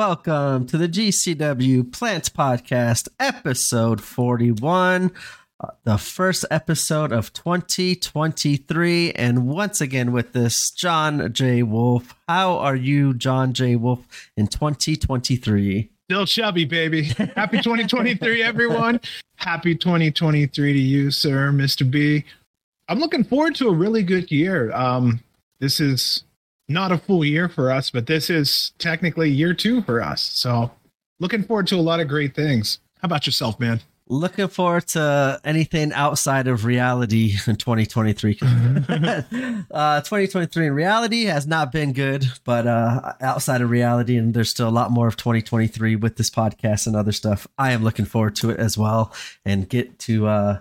welcome to the GCW Plants Podcast, episode 41, uh, the first episode of 2023. And once again, with this, John J. Wolfe. How are you, John J. Wolfe, in 2023? Still chubby, baby. Happy 2023, everyone. Happy 2023 to you, sir, Mr. B. I'm looking forward to a really good year. Um, this is not a full year for us, but this is technically year two for us. So looking forward to a lot of great things. How about yourself, man? Looking forward to anything outside of reality in 2023. uh, 2023 in reality has not been good, but uh, outside of reality, and there's still a lot more of 2023 with this podcast and other stuff. I am looking forward to it as well and get to uh,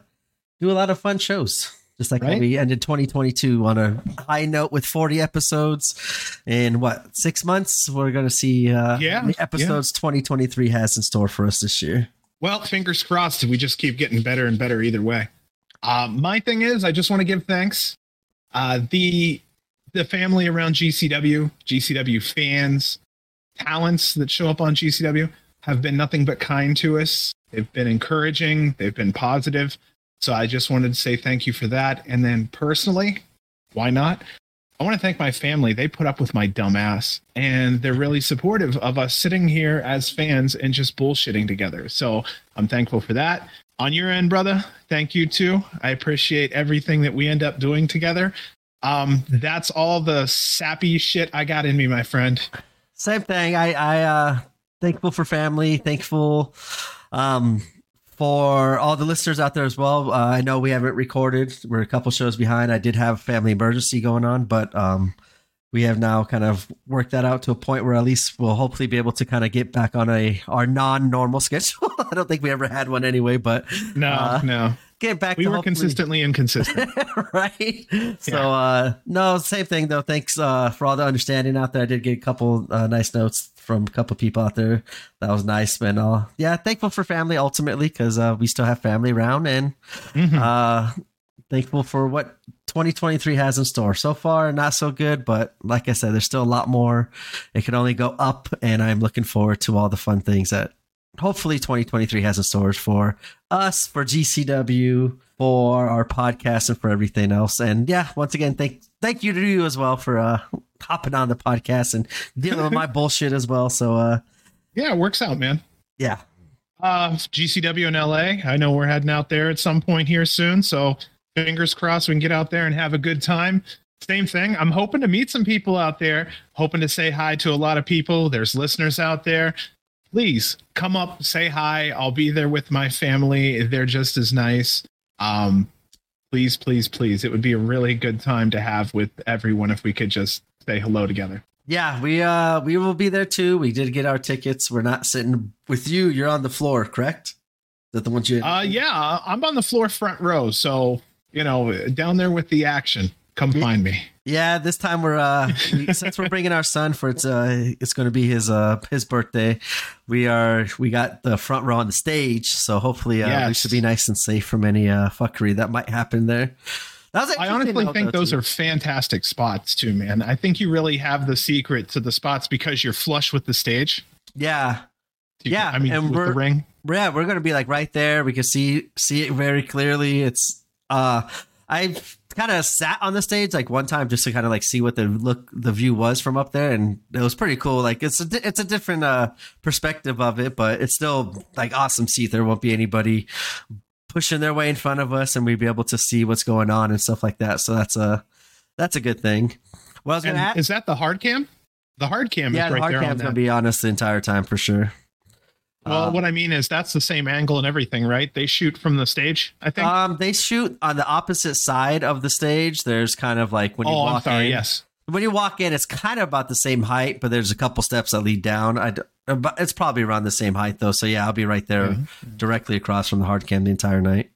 do a lot of fun shows just like right? we ended 2022 on a high note with 40 episodes in what six months? We're going to see uh yeah the episodes yeah. 2023 has in store for us this year. Well fingers crossed we just keep getting better and better either way. Uh, my thing is i just want to give thanks. Uh, the the family around gcw gcw fans talents that show up on gcw have been nothing but kind to us. They've been encouraging they've been positive so I just wanted to say thank you for that. And then personally, why not? I want to thank my family. They put up with my dumb ass and they're really supportive of us sitting here as fans and just bullshitting together. So I'm thankful for that. On your end, brother, thank you too. I appreciate everything that we end up doing together. Um, that's all the sappy shit I got in me, my friend. Same thing. I, I, uh, thankful for family, thankful, um, for all the listeners out there as well. Uh, I know we haven't recorded; we're a couple shows behind. I did have a family emergency going on, but um, we have now kind of worked that out to a point where at least we'll hopefully be able to kind of get back on a our non-normal schedule. I don't think we ever had one anyway, but no, uh, no. Get back. We were consistently inconsistent, right? Yeah. So, uh, no, same thing though. Thanks uh, for all the understanding out there. I did get a couple uh, nice notes from a couple people out there. That was nice, man. Uh, yeah, thankful for family ultimately because uh, we still have family around, and mm-hmm. uh, thankful for what 2023 has in store. So far, not so good, but like I said, there's still a lot more. It can only go up, and I'm looking forward to all the fun things that hopefully 2023 has in store for us, for GCW, for our podcast, and for everything else. And yeah, once again, thank thank you to you as well for uh, hopping on the podcast and dealing with my bullshit as well. So uh yeah, it works out, man. Yeah. Uh GCW in LA. I know we're heading out there at some point here soon. So fingers crossed we can get out there and have a good time. Same thing. I'm hoping to meet some people out there, hoping to say hi to a lot of people. There's listeners out there. Please come up, say hi. I'll be there with my family. They're just as nice. Um, please, please, please. It would be a really good time to have with everyone if we could just say hello together. Yeah, we uh we will be there too. We did get our tickets. We're not sitting with you. You're on the floor, correct? Is that the ones you? Uh, yeah, I'm on the floor, front row. So you know, down there with the action. Come find me. Yeah, this time we're uh since we're bringing our son for it's uh it's going to be his uh his birthday. We are we got the front row on the stage, so hopefully uh, yes. we should be nice and safe from any uh fuckery that might happen there. I honestly think those are fantastic spots too, man. I think you really have the secret to the spots because you're flush with the stage. Yeah. You, yeah. I mean, and we're, the ring. Yeah, we're gonna be like right there. We can see see it very clearly. It's uh I've kind of sat on the stage like one time just to kind of like see what the look the view was from up there and it was pretty cool like it's a it's a different uh perspective of it but it's still like awesome seat there won't be anybody pushing their way in front of us and we'd be able to see what's going on and stuff like that. So that's a that's a good thing. Well, I was gonna ask, is that the hard cam? The hard cam yeah, is right the hard there. cam's gonna be on us the entire time for sure. Well, uh, what I mean is that's the same angle and everything, right? They shoot from the stage, I think. Um, they shoot on the opposite side of the stage. There's kind of like when you oh, walk sorry, in. Yes. When you walk in, it's kind of about the same height, but there's a couple steps that lead down. I, it's probably around the same height though. So yeah, I'll be right there, mm-hmm. directly across from the hard cam the entire night.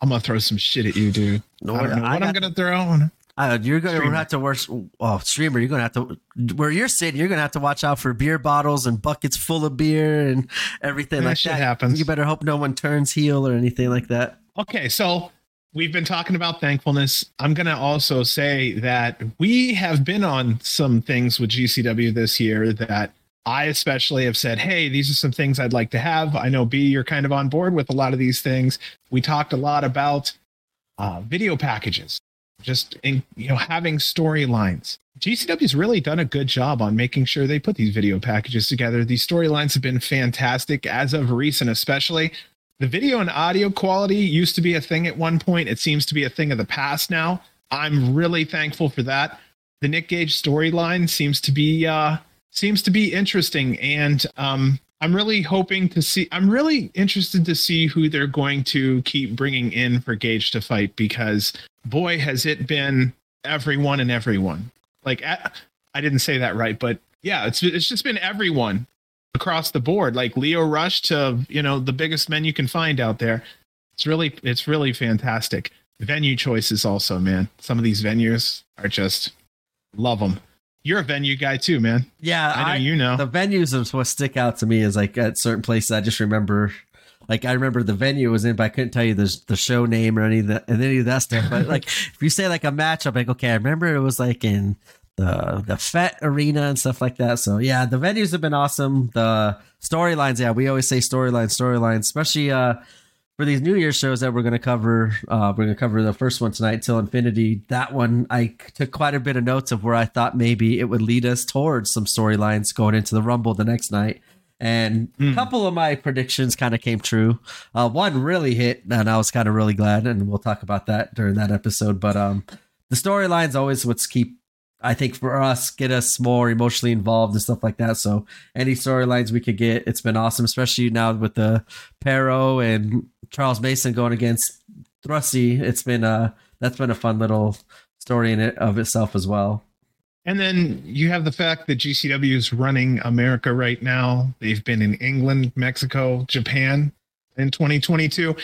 I'm gonna throw some shit at you, dude. No, I don't know I what got, I'm gonna throw. Uh, you're gonna have to work. Oh, streamer, you're gonna have to where you're sitting. You're gonna have to watch out for beer bottles and buckets full of beer and everything that like shit that. Happens. You better hope no one turns heel or anything like that. Okay, so we've been talking about thankfulness. I'm gonna also say that we have been on some things with GCW this year that I especially have said, hey, these are some things I'd like to have. I know B, you're kind of on board with a lot of these things. We talked a lot about uh, video packages, just in, you know having storylines. GCW's really done a good job on making sure they put these video packages together. These storylines have been fantastic as of recent, especially. The video and audio quality used to be a thing at one point. It seems to be a thing of the past now. I'm really thankful for that. The Nick Gage storyline seems to be uh, seems to be interesting, and um, I'm really hoping to see. I'm really interested to see who they're going to keep bringing in for Gage to fight because boy, has it been everyone and everyone. Like I didn't say that right, but yeah, it's it's just been everyone across the board, like Leo Rush to you know the biggest men you can find out there. It's really it's really fantastic. Venue choices also, man. Some of these venues are just love them. You're a venue guy too, man. Yeah, I know I, you know. The venues is what stick out to me is like at certain places. I just remember, like I remember the venue was in, but I couldn't tell you the the show name or any of that and any of that stuff. But like if you say like a match, I'm like, okay, I remember it was like in the the FET arena and stuff like that. So yeah, the venues have been awesome. The storylines, yeah, we always say storyline, storyline, especially uh for these New Year's shows that we're gonna cover. Uh we're gonna cover the first one tonight Til Infinity. That one I took quite a bit of notes of where I thought maybe it would lead us towards some storylines going into the rumble the next night. And mm. a hmm. couple of my predictions kind of came true. Uh, one really hit, and I was kind of really glad, and we'll talk about that during that episode. But um, the storylines always what's keep I think for us, get us more emotionally involved and stuff like that. So any storylines we could get, it's been awesome, especially now with the Pero and Charles Mason going against Thrusty. It's been a that's been a fun little story in it of itself as well. And then you have the fact that GCW is running America right now. They've been in England, Mexico, Japan in 2022.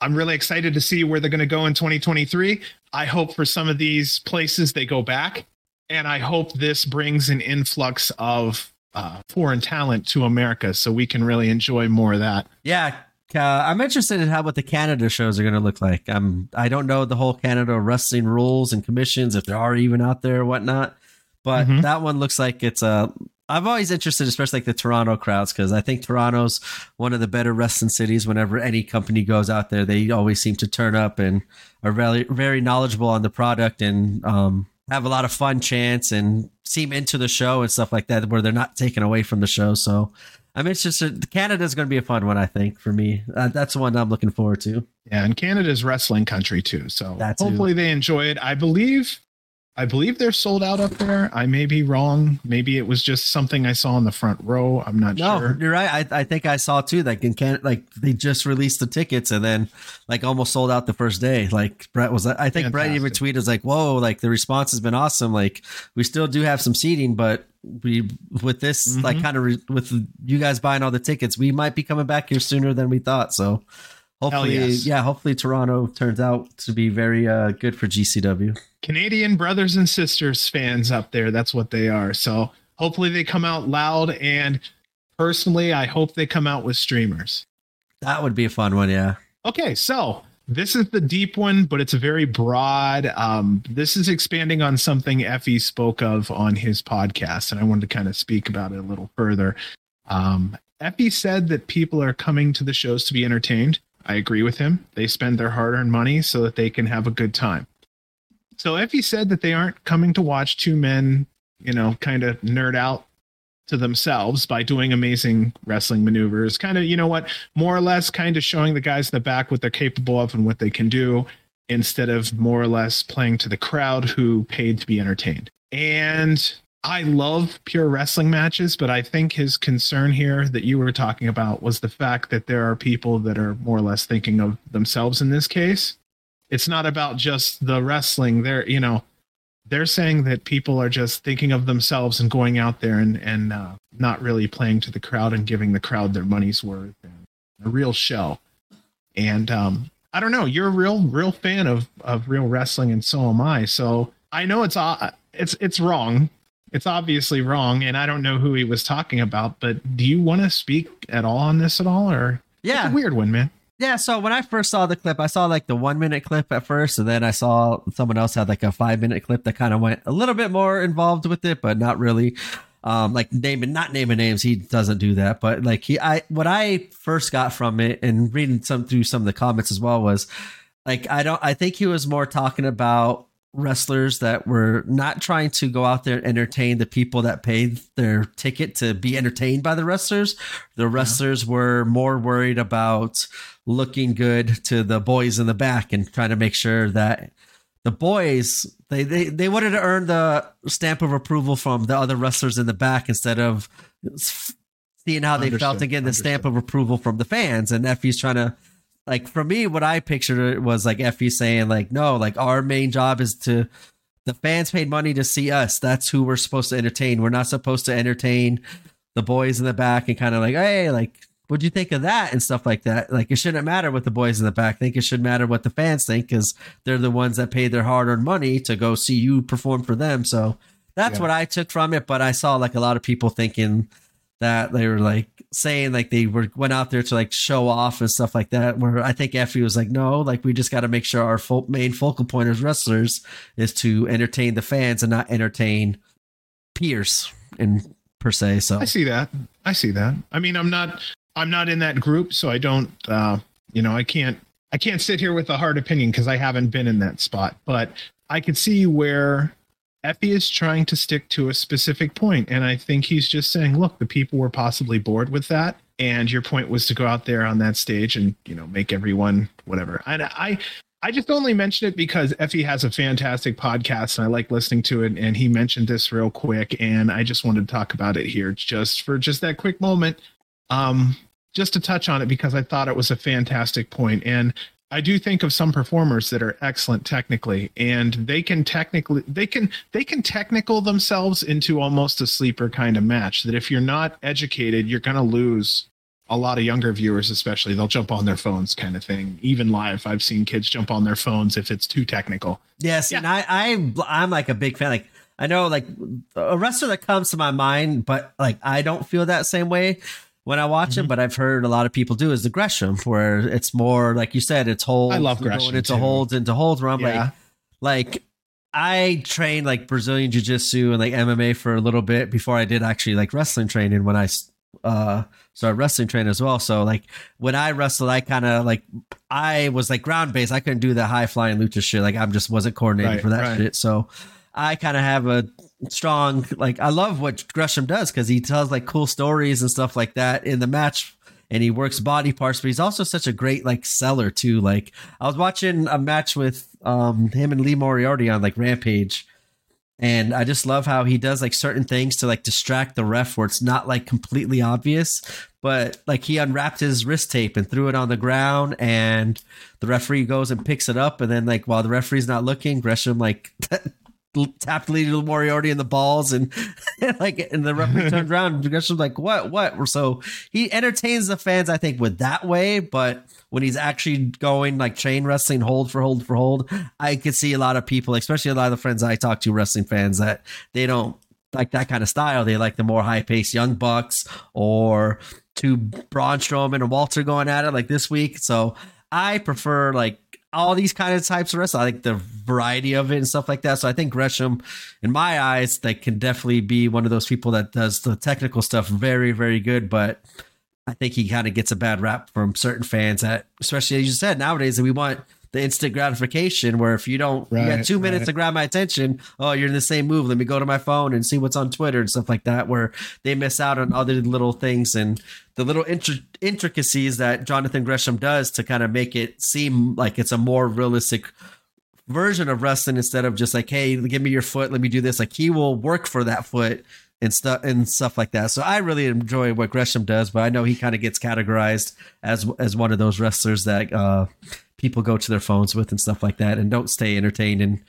I'm really excited to see where they're going to go in 2023. I hope for some of these places they go back and I hope this brings an influx of uh, foreign talent to America, so we can really enjoy more of that. Yeah, uh, I'm interested in how what the Canada shows are going to look like. I'm I don't know the whole Canada wrestling rules and commissions if there are even out there or whatnot, but mm-hmm. that one looks like it's a. I'm always interested, especially like the Toronto crowds, because I think Toronto's one of the better wrestling cities. Whenever any company goes out there, they always seem to turn up and are very very knowledgeable on the product and um, have a lot of fun chants and seem into the show and stuff like that, where they're not taken away from the show. So I'm interested. Canada is going to be a fun one, I think, for me. Uh, that's the one I'm looking forward to. Yeah, and Canada's wrestling country too. So hopefully they enjoy it. I believe I believe they're sold out up there. I may be wrong. Maybe it was just something I saw in the front row. I'm not no, sure. You're right. I, I think I saw too. Like in Canada, like they just released the tickets and then like almost sold out the first day. Like Brett was. I think Fantastic. Brett even tweeted was like, "Whoa! Like the response has been awesome. Like we still do have some seating, but we with this mm-hmm. like kind of re- with you guys buying all the tickets, we might be coming back here sooner than we thought. So." Hopefully, yes. yeah. Hopefully, Toronto turns out to be very uh, good for GCW. Canadian brothers and sisters fans up there. That's what they are. So hopefully they come out loud. And personally, I hope they come out with streamers. That would be a fun one. Yeah. Okay. So this is the deep one, but it's a very broad. Um, this is expanding on something Effy spoke of on his podcast. And I wanted to kind of speak about it a little further. Um, Effy said that people are coming to the shows to be entertained. I agree with him. They spend their hard earned money so that they can have a good time. So Effy said that they aren't coming to watch two men, you know, kind of nerd out to themselves by doing amazing wrestling maneuvers. Kind of, you know what, more or less kind of showing the guys in the back what they're capable of and what they can do instead of more or less playing to the crowd who paid to be entertained. And I love pure wrestling matches, but I think his concern here that you were talking about was the fact that there are people that are more or less thinking of themselves in this case it's not about just the wrestling. They're you know they're saying that people are just thinking of themselves and going out there and and uh, not really playing to the crowd and giving the crowd their money's worth a real show. And um, I don't know, you're a real real fan of of real wrestling, and so am I. So I know it's uh, it's it's wrong. It's obviously wrong, and I don't know who he was talking about. But do you want to speak at all on this at all, or yeah, weird one, man. Yeah, so when I first saw the clip, I saw like the one minute clip at first, and then I saw someone else had like a five minute clip that kind of went a little bit more involved with it, but not really. um, like naming not naming names. He doesn't do that, but like he, I what I first got from it and reading some through some of the comments as well was like I don't. I think he was more talking about wrestlers that were not trying to go out there and entertain the people that paid their ticket to be entertained by the wrestlers. The wrestlers yeah. were more worried about looking good to the boys in the back and trying to make sure that the boys they they, they wanted to earn the stamp of approval from the other wrestlers in the back instead of seeing how they Understood. felt and getting the Understood. stamp of approval from the fans. And Effy's trying to like for me, what I pictured it was like Effy saying like, no, like our main job is to the fans paid money to see us. That's who we're supposed to entertain. We're not supposed to entertain the boys in the back and kind of like, hey, like, what'd you think of that and stuff like that? Like, it shouldn't matter what the boys in the back think. It should matter what the fans think because they're the ones that paid their hard earned money to go see you perform for them. So that's yeah. what I took from it. But I saw like a lot of people thinking that they were like saying like they were went out there to like show off and stuff like that. Where I think Effy was like, no, like we just got to make sure our fo- main focal point as wrestlers is to entertain the fans and not entertain peers in per se. So I see that. I see that. I mean, I'm not I'm not in that group, so I don't. uh You know, I can't I can't sit here with a hard opinion because I haven't been in that spot, but I could see where Effy is trying to stick to a specific point, and I think he's just saying, "Look, the people were possibly bored with that, and your point was to go out there on that stage and you know make everyone whatever." And I, I just only mention it because Effy has a fantastic podcast, and I like listening to it. And he mentioned this real quick, and I just wanted to talk about it here, just for just that quick moment, um, just to touch on it because I thought it was a fantastic point, and I do think of some performers that are excellent technically, and they can technically they can they can technical themselves into almost a sleeper kind of match. That if you're not educated, you're gonna lose a lot of younger viewers, especially. They'll jump on their phones, kind of thing. Even live, I've seen kids jump on their phones if it's too technical. Yes, yeah. and I, I I'm like a big fan. Like I know like a wrestler that comes to my mind, but like I don't feel that same way when I watch mm-hmm. but I've heard a lot of people do is the Gresham, where it's more like you said, it's holds. I love Gresham. Into too. holds, into holds. Where I'm yeah. like, like I trained like Brazilian Jiu Jitsu and like MMA for a little bit before I did actually like wrestling training when I uh started wrestling training as well. So like when I wrestled, I kind of like I was like ground based. I couldn't do the high flying lucha shit. Like I am just wasn't coordinated right, for that right. shit. So I kind of have a strong like I love what Gresham does because he tells like cool stories and stuff like that in the match and he works body parts, but he's also such a great like seller too. Like I was watching a match with um him and Lee Moriarty on like Rampage. And I just love how he does like certain things to like distract the ref where it's not like completely obvious, but like he unwrapped his wrist tape and threw it on the ground and the referee goes and picks it up and then like while the referee's not looking, Gresham like tapped Lee Moriarty in the balls and like and the referee turned around and Gresham's like what what? So he entertains the fans I think with that way but when he's actually going like chain wrestling hold for hold for hold I could see a lot of people especially a lot of the friends I talk to wrestling fans that they don't like that kind of style. They like the more high paced young bucks or two Braun Strowman and Walter going at it like this week. So I prefer like all these kind of types of wrestling. I like the variety of it and stuff like that. So I think Gresham, in my eyes, that can definitely be one of those people that does the technical stuff very, very good. But I think he kind of gets a bad rap from certain fans that, especially as you said, nowadays that we want the instant gratification where if you don't right, you got two minutes right. to grab my attention oh you're in the same move let me go to my phone and see what's on twitter and stuff like that where they miss out on other little things and the little intricacies that jonathan gresham does to kind of make it seem like it's a more realistic version of wrestling instead of just like hey give me your foot let me do this like he will work for that foot and stuff and stuff like that. So I really enjoy what Gresham does, but I know he kind of gets categorized as as one of those wrestlers that uh, people go to their phones with and stuff like that, and don't stay entertained and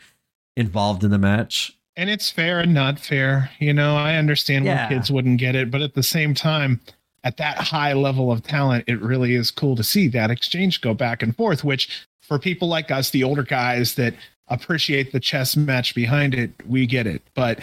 involved in the match. And it's fair and not fair. You know, I understand yeah. why kids wouldn't get it, but at the same time, at that high level of talent, it really is cool to see that exchange go back and forth. Which for people like us, the older guys that appreciate the chess match behind it, we get it. But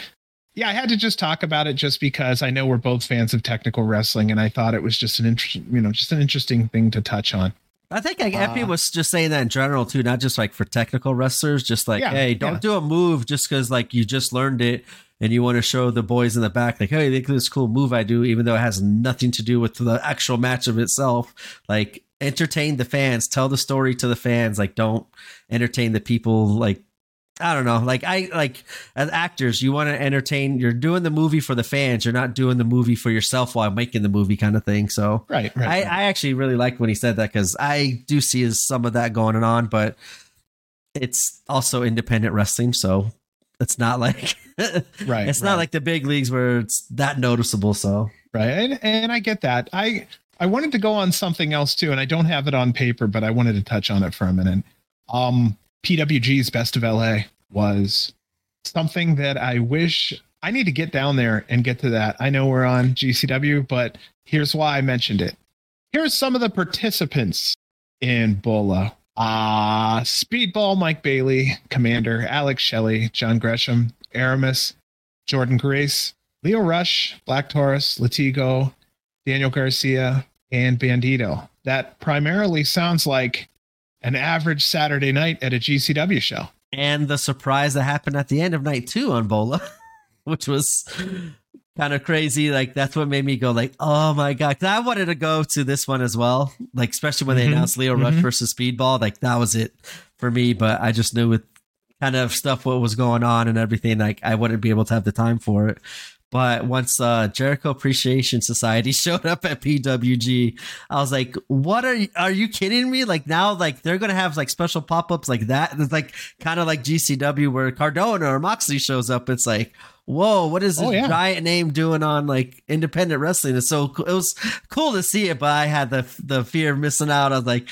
yeah, I had to just talk about it just because I know we're both fans of technical wrestling, and I thought it was just an interesting, you know, just an interesting thing to touch on. I think like Effy uh, was just saying that in general too, not just like for technical wrestlers. Just like, yeah, hey, don't yeah. do a move just because like you just learned it and you want to show the boys in the back like, hey, look at this cool move I do, even though it has nothing to do with the actual match of itself. Like, entertain the fans, tell the story to the fans. Like, don't entertain the people like I don't know. Like I like as actors, you want to entertain. You're doing the movie for the fans. You're not doing the movie for yourself while making the movie, kind of thing. So right, right. I, right. I actually really like when he said that because I do see some of that going on, but it's also independent wrestling, so it's not like right. It's right. not like the big leagues where it's that noticeable. So right, and and I get that. I I wanted to go on something else too, and I don't have it on paper, but I wanted to touch on it for a minute. Um, PWG's Best of LA was something that I wish I need to get down there and get to that. I know we're on GCW, but here's why I mentioned it. Here's some of the participants in Bola. Ah, uh, Speedball Mike Bailey, Komander Alex Shelley, John Gresham, Aramis, Jordynne Grace, Leo Rush, Black Taurus, Latigo, Daniel Garcia, and Bandito. That primarily sounds like an average Saturday night at a GCW show. And the surprise that happened at the end of night two on Bola, which was kind of crazy. Like that's what made me go like, oh my god! I wanted to go to this one as well. Like especially when they mm-hmm. announced Leo Rush mm-hmm. versus Speedball, like that was it for me. But I just knew with kind of stuff what was going on and everything, like I wouldn't be able to have the time for it. But once uh, Jericho Appreciation Society showed up at PWG, I was like, "What are you? Are you kidding me? Like now, like they're gonna have like special pop ups like that. It's like kind of like GCW where Cardona or Moxley shows up. It's like, whoa, what is this oh, yeah. giant name doing on like independent wrestling? It's so it was cool to see it, but I had the the fear of missing out. I was like,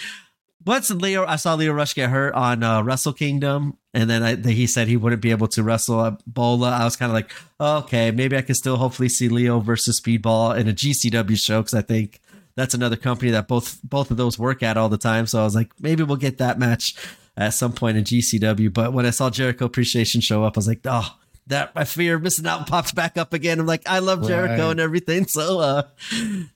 once Leo, I saw Leo Rush get hurt on uh, Wrestle Kingdom, and then I, he said he wouldn't be able to wrestle at Bola. I was kind of like, okay, maybe I can still hopefully see Leo versus Speedball in a GCW show because I think that's another company that both both of those work at all the time. So I was like, maybe we'll get that match at some point in GCW. But when I saw Jericho Appreciation show up, I was like, oh, that my fear of missing out pops back up again. I'm like, I love Jericho right. and everything. So uh,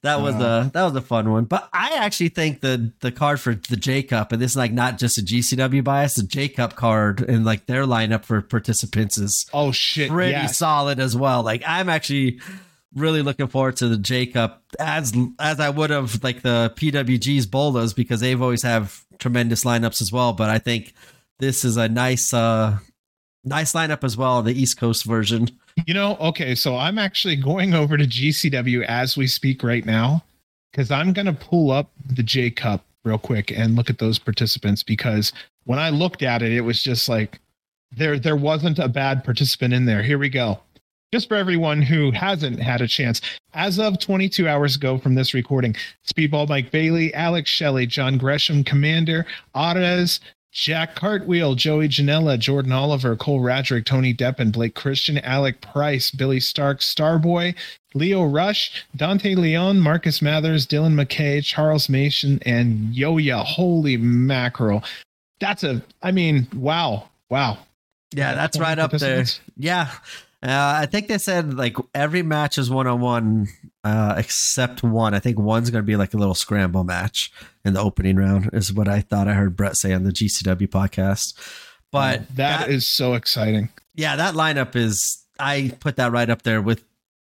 that was uh, a that was a fun one. But I actually think the the card for the J Cup, and this is like not just a GCW bias, the J Cup card and like their lineup for participants is oh shit pretty yes. solid as well. Like I'm actually really looking forward to the J Cup as as I would have like the PWG's Bolas because they've always have tremendous lineups as well. But I think this is a nice uh Nice lineup as well, the East Coast version. You know, okay, so I'm actually going over to GCW as we speak right now because I'm going to pull up the J Cup real quick and look at those participants because when I looked at it, it was just like there there wasn't a bad participant in there. Here we go. Just for everyone who hasn't had a chance, as of 22 hours ago from this recording, Speedball Mike Bailey, Alex Shelley, John Gresham, Komander, Arez, Jack Cartwheel, Joey Janela, Jordan Oliver, Cole Radrick, Tony Deppen, Blake Christian, Alec Price, Billy Stark, Starboy, Leo Rush, Dante Leon, Marcus Mathers, Dylan McKay, Charles Mason, and Yo-Yo. Holy mackerel. That's a, I mean, wow. Wow. Yeah, that's right up there. Yeah. Uh, I think they said like every match is one on one except one. I think one's going to be like a little scramble match in the opening round, is what I thought I heard Brett say on the GCW podcast. But that, that is so exciting. Yeah, that lineup is, I put that right up there with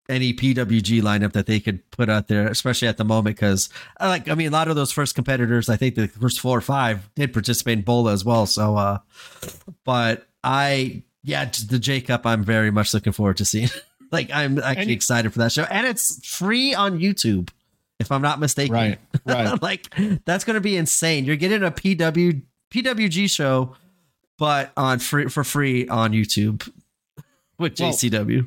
any PWG lineup that they could put out there, especially at the moment. Because, like, I mean, a lot of those first competitors, I think the first four or five did participate in Bola as well. So, uh, but I yeah, the J Cup, I'm very much looking forward to seeing. like, I'm actually excited for that show, and it's free on YouTube, if I'm not mistaken. Right, right. like, that's going to be insane. You're getting a PW PWG show, but on free for free on YouTube with well, JCW.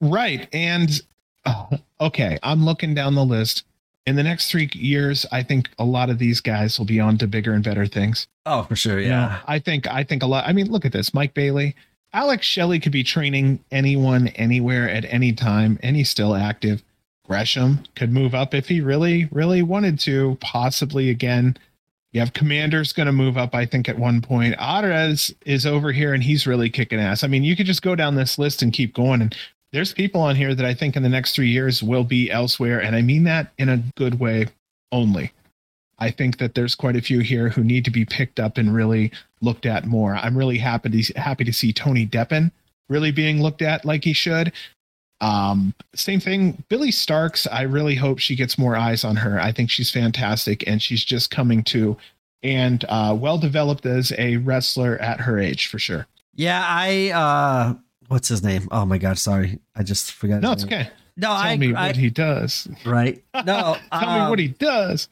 Right, and uh, okay, I'm looking down the list. In the next three years, I think a lot of these guys will be on to bigger and better things. Oh, for sure, yeah. You know, I think I think a lot. I mean, look at this, Mike Bailey. Alex Shelley could be training anyone anywhere at any time, and he's still active. Gresham could move up if he really, really wanted to. Possibly again. You have Komander's going to move up, I think, at one point. Arez is over here and he's really kicking ass. I mean, you could just go down this list and keep going. And there's people on here that I think in the next three years will be elsewhere. And I mean that in a good way only. I think that there's quite a few here who need to be picked up and really looked at more. I'm really happy to happy to see Tony Deppen really being looked at like he should. Um, same thing, Billie Starkz. I really hope she gets more eyes on her. I think she's fantastic, and she's just coming to and uh, well developed as a wrestler at her age for sure. Yeah, I uh what's his name? Oh my god, sorry. I just forgot. No, it's name. okay. No, I Tell I me I, what he does. right. No, Tell um, me what he does.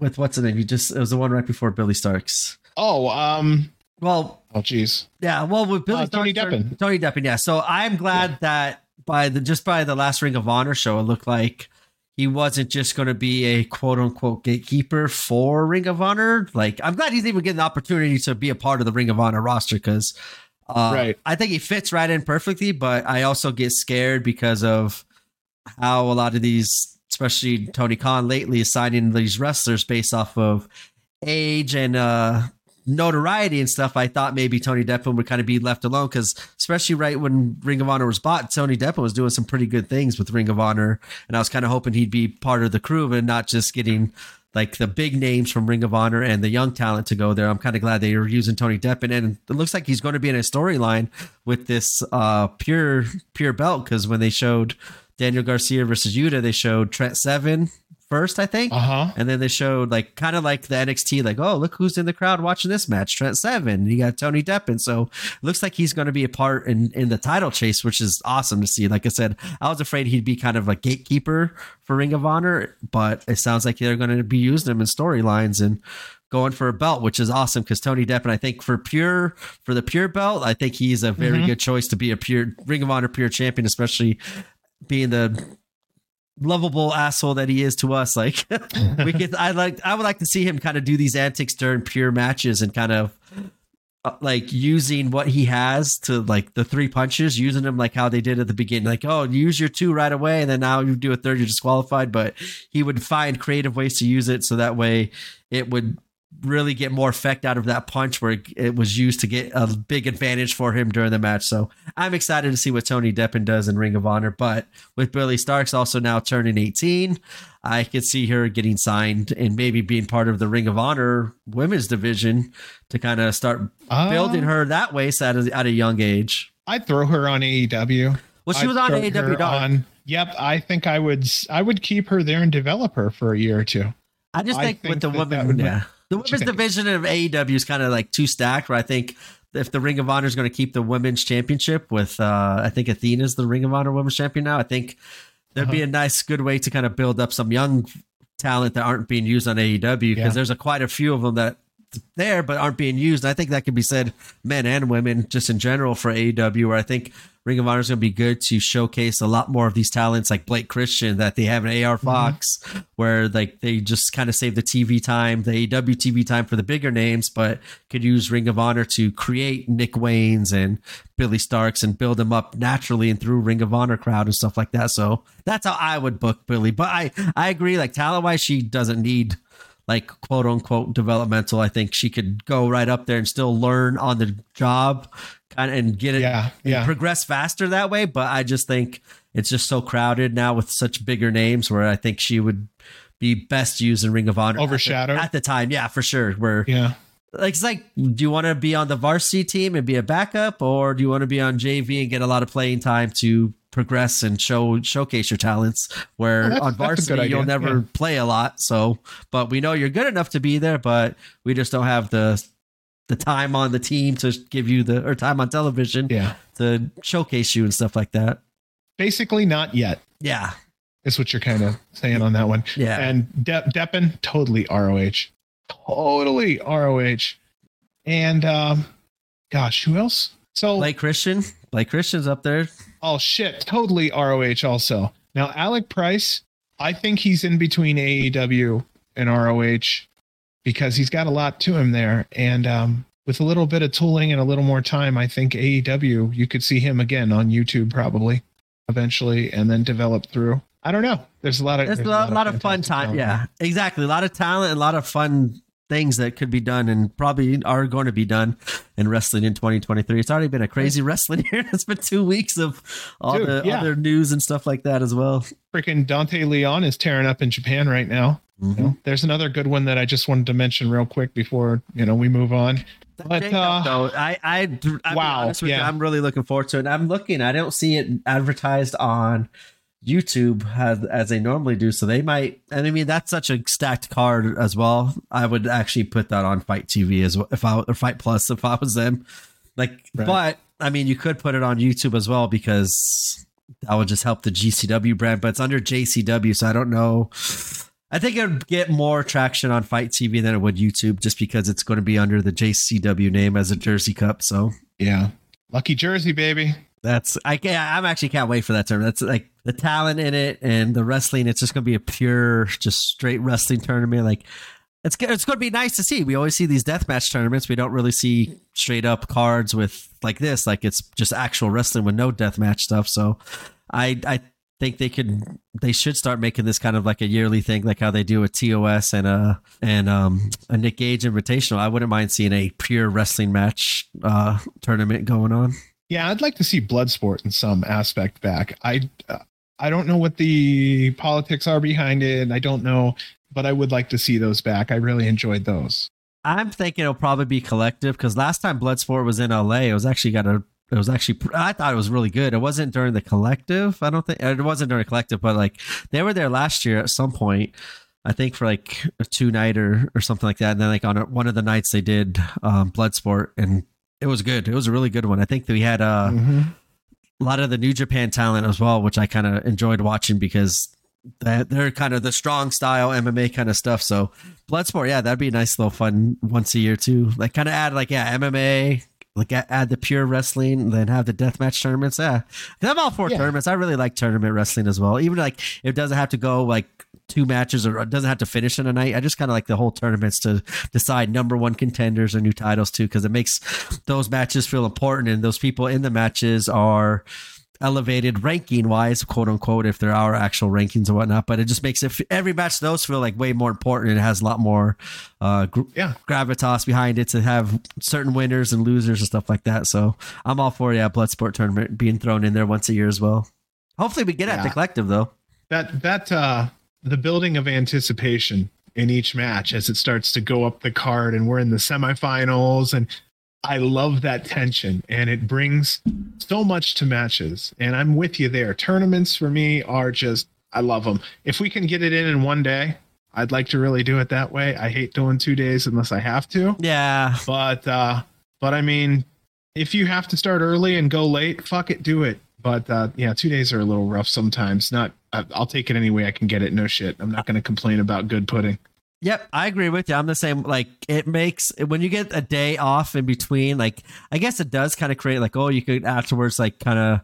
With what's the name? You just it was the one right before Billie Starkz. Oh, um, Well, oh, jeez, yeah, well with Billy Uh, Tony Starks Deppen. Tony Deppen, yeah. So I'm glad that by the just by the last Ring of Honor show, it looked like he wasn't just going to be a quote unquote gatekeeper for Ring of Honor. Like, I'm glad he's even getting the opportunity to be a part of the Ring of Honor roster because uh, Right. I think he fits right in perfectly. But I also get scared because of how a lot of these, especially Tony Khan lately, is signing these wrestlers based off of age and uh notoriety and stuff, I thought maybe Tony Deppen would kind of be left alone because, especially right when Ring of Honor was bought, Tony Deppen was doing some pretty good things with Ring of Honor, and I was kind of hoping he'd be part of the crew and not just getting like the big names from Ring of Honor and the young talent to go there. I'm kind of glad they were using Tony Deppen, and it looks like he's going to be in a storyline with this uh pure pure belt because when they showed Daniel Garcia versus Yuta, they showed Trent Seven first, I think. Uh huh. And then they showed like kind of like the NXT, like, oh, look who's in the crowd watching this match. Trent Seven. You got Tony Deppen. So looks like he's going to be a part in, in the title chase, which is awesome to see. Like I said, I was afraid he'd be kind of a gatekeeper for Ring of Honor, but it sounds like they're going to be using him in storylines and going for a belt, which is awesome because Tony Deppen, I think for pure for the pure belt, I think he's a very Mhm. good choice to be a pure Ring of Honor pure champion, especially being the lovable asshole that he is to us. Like we could, I like, I would like to see him kind of do these antics during pure matches and kind of uh, like using what he has to like the three punches, using them like how they did at the beginning. Like, oh, use your two right away, and then now you do a third, you're disqualified. But he would find creative ways to use it so that way it would really get more effect out of that punch where it was used to get a big advantage for him during the match. So I'm excited to see what Tony Deppen does in Ring of Honor. But with Billie Starkz also now turning 18, I could see her getting signed and maybe being part of the Ring of Honor women's division to kind of start building um, her that way so at, a, at a young age. I'd throw her on AEW. Well, she I'd was on AEW on- Yep, I think I would. I would keep her there and develop her for a year or two. I just I think, think with the that that women, would- yeah, the women's division of AEW is kind of like too stacked. Where I think if the Ring of Honor is going to keep the women's championship with, uh, I think Athena's the Ring of Honor women's champion now. I think there'd Uh-huh. be a nice, good way to kind of build up some young talent that aren't being used on AEW because Yeah. there's a quite a few of them that there but aren't being used. I think that can be said men and women just in general for AEW where I think Ring of Honor is going to be good to showcase a lot more of these talents like Blake Christian that they have in AR mm-hmm. Fox where like they just kind of save the TV time, the AEW TV time for the bigger names, but could use Ring of Honor to create Nick Wayne's and Billie Starkz and build them up naturally and through Ring of Honor crowd and stuff like that. So that's how I would book Billie. But I I agree, like talent wise, she doesn't need like quote unquote developmental. I think she could go right up there and still learn on the job kind of and get it Yeah, and yeah. progress faster that way. But I just think it's just so crowded now with such bigger names where I think she would be best used in Ring of Honor at the- at the, time. Yeah, for sure. Where Yeah. like it's like, do you want to be on the varsity team and be a backup, or do you want to be on JV and get a lot of playing time to progress and show showcase your talents? Where Oh, on that's a good varsity you'll never yeah. play a lot. So, but we know you're good enough to be there, but we just don't have the the time on the team to give you the or time on television Yeah. to showcase you and stuff like that. Basically, not yet. Yeah, Is what you're kind of saying on that one. yeah. And De- Deppen, totally ROH. Totally ROH. And um, gosh, who else? So Blake Christian, Blake Christian's up there. Oh shit, totally ROH also. Now Alec Price, I think he's in between AEW and ROH because he's got a lot to him there. And um, with a little bit of tooling and a little more time, I think AEW you could see him again on YouTube probably eventually, and then develop through. I don't know. There's a lot of There's a lot, lot of fun time. talent. Yeah, exactly. A lot of talent, a lot of fun things that could be done and probably are going to be done in wrestling in 2023. It's already been a crazy wrestling year. It's been two weeks of all Dude, the yeah. other news and stuff like that as well. freaking Dante Leon is tearing up in Japan right now. Mhm. You know, there's another good one that I just wanted to mention real quick before you know we move on. But, uh, though, I, I, I wow, with you, yeah. I'm really looking forward to it. I'm looking, I don't see it advertised on YouTube as, as they normally do. So they might, and I mean, that's such a stacked card as well. I would actually put that on FITE TV as well, if I, or Fight Plus, if I was them. Like, Right. but I mean, you could put it on YouTube as well because that would just help the GCW brand, but it's under JCW. So I don't know. I think it would get more traction on FITE TV than it would YouTube just because it's going to be under the JCW name as a Jersey Cup. So Yeah, lucky Jersey, baby. That's I can I'm actually can't wait for that term. That's like the talent in it and the wrestling. It's just going to be a pure, just straight wrestling tournament. Like it's it's going to be nice to see. We always see these deathmatch tournaments. We don't really see straight up cards with like this. Like it's just actual wrestling with no deathmatch stuff. So I I think they could they should start making this kind of like a yearly thing, like how they do a TOS and uh and um a Nick Gage Invitational. I wouldn't mind seeing a pure wrestling match uh tournament going on. Yeah, I'd like to see Bloodsport in some aspect back. I uh, I don't know what the politics are behind it. I don't know, but I would like to see those back. I really enjoyed those. I'm thinking it'll probably be collective because last time Bloodsport was in LA, it was actually got a. It was actually. I thought it was really good. It wasn't during the collective. I don't think it wasn't during the collective, but like they were there last year at some point. I think for like a two nighter or something like that. And then like on a, one of the nights they did um, Bloodsport, and it was good. It was a really good one. I think that we had uh, Mhm. a lot of the New Japan talent as well, which I kind of enjoyed watching because that they're kind of the strong style MMA kind of stuff. So Bloodsport, yeah, that'd be a nice little fun once a year too. Like kind of add like yeah MMA, like add the pure wrestling, then have the deathmatch tournaments. Yeah, I'm all for Yeah. tournaments. I really like tournament wrestling as well. Even like it doesn't have to go like two matches or doesn't have to finish in a night. I just kind of like the whole tournaments to decide number one contenders or new titles too, because it makes those matches feel important and those people in the matches are elevated ranking wise, quote unquote, if there are actual rankings and whatnot. But it just makes it every match of those feel like way more important. It has a lot more uh, gr- Yeah. gravitas behind it to have certain winners and losers and stuff like that. So I'm all for yeah, Bloodsport tournament being thrown in there once a year as well. Hopefully we get at the collective though. That that uh the building of anticipation in each match as it starts to go up the card and we're in the semifinals and I love that tension and it brings so much to matches and I'm with you there. Tournaments for me are just I love them. If we can get it in in one day, I'd like to really do it that way. I hate doing 2 days unless I have to. Yeah. But uh but I mean if you have to start early and go late, fuck it, do it. But uh yeah, 2 days are a little rough sometimes. Not I'll take it any way I can get it. No shit. I'm not going to complain about good pudding. Yep, I agree with you. I'm the same. Like it makes when you get a day off in between, like I guess it does kind of create like oh you could afterwards like kind of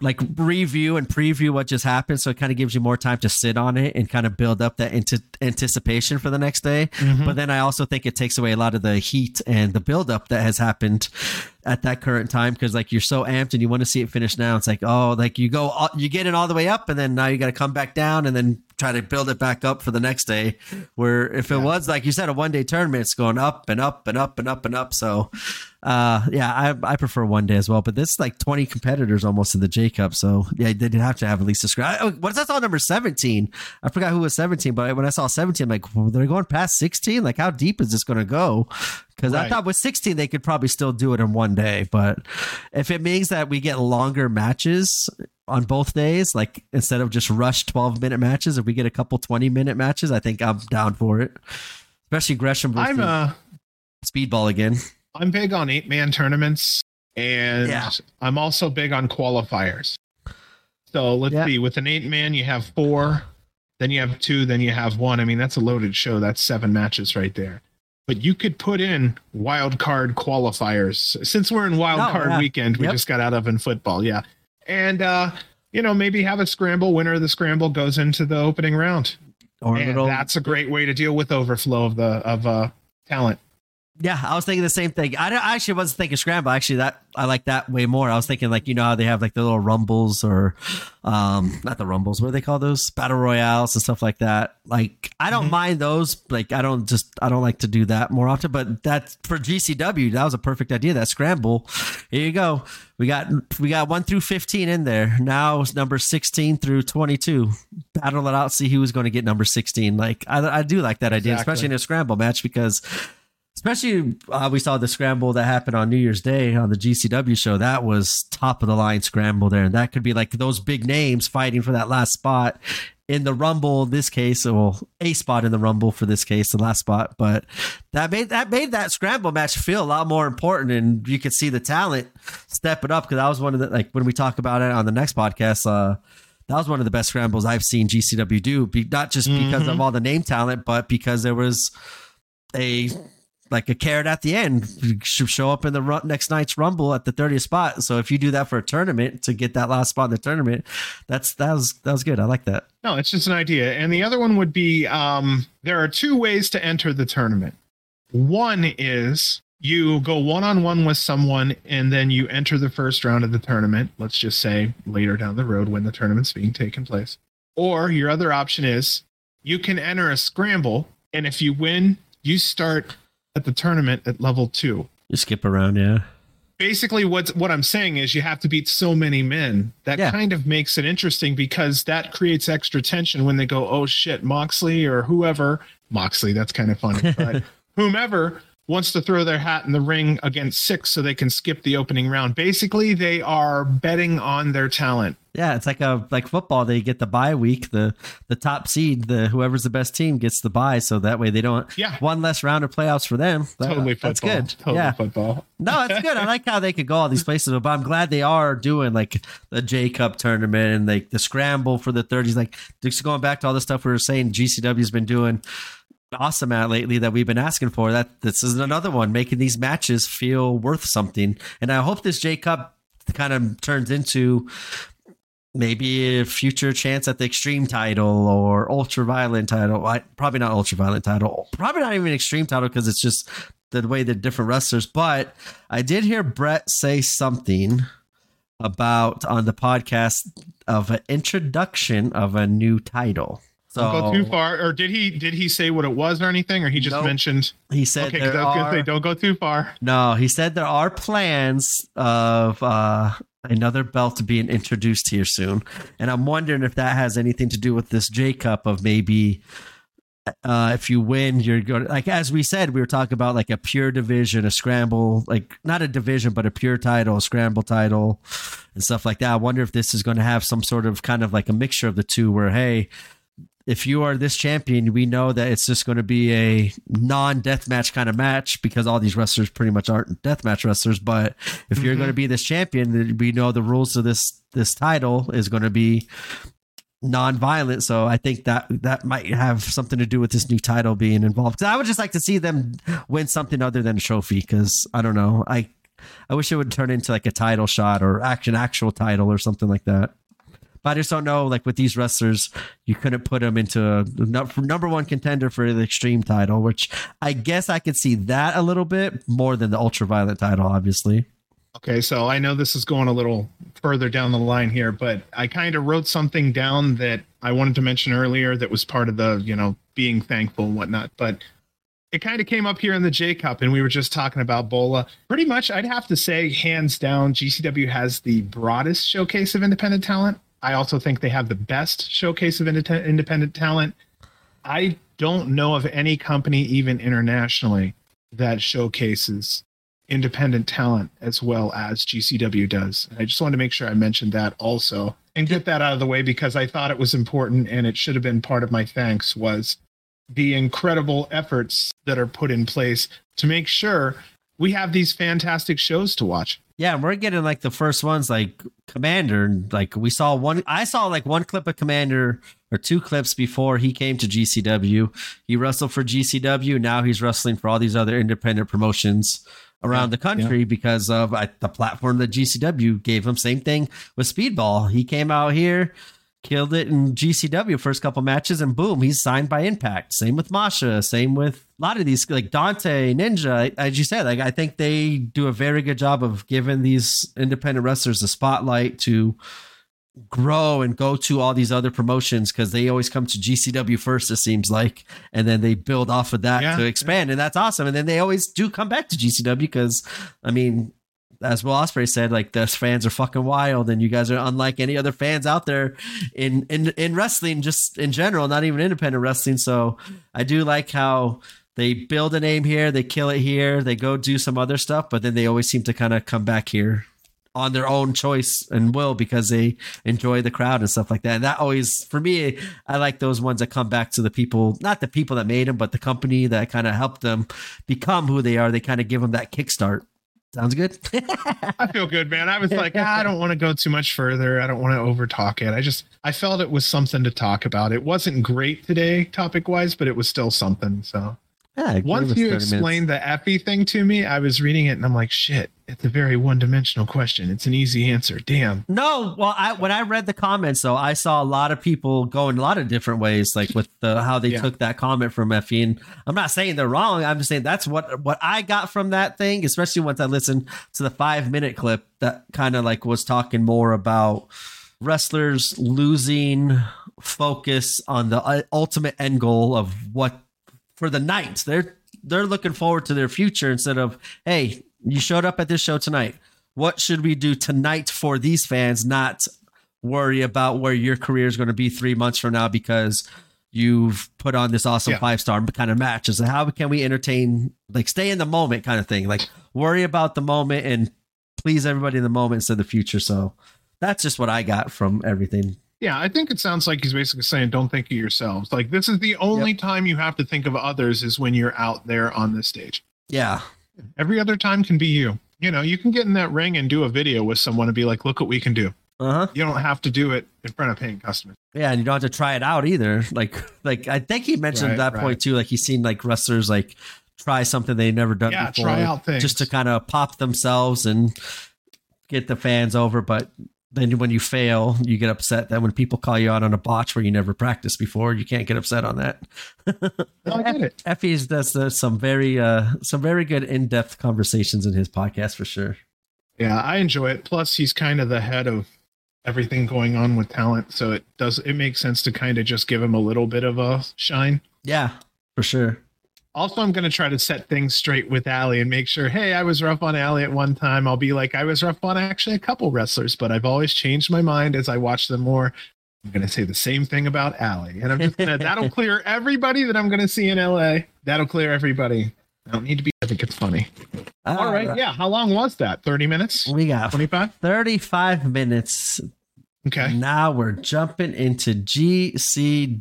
like review and preview what just happened, so it kind of gives you more time to sit on it and kind of build up that ante- anticipation for the next day. But then I also think it takes away a lot of the heat and the buildup that has happened at that current time because like you're so amped and you want to see it finish now. It's like oh like you go all, you get it all the way up and then now you got to come back down and then try to build it back up for the next day. Where if it was like you said a one day tournament, it's going up and up and up and up and up. So uh yeah, I I prefer one day as well. But this is like 20 competitors almost in the J Cup, so yeah, they did have to have at least a scratch. Oh, what is that? Saw number 17. I forgot who was 17, but when I saw 17, I'm like, well, they're going past 16. Like, how deep is this going to go? Because I thought with 16 they could probably still do it in one day, but if it means that we get longer matches on both days, like instead of just rush 12 minute matches, if we get a couple 20 minute matches, I think I'm down for it. Especially Gresham I'm versus uh speedball again. I'm big on 8-man tournaments and Yeah. I'm also big on qualifiers. So let's Yeah. see with an 8-man you have 4, then you have 2, then you have 1. I mean that's a loaded show. That's 7 matches right there. But you could put in wild card qualifiers. Since we're in wild Oh, card yeah. weekend, we Yep. just got out of in football, yeah. And uh you know, maybe have a scramble. Winner of the scramble goes into the opening round. Or And little that's a great way to deal with overflow of the of uh talent. Yeah, I was thinking the same thing. I, I actually wasn't thinking scramble. Actually, that I like that way more. I was thinking like you know how they have like the little rumbles or, um, not the rumbles. What do they call those? Battle royales and stuff like that. Like I don't Mhm. mind those. Like I don't just I don't like to do that more often. But that's for GCW. That was a perfect idea. That scramble. Here you go. We got we got one through fifteen in there. Now it's number sixteen through twenty two. Battle it out. See who's going to get number sixteen. Like I I do like that idea, Exactly. especially in a scramble match because especially uh, we saw the scramble that happened on New Year's Day on the GCW show. That was top of the line scramble there, and that could be like those big names fighting for that last spot in the Rumble. This case, well, a spot in the Rumble for this case, the last spot, but that made that made that scramble match feel a lot more important, and you could see the talent step it up because that was one of the like when we talk about it on the next podcast. uh that was one of the best scrambles I've seen GCW do. Be, not just because of all the name talent, but because there was a like a carrot at the end should show up in the next night's rumble at the 30th spot so if you do that for a tournament to get that last spot in the tournament that's that was that was good i like that No, it's just an idea. And the other one would be um, there are two ways to enter the tournament. One is you go one on one with someone and then you enter the first round of the tournament. Let's just say later down the road when the tournament's being taken place. Or your other option is you can enter a scramble. And if you win, you start at the tournament at level two. You skip around yeah. Basically what's what i'm saying is you have to beat so many men. That Yeah. kind of makes it interesting because that creates extra tension when they go oh shit moxley or whoever. Moxley that's kind of funny but whomever wants to throw their hat in the ring against six so they can skip the opening round. Basically they are betting on their talent. Yeah it's like a like football they get the bye week the the top seed the whoever's the best team gets the bye so that way they don't Yeah. one less round of playoffs for them. That- totally football. that's good. Totally yeah. football. No, it's good. I like how they could go all these places, but I'm glad they are doing like the J Cup tournament and like the scramble for the 30s. Like just going back to all the stuff we were saying, GCW's been doing awesome at lately that we've been asking for. That this is another one making these matches feel worth something. And I hope this J Cup kind of turns into maybe a future chance at the extreme title or ultraviolet title. I, probably not ultraviolet title. Probably not even extreme title because it's just the way they're different wrestlers. But I did hear Brett say something about on the podcast of an introduction of a new title. So don't go too far or did he did he say what it was or anything or he just Nope. mentioned he said okay there i was gonna say don't go too far no, he said there are plans of uh, another belt being introduced here soon, and I'm wondering if that has anything to do with this J Cup of maybe. Uh, if you win, you're going like, as we said, we were talking about like a pure division, a scramble, like not a division, but a pure title, a scramble title, and stuff like that. I wonder if this is going to have some sort of kind of like a mixture of the two where, hey, if you are this champion, we know that it's just going to be a non deathmatch kind of match because all these wrestlers pretty much aren't deathmatch wrestlers. But if you're Mhm. going to be this champion, then we know the rules of this this title is going to be non-violent. So I think that that might have something to do with this new title being involved I would just like to see them win something other than a trophy. Because I don't know, I I wish it would turn into like a title shot or action actual title or something like that. But I just don't know. Like with these wrestlers, you couldn't put them into a number one contender for the extreme title, which I guess I could see that a little bit more than the ultraviolet title, obviously. Okay, so I know this is going a little further down the line here, but I kind of wrote something down that I wanted to mention earlier that was part of the, you know, being thankful and whatnot. But it kind of came up here in the J Cup, and we were just talking about Bola. Pretty much, I'd have to say, hands down, GCW has the broadest showcase of independent talent. I also think they have the best showcase of independent talent. I don't know of any company, even internationally, that showcases independent talent as well as GCW does. And I just wanted to make sure I mentioned that also and get that out of the way because I thought it was important and it should have been part of my thanks was the incredible efforts that are put in place to make sure we have these fantastic shows to watch. Yeah, we're getting like the first ones, like Komander. and, Like we saw one, I saw like one clip of Komander or two clips before he came to GCW. He wrestled for GCW. Now he's wrestling for all these other independent promotions around the country because of uh, the platform that GCW gave him. Same thing with Speedball. He came out here, killed it in GCW first couple matches, and boom, he's signed by Impact. Same with Masha. Same with a lot of these, like Dante, Ninja. As you said, like I think they do a very good job of giving these independent wrestlers a spotlight to grow and go to all these other promotions because they always come to GCW first, it seems like, and then they build off of that Yeah, to expand, and that's awesome. And then they always do come back to GCW because, I mean, as Will Ospreay said, like those fans are fucking wild, and you guys are unlike any other fans out there in in in wrestling, just in general, not even independent wrestling. So I do like how. They build a name here, they kill it here, they go do some other stuff, but then they always seem to kind of come back here on their own choice and will because they enjoy the crowd and stuff like that. And that always, for me, I like those ones that come back to the people, not the people that made them, but the company that kind of helped them become who they are. They kind of give them that kickstart. Sounds good. I feel good, man. I was like, ah, I don't want to go too much further. I don't want to over talk it. I just, I felt it was something to talk about. It wasn't great today, topic wise, but it was still something. So Yeah, once you 30 minutes. explained the Effy thing to me, I was reading it and I'm like, shit, it's a very one dimensional question. It's an easy answer. Damn. No, well, I when I read the comments though, I saw a lot of people going a lot of different ways, like with the how they Yeah. took that comment from Effy. And I'm not saying they're wrong. I'm just saying that's what what I got from that thing, especially once I listened to the five minute clip that kind of like was talking more about wrestlers losing focus on the uh, ultimate end goal of what for the night. They're they're looking forward to their future instead of, hey, you showed up at this show tonight. What should we do tonight for these fans? Not worry about where your career is going to be three months from now because you've put on this awesome Yeah. five star kind of match. Is how can we entertain, like stay in the moment kind of thing? Like worry about the moment and please everybody in the moment instead of the future. So that's just what I got from everything. Yeah, I think it sounds like he's basically saying, don't think of yourselves. Like, this is the only time you have to think of others is when you're out there on the stage. Yeah. Every other time can be you. You know, you can get in that ring and do a video with someone and be like, look what we can do. Uh huh. You don't have to do it in front of paying customers. Yeah, and you don't have to try it out either. Like, like I think he mentioned Right, that right. point too. Like he's seen like wrestlers like try something they've never done Yeah, before, try out things. just to kind of pop themselves and get the fans over. But then when you fail, you get upset. Then when people call you out on a botch where you never practiced before, you can't get upset on that. No, I get it. Effy's does uh, some very uh some very good in depth conversations in his podcast for sure. Yeah, I enjoy it. Plus, he's kind of the head of everything going on with talent. So it does, it makes sense to kind of just give him a little bit of a shine. Yeah, for sure. Also, I'm going to try to set things straight with Allie and make sure, hey, I was rough on Allie at one time. I'll be like, I was rough on actually a couple wrestlers, but I've always changed my mind as I watch them more. I'm going to say the same thing about Allie. And I'm just going to, that'll clear everybody that I'm going to see in LA. That'll clear everybody. I don't need to be, I think it's funny. All right. Yeah. How long was that? 30 minutes? We got 25? 35 minutes Okay. Now we're jumping into GCW's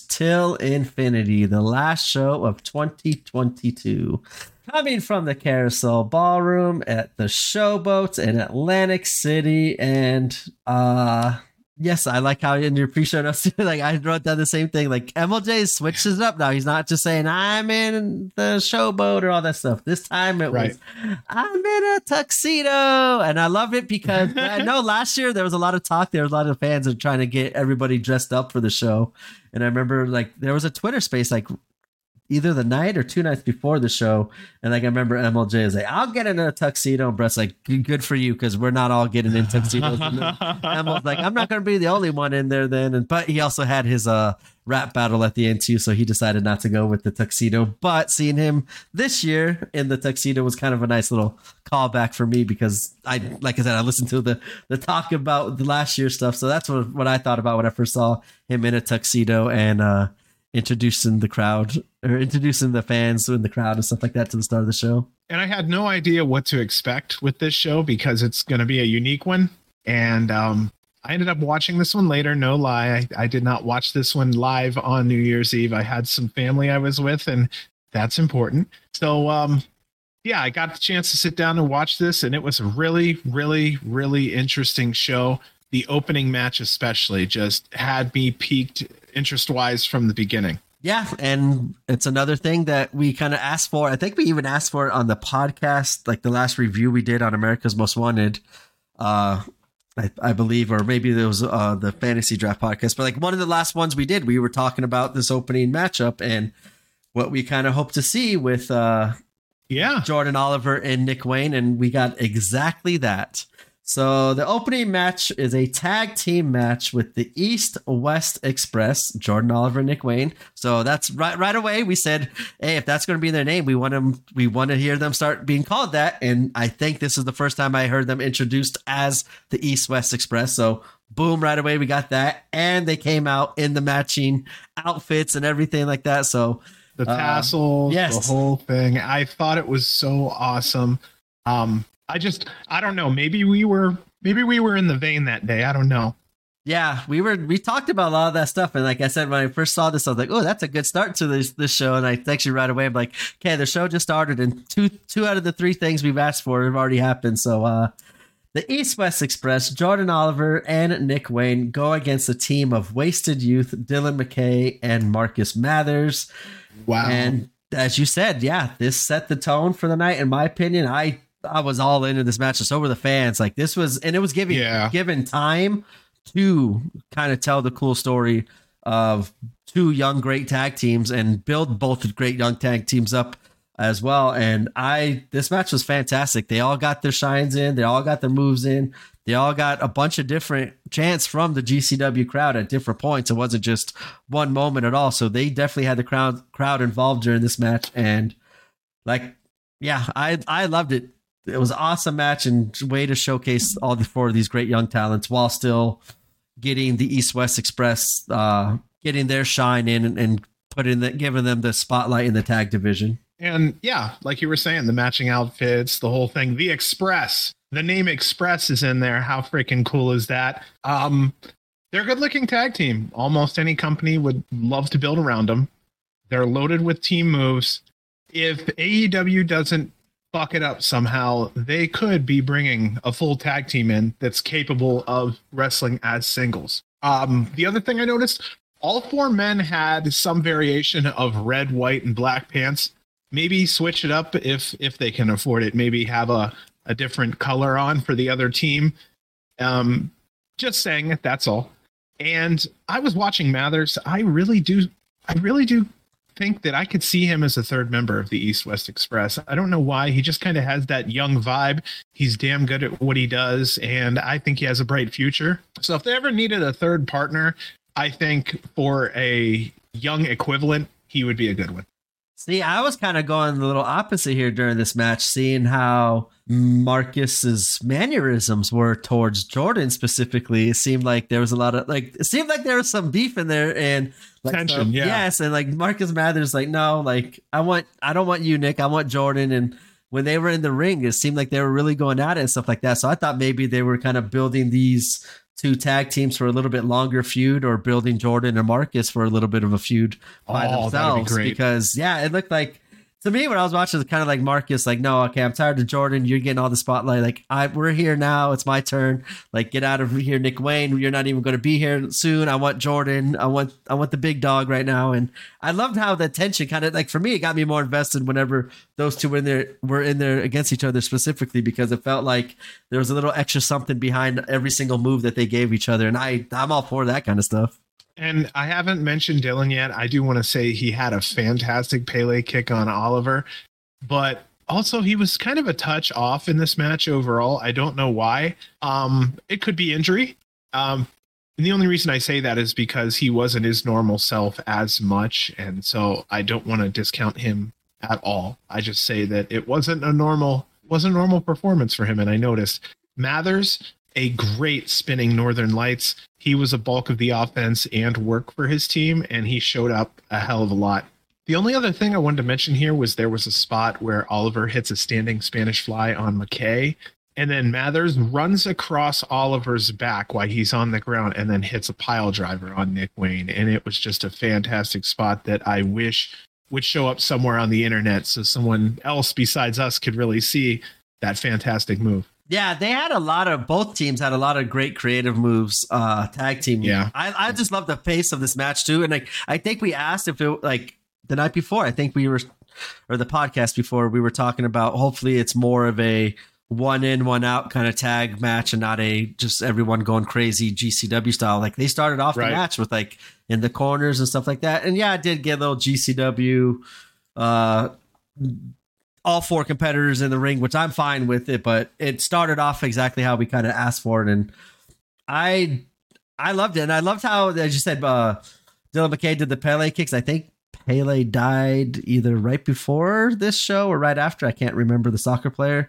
Til Infinity, the last show of 2022. Coming from the Carousel Ballroom at the Showboats in Atlantic City. And uh yes, I like how in your pre-show notes, like I wrote down the same thing. Like MLJ switches it up now. He's not just saying I'm in the showboat or all that stuff. This time it Right. was I'm in a tuxedo, and I love it because I know last year there was a lot of talk. There was a lot of fans are trying to get everybody dressed up for the show, and I remember like there was a Twitter space like either the night or two nights before the show, and like I remember MLJ is like, "I'll get in a tuxedo," and Brett's like, "Good for you," because we're not all getting in tuxedos. And Emma's like, "I'm not going to be the only one in there then," and but he also had his uh rap battle at the end too, so he decided not to go with the tuxedo. But seeing him this year in the tuxedo was kind of a nice little callback for me because I, like I said, I listened to the the talk about the last year stuff, so that's what what I thought about when I first saw him in a tuxedo. And uh introducing the crowd or introducing the fans in the crowd and stuff like that to the start of the show. and I had no idea what to expect with this show because it's going to be a unique one. And um, I ended up watching this one later. No lie, I, I did not watch this one live on New Year's Eve. I had some family I was with, and that's important. So, um, yeah, I got the chance to sit down and watch this, and it was a really, really, really interesting show. The opening match, especially, just had me peaked interest wise from the beginning. Yeah, and it's another thing that we kind of asked for. I think we even asked for it on the podcast, like the last review we did on America's Most Wanted. Uh, I, I believe, or maybe it was uh, the fantasy draft podcast, but like one of the last ones we did, we were talking about this opening matchup and what we kind of hope to see with uh, yeah Jordan Oliver and Nick Wayne, and we got exactly that. So the opening match is a tag team match with the East West Express, Jordan Oliver, Nick Wayne. So that's right right away. We said, hey, if that's going to be their name, we want them. We want to hear them start being called that. And I think this is the first time I heard them introduced as the East West Express. So boom, right away we got that, and they came out in the matching outfits and everything like that. So the tassels, uh, yes. the whole thing. I thought it was so awesome. Um, I just I don't know. Maybe we were maybe we were in the vein that day. I don't know. Yeah, we were we talked about a lot of that stuff, and like I said, when I first saw this, I was like, "Oh, that's a good start to this this show." And I text you right away. I'm like, "Okay, the show just started, and two two out of the three things we've asked for have already happened." So, uh, the East West Express, Jordan Oliver and Nick Wayne go against a team of Wasted Youth, Dylan McKay and Marcus Mathers. Wow! And as you said, yeah, this set the tone for the night. In my opinion, I I was all into this match. So were the fans. Like this was, and it was giving yeah. given time to kind of tell the cool story of two young great tag teams and build both great young tag teams up as well. And I this match was fantastic. They all got their shines in, they all got their moves in, they all got a bunch of different chants from the GCW crowd at different points. It wasn't just one moment at all. So they definitely had the crowd crowd involved during this match. And like yeah, I I loved it it was awesome match and way to showcase all the four of these great young talents while still getting the East West Express uh, getting their shine in and, and putting the giving them the spotlight in the tag division. And yeah, like you were saying, the matching outfits, the whole thing, the Express, the name Express is in there. How freaking cool is that? Um, they're a good looking tag team. Almost any company would love to build around them. They're loaded with team moves. If AEW doesn't fuck it up somehow, they could be bringing a full tag team in that's capable of wrestling as singles. Um, the other thing I noticed, all four men had some variation of red, white, and black pants. Maybe switch it up if if they can afford it. Maybe have a a different color on for the other team. Um, just saying that's all. And I was watching Mathers. I really do. I really do think that I could see him as a third member of the East West Express. I don't know why. He just kind of has that young vibe. He's damn good at what he does, and I think he has a bright future. So if they ever needed a third partner, I think for a young equivalent, he would be a good one. See, I was kind of going the little opposite here during this match, seeing how Marcus's mannerisms were towards Jordan specifically. It seemed like there was a lot of like it seemed like there was some beef in there and like, tension. yeah. Yes, and like Marcus Mathers, like no, like I want I don't want you, Nick. I want Jordan. And when they were in the ring, it seemed like they were really going at it and stuff like that. So I thought maybe they were kind of building these two tag teams for a little bit longer feud or building Jordan and Marcus for a little bit of a feud by oh, themselves. Be because yeah, it looked like to me when I was watching, it's kind of like Marcus, like, no, okay, I'm tired of Jordan. You're getting all the spotlight. Like, I we're here now. It's my turn. Like, get out of here, Nick Wayne. You're not even going to be here soon. I want Jordan. I want I want the big dog right now. And I loved how the tension kind of like for me, it got me more invested whenever those two were in there were in there against each other specifically because it felt like there was a little extra something behind every single move that they gave each other. And I I'm all for that kind of stuff. And I haven't mentioned Dylan yet. I do want to say he had a fantastic Pele kick on Oliver, but also he was kind of a touch off in this match overall. I don't know why. Um, it could be injury. Um, and the only reason I say that is because he wasn't his normal self as much, and so I don't want to discount him at all. I just say that it wasn't a normal wasn't normal performance for him, and I noticed Mathers a great spinning Northern Lights. He was a bulk of the offense and work for his team, and he showed up a hell of a lot. The only other thing I wanted to mention here was there was a spot where Oliver hits a standing Spanish fly on McKay, and then Mathers runs across Oliver's back while he's on the ground and then hits a pile driver on Nick Wayne. And it was just a fantastic spot that I wish would show up somewhere on the internet so someone else besides us could really see that fantastic move. Yeah, they had a lot of both teams had a lot of great creative moves, uh tag team. Yeah. I, I just love the pace of this match too. And like I think we asked if it like the night before, I think we were or the podcast before we were talking about hopefully it's more of a one in, one out kind of tag match and not a just everyone going crazy GCW style. Like they started off Right. the match with like in the corners and stuff like that. And yeah, I did get a little GCW, uh, all four competitors in the ring, which I'm fine with it, but it started off exactly how we kind of asked for it. And I, I loved it. And I loved how, as you said, uh, Dylan McKay did the Pele kicks. I think Pele died either right before this show or right after. I can't remember the soccer player.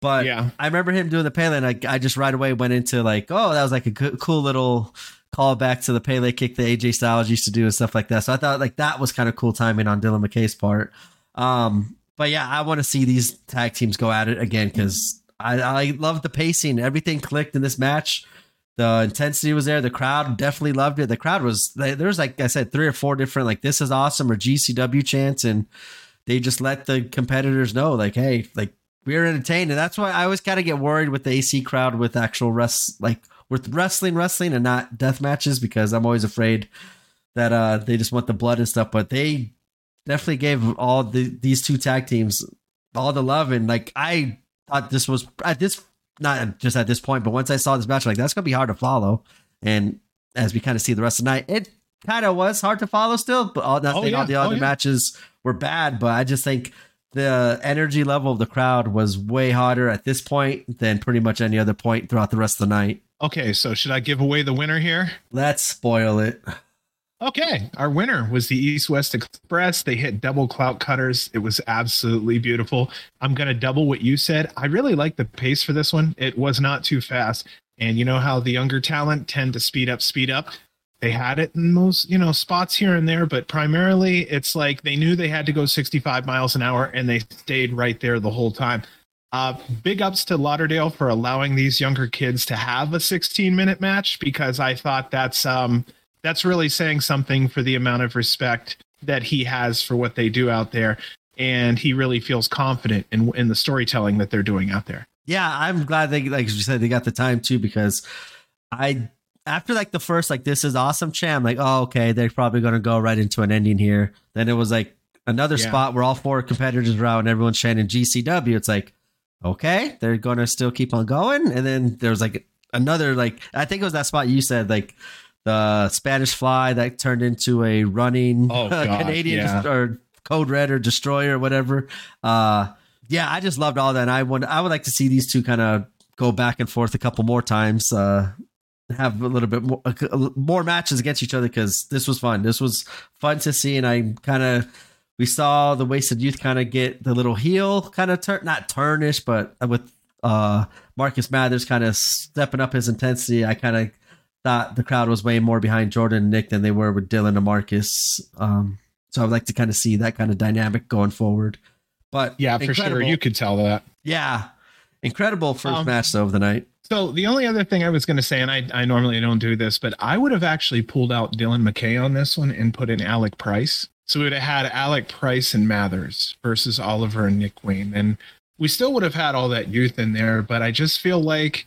But Yeah. I remember him doing the Pele, and I, I just right away went into like, oh, that was like a co- cool little callback to the Pele kick that AJ Styles used to do and stuff like that. So I thought like that was kind of cool timing on Dylan McKay's part. Um, but yeah, I want to see these tag teams go at it again because I, I love the pacing. Everything clicked in this match. The intensity was there. The crowd definitely loved it. The crowd was there was like I said, three or four different like this is awesome or GCW chants, and they just let the competitors know like, hey, like we're entertained, and that's why I always kind of get worried with the AC crowd with actual rest like with wrestling, wrestling, and not death matches because I'm always afraid that uh they just want the blood and stuff. But they definitely gave all the these two tag teams all the love, and like I thought this was at this not just at this point, but once I saw this match, like that's gonna be hard to follow. And as we kind of see the rest of the night, it kind of was hard to follow still. But all, Oh, saying all yeah. the Oh, other yeah. matches were bad, but I just think the energy level of the crowd was way hotter at this point than pretty much any other point throughout the rest of the night. Okay, so should I give away the winner here? Let's spoil it. Okay, our winner was the East West Express. They hit double clout cutters. It was absolutely beautiful. I'm going to double what you said. I really like the pace for this one. It was not too fast. And you know how the younger talent tend to speed up, speed up? They had it in those, you know, spots here and there, but primarily it's like they knew they had to go 65 miles an hour and they stayed right there the whole time. Uh, big ups to Lauderdale for allowing these younger kids to have a 16 minute match because I thought that's um, that's really saying something for the amount of respect that he has for what they do out there and he really feels confident in in the storytelling that they're doing out there Yeah, I'm glad they like you said they got the time too because I after like the first like this is awesome chant, I'm like, oh okay, they're probably gonna go right into an ending here. Then it was like another Yeah. spot where all four competitors are out and everyone's chanting GCW. It's like, okay, they're gonna still keep on going. And then there was like another like I think it was that spot you said like the Spanish fly that turned into a running Oh, God, Canadian yeah. or code red or destroyer or whatever. Uh yeah, I just loved all that. And I would I would like to see these two kind of go back and forth a couple more times. Uh have a little bit more more matches against each other because this was fun. This was fun to see, and I kind of we saw the wasted youth kind of get the little heel kind of turn, not turnish, but with uh Marcus Mathers kind of stepping up his intensity. I kind of thought the crowd was way more behind Jordan and Nick than they were with Dylan and Marcus. Um, so I'd like to kind of see that kind of dynamic going forward. But yeah for sure you could tell that yeah, incredible first Um, match though of the night. so the only other thing i was going to say and I, I normally don't do this but i would have actually pulled out dylan mckay on this one and put in alec price so we would have had alec price and mathers versus oliver and nick wayne and we still would have had all that youth in there but i just feel like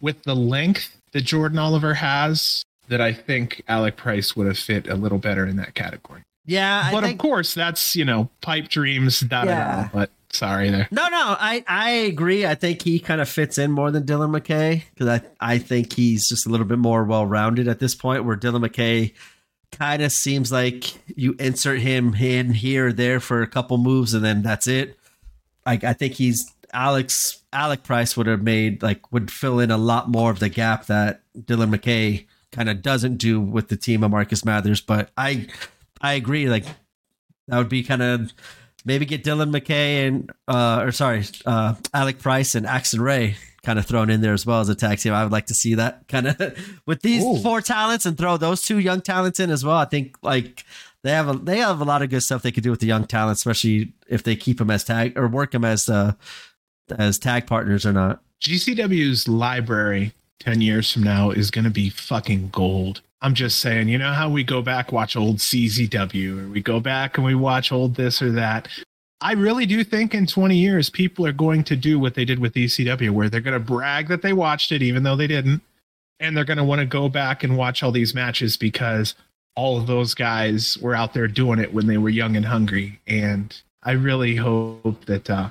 with the length that jordan oliver has that i think alec price would have fit a little better in that category Yeah, I but think of course that's you know pipe dreams da, Yeah. but sorry there No, no, I I agree. I think he kind of fits in more than Dylan McKay because I I think he's just a little bit more well rounded at this point. Where Dylan McKay kind of seems like you insert him in here or there for a couple moves and then that's it. Like I think he's Alex Alec Price would have made like would fill in a lot more of the gap that Dylan McKay kind of doesn't do with the team of Marcus Mathers. But I I agree. Like that would be kind of maybe get Dylan McKay and uh or sorry, uh Alec Price and Axton Ray kind of thrown in there as well as a tag team. I would like to see that kind of with these Ooh. four talents and throw those two young talents in as well. I think like they have a they have a lot of good stuff they could do with the young talent, especially if they keep them as tag or work them as uh as tag partners or not. GCW's library 10 years from now is going to be fucking gold. I'm just saying, you know how we go back, watch old CZW, or we go back and we watch old this or that. I really do think in 20 years, people are going to do what they did with ECW, where they're going to brag that they watched it, even though they didn't. And they're going to want to go back and watch all these matches because all of those guys were out there doing it when they were young and hungry. And I really hope that uh,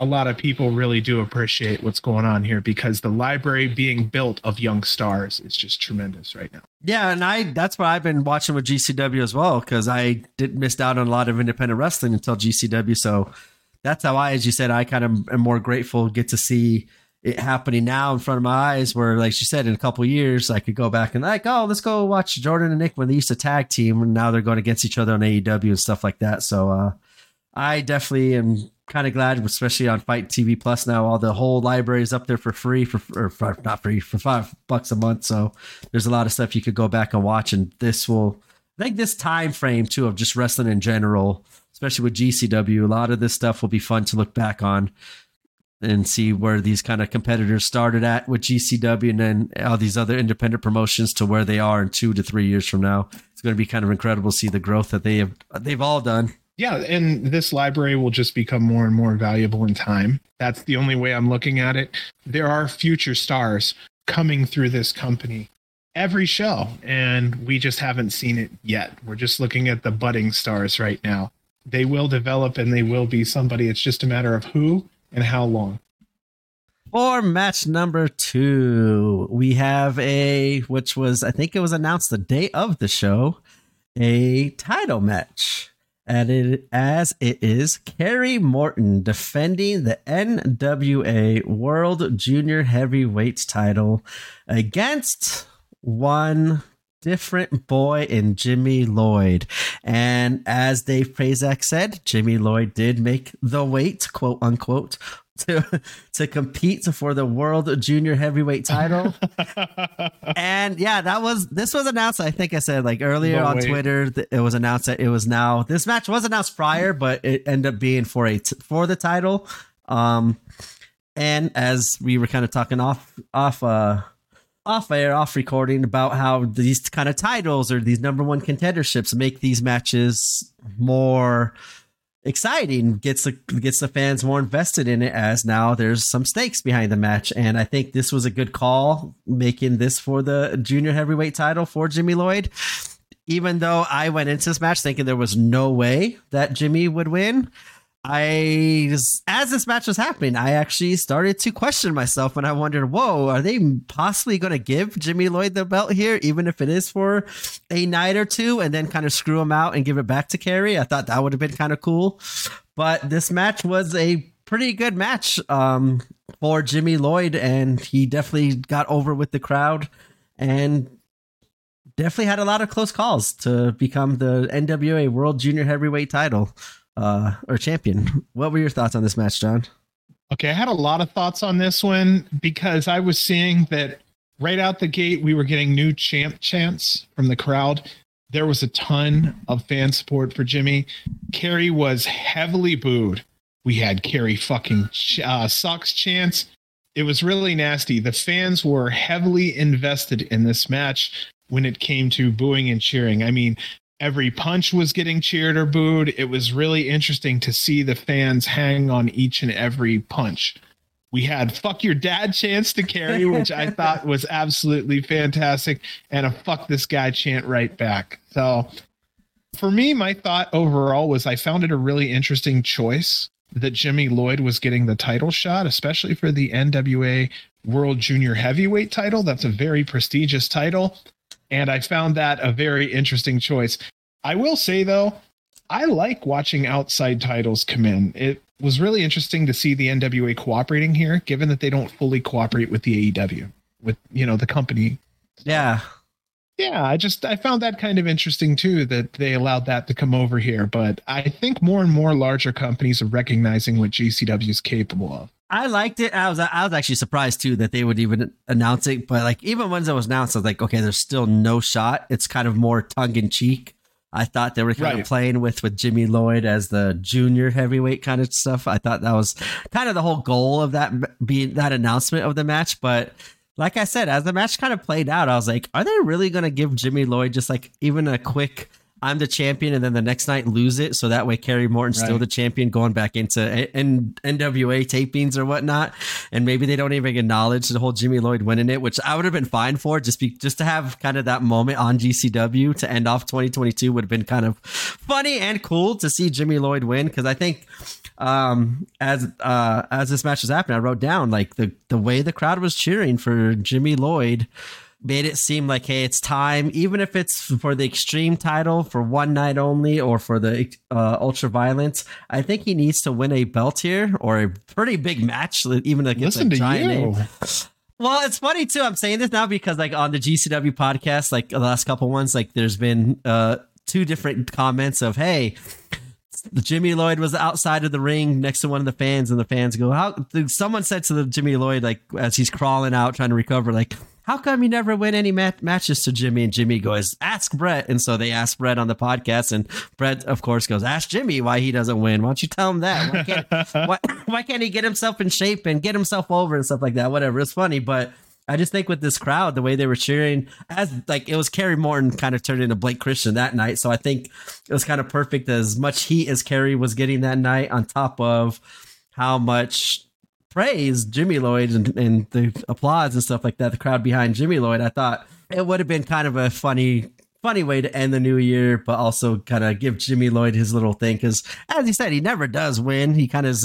a lot of people really do appreciate what's going on here because the library being built of young stars is just tremendous right now. Yeah, and I that's what I've been watching with GCW as well because I did missed out on a lot of independent wrestling until GCW. So that's how I, as you said, I kind of am more grateful get to see it happening now in front of my eyes. Where, like she said, in a couple years, I could go back and like, oh, let's go watch Jordan and Nick when they used to tag team, and now they're going against each other on AEW and stuff like that. So uh, I definitely am kind of glad, especially on FITE TV Plus now, all the whole library is up there for free for or for, not free for five bucks a month. So there's a lot of stuff you could go back and watch, and this will. I think this time frame too of just wrestling in general, especially with GCW, a lot of this stuff will be fun to look back on and see where these kind of competitors started at with GCW and then all these other independent promotions to where they are in two to three years from now. It's going to be kind of incredible to see the growth that they have they've all done. Yeah, and this library will just become more and more valuable in time. That's the only way I'm looking at it. There are future stars coming through this company every show, and we just haven't seen it yet. We're just looking at the budding stars right now. They will develop and they will be somebody. It's just a matter of who and how long. For match number two, we have a, which was, I think it was announced the day of the show, a title match and it, as it is Kerry Morton defending the NWA World Junior Heavyweight title against one different boy in Jimmy Lloyd. And as Dave Prazak said, Jimmy Lloyd did make the weight, quote unquote, to to compete for the world junior heavyweight title. and yeah, that was this was announced. I think I said like earlier no on way. Twitter. It was announced that it was now this match was announced prior, but it ended up being for a t- for the title. Um, and as we were kind of talking off off uh off air, off recording about how these kind of titles or these number one contenderships make these matches more exciting gets the gets the fans more invested in it as now there's some stakes behind the match. And i think this was a good call making this for the junior heavyweight title for jimmy lloyd. Even though i went into this match thinking there was no way that jimmy would win I as this match was happening, I actually started to question myself and I wondered, whoa, are they possibly going to give Jimmy Lloyd the belt here, even if it is for a night or two, and then kind of screw him out and give it back to Kerry? I thought that would have been kind of cool. But this match was a pretty good match um, for Jimmy Lloyd, and he definitely got over with the crowd and definitely had a lot of close calls to become the NWA World Junior Heavyweight title uh, or champion. What were your thoughts on this match, John? Okay, I had a lot of thoughts on this one because I was seeing that right out the gate we were getting new champ chants from the crowd. There was a ton of fan support for Jimmy. Kerry was heavily booed. We had Kerry fucking uh, sucks chants. It was really nasty. The fans were heavily invested in this match when it came to booing and cheering. I mean, every punch was getting cheered or booed. It was really interesting to see the fans hang on each and every punch. We had fuck your dad chance to Kerry, which I thought was absolutely fantastic, and a fuck this guy chant right back. So for me, my thought overall was I found it a really interesting choice that Jimmy Lloyd was getting the title shot, especially for the NWA World Junior Heavyweight title. That's a very prestigious title. And I found that a very interesting choice. I will say though, I like watching outside titles come in. It was really interesting to see the NWA cooperating here, given that they don't fully cooperate with the AEW, with you know the company. Yeah, yeah. I just I found that kind of interesting too that they allowed that to come over here. But I think more and more larger companies are recognizing what GCW is capable of. I liked it. I was I was actually surprised too that they would even announce it. But like even once it was announced, I was like, okay, there's still no shot. It's kind of more tongue in cheek. I thought they were kind right. of playing with with Jimmy Lloyd as the junior heavyweight kind of stuff. I thought that was kind of the whole goal of that being that announcement of the match. But like I said, as the match kind of played out, I was like, are they really going to give Jimmy Lloyd just like even a quick I'm the champion, and then the next night lose it, so that way Kerry Morton's right. still the champion, going back into N- NWA tapings or whatnot, and maybe they don't even acknowledge the whole Jimmy Lloyd winning it, which I would have been fine for, just be just to have kind of that moment on GCW to end off 2022 would have been kind of funny and cool to see Jimmy Lloyd win. Because I think um, as uh, as this match was happening, I wrote down like the the way the crowd was cheering for Jimmy Lloyd made it seem like hey it's time even if it's for the extreme title for one night only or for the uh, ultra violence i think he needs to win a belt here or a pretty big match even against Listen a to giant you. name well, it's funny too. I'm saying this now because like on the GCW podcast, like the last couple ones, like there's been uh two different comments of hey, Jimmy Lloyd was outside of the ring next to one of the fans, and the fans go, "How?" Someone said to the Jimmy Lloyd like as he's crawling out trying to recover, like, "How come you never win any mat- matches to Jimmy?" And Jimmy goes, "Ask Brett." And so they ask Brett on the podcast, and Brett, of course, goes, "Ask Jimmy why he doesn't win. Why don't you tell him that? Why can't, why, why can't he get himself in shape and get himself over and stuff like that? Whatever. It's funny, but." I just think with this crowd, the way they were cheering, as like it was Kerry Morton kind of turned into Blake Christian that night. So I think it was kind of perfect as much heat as Kerry was getting that night, on top of how much praise Jimmy Lloyd and, and the applause and stuff like that, the crowd behind Jimmy Lloyd. I thought it would have been kind of a funny funny way to end the new year, but also kind of give Jimmy Lloyd his little thing because, as he said, he never does win. He kind of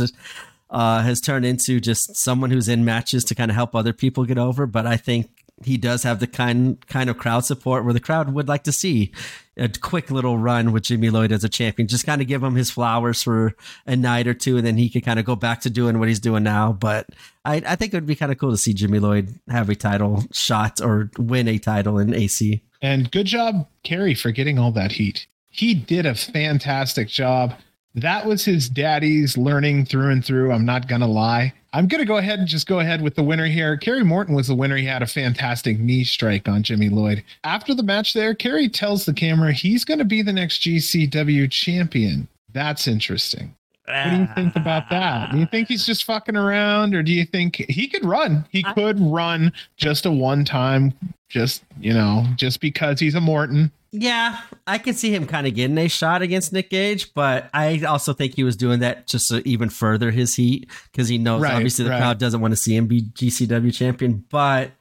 uh, has turned into just someone who's in matches to kind of help other people get over. But I think he does have the kind kind of crowd support where the crowd would like to see a quick little run with Jimmy Lloyd as a champion. Just kind of give him his flowers for a night or two, and then he could kind of go back to doing what he's doing now. But I, I think it would be kind of cool to see Jimmy Lloyd have a title shot or win a title in AC. And good job, Kerry, for getting all that heat. He did a fantastic job. That was his daddy's learning through and through. I'm not going to lie. I'm going to go ahead and just go ahead with the winner here. Kerry Morton was the winner. He had a fantastic knee strike on Jimmy Lloyd. After the match there, Kerry tells the camera he's going to be the next GCW champion. That's interesting. What do you think about that? Do you think he's just fucking around or do you think he could run? He could run just a one time, just, you know, just because he's a Morton. Yeah, I can see him kind of getting a shot against Nick Gage, but I also think he was doing that just to even further his heat because he knows Right, obviously the right. crowd doesn't want to see him be GCW champion, but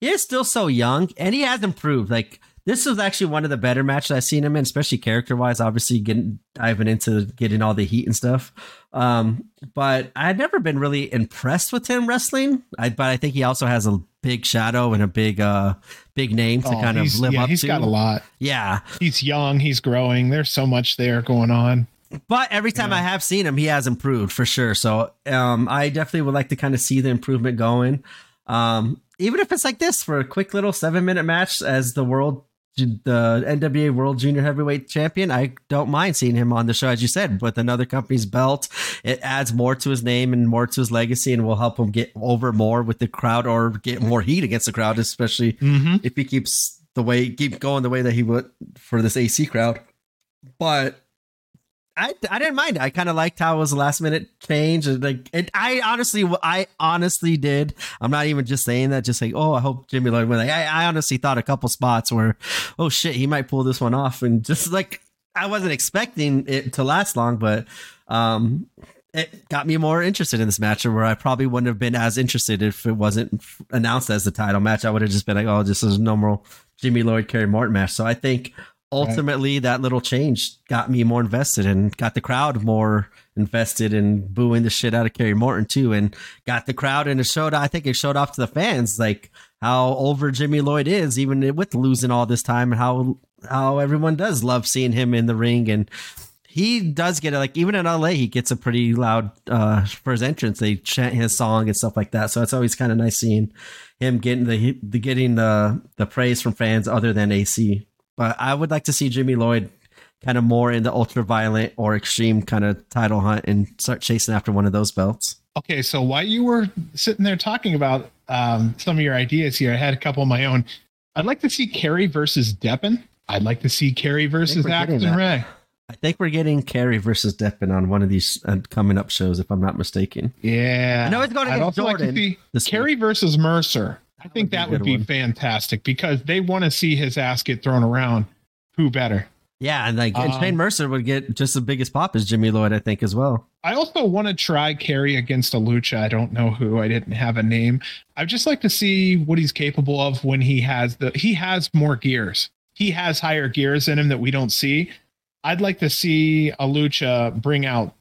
he is still so young and he has improved. Like this was actually one of the better matches I've seen him in, especially character wise. Obviously, getting diving into getting all the heat and stuff. Um, but I had never been really impressed with him wrestling. I, but I think he also has a big shadow and a big, uh, big name to Oh, kind of live yeah, up he's to. He's got a lot. Yeah, He's young, he's growing. There's so much there going on. But every time I have seen him, he has improved for sure. So um, I definitely would like to kind of see the improvement going. Um, even if it's like this for a quick little seven minute match as the world, the NWA World Junior Heavyweight Champion, I don't mind seeing him on the show, as you said, with another company's belt. It adds more to his name and more to his legacy, and will help him get over more with the crowd or get more heat against the crowd, especially Mm-hmm. if he keeps the way keep going the way that he would for this AC crowd. But I I didn't mind. I kind of liked how it was a last minute change. And like, and I honestly, I honestly did. I'm not even just saying that. Just like, oh, I hope Jimmy Lloyd win. Like, I, I honestly thought a couple spots where, oh shit, he might pull this one off. And just like, I wasn't expecting it to last long, but um, it got me more interested in this match, where I probably wouldn't have been as interested if it wasn't announced as the title match. I would have just been like, oh, this is a normal Jimmy Lloyd Kerry Morton match. So I think ultimately that little change got me more invested and got the crowd more invested in booing the shit out of Kerry Morton too, and got the crowd and it showed. I think it showed off to the fans like how over Jimmy Lloyd is, even with losing all this time, and how how everyone does love seeing him in the ring and he does get it like even in LA he gets a pretty loud uh for his entrance they chant his song and stuff like that so it's always kind of nice seeing him getting the, the getting the the praise from fans other than AC but I would like to see Jimmy Lloyd kind of more in the ultra violent or extreme kind of title hunt and start chasing after one of those belts Okay, so while you were sitting there talking about um, some of your ideas here, I had a couple of my own. I'd like to see Kerry versus Deppen. I'd like to see Kerry versus Axton. Ray. I think we're getting Kerry versus Deppen on one of these uh, coming up shows if I'm not mistaken Yeah. I know he's going against also like to Jordan see. Kerry versus Mercer. I think would be that would be fantastic because they want to see his ass get thrown around. Who better? yeah and like and Um, Shane Mercer would get just the biggest pop as Jimmy Lloyd I think as well I also want to try Kerry against a Lucha. I don't know who. I didn't have a name. I'd just like to see what he's capable of when he has the he has more gears. He has higher gears in him that we don't see. I'd like to see a Lucha bring out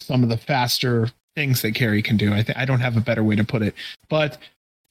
some of the faster things that Kerry can do. I think I don't have a better way to put it. But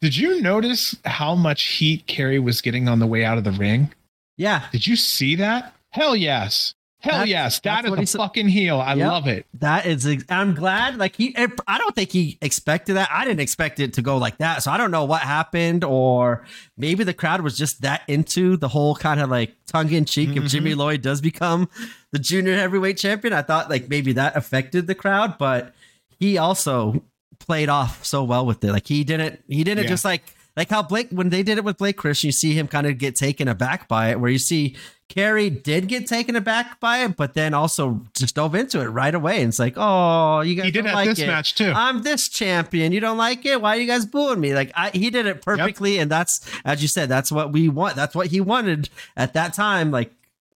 did you notice how much heat Kerry was getting on the way out of the ring? Yeah. Did you see that? Hell yes. Hell That's- yes. What is he a fucking heel. I Yep. love it. That is, I'm glad. Like he, I don't think he expected that. I didn't expect it to go like that. So I don't know what happened, or maybe the crowd was just that into the whole kind of like tongue in cheek. If Mhm. Jimmy Lloyd does become the junior heavyweight champion, I thought like maybe that affected the crowd, but he also played off so well with it. Like he didn't, he didn't Yeah. just like like how Blake when they did it with Blake Christian, you see him kind of get taken aback by it. Where you see Kerry did get taken aback by it, but then also just dove into it right away. And it's like, oh, you guys He did like this it. match too. I'm this champion. You don't like it? Why are you guys booing me? Like I, he did it perfectly, and that's as you said, that's what we want. That's what he wanted at that time. Like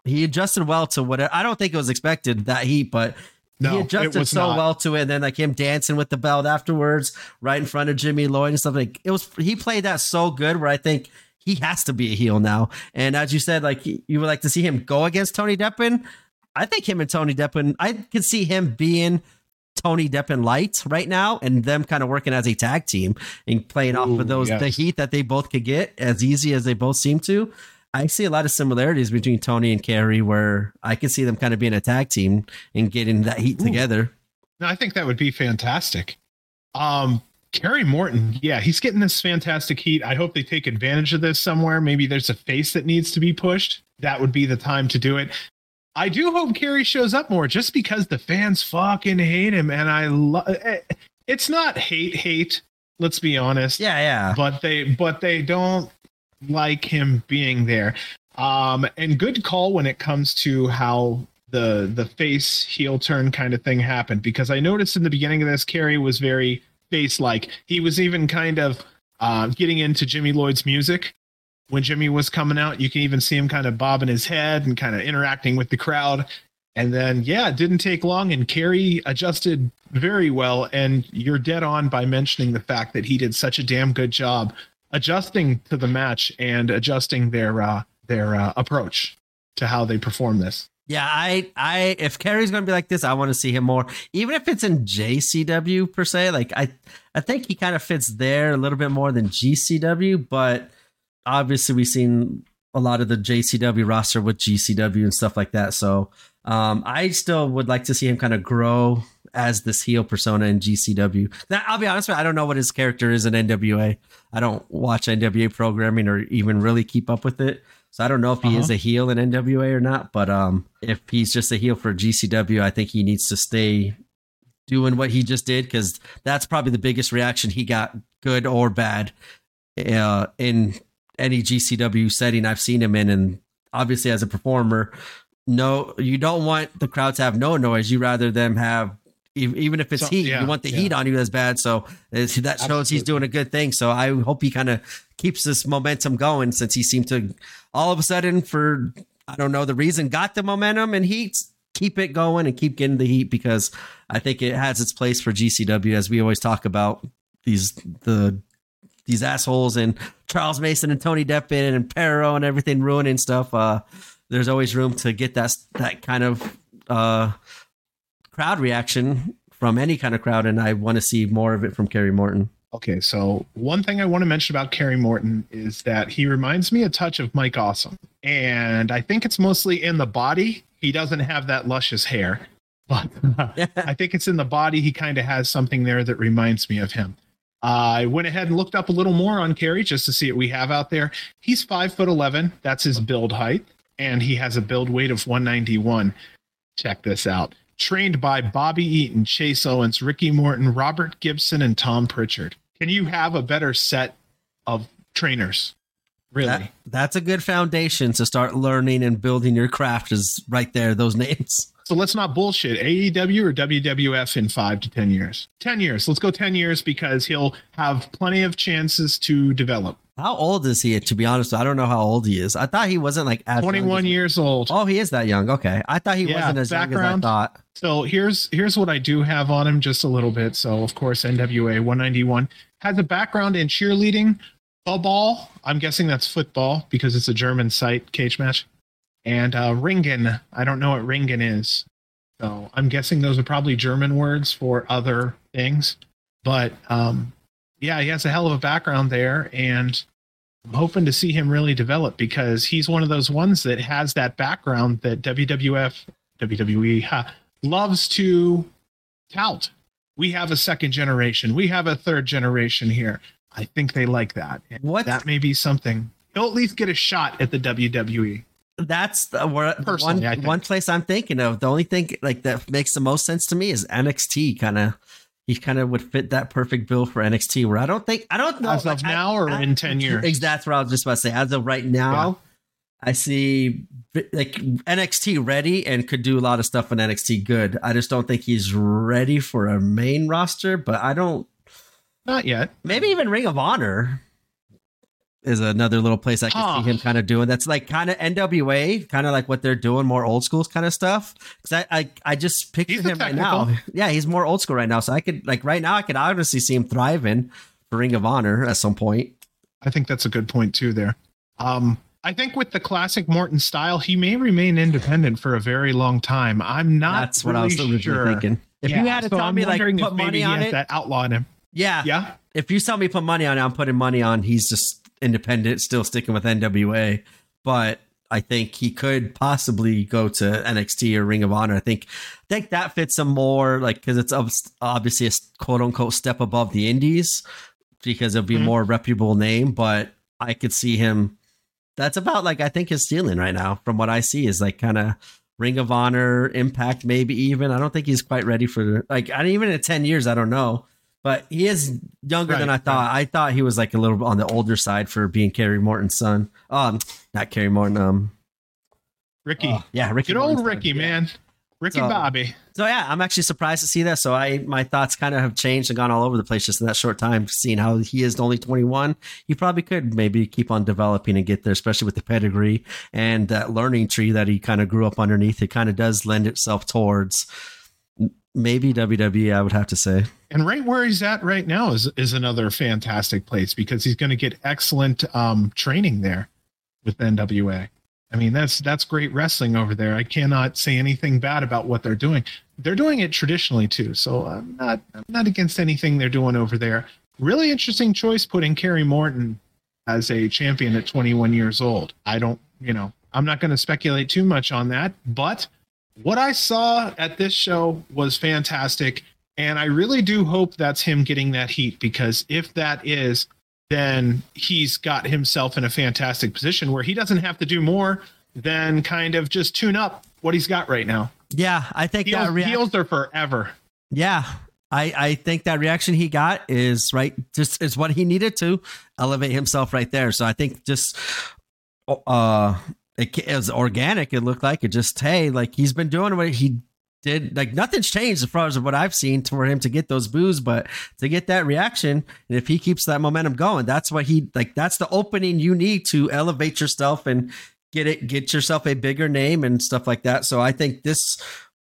he adjusted well to whatever. I don't think it was expected that heat, but No, he it adjusted was so not. well to it. And then like him dancing with the belt afterwards, right in front of Jimmy Lloyd and stuff like it was. He played that so good. Where I think he has to be a heel now. And as you said, like you would like to see him go against Tony Deppen. I think him and Tony Deppen. I could see him being Tony Deppen light right now, and them kind of working as a tag team and playing off of those the heat that they both could get as easy as they both seem to. I see a lot of similarities between Tony and Kerry, where I can see them kind of being a tag team and getting that heat Ooh. together. No, I think that would be fantastic. Um, Kerry Morton, yeah, he's getting this fantastic heat. I hope they take advantage of this somewhere. Maybe there's a face that needs to be pushed. That would be the time to do it. I do hope Kerry shows up more just because the fans fucking hate him. And I love it's not hate, hate. Let's be honest. Yeah, yeah. But they, but they don't like him being there. Um, and good call when it comes to how the the face heel turn kind of thing happened because I noticed in the beginning of this, Kerry was very face like. He was even kind of uh, getting into Jimmy Lloyd's music when Jimmy was coming out. You can even see him kind of bobbing his head and kind of interacting with the crowd. And then, yeah, it didn't take long, and Kerry adjusted very well. And you're dead on by mentioning the fact that he did such a damn good job adjusting to the match and adjusting their uh, their uh, approach to how they perform this. Yeah, I, I, if Kerry's gonna be like this, I want to see him more. Even if it's in JCW per se, like I, I think he kind of fits there a little bit more than GCW. But obviously, we've seen a lot of the JCW roster with GCW and stuff like that. So, um, I still would like to see him kind of grow as this heel persona in GCW. Now, I'll be honest with you, I don't know what his character is in NWA. I don't watch NWA programming or even really keep up with it. So I don't know if he Uh-huh. is a heel in NWA or not, but um, if he's just a heel for GCW, I think he needs to stay doing what he just did because that's probably the biggest reaction he got, good or bad, uh, in any GCW setting I've seen him in. And obviously, as a performer, no, you don't want the crowd to have no noise. You rather them have. Ev- Even if it's So- heat, yeah, you want the yeah. heat on you as bad. So it's, that shows he's doing a good thing. So I hope he kind of keeps this momentum going since he seemed to all of a sudden for I don't know the reason got the momentum and heat keep it going and keep getting the heat because I think it has its place for GCW as we always talk about these the these assholes and Charles Mason and Tony Deppen and Perro and everything ruining stuff. Uh, there's always room to get that that kind of uh, crowd reaction from any kind of crowd, and I want to see more of it from Kerry Morton. Okay, so one thing I want to mention about Kerry Morton is that he reminds me a touch of Mike Awesome. And I think it's mostly in the body. He doesn't have that luscious hair, but I think it's in the body. He kind of has something there that reminds me of him. I went ahead and looked up a little more on Kerry just to see what we have out there. He's five foot 11. That's his build height. And he has a build weight of 191. Check this out. Trained by Bobby Eaton, Chase Owens, Ricky Morton, Robert Gibson, and Tom Pritchard. Can you have a better set of trainers? Really? That, that's a good foundation to start learning and building your craft. Is right there, those names. so let's not bullshit. AEW or WWF in five to 10 years? 10 years. Let's go 10 years because he'll have plenty of chances to develop. How old is he? To be honest, I don't know how old he is. I thought he wasn't like as young 21 as- years old. Oh, he is that young. Okay, I thought he Yeah, wasn't as young as I thought. So here's here's what I do have on him just a little bit. So of course NWA 191 has a background in cheerleading, football. I'm guessing that's football because it's a German site cage match, and uh, ringen. I don't know what ringen is. So I'm guessing those are probably German words for other things. But um, yeah, he has a hell of a background there, and I'm hoping to see him really develop because he's one of those ones that has that background that WWF, WWE ha, loves to tout. We have a second generation. We have a third generation here. I think they like that. And What That may be something. He'll at least get a shot at the. WWE. that's the where, the one one place I'm thinking of. The only thing like that makes the most sense to me is NXT. Kind of, he kind of would fit that perfect bill for NXT. Where I don't think I don't know As of like, I- now or in 10 years? That's what I was just about to say. As of right now, I see like NXT ready and could do a lot of stuff in NXT good. I just don't think he's ready for a main roster. But I don't. Not yet. Maybe even Ring of Honor is another little place I can Huh. see him kind of doing. That's like kind of NWA, kind of like what they're doing, more old school kind of stuff. Because I, I, I just picture He's him right now. Yeah, he's more old school right now. So I could like right now, I could obviously see him thriving for Ring of Honor at some point. I think that's a good point too there. Um, I think with the classic Morton style, he may remain independent for a very long time. I'm not That's what I was really originally sure. thinking. If Yeah, you had to so tell I'm me like put money on it, that outlaw him. yeah, Yeah. if you tell me put money on it, I'm putting money on he's just independent, still sticking with NWA. But I think he could possibly go to NXT or Ring of Honor. I think I think that fits him more like because it's obviously a quote unquote step above the Indies because it'll be a Mhm. more reputable name. But I could see him. That's about like I think his ceiling right now, from what I see, is like kind of Ring of Honor, Impact, maybe even. I don't think he's quite ready for like. I even in ten years, I don't know. But he is younger than I thought. I thought he was like a little bit on the older side for being Kerry Morton's son. Um, not Kerry Morton. Um, Ricky. oh, yeah, Ricky. Good old Morton's son. Ricky, Yeah. man. Ricky So- Bobby. So yeah, I'm actually surprised to see that. So I my thoughts kind of have changed and gone all over the place just in that short time. Seeing how he is only 21, he probably could maybe keep on developing and get there, especially with the pedigree and that learning tree that he kind of grew up underneath. It kind of does lend itself towards maybe WWE. I would have to say. And right where he's at right now is is another fantastic place because he's going to get excellent um, training there with NWA. I mean, that's that's great wrestling over there. I cannot say anything bad about what they're doing. They're doing it traditionally too, so I'm not I'm not against anything they're doing over there. Really interesting choice putting Kerry Morton as a champion at 21 years old. I don't, you know, I'm not going to speculate too much on that, but what I saw at this show was fantastic. And I really do hope that's him getting that heat because if that is, then he's got himself in a fantastic position where he doesn't have to do more than kind of just tune up what he's got right now. Yeah, I think that Heels, reaction. heels are forever. Yeah. I, I think that reaction he got is right just is what he needed to elevate himself right there. So I think just uh it, it was organic, it looked like it just hey, like he's been doing what he did like nothing's changed as far as what I've seen for him to get those boos, but to get that reaction, and if he keeps that momentum going, that's what he like that's the opening you need to elevate yourself and get it get yourself a bigger name and stuff like that. So I think this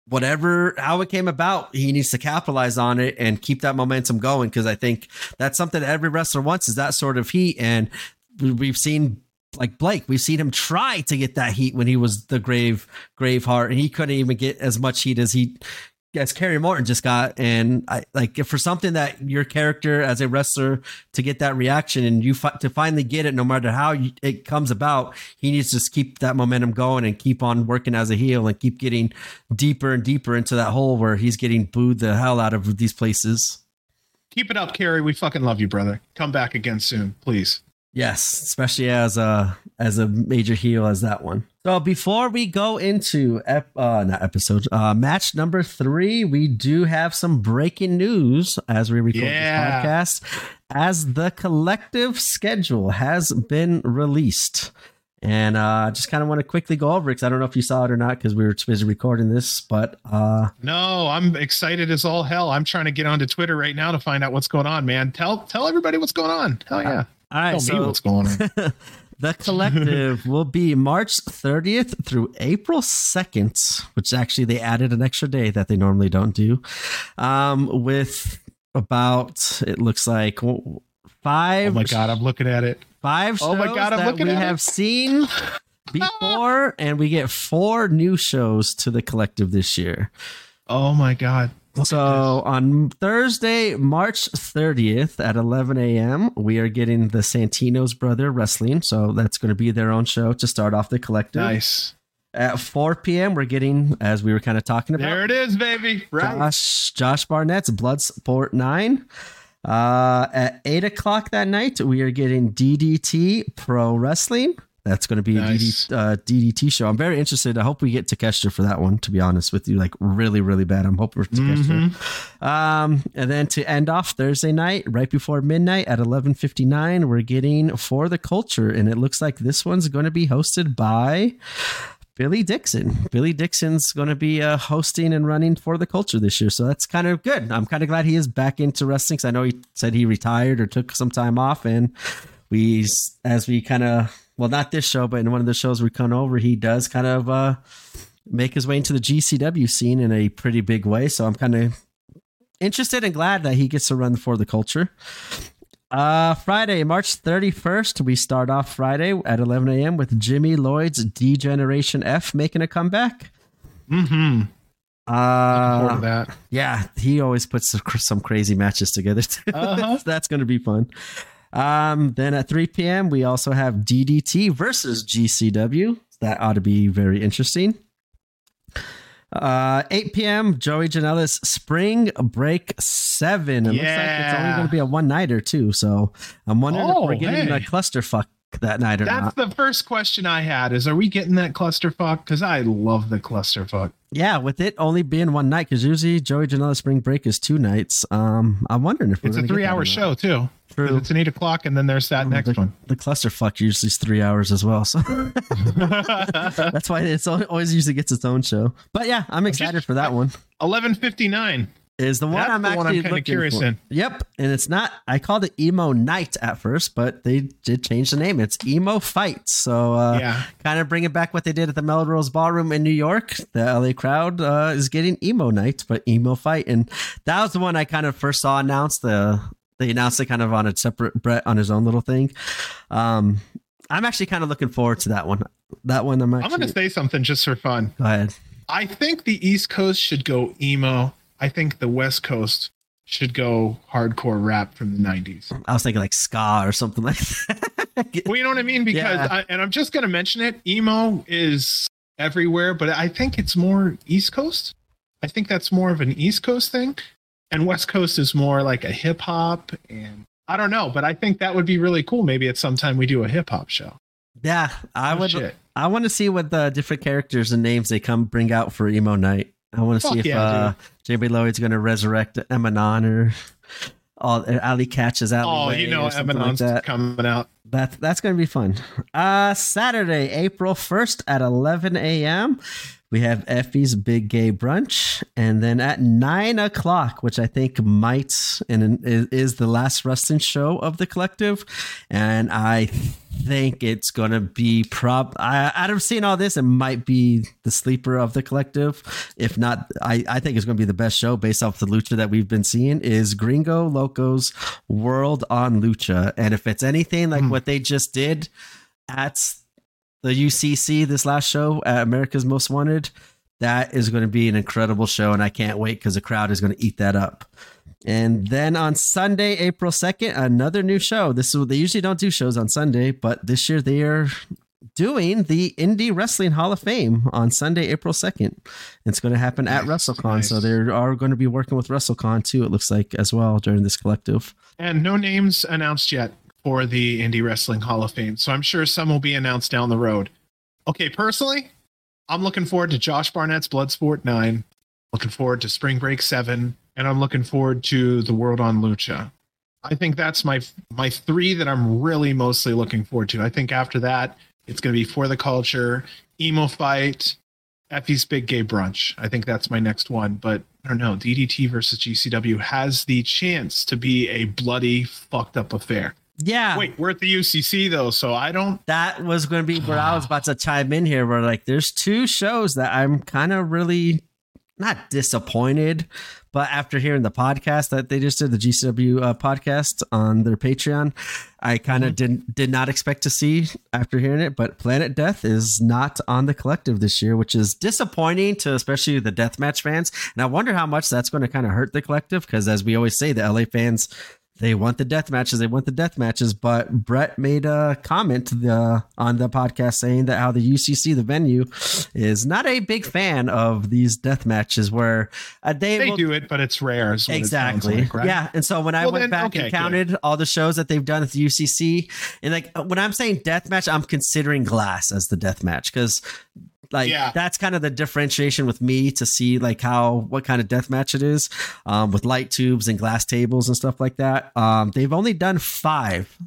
whatever how it came about he needs to capitalize on it and keep that momentum going because i think that's something that every wrestler wants is that sort of heat and we- we've seen like blake we've seen him try to get that heat when he was the grave grave heart and he couldn't even get as much heat as he as Kerry Morton just got, and I like for something that your character as a wrestler to get that reaction and you fi- to finally get it, no matter how you, it comes about, he needs to just keep that momentum going and keep on working as a heel and keep getting deeper and deeper into that hole where he's getting booed the hell out of these places. Keep it up, Kerry. We fucking love you, brother. Come back again soon, please. Yes, especially as a as a major heel as that one. So before we go into ep, uh, not episode uh, match number three, we do have some breaking news as we record Yeah. this podcast. As the collective schedule has been released, and uh, just kind of want to quickly go over it because I don't know if you saw it or not because we were too busy recording this, but uh, No, I'm excited as all hell. I'm trying to get onto Twitter right now to find out what's going on, man. Tell tell everybody what's going on. Hell yeah. All right, Tell so me what's going on. the collective will be March 30th through April 2nd, which actually they added an extra day that they normally don't do. Um, with about it looks like Oh five my god, I'm looking at it. five shows Oh my God, I'm that looking we at it. have seen before, and we get four new shows to the collective this year. Oh my god. So on Thursday, March 30th at 11 a.m., we are getting the Santino's Brother Wrestling. So that's going to be their own show to start off the collective. Nice. At 4 p.m., we're getting, as we were kind of talking about, There it is, baby. Right. Josh Josh Barnett's Bloodsport 9. Uh, at 8 o'clock that night, we are getting DDT Pro Wrestling. That's going to be Nice. a DD, uh, DDT show. I'm very interested. I hope we get Takeshita for that one, to be honest with you. Like, really, really bad. I'm hoping for Takeshita. Mhm. Um, and then to end off Thursday night, right before midnight at 11:59, we're getting for the culture, and it looks like this one's going to be hosted by Billy Dixon. Billy Dixon's going to be uh, hosting and running for the culture this year, so that's kind of good. I'm kind of glad he is back into wrestling because I know he said he retired or took some time off, and we, as we kind of, well, not this show, but in one of the shows we come over, he does kind of uh, make his way into the GCW scene in a pretty big way. So I'm kind of interested and glad that he gets to run for the culture. Uh, Friday, March 31st, we start off Friday at 11 a.m. with Jimmy Lloyd's D Generation F making a comeback. Mm-hmm. Uh, that. yeah, he always puts some, some crazy matches together. Uh-huh. That's going to be fun. Um, then at 3 p.m., we also have DDT versus GCW. That ought to be very interesting. Uh, 8 p.m. Joey Janela's Spring Break Seven. It looks like it's only going to be a one nighter too. So I'm wondering Oh, if we're getting hey. a clusterfuck that night or That's not. That's the first question I had is are we getting that clusterfuck? Because I love the clusterfuck. Yeah, with it only being one night, because usually Joey Janela's Spring Break is two nights. Um, I'm wondering if we're It's a three-hour show too. True. It's an eight o'clock and then there's that next the, one. The clusterfuck usually is three hours as well, so that's why it's always usually gets its own show. But yeah, I'm excited Just- for that one. Eleven fifty nine. Is the one That's I'm the one actually I'm kinda looking curious for. in. Yep, and it's not. I called it Emo Night at first, but they did change the name. It's Emo Fight. So uh, Yeah. kind of bringing back what they did at the Melrose Ballroom in New York. The LA crowd uh, is getting Emo Night, but Emo Fight, and that was the one I kind of first saw announced. The they announced it kind of on a separate Brett on his own little thing. Um, I'm actually kind of looking forward to that one. That one, I'm I'm gonna say something just for fun. go ahead. I think the East Coast should go emo. I think the West Coast should go hardcore rap from the 90s. I was thinking like ska or something like that. Well, you know what I mean? Because, Yeah. I, and I'm just going to mention it emo is everywhere, but I think it's more East Coast. I think that's more of an East Coast thing. And West Coast is more like a hip hop. And I don't know, but I think that would be really cool. Maybe at some time we do a hip hop show. yeah, I Oh, would. shit. I want to see what the different characters and names they come bring out for emo night. I want to see if yeah, uh, Jamie Lloyd's going to resurrect Emanon or all Ali catches out. Oh, you know, Eminon's that. coming out. That that's going to be fun. Uh, Saturday, April first at eleven a.m. We have Effy's Big Gay Brunch, and then at nine o'clock, which I think might and is, the last wrestling show of the collective, and I think it's gonna be prob. I, out of seeing all this, it might be the sleeper of the collective. If not, I, I think it's gonna be the best show based off the lucha that we've been seeing. Is Gringo Locos World on Lucha, and if it's anything like Hmm. what they just did at the UCC this last show at America's Most Wanted, that is going to be an incredible show, and I can't wait because the crowd is going to eat that up. And then on Sunday, April 2nd, another new show. This is they usually don't do shows on Sunday, but this year they are doing the Indie Wrestling Hall of Fame on Sunday, April 2nd. It's going to happen at Nice, WrestleCon. So they are going to be working with WrestleCon too, it looks like, as well during this collective. And no names announced yet for the Indie Wrestling Hall of Fame. So I'm sure some will be announced down the road. Okay, personally, I'm looking forward to Josh Barnett's Bloodsport 9, looking forward to Spring Break 7, and I'm looking forward to the World on Lucha. I think that's my my three that I'm really mostly looking forward to. I think after that, it's going to be For the Culture, Emo Fight, Effy's Big Gay Brunch. I think that's my next one. But I don't know. DDT versus GCW has the chance to be a bloody, fucked up affair. Yeah. Wait, we're at the UCC though, so I don't. that was going to be where I was about to chime in here. Where like, there's two shows that I'm kind of really not disappointed, but after hearing the podcast that they just did, the GCW uh, podcast on their Patreon, I kind of mm-hmm. didn't did not expect to see after hearing it. But Planet Death is not on the collective this year, which is disappointing to especially the deathmatch fans. And I wonder how much that's going to kind of hurt the collective because, as we always say, the LA fans they want the death matches. They want the death matches. But Brett made a comment the, on the podcast saying that how the UCC, the venue, is not a big fan of these death matches where uh, they they will, do it, but it's rare. exactly. It like, right? Yeah. And so when I well, went then, back okay, and counted good. all the shows that they've done at the UCC, and like when I'm saying death match, I'm considering Glass as the death match because like yeah. that's kind of the differentiation with me to see like how what kind of death match it is um, with light tubes and glass tables and stuff like that. Um, they've only done five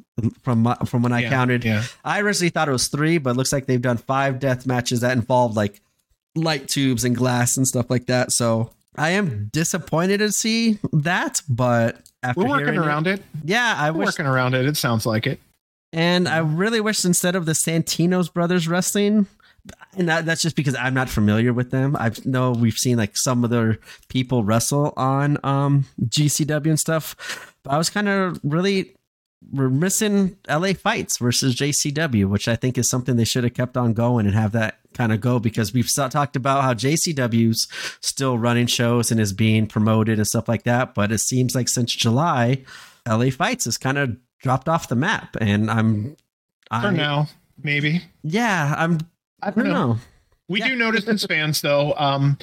from from when I yeah, counted. Yeah. I originally thought it was three, but it looks like they've done five death matches that involved like light tubes and glass and stuff like that. So I am disappointed to see that, but after we're working around it, it, yeah, I we're wish, working around it. It sounds like it. And I really wish instead of the Santino's brothers wrestling, and that, that's just because I'm not familiar with them. I know we've seen like some of their people wrestle on um, GCW and stuff, but I was kind of really we're missing LA fights versus JCW, which I think is something they should have kept on going and have that kind of go because we've talked about how JCW's still running shows and is being promoted and stuff like that. But it seems like since July, LA fights has kind of dropped off the map, and I'm for I, now maybe. Yeah, I'm I don't know. We yeah. do notice as fans though, um,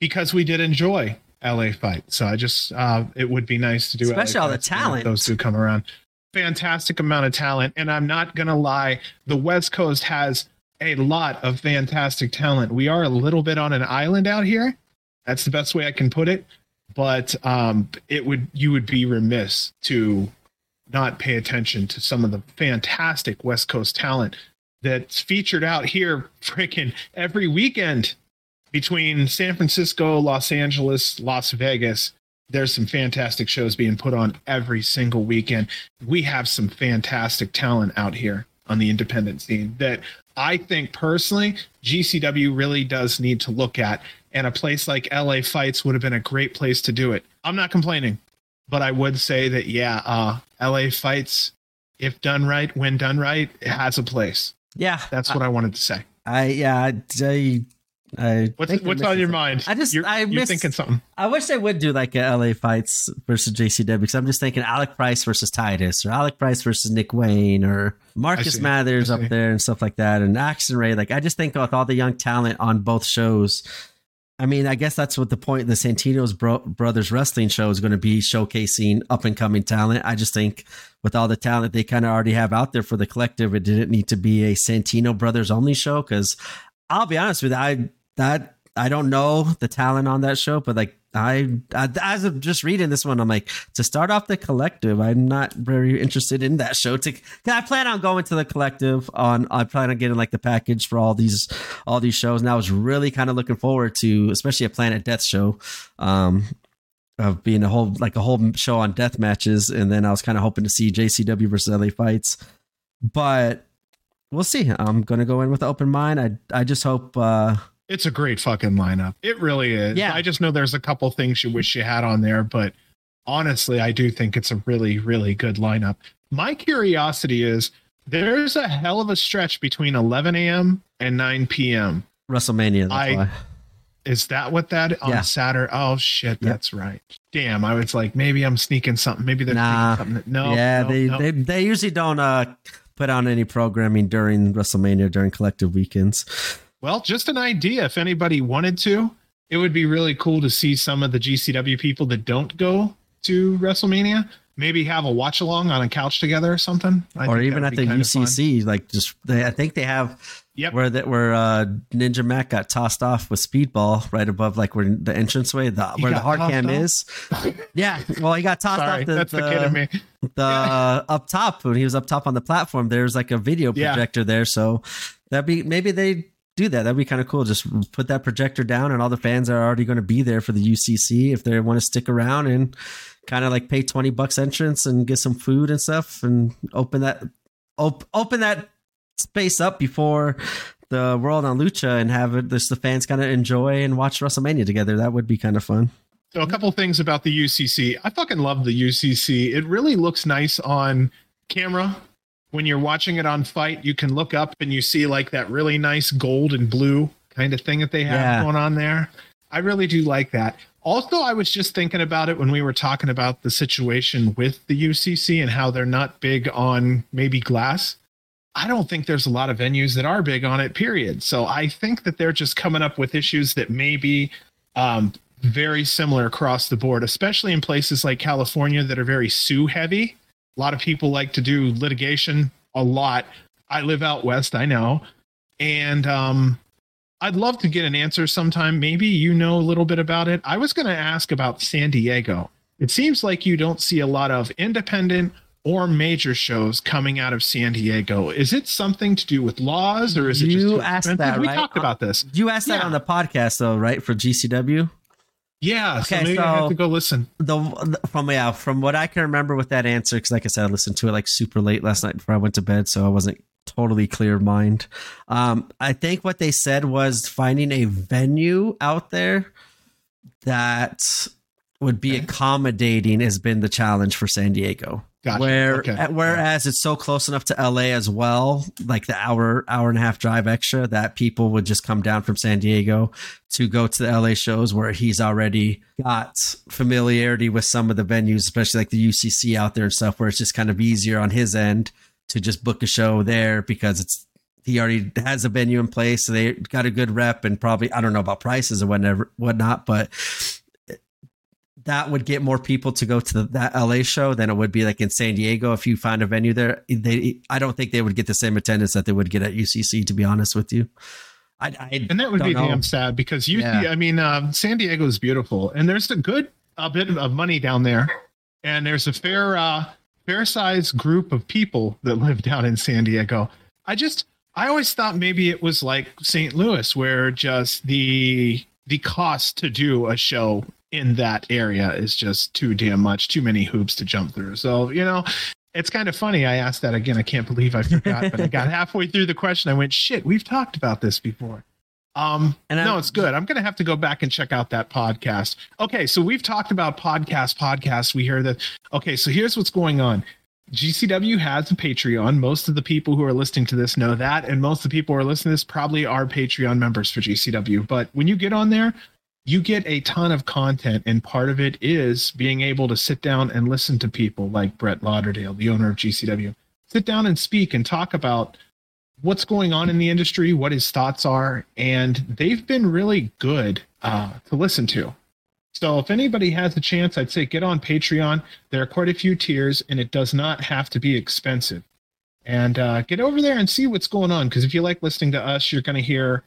because we did enjoy LA fight. So I just uh, it would be nice to do especially LA all the talent. Those two come around. Fantastic amount of talent. And I'm not gonna lie, the West Coast has a lot of fantastic talent. We are a little bit on an island out here. That's the best way I can put it. But um, it would you would be remiss to not pay attention to some of the fantastic West Coast talent that's featured out here freaking every weekend between San Francisco, Los Angeles, Las Vegas. There's some fantastic shows being put on every single weekend. We have some fantastic talent out here on the independent scene that I think personally GCW really does need to look at. And a place like LA Fights would have been a great place to do it. I'm not complaining, but I would say that, yeah, uh, LA Fights, if done right, when done right, it has a place. Yeah, that's what I, I wanted to say. I yeah, I, I what's what's on your mind? I just you're, I you're thinking something. I wish they would do like a LA fights versus JCW because I'm just thinking Alec Price versus Titus or Alec Price versus Nick Wayne or Marcus Mathers up there and stuff like that and Axton Ray. Like I just think with all the young talent on both shows, I mean, I guess that's what the point of the Santino's bro- brothers wrestling show is going to be showcasing up and coming talent. I just think with all the talent they kind of already have out there for the collective, it didn't need to be a Santino brothers only show. Because I'll be honest with you, I that I don't know the talent on that show, but like I, I, as of just reading this one, I'm like to start off the collective. I'm not very interested in that show. To I plan on going to the collective on. I plan on getting like the package for all these all these shows, and I was really kind of looking forward to, especially a Planet Death show. Um, of being a whole like a whole show on death matches, and then I was kind of hoping to see JCW versus LA fights, but we'll see. I'm gonna go in with an open mind. I I just hope. uh it's a great fucking lineup. It really is. Yeah. I just know there's a couple things you wish you had on there, but honestly, I do think it's a really, really good lineup. My curiosity is there's a hell of a stretch between 11 a.m. and 9 p.m. WrestleMania. I, why. Is that what that on yeah. Saturday? Oh shit, that's right. Damn, I was like, maybe I'm sneaking something. Maybe they're nah. something. That, no, yeah, no, they, no. they they usually don't uh put on any programming during WrestleMania during collective weekends. Well, just an idea. If anybody wanted to, it would be really cool to see some of the GCW people that don't go to WrestleMania maybe have a watch along on a couch together or something. I or even at the UCC, like just they, I think they have yep. where that where uh, Ninja Mac got tossed off with Speedball right above like where the entranceway, the he where the hard cam off? is. yeah, well, he got tossed Sorry, off. The, that's the, the kid in me. The uh, up top when he was up top on the platform, there's like a video projector yeah. there, so that'd be maybe they do that. That'd be kind of cool. Just put that projector down, and all the fans are already going to be there for the UCC if they want to stick around and kind of like pay twenty bucks entrance and get some food and stuff, and open that op- open that space up before the world on Lucha and have it, this the fans kind of enjoy and watch WrestleMania together. That would be kind of fun. So a couple things about the UCC. I fucking love the UCC. It really looks nice on camera. When you're watching it on FITE, you can look up and you see like that really nice gold and blue kind of thing that they have Yeah. going on there. I really do like that. Also, I was just thinking about it when we were talking about the situation with the UCC and how they're not big on maybe glass. I don't think there's a lot of venues that are big on it, period. So I think that they're just coming up with issues that may be um, very similar across the board, especially in places like California that are very sue heavy. A lot of people like to do litigation a lot. I live out west, I know. And um, I'd love to get an answer sometime. Maybe you know a little bit about it. I was going to ask about San Diego. It seems like you don't see a lot of independent or major shows coming out of San Diego. Is it something to do with laws or is it just You asked that, We right? talked about this. You asked that on the podcast though, right? For GCW. Yeah, so Okay, maybe I so- have to go listen. the from yeah from what I can remember with that answer because like I said I listened to it like super late last night before I went to bed so I wasn't totally clear of mind. Um, I think what they said was finding a venue out there that would be Okay. accommodating has been the challenge for San Diego. Gotcha. Where Okay. uh, whereas it's so close enough to LA as well, like the hour hour and a half drive extra, that people would just come down from San Diego to go to the LA shows where he's already got familiarity with some of the venues, especially like the UCC out there and stuff, where it's just kind of easier on his end to just book a show there because it's he already has a venue in place, so they got a good rep and probably I don't know about prices or whatever whatnot, but that would get more people to go to the, that LA show than it would be like in San Diego. If you find a venue there, they I don't think they would get the same attendance that they would get at UCC. To be honest with you, I, I And that would be know. damn sad because you, Yeah. I mean, um, San Diego is beautiful, and there's a good a bit of money down there, and there's a fair, uh, fair sized group of people that live down in San Diego. I just, I always thought maybe it was like St. Louis, where just the the cost to do a show in that area is just too damn much, too many hoops to jump through. So you know. It's kind of funny. I asked that again. I can't believe I forgot, but I got halfway through the question. I went, shit, we've talked about this before. Um, And no, I- it's good. I'm going to have to go back and check out that podcast. Okay, so we've talked about podcast, podcast. We hear that. Okay, so here's what's going on. GCW has a Patreon. Most of the people who are listening to this know that, and most of the people who are listening to this probably are Patreon members for GCW. But when you get on there, you get a ton of content, and part of it is being able to sit down and listen to people like Brett Lauderdale, the owner of GCW, sit down and speak and talk about what's going on in the industry, what his thoughts are, and they've been really good uh, to listen to. So if anybody has a chance, I'd say get on Patreon. There are quite a few tiers, and it does not have to be expensive. And uh, get over there and see what's going on. Because if you like listening to us, you're going to hear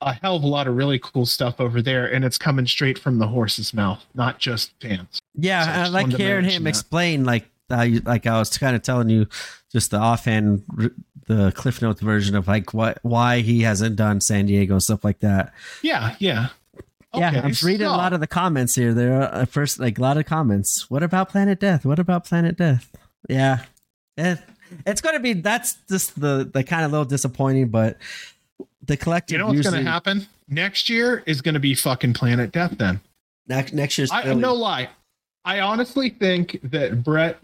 a hell of a lot of really cool stuff over there, and it's coming straight from the horse's mouth, not just fans. Yeah, So I I like hearing him that. explain like uh, like I was kind of telling you just the offhand the Cliff Notes version of like what why he hasn't done San Diego and stuff like that. Yeah, yeah. yeah, Okay, I'm reading a lot of the comments here. There are uh, first like a lot of comments. What about Planet Death? What about Planet Death? Yeah, it, it's going to be that's just the the kind of little disappointing, but the collective. You know what's going to happen next year is going to be fucking Planet Death. Then next next year's. I Philly. no lie. I honestly think that Brett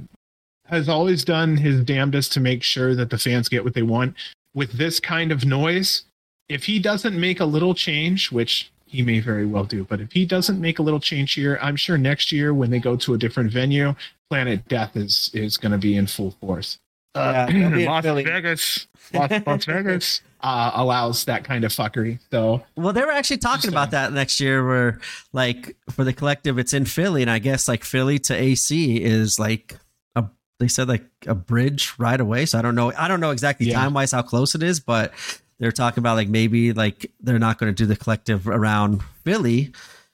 has always done his damnedest to make sure that the fans get what they want. With this kind of noise, if he doesn't make a little change, which he may very well do, but if he doesn't make a little change here, I'm sure next year when they go to a different venue, Planet Death is is going to be in full force. Yeah, they'll be in Las Philly. Vegas, Las, Las Vegas uh, allows that kind of fuckery. So Well, they were actually talking about that next year, where like for the collective, it's in Philly, and I guess like Philly to AC is like a they said like a bridge right away. So I don't know, I don't know exactly Yeah. time wise how close it is, but they're talking about like maybe like they're not going to do the collective around Philly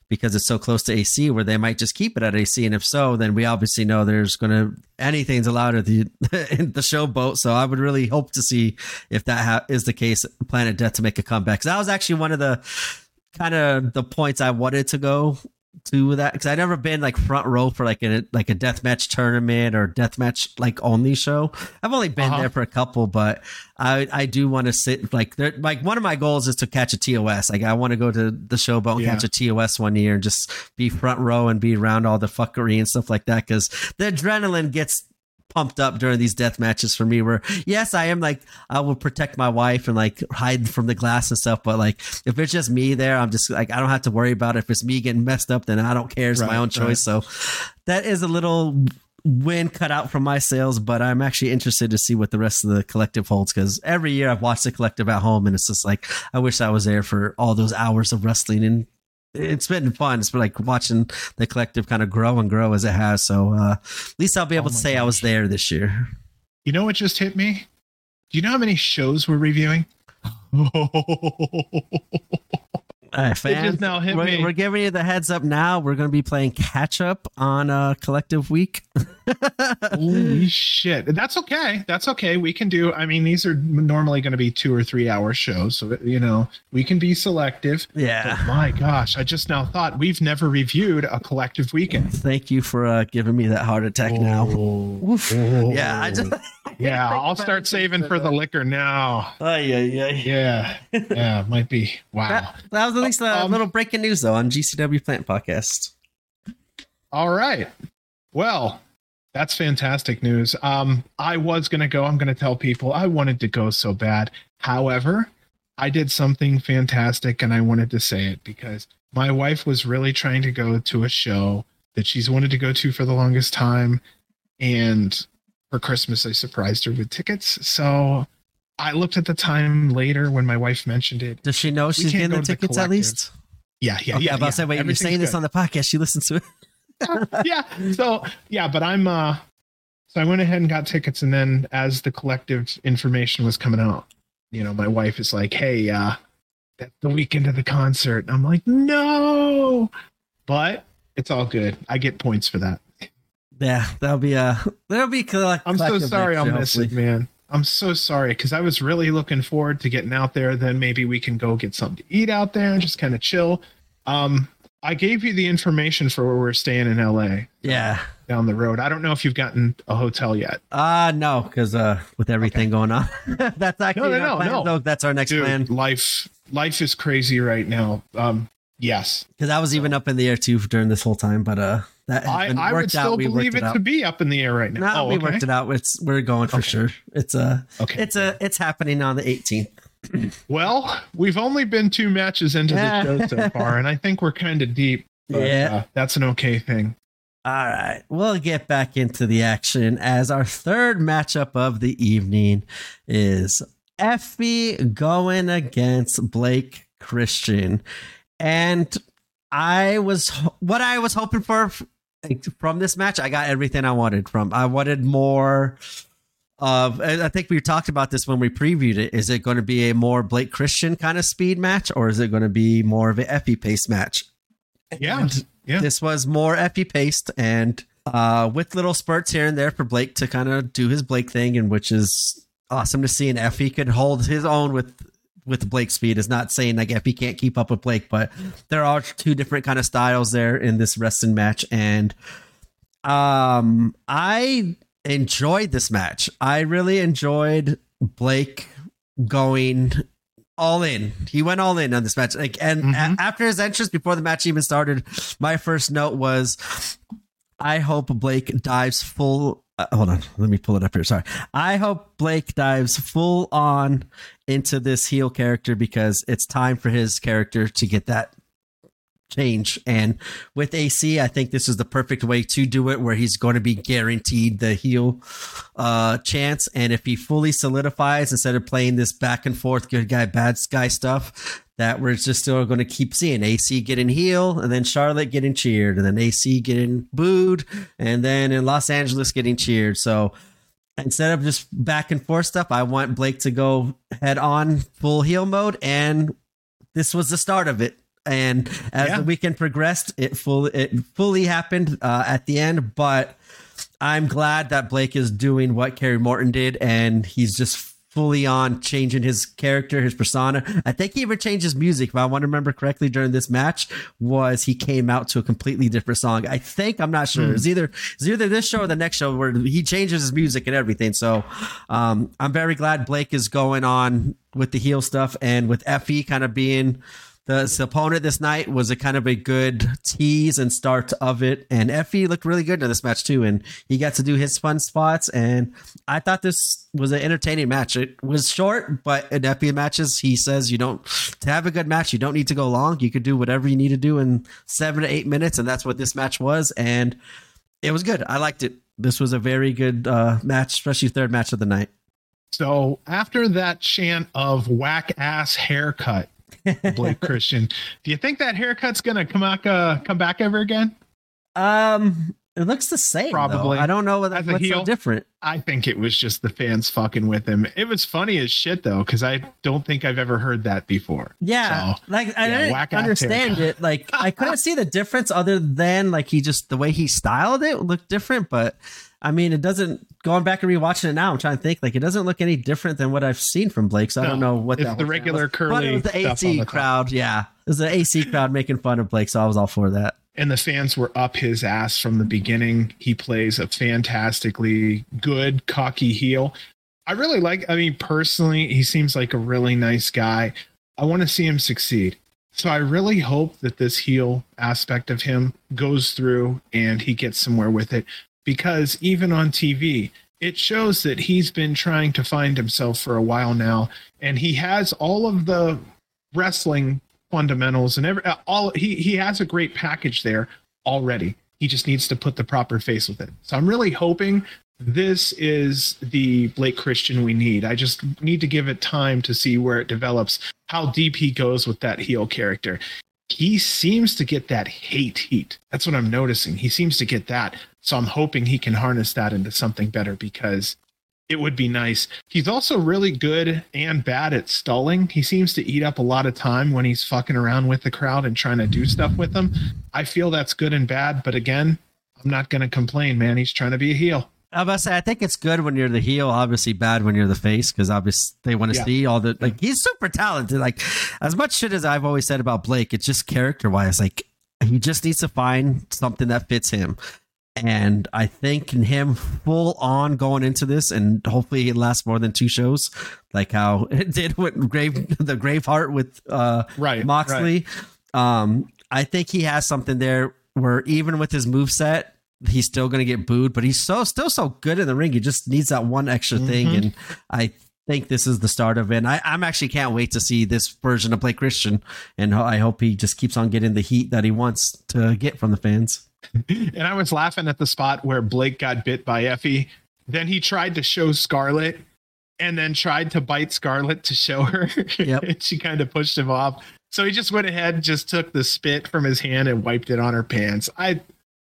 because it's so close to AC, where they might just keep it at AC, and if so, then we obviously know there's going to anything's allowed at the in the showboat. So I would really hope to see if that ha- is the case, Planet Death to make a comeback. 'Cause that was actually one of the kind of the points I wanted to go to that because I've never been like front row for like a like a death match tournament or death match like only show. I've only been Uh-huh. there for a couple, but I I do want to sit like there. Like one of my goals is to catch a TOS. Like I want to go to the showboat and Yeah. catch a TOS one year and just be front row and be around all the fuckery and stuff like that because the adrenaline gets pumped up during these death matches for me where yes i am like i will protect my wife and like hide from the glass and stuff but like if it's just me there i'm just like i don't have to worry about it. if it's me getting messed up then i don't care. It's my own choice. so that is a little win cut out from my sales but i'm actually interested to see what the rest of the collective holds because every year i've watched the collective at home and it's just like i wish i was there for all those hours of wrestling and it's been fun. It's been like watching the collective kind of grow and grow as it has. So uh, at least I'll be able Oh to my say I was there this year. You know what just hit me? Do you know how many shows we're reviewing? All right, fans, just now hit we're, me. we're giving you the heads up now. We're going to be playing catch up on uh, collective week. Holy shit. That's okay. That's okay. We can do, I mean, these are normally going to be two or three hour shows. So, you know, we can be selective. But yeah. my gosh, I just now thought we've never reviewed a collective weekend. Thank you for uh, giving me that heart attack now. Oof. Oh. Yeah, I just, yeah. I'll start saving for the liquor now. Oh, yeah, yeah. Yeah. Yeah, might be. Wow. That, that was at least a Um, little breaking news, though, on GCW Plant Podcast. All right. Well, that's fantastic news. Um, I was going to go. I'm going to tell people I wanted to go so bad. However, I did something fantastic and I wanted to say it because my wife was really trying to go to a show that she's wanted to go to for the longest time. And for Christmas, I surprised her with tickets. So I looked at the time later when my wife mentioned it. Does she know she's getting the to the tickets at least? Yeah, yeah, okay, yeah. About yeah. say, wait, you're saying this on the podcast. She listens to it. yeah. So yeah, but I'm uh so I went ahead and got tickets and then as the collective information was coming out, you know, my wife is like, Hey, uh that's the weekend of the concert. And I'm like, No but it's all good. I get points for that. Yeah, that'll be uh that'll be collect- I'm so sorry I'll year, miss it, man. I'm so sorry because I was really looking forward to getting out there. Then maybe we can go get something to eat out there and just kind of chill. Um, I gave you the information for where we're staying in LA Yeah. down the road. I don't know if you've gotten a hotel yet. Uh no, because uh with everything going on. that's actually no, no, plan, no. though. That's our next Dude, plan. life life is crazy right now. Um, yes, Because I was even up in the air too during this whole time, but uh that I, I would worked out. still We believe it out. to be up in the air right now. No, oh, we okay. worked it out. It's we're going for Okay. sure. It's uh Okay. it's a it's happening on the 18th. Well, we've only been two matches into the show so far, and I think we're kind of deep. But, Yeah. uh, that's an okay thing. All right, we'll get back into the action as our third matchup of the evening is Effy going against Blake Christian. And I was what I was hoping for from this match, I got everything I wanted from. I wanted more of I think we talked about this when we previewed it. Is it going to be a more Blake Christian kind of speed match or is it going to be more of an Effy pace match? Yeah, And yeah. This was more Effy paced and uh, with little spurts here and there for Blake to kind of do his Blake thing, and which is awesome to see. And Effy could hold his own with with Blake's speed. Is not saying like Effy can't keep up with Blake, but there are two different kind of styles there in this wrestling match, and um, I enjoyed this match. I really enjoyed Blake going all in. He went all in on this match. Like, and Mhm. a- after his entrance, before the match even started, my first note was, "I hope Blake dives full." Uh, hold on, let me pull it up here. Sorry. I hope Blake dives full on into this heel character because it's time for his character to get that change. And with AC, I think this is the perfect way to do it, where he's going to be guaranteed the heel uh, chance. And if he fully solidifies instead of playing this back and forth good guy, bad guy stuff, that we're just still going to keep seeing AC getting heel and then Charlotte getting cheered and then AC getting booed and then in Los Angeles getting cheered. So instead of just back and forth stuff, I want Blake to go head on full heel mode. And this was the start of it. And as Yeah. the weekend progressed, it full it fully happened uh, at the end. But I'm glad that Blake is doing what Kerry Morton did, and he's just fully on changing his character, his persona. I think he even changed his music. If I want to remember correctly, during this match, was he came out to a completely different song. I think I'm not sure. Mm. It's either it's either this show or the next show where he changes his music and everything. So um, I'm very glad Blake is going on with the heel stuff and with Effy kind of being the opponent this night was a kind of a good tease and start of it. And Effy looked really good in this match too. And he got to do his fun spots. And I thought this was an entertaining match. It was short, but in Effy matches, he says you don't to have a good match, you don't need to go long. You could do whatever you need to do in seven to eight minutes. And that's what this match was. And it was good. I liked it. This was a very good uh, match, especially third match of the night. So after that chant of whack ass haircut, Blake Christian. Do you think that haircut's gonna come back uh, come back ever again? Um, it looks the same. Probably. Though. I don't know what, what's heel, so different. I think it was just the fans fucking with him. It was funny as shit though, because I don't think I've ever heard that before. Yeah, so, like I yeah, didn't understand it. Like I couldn't see the difference other than like he just the way he styled it looked different, but I mean, it doesn't. Going back and rewatching it now, I'm trying to think. Like, it doesn't look any different than what I've seen from Blake. So no, I don't know what it's the regular curly. But it was the AC crowd. Yeah, it was the AC crowd making fun of Blake. So I was all for that. And the fans were up his ass from the beginning. He plays a fantastically good, cocky heel. I really like. I mean, personally, he seems like a really nice guy. I want to see him succeed. So I really hope that this heel aspect of him goes through and he gets somewhere with it because even on TV, it shows that he's been trying to find himself for a while now, and he has all of the wrestling fundamentals and every uh, all he he has a great package there already. He just needs to put the proper face with it. So I'm really hoping this is the Blake Christian we need. I just need to give it time to see where it develops, how deep he goes with that heel character he seems to get that hate heat. That's what I'm noticing. He seems to get that. So I'm hoping he can harness that into something better because it would be nice. He's also really good and bad at stalling. He seems to eat up a lot of time when he's fucking around with the crowd and trying to do stuff with them. I feel that's good and bad, but again, I'm not going to complain, man. He's trying to be a heel. I was say I think it's good when you're the heel. Obviously, bad when you're the face because obviously they want to yeah. see all the like. He's super talented. Like as much shit as I've always said about Blake, it's just character wise. Like he just needs to find something that fits him. And I think in him full on going into this, and hopefully it lasts more than two shows, like how it did with Grave the Graveheart with uh, right Moxley. Right. Um, I think he has something there where even with his move set, he's still going to get booed, but he's so still so good in the ring. He just needs that one extra thing, mm-hmm. and I think this is the start of it. And I, I'm actually can't wait to see this version of Blake Christian, and I hope he just keeps on getting the heat that he wants to get from the fans. and I was laughing at the spot where Blake got bit by Effy. Then he tried to show Scarlett and then tried to bite Scarlett to show her. Yep. and she kind of pushed him off. So he just went ahead and just took the spit from his hand and wiped it on her pants. I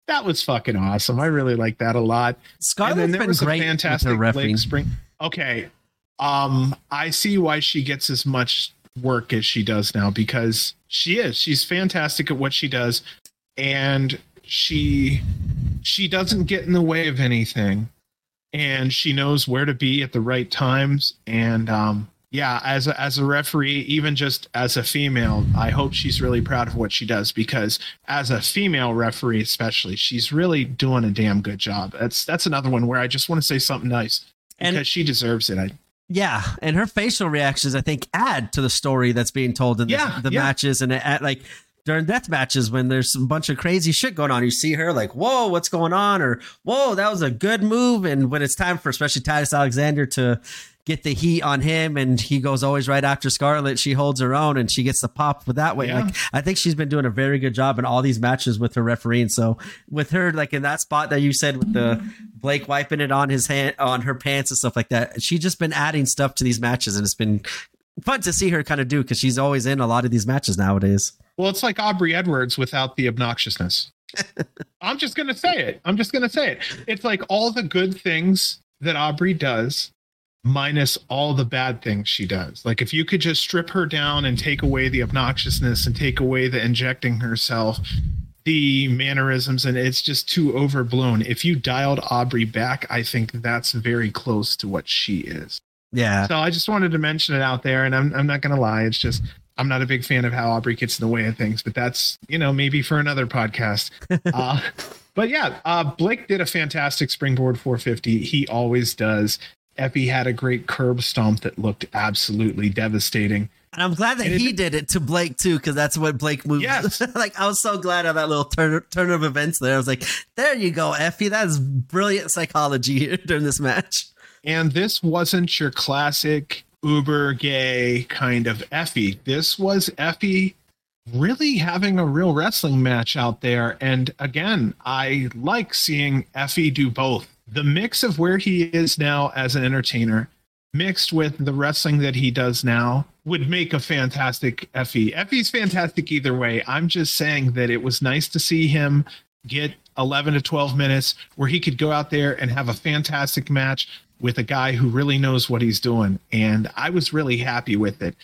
that was fucking awesome. I really like that a lot. Scarlett's and then there was great a fantastic Blake Spring. Okay, um, I see why she gets as much work as she does now because she is. She's fantastic at what she does, and she she doesn't get in the way of anything, and she knows where to be at the right times, and um, yeah, as a, as a referee, even just as a female, I hope she's really proud of what she does because as a female referee, especially, she's really doing a damn good job. That's that's another one where I just want to say something nice because and, she deserves it. I yeah, and her facial reactions, I think, add to the story that's being told in yeah, the yeah. matches, and it, like during death matches when there's a bunch of crazy shit going on. You see her like, whoa, what's going on? Or whoa, that was a good move. And when it's time for especially Titus Alexander to get the heat on him and he goes always right after Scarlett. She holds her own and she gets the pop with that way. Yeah. Like I think she's been doing a very good job in all these matches with her refereeing. So with her like in that spot that you said with the Blake wiping it on his hand on her pants and stuff like that, she's just been adding stuff to these matches and it's been fun to see her kind of do because she's always in a lot of these matches nowadays. Well, it's like Aubrey Edwards without the obnoxiousness. I'm just going to say it. I'm just going to say it. It's like all the good things that Aubrey does minus all the bad things she does. Like if you could just strip her down and take away the obnoxiousness and take away the injecting herself, the mannerisms, and it's just too overblown. If you dialed Aubrey back, I think that's very close to what she is. Yeah. So I just wanted to mention it out there, and I'm I'm not gonna lie, it's just I'm not a big fan of how Aubrey gets in the way of things, but that's you know maybe for another podcast. uh, but yeah, uh, Blake did a fantastic springboard 450. He always does. Effy had a great curb stomp that looked absolutely devastating. And I'm glad that And it- he did it to Blake too, because that's what Blake moved. Yes. like I was so glad of that little turn turn of events there. I was like, there you go, Effy. That is brilliant psychology here during this match. And this wasn't your classic uber gay kind of Effy. This was Effy really having a real wrestling match out there. And again, I like seeing Effy do both. The mix of where he is now as an entertainer, mixed with the wrestling that he does now, would make a fantastic Effy. Effy's fantastic either way. I'm just saying that it was nice to see him get 11 to 12 minutes where he could go out there and have a fantastic match with a guy who really knows what he's doing. And I was really happy with it.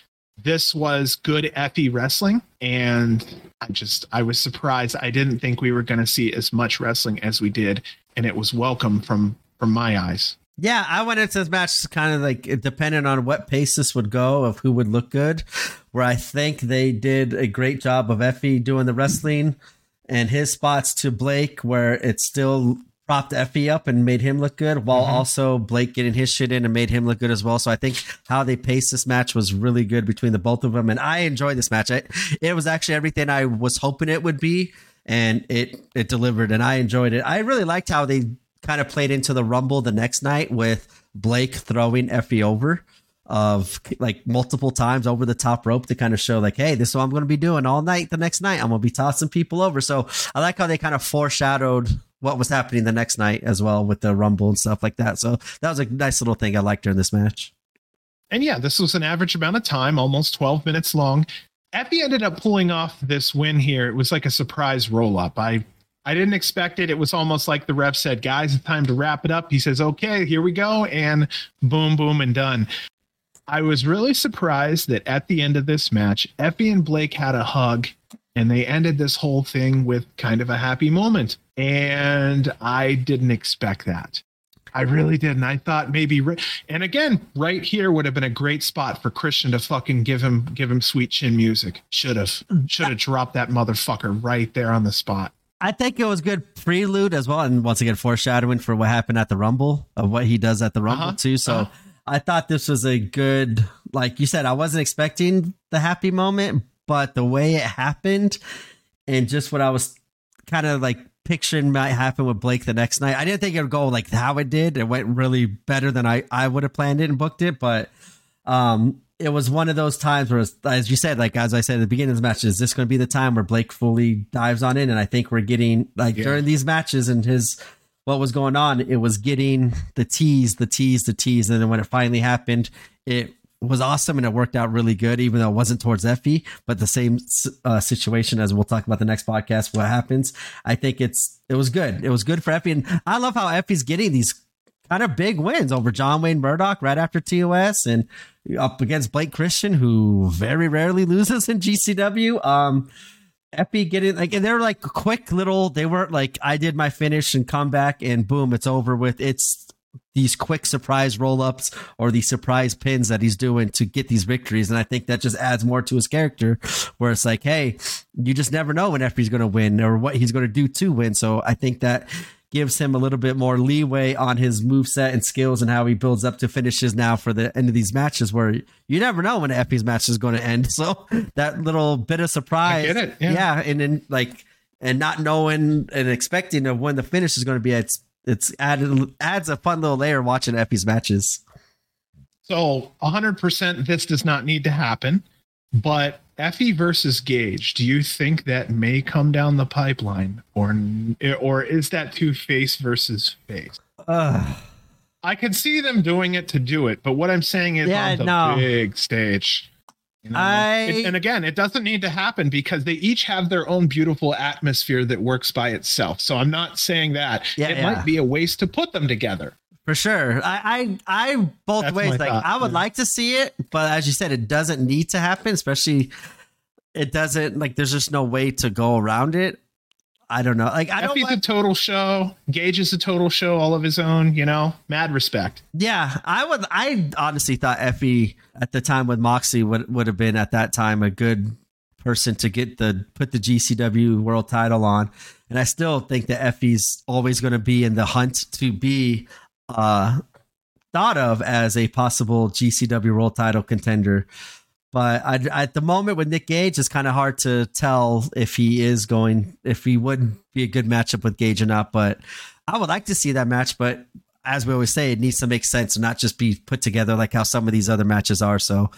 This was good Effy wrestling. And I just, I was surprised. I didn't think we were going to see as much wrestling as we did. And it was welcome from, from my eyes. Yeah, I went into this match kind of like it depended on what pace this would go of who would look good. Where I think they did a great job of Effy doing the wrestling and his spots to Blake, where it still propped Effy up and made him look good, while mm-hmm. also Blake getting his shit in and made him look good as well. So I think how they paced this match was really good between the both of them, and I enjoyed this match. I, it was actually everything I was hoping it would be, and it it delivered, and I enjoyed it. I really liked how they kind of played into the rumble the next night with Blake throwing Effy over of like multiple times over the top rope to kind of show like, hey, this is what I'm going to be doing all night. The next night, I'm going to be tossing people over. So I like how they kind of foreshadowed what was happening the next night as well with the rumble and stuff like that. So that was a nice little thing I liked during this match. And yeah, this was an average amount of time, almost 12 minutes long. Effy ended up pulling off this win here. It was like a surprise roll up. I I didn't expect it. It was almost like the ref said, guys, it's time to wrap it up. He says, okay, here we go. And boom, boom, and done. I was really surprised that at the end of this match, Effy and Blake had a hug and they ended this whole thing with kind of a happy moment. And I didn't expect that. I really did. And I thought maybe, and again, right here would have been a great spot for Christian to fucking give him give him sweet chin music. Should have, should have dropped that motherfucker right there on the spot. I think it was good prelude as well, and once again foreshadowing for what happened at the Rumble of what he does at the Rumble Uh-huh, too. So uh-huh. I thought this was a good, like you said, I wasn't expecting the happy moment, but the way it happened and just what I was kind of like picturing might happen with Blake the next night. I didn't think it would go like how it did. It went really better than I I would have planned it and booked it, but um it was one of those times where, as you said, like as I said at the beginning of this match, is this going to be the time where Blake fully dives on in? And I think we're getting like Yeah. during these matches and his what was going on, it was getting the tease, the tease, the tease, and then when it finally happened, it was awesome and it worked out really good, even though it wasn't towards Effy, but the same uh, situation as we'll talk about the next podcast. What happens? I think it's it was good. It was good for Effy, and I love how Effy's getting these kind of big wins over John Wayne Murdoch right after TOS and up against Blake Christian, who very rarely loses in GCW. Um, getting like, and they're like quick little, they weren't like, I did my finish and come back and boom, it's over with. It's these quick surprise roll ups or these surprise pins that he's doing to get these victories. And I think that just adds more to his character where it's like, hey, you just never know when Effy's going to win or what he's going to do to win. So I think that gives him a little bit more leeway on his moveset and skills and how he builds up to finishes now for the end of these matches where you never know when Effy's match is going to end. So that little bit of surprise. I get it, yeah. And then like, and not knowing and expecting of when the finish is going to be, it's, it's added, adds a fun little layer watching Effy's matches. So 100% this does not need to happen. But Effy versus Gage, do you think that may come down the pipeline, or or is that two face versus face? Ugh. I can see them doing it to do it, but what I'm saying is Yeah, on the no. big stage. You know? I- It- and again, it doesn't need to happen because they each have their own beautiful atmosphere that works by itself. So I'm not saying that Yeah, it yeah. might be a waste to put them together. For sure. I, I, I both That's ways. Like, thought, I would yeah. like to see it, but as you said, it doesn't need to happen, especially it doesn't, like, there's just no way to go around it. I don't know. Like I don't. Effy's a total show. Gage is a total show, all of his own. You know, mad respect. Yeah, I would. I honestly thought Effy at the time with Moxie would would have been at that time a good person to get the put the GCW World Title on, and I still think that Effy's always going to be in the hunt to be uh thought of as a possible GCW World Title contender. But I, at the moment with Nick Gage, it's kind of hard to tell if he is going, if he would be a good matchup with Gage or not. But I would like to see that match. But as we always say, it needs to make sense and not just be put together like how some of these other matches are. So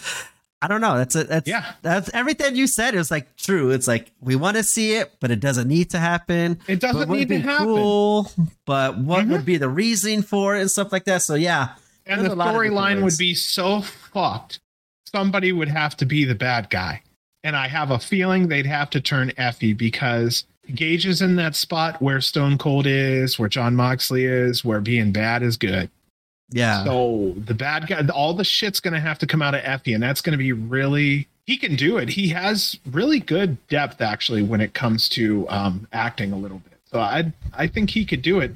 I don't know. That's a, that's Yeah. That's everything you said is like true. It's like we want to see it, but it doesn't need to happen. It doesn't need to happen. Cool, but what Mhm. would be the reason for it and stuff like that? So yeah, And the a lot of different storyline would be so fucked. Somebody would have to be the bad guy. And I have a feeling they'd have to turn Effy because Gage is in that spot where Stone Cold is, where Jon Moxley is, where being bad is good. yeah. So the bad guy, all the shit's going to have to come out of Effy, and that's going to be really. He can do it. He has really good depth, actually, when it comes to um, acting a little bit. So I, I think he could do it.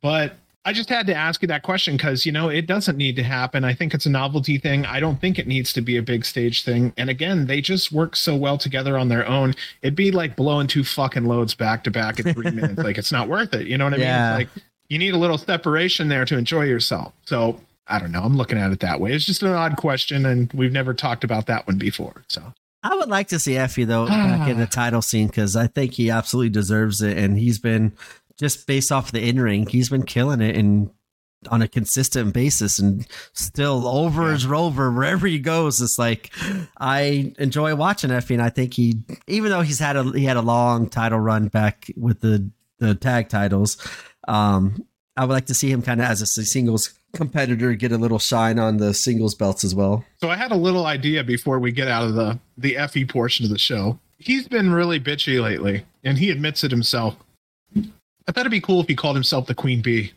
But I just had to ask you that question because you know it doesn't need to happen. I think it's a novelty thing. I don't think it needs to be a big stage thing. And again, they just work so well together on their own. It'd be like blowing two fucking loads back to back in three minutes. Like it's not worth it. You know what I Yeah. mean? It's like you need a little separation there to enjoy yourself. So I don't know. I'm looking at it that way. It's just an odd question, and we've never talked about that one before. So I would like to see Effy though back in the title scene because I think he absolutely deserves it, and he's been just based off the in ring, he's been killing it and on a consistent basis, and still over Yeah. as rover wherever he goes. It's like I enjoy watching Effy, and I think he, even though he's had a he had a long title run back with the the tag titles, um, I would like to see him kind of as a singles competitor get a little shine on the singles belts as well. So I had a little idea before we get out of the the Effy portion of the show. He's been really bitchy lately, and he admits it himself. I thought it'd be cool if he called himself the Queen Bee.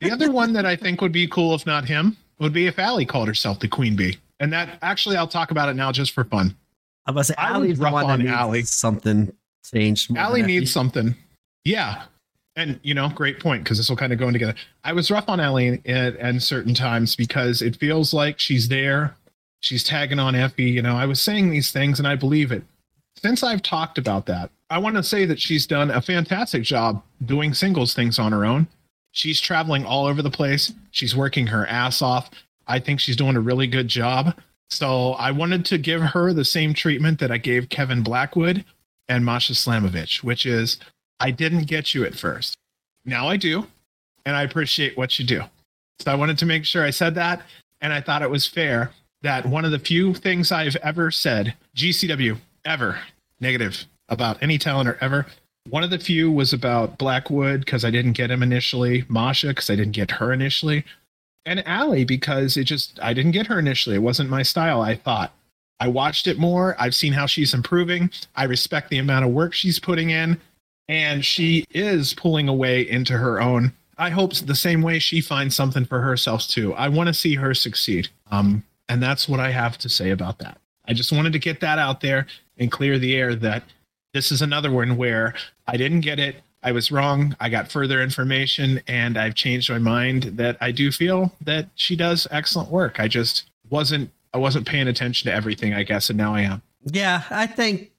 The other one that I think would be cool, if not him, would be if Allie called herself the Queen Bee. And that actually, I'll talk about it now just for fun. I'm about to say I was Allie's the rough one on Allie. something changed. Allie needs something. Yeah. And, you know, great point because this will kind of go in together. I was rough on Allie at, at certain times because it feels like she's there. She's tagging on Effy. You know, I was saying these things and I believe it. Since I've talked about that, I want to say that she's done a fantastic job doing singles things on her own. She's traveling all over the place. She's working her ass off. I think she's doing a really good job. So I wanted to give her the same treatment that I gave Kevin Blackwood and Masha Slamovich, which is I didn't get you at first. Now I do, and I appreciate what you do. So I wanted to make sure I said that, and I thought it was fair that one of the few things I've ever said, GCW, ever negative about any talent or ever. One of the few was about Blackwood because I didn't get him initially, Masha because I didn't get her initially, and Allie because it just I didn't get her initially. It wasn't my style. I thought I watched it more. I've seen how she's improving. I respect the amount of work she's putting in, and she is pulling away into her own. I hope the same way she finds something for herself too. I want to see her succeed. Um, and that's what I have to say about that. I just wanted to get that out there and clear the air that this is another one where I didn't get it. I was wrong. I got further information and I've changed my mind that I do feel that she does excellent work. I just wasn't I wasn't paying attention to everything, I guess, and now I am. Yeah, I think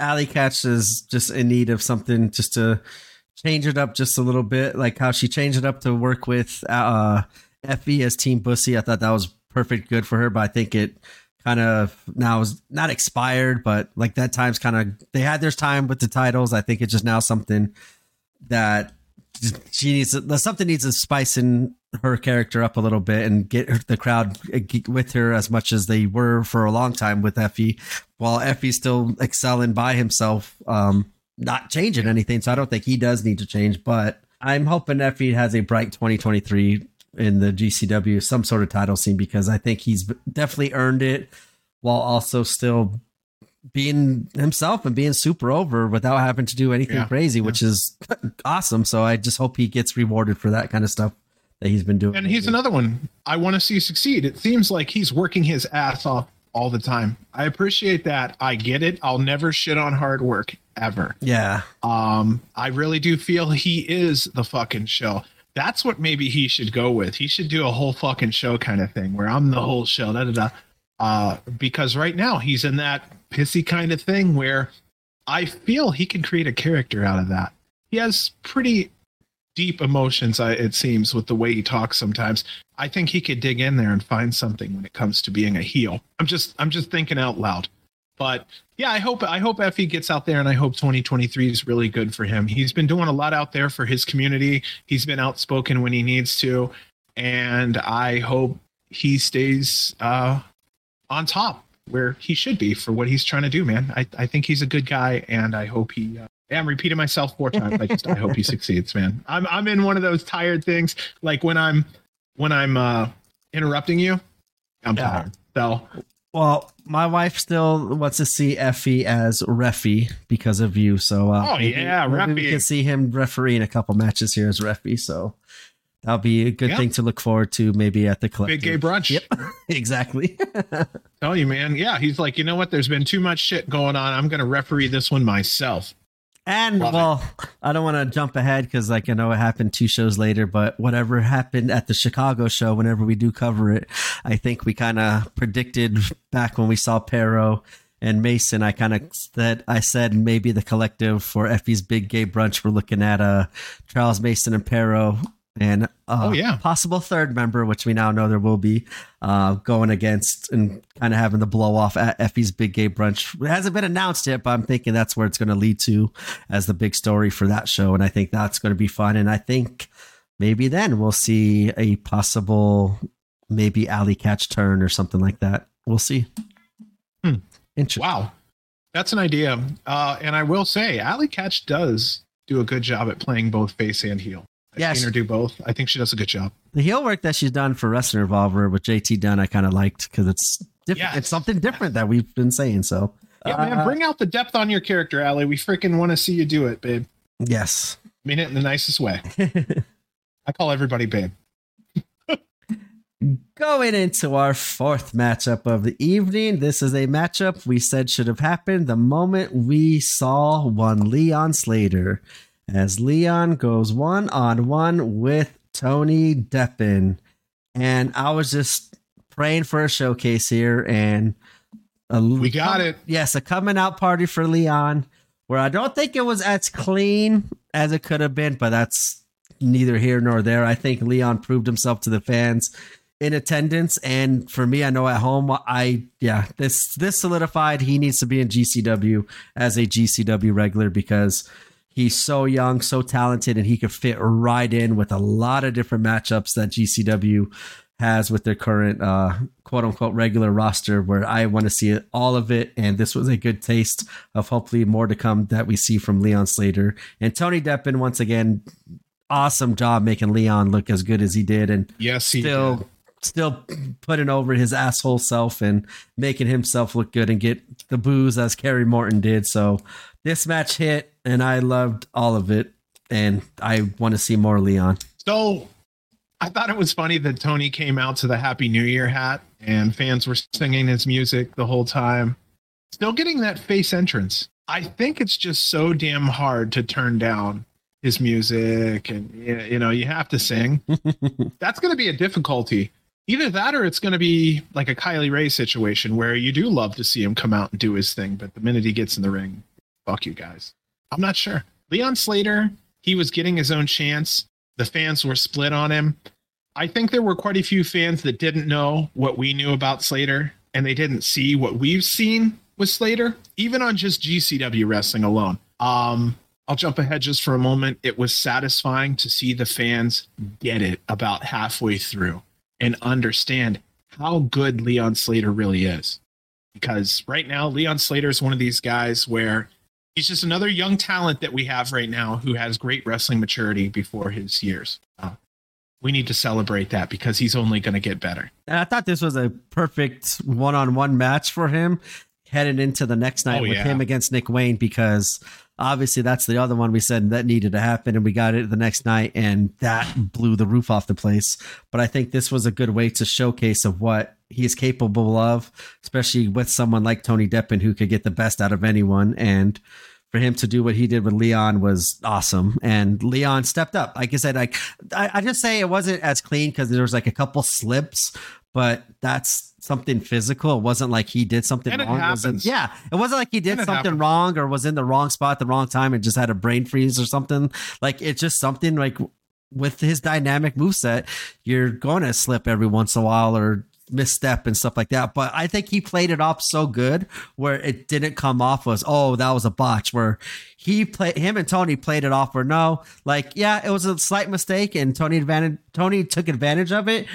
Allie Katch is just in need of something just to change it up just a little bit, like how she changed it up to work with uh Effy as Team Bussy. I thought that was perfect good for her, but I think it kind of now is not expired, but like that time's kind of they had their time with the titles. I think it's just now something that she needs to, something needs to spice in her character up a little bit and get the crowd uh, with her as much as they were for a long time with Effy, while Effy's still excelling by himself, um, not changing anything. So I don't think he does need to change, but I'm hoping Effy has a bright 2023 in the GCW, some sort of title scene, because I think he's definitely earned it while also still being himself and being super over without having to do anything Yeah, crazy, yeah. which is awesome. So I just hope he gets rewarded for that kind of stuff that he's been doing. And he's another one I want to see succeed. It seems like he's working his ass off all the time. I appreciate that. I get it. I'll never shit on hard work ever. Yeah. Um, I really do feel he is the fucking show. That's what maybe he should go with. He should do a whole fucking show kind of thing where I'm the whole show. Da, da, da. Uh, because right now he's in that pissy kind of thing where I feel he can create a character out of that. He has pretty deep emotions, it seems, with the way he talks sometimes. I think he could dig in there and find something when it comes to being a heel. I'm just I'm just thinking out loud. But yeah, I hope I hope Effy gets out there and I hope 2023 is really good for him. He's been doing a lot out there for his community. He's been outspoken when he needs to. And I hope he stays uh, on top where he should be for what he's trying to do, man. I, I think he's a good guy and I hope he uh, I'm repeating myself four times. I just I hope he succeeds, man. I'm I'm in one of those tired things. Like when I'm when I'm uh interrupting you, I'm Yeah. tired. So Well, my wife still wants to see Effy as referee because of you. So, uh, Oh, yeah, maybe we can see him refereeing a couple matches here as referee. So that'll be a good Yeah. thing to look forward to. Maybe at the collective. big gay brunch. Yep, exactly. Tell you, man. Yeah, he's like, you know what? There's been too much shit going on. I'm gonna referee this one myself. And Love it. well, I don't want to jump ahead because, like, I know it happened two shows later, but whatever happened at the Chicago show, whenever we do cover it, I think we kind of predicted back when we saw Pero and Mason. I kind of said, I said maybe the collective for Effy's Big Gay Brunch, we're looking at uh, Charles Mason and Pero. And uh, Oh, yeah. possible third member, which we now know there will be, uh, going against and kind of having the blow off at Effy's Big Gay Brunch. It hasn't been announced yet, but I'm thinking that's where it's going to lead to as the big story for that show. And I think that's going to be fun. And I think maybe then we'll see a possible, maybe Allie Katch turn or something like that. We'll see. Hmm. Interesting. Wow, that's an idea. Uh, and I will say, Allie Katch does do a good job at playing both face and heel. I've Yes. seen her do both. I think she does a good job. The heel work that she's done for Wrestling Revolver with JT Dunn, I kind of liked because it's different. Yes. It's something different that we've been saying. So, Yeah, man, Uh, bring out the depth on your character, Allie. We freaking want to see you do it, babe. yes. Mean it in the nicest way. I call everybody babe. Going into our fourth matchup of the evening, this is a matchup we said should have happened the moment we saw one Leon Slater, as Leon goes one on one with Tony Deppen. And I was just praying for a showcase here, and a, We got it. Yes, a coming out party for Leon, where I don't think it was as clean as it could have been, but that's neither here nor there. I think Leon proved himself to the fans in attendance, and for me, I know at home, I yeah, this this solidified he needs to be in GCW as a GCW regular because he's so young, so talented, and he could fit right in with a lot of different matchups that GCW has with their current uh, quote unquote regular roster. Where I want to see all of it, and this was a good taste of hopefully more to come that we see from Leon Slater and Tony Deppen once again. Awesome job making Leon look as good as he did, and Yes, he still did. Still putting over his asshole self and making himself look good and get the booze as Kerry Morton did. So this match hit and I loved all of it and I want to see more Leon. So I thought it was funny that Tony came out to the Happy New Year hat and fans were singing his music the whole time. Still getting that face entrance. I think it's just so damn hard to turn down his music and you know, you have to sing. That's going to be a difficulty. Either that or it's going to be like a Kylie Rae situation where you do love to see him come out and do his thing, but the minute he gets in the ring, fuck you guys. I'm not sure. Leon Slater, he was getting his own chance. The fans were split on him. I think there were quite a few fans that didn't know what we knew about Slater and they didn't see what we've seen with Slater, even on just GCW wrestling alone. Um, I'll jump ahead just for a moment. It was satisfying to see the fans get it about halfway through and understand how good Leon Slater really is. Because right now, Leon Slater is one of these guys where he's just another young talent that we have right now who has great wrestling maturity before his years. Uh, we need to celebrate that because he's only going to get better. And I thought this was a perfect one on one match for him heading into the next night Oh, with yeah. him against Nick Wayne because obviously that's the other one we said that needed to happen and we got it the next night and that blew the roof off the place. But I think this was a good way to showcase of what he's capable of, especially with someone like Tony Deppen who could get the best out of anyone. And for him to do what he did with Leon was awesome. And Leon stepped up. Like I said, like I, I just say it wasn't as clean because there was like a couple slips, but that's something physical. It wasn't like he did something And wrong. It wasn't- yeah, it wasn't like he did something happens. wrong or was in the wrong spot at the wrong time and just had a brain freeze or something. Like it's just something like with his dynamic moveset, you're going to slip every once in a while or misstep and stuff like that. But I think he played it off so good where it didn't come off as, oh, that was a botch. Where he played him and Tony played it off where no, like, yeah, it was a slight mistake and Tony advantage Tony took advantage of it.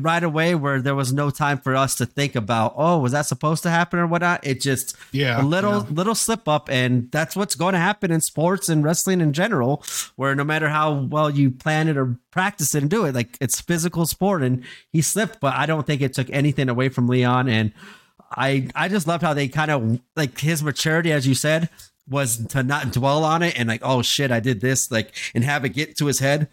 Right away, where there was no time for us to think about, oh, was that supposed to happen or whatnot? It just Yeah, a little yeah. little slip up, and that's what's going to happen in sports and wrestling in general. Where no matter how well you plan it or practice it and do it, like it's physical sport, and he slipped, but I don't think it took anything away from Leon. And I I just loved how they kind of like his maturity, as you said, was to not dwell on it and like, oh shit, I did this, like, and have it get to his head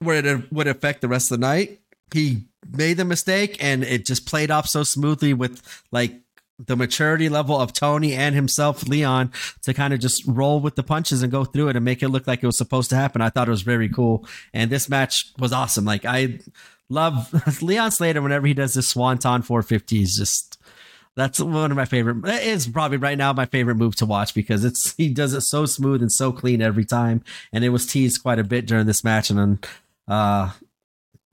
where it would affect the rest of the night. He made the mistake and it just played off so smoothly with like the maturity level of Tony and himself, Leon, to kind of just roll with the punches and go through it and make it look like it was supposed to happen. I thought it was very cool. And this match was awesome. Like I love Leon Slater whenever he does this Swanton 450 is just that's one of my favorite. That is probably right now my favorite move to watch because it's he does it so smooth and so clean every time. And it was teased quite a bit during this match, and then uh,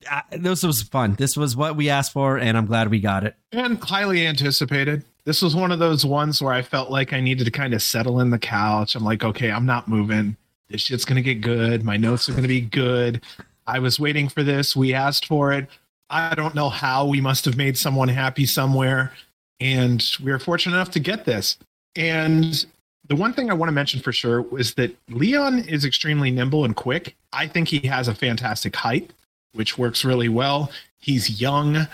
I, this was fun. This was what we asked for, and I'm glad we got it. and highly anticipated. This was one of those ones where I felt like I needed to kind of settle in the couch. I'm like, okay, I'm not moving. This shit's gonna get good. My notes are gonna be good. I was waiting for this. We asked for it. I don't know how. We must have made someone happy somewhere, and we were fortunate enough to get this. And the one thing I want to mention for sure is that Leon is extremely nimble and quick. I think he has a fantastic height, which works really well. He's young.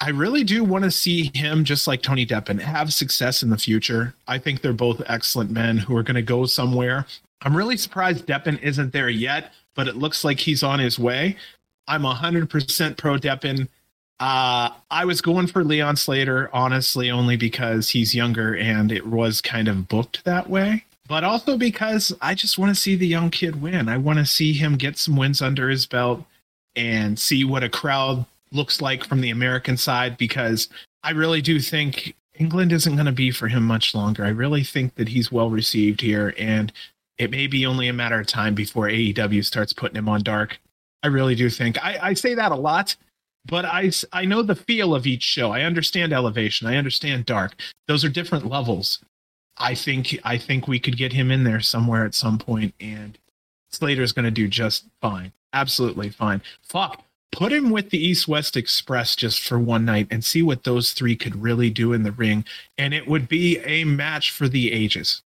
I really do want to see him, just like Tony Deppen, have success in the future. I think they're both excellent men who are going to go somewhere. I'm really surprised Deppen isn't there yet, but it looks like he's on his way. I'm 100% pro Deppen. Uh, I was going for Leon Slater, honestly, only because he's younger and it was kind of booked that way. But also because I just want to see the young kid win. I want to see him get some wins under his belt and see what a crowd looks like from the American side because I really do think England isn't going to be for him much longer. I really think that he's well received here and it may be only a matter of time before AEW starts putting him on dark. I really do think. I, I say that a lot, but I, I know the feel of each show. I understand elevation. I understand dark. Those are different levels. I think I think we could get him in there somewhere at some point, and Slater's going to do just fine. Absolutely fine. Fuck. Put him with the East West Express just for one night and see what those three could really do in the ring. And it would be a match for the ages.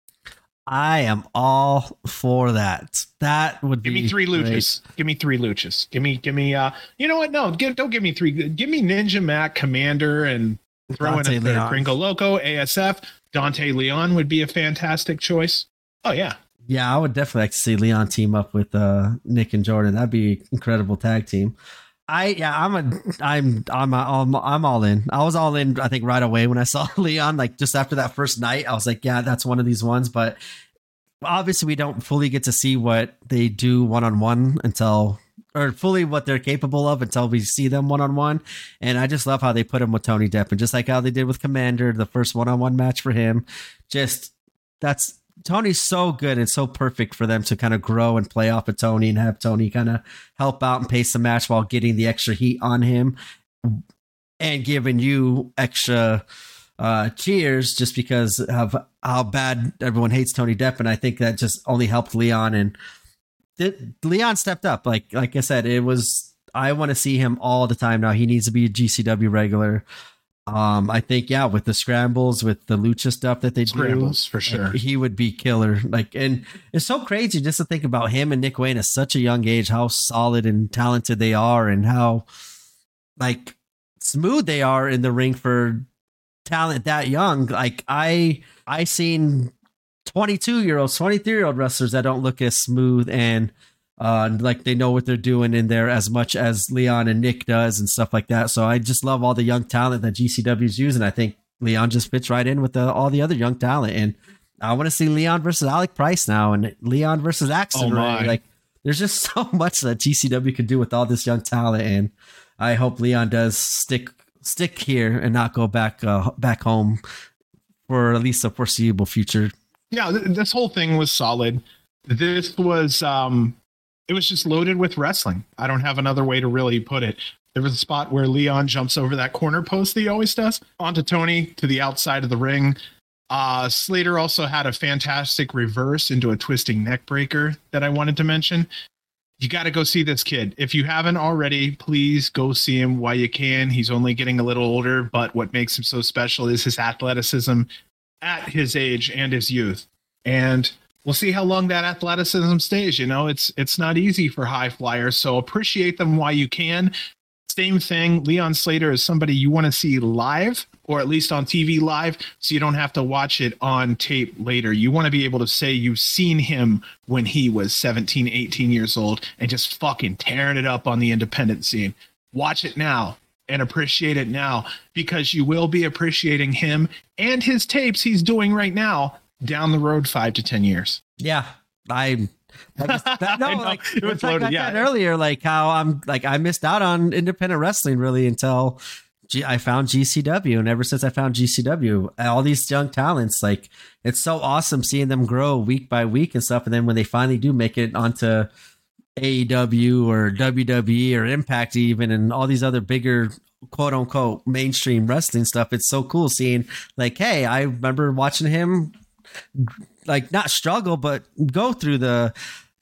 I am all for that. That would Give be me three great. luchas. Give me three luchas. Give me, give me. Uh, you know what? No, give, don't give me three. Give me Ninja Mac, Komander, and throw Dante in a third. Gringo Loco, ASF. Dante Leon would be a fantastic choice. Oh yeah, Yeah, I would definitely like to see Leon team up with uh, Nick and Jordan. That'd be an incredible tag team. I yeah, I'm a I'm I'm I'm I'm all in. I was all in. I think right away when I saw Leon, like just after that first night, I was like, yeah, that's one of these ones. But obviously, we don't fully get to see what they do one on one until or fully what they're capable of until we see them one on one. And I just love how they put him with Tony Depp, and just like how they did with Komander, the first one on one match for him. Just that's Tony's so good and so perfect for them to kind of grow and play off of Tony and have Tony kind of help out and pace the match while getting the extra heat on him and giving you extra uh cheers just because of how bad everyone hates Tony Depp. And I think that just only helped Leon and th- Leon stepped up. Like like I said it was I want to see him all the time now. He needs to be a GCW regular um I think yeah with the scrambles with the lucha stuff that they do for sure. he would be killer. Like, and it's so crazy just to think about him and Nick Wayne at such a young age, how solid and talented they are, and how like smooth they are in the ring for talent that young. Like, I I seen twenty two year olds, twenty three year old wrestlers that don't look as smooth and Uh, like they know what they're doing in there as much as Leon and Nick does and stuff like that. So I just love all the young talent that GCW's using. I think Leon just fits right in with the, all the other young talent. And I want to see Leon versus Alec Price now and Leon versus Axton. Oh, my. Like there's just so much that GCW could do with all this young talent. And I hope Leon does stick stick here and not go back uh, back home for at least a foreseeable future. yeah th- this whole thing was solid this was um it was just loaded with wrestling i don't have another way to really put it there was a spot where leon jumps over that corner post that he always does onto tony to the outside of the ring uh slater also had a fantastic reverse into a twisting neck breaker that i wanted to mention you got to go see this kid. If you haven't already, please go see him while you can. He's only getting a little older, but what makes him so special is his athleticism at his age and his youth. And we'll see how long that athleticism stays. You know, it's it's not easy for high flyers, so appreciate them while you can. Same thing, Leon Slater is somebody you want to see live or at least on TV live so you don't have to watch it on tape later. You want to be able to say you've seen him when he was 17, 18 years old and just fucking tearing it up on the independent scene. Watch it now and appreciate it now because you will be appreciating him and his tapes he's doing right now down the road 5 to 10 years. Yeah, I. That, no, I like, It was like loaded, I yeah. said earlier, like how I'm like I missed out on independent wrestling really until G- I found GCW, and ever since I found GCW, all these young talents, like it's so awesome seeing them grow week by week and stuff. And then when they finally do make it onto AEW or WWE or Impact, even, and all these other bigger quote unquote mainstream wrestling stuff, it's so cool seeing like, hey, I remember watching him like not struggle but go through the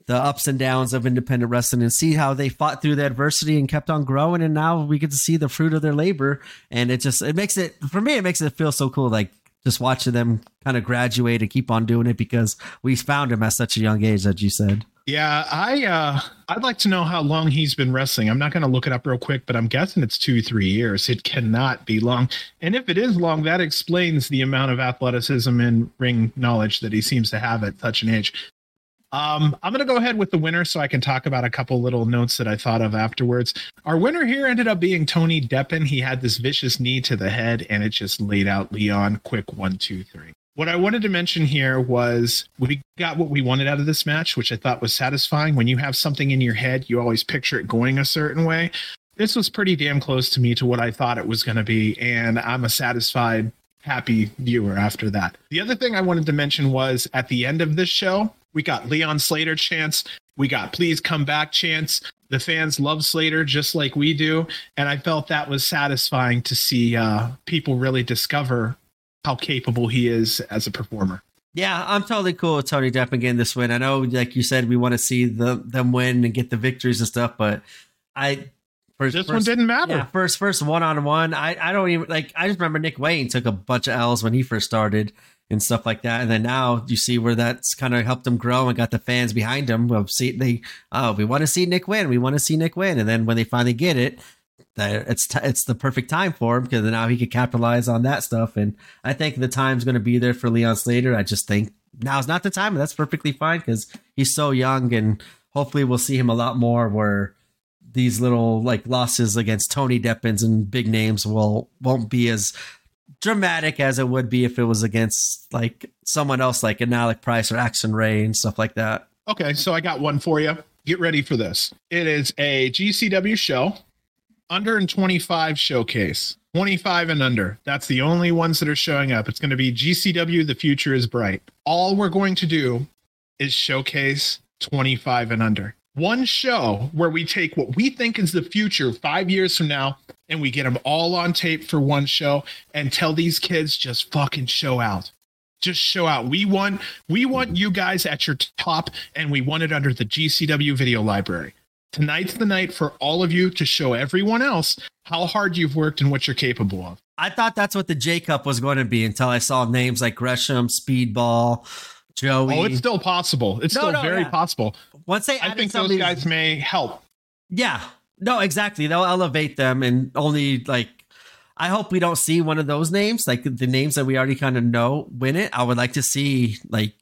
the ups and downs of independent wrestling and see how they fought through the adversity and kept on growing. And now we get to see the fruit of their labor. And it just it makes it for me it makes it feel so cool like just watching them kind of graduate and keep on doing it because we found him at such a young age as you said Yeah, I uh I'd like to know how long he's been wrestling. I'm not going to look it up real quick, but I'm guessing it's 2-3 years. It cannot be long. And if it is long, that explains the amount of athleticism and ring knowledge that he seems to have at such an age. Um, I'm going to go ahead with the winner so I can talk about a couple little notes that I thought of afterwards. Our winner here ended up being Tony Deppen. He had this vicious knee to the head and it just laid out Leon quick one, two, three. What I wanted to mention here was we got what we wanted out of this match, which I thought was satisfying. When you have something in your head, you always picture it going a certain way. This was pretty damn close to me to what I thought it was going to be, and I'm a satisfied, happy viewer after that. The other thing I wanted to mention was at the end of this show, we got Leon Slater chance, we got please come back chance. The fans love Slater just like we do, and I felt that was satisfying to see uh, people really discover how capable he is as a performer. Yeah, I'm totally cool with Tony Depp again this win. I know, like you said, we want to see the them win and get the victories and stuff, but I first This one first- didn't matter. Yeah, first first one on one. I I don't even like. I just remember Nick Wayne took a bunch of L's when he first started and stuff like that, and then now you see where that's kind of helped him grow and got the fans behind him. Well, see, they oh, we want to see Nick win. We want to see Nick win, and then when they finally get it. That It's t- it's the perfect time for him because now he could capitalize on that stuff, and I think the time's going to be there for Leon Slater. I just think now's not the time, and that's perfectly fine because he's so young, and hopefully we'll see him a lot more. Where these little like losses against Tony Deppins and big names will won't be as dramatic as it would be if it was against like someone else like an Alec Price or Axton Ray and stuff like that. Okay, so I got one for you. Get ready for this. It is a GCW show, under and 25 showcase. 25 and under. That's the only ones that are showing up. It's going to be GCW The Future is Bright. All we're going to do is showcase 25 and under. One show where we take what we think is the future five years from now and we get them all on tape for one show and tell these kids just fucking show out just show out. We want we want you guys at your top, and we want it under the GCW video library. Tonight's the night for all of you to show everyone else how hard you've worked and what you're capable of. I thought that's what the J Cup was going to be until I saw names like Gresham, Speedball, Joey. Oh, it's still possible. It's No, still no, very yeah. possible. Once they I think those guys may help. Yeah. No, exactly. They'll elevate them and only like I hope we don't see one of those names, like the names that we already kind of know win it. I would like to see like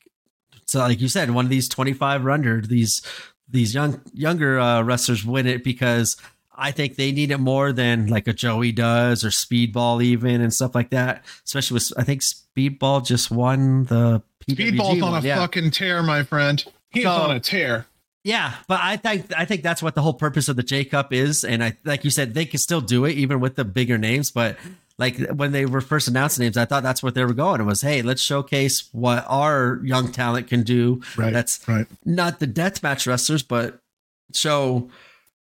so like you said, one of these 25 under these these young younger uh, wrestlers win it because I think they need it more than like a Joey does or Speedball even and stuff like that. Especially with I think Speedball just won the PWG Speedball's on a yeah. fucking tear, my friend. He's So- on a tear. Yeah, but I think I think that's what the whole purpose of the J Cup is, and I like you said they can still do it even with the bigger names. But like when they were first announced names, I thought that's what they were going. It was hey, let's showcase what our young talent can do. Right. That's right. not the deathmatch wrestlers, but show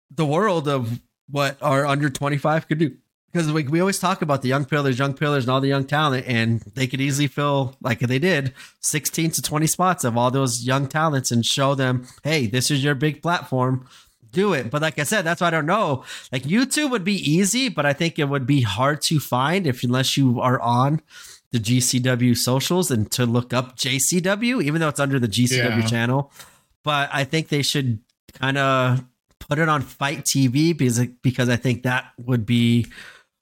the world of what our under twenty five could do. Because we, we always talk about the young pillars, young pillars, and all the young talent, and they could easily fill, like they did, 16 to 20 spots of all those young talents and show them, hey, this is your big platform. Do it. But like I said, that's why I don't know. Like YouTube would be easy, but I think it would be hard to find if unless you are on the GCW socials and to look up JCW, even though it's under the GCW Yeah. channel. But I think they should kind of put it on FITE TV because because I think that would be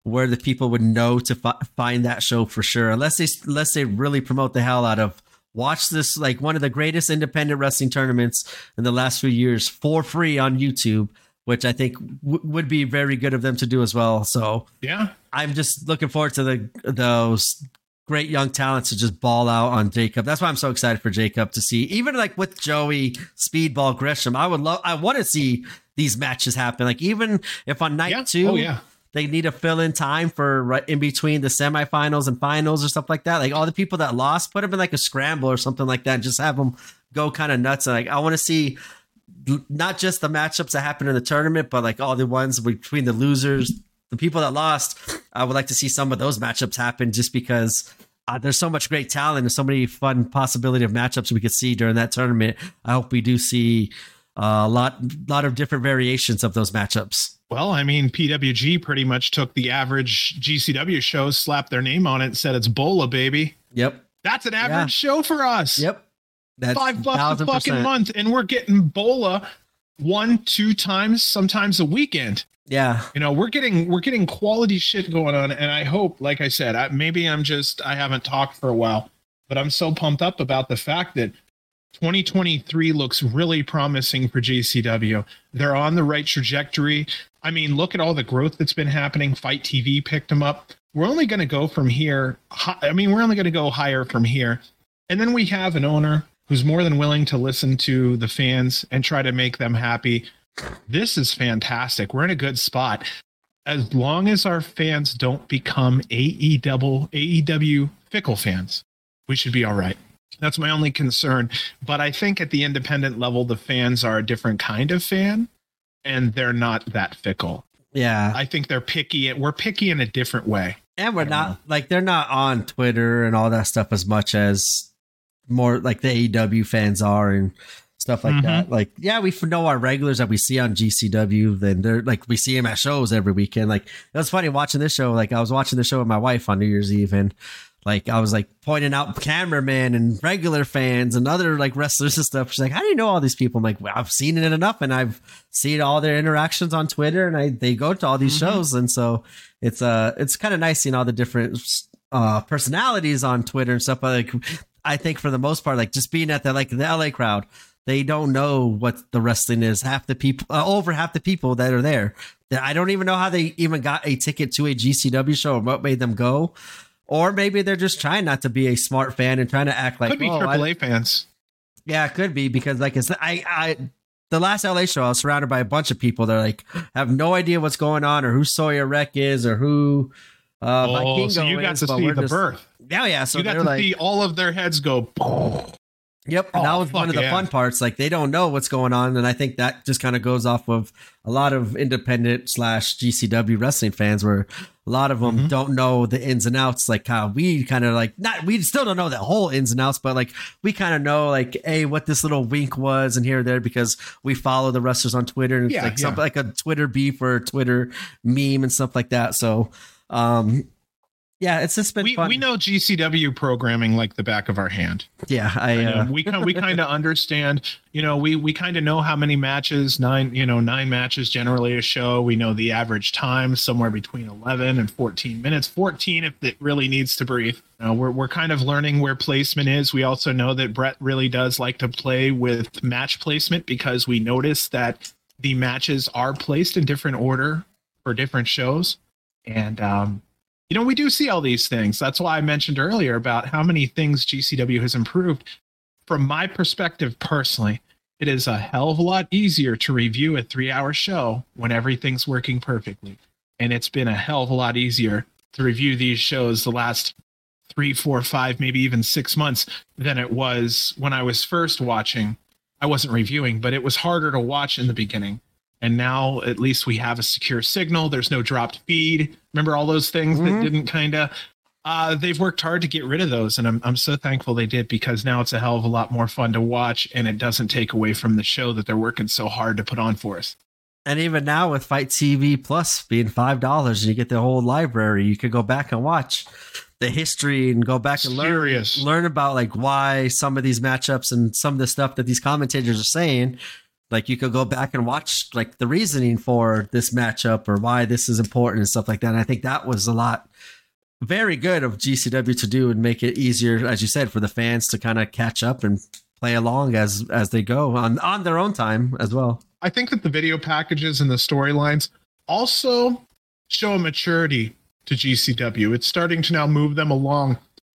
where the people would know to fi- find that show for sure. Unless they unless they really promote the hell out of watch this like one of the greatest independent wrestling tournaments in the last few years for free on YouTube, which I think w- would be very good of them to do as well. So Yeah. I'm just looking forward to the those great young talents to just ball out on J Cup. That's why I'm so excited for J Cup to see. Even like with Joey, Speedball, Gresham, I would love. I want to see these matches happen. Like even if on night Yeah. Oh, two, Oh yeah. They need to fill in time for right in between the semifinals and finals or stuff like that. Like all the people that lost, put them in like a scramble or something like that. And just have them go kind of nuts. And Like I want to see not just the matchups that happen in the tournament, but like all the ones between the losers, the people that lost. I would like to see some of those matchups happen just because. Uh, there's so much great talent and so many fun possibility of matchups we could see during that tournament. I hope we do see a lot, lot of different variations of those matchups. Well, I mean, PWG pretty much took the average GCW show, slapped their name on it, and said it's Bola, baby. Yep. That's an average Yeah. show for us. Yep. That's Five bucks a fucking month, and we're getting Bola one, two times, sometimes a weekend. Yeah. You know, we're getting we're getting quality shit going on, and I hope, like I said, I, maybe I'm just I haven't talked for a while, but I'm so pumped up about the fact that 2023 looks really promising for GCW. They're on the right trajectory. I mean, look at all the growth that's been happening. FITE TV picked them up. We're only going to go from here. I mean, we're only going to go higher from here. And then we have an owner who's more than willing to listen to the fans and try to make them happy. This is fantastic. We're in a good spot. As long as our fans don't become AEW, AEW fickle fans, we should be all right. That's my only concern. But I think at the independent level, the fans are a different kind of fan and they're not that fickle. Yeah. I think they're picky. We're picky in a different way. And we're don't know. like they're not on Twitter and all that stuff as much as more like the AEW fans are and stuff like Mhm. that. Like, yeah, we know our regulars that we see on GCW. Then they're like we see them at shows every weekend. Like it was funny watching this show. Like I was watching the show with my wife on New Year's Eve, and like I was like pointing out cameramen and regular fans and other like wrestlers and stuff. She's like, "How do you know all these people?" I'm like, well, "I've seen it enough, and I've seen all their interactions on Twitter, and I they go to all these Mhm. shows, and so it's uh it's kind of nice seeing all the different uh personalities on Twitter and stuff. But like, I think for the most part, like just being at the like the LA crowd, they don't know what the wrestling is. Half the people, uh, over half the people that are there, that I don't even know how they even got a ticket to a GCW show or what made them go. Or maybe they're just trying not to be a smart fan and trying to act like Could be "Oh, I- AAA fans. yeah, it could be because like it's I I the last LA show I was surrounded by a bunch of people that are like have no idea what's going on or who Sawyer Wreck is or who uh oh, Vikingo so you got is, to see the just- birth. Yeah, yeah. So you got to like see all of their heads go. Yep, and Oh, that was one of the yeah. fun parts. Like they don't know what's going on, and I think that just kind of goes off of a lot of independent slash GCW wrestling fans, where a lot of them Mhm. don't know the ins and outs. Like how we kind of like not we still don't know the whole ins and outs, but like we kind of know like hey what this little wink was and here and there because we follow the wrestlers on Twitter and Yeah, like yeah. something like a Twitter beef or a Twitter meme and stuff like that. So um yeah, it's just been we, fun. we know GCW programming like the back of our hand. yeah, I, uh, we kind we kind of understand. You know, we we kind of know how many matches nine. You know, nine matches generally a show. We know the average time somewhere between eleven and fourteen minutes. Fourteen if it really needs to breathe. You know, we're we're kind of learning where placement is. We also know that Brett really does like to play with match placement because we notice that the matches are placed in different order for different shows, and um, you know, we do see all these things. That's why I mentioned earlier about how many things GCW has improved. From my perspective personally, it is a hell of a lot easier to review a three hour show when everything's working perfectly. And it's been a hell of a lot easier to review these shows the last three, four, five, maybe even six months than it was when I was first watching. I wasn't reviewing, but it was harder to watch in the beginning. And now at least we have a secure signal. There's no dropped feed. Remember all those things Mhm. that didn't kind of. Uh, they've worked hard to get rid of those, and I'm I'm so thankful they did because now it's a hell of a lot more fun to watch, and it doesn't take away from the show that they're working so hard to put on for us. and even now with FITE TV Plus being five dollars, and you get the whole library, you could go back and watch the history and go back and learn learn about like why some of these matchups and some of the stuff that these commentators are saying. Like you could go back and watch like the reasoning for this matchup or why this is important and stuff like that. And I think that was a lot very good of GCW to do and make it easier, as you said, for the fans to kind of catch up and play along as as they go on on their own time as well. I think that the video packages and the storylines also show a maturity to GCW. It's starting to now move them along.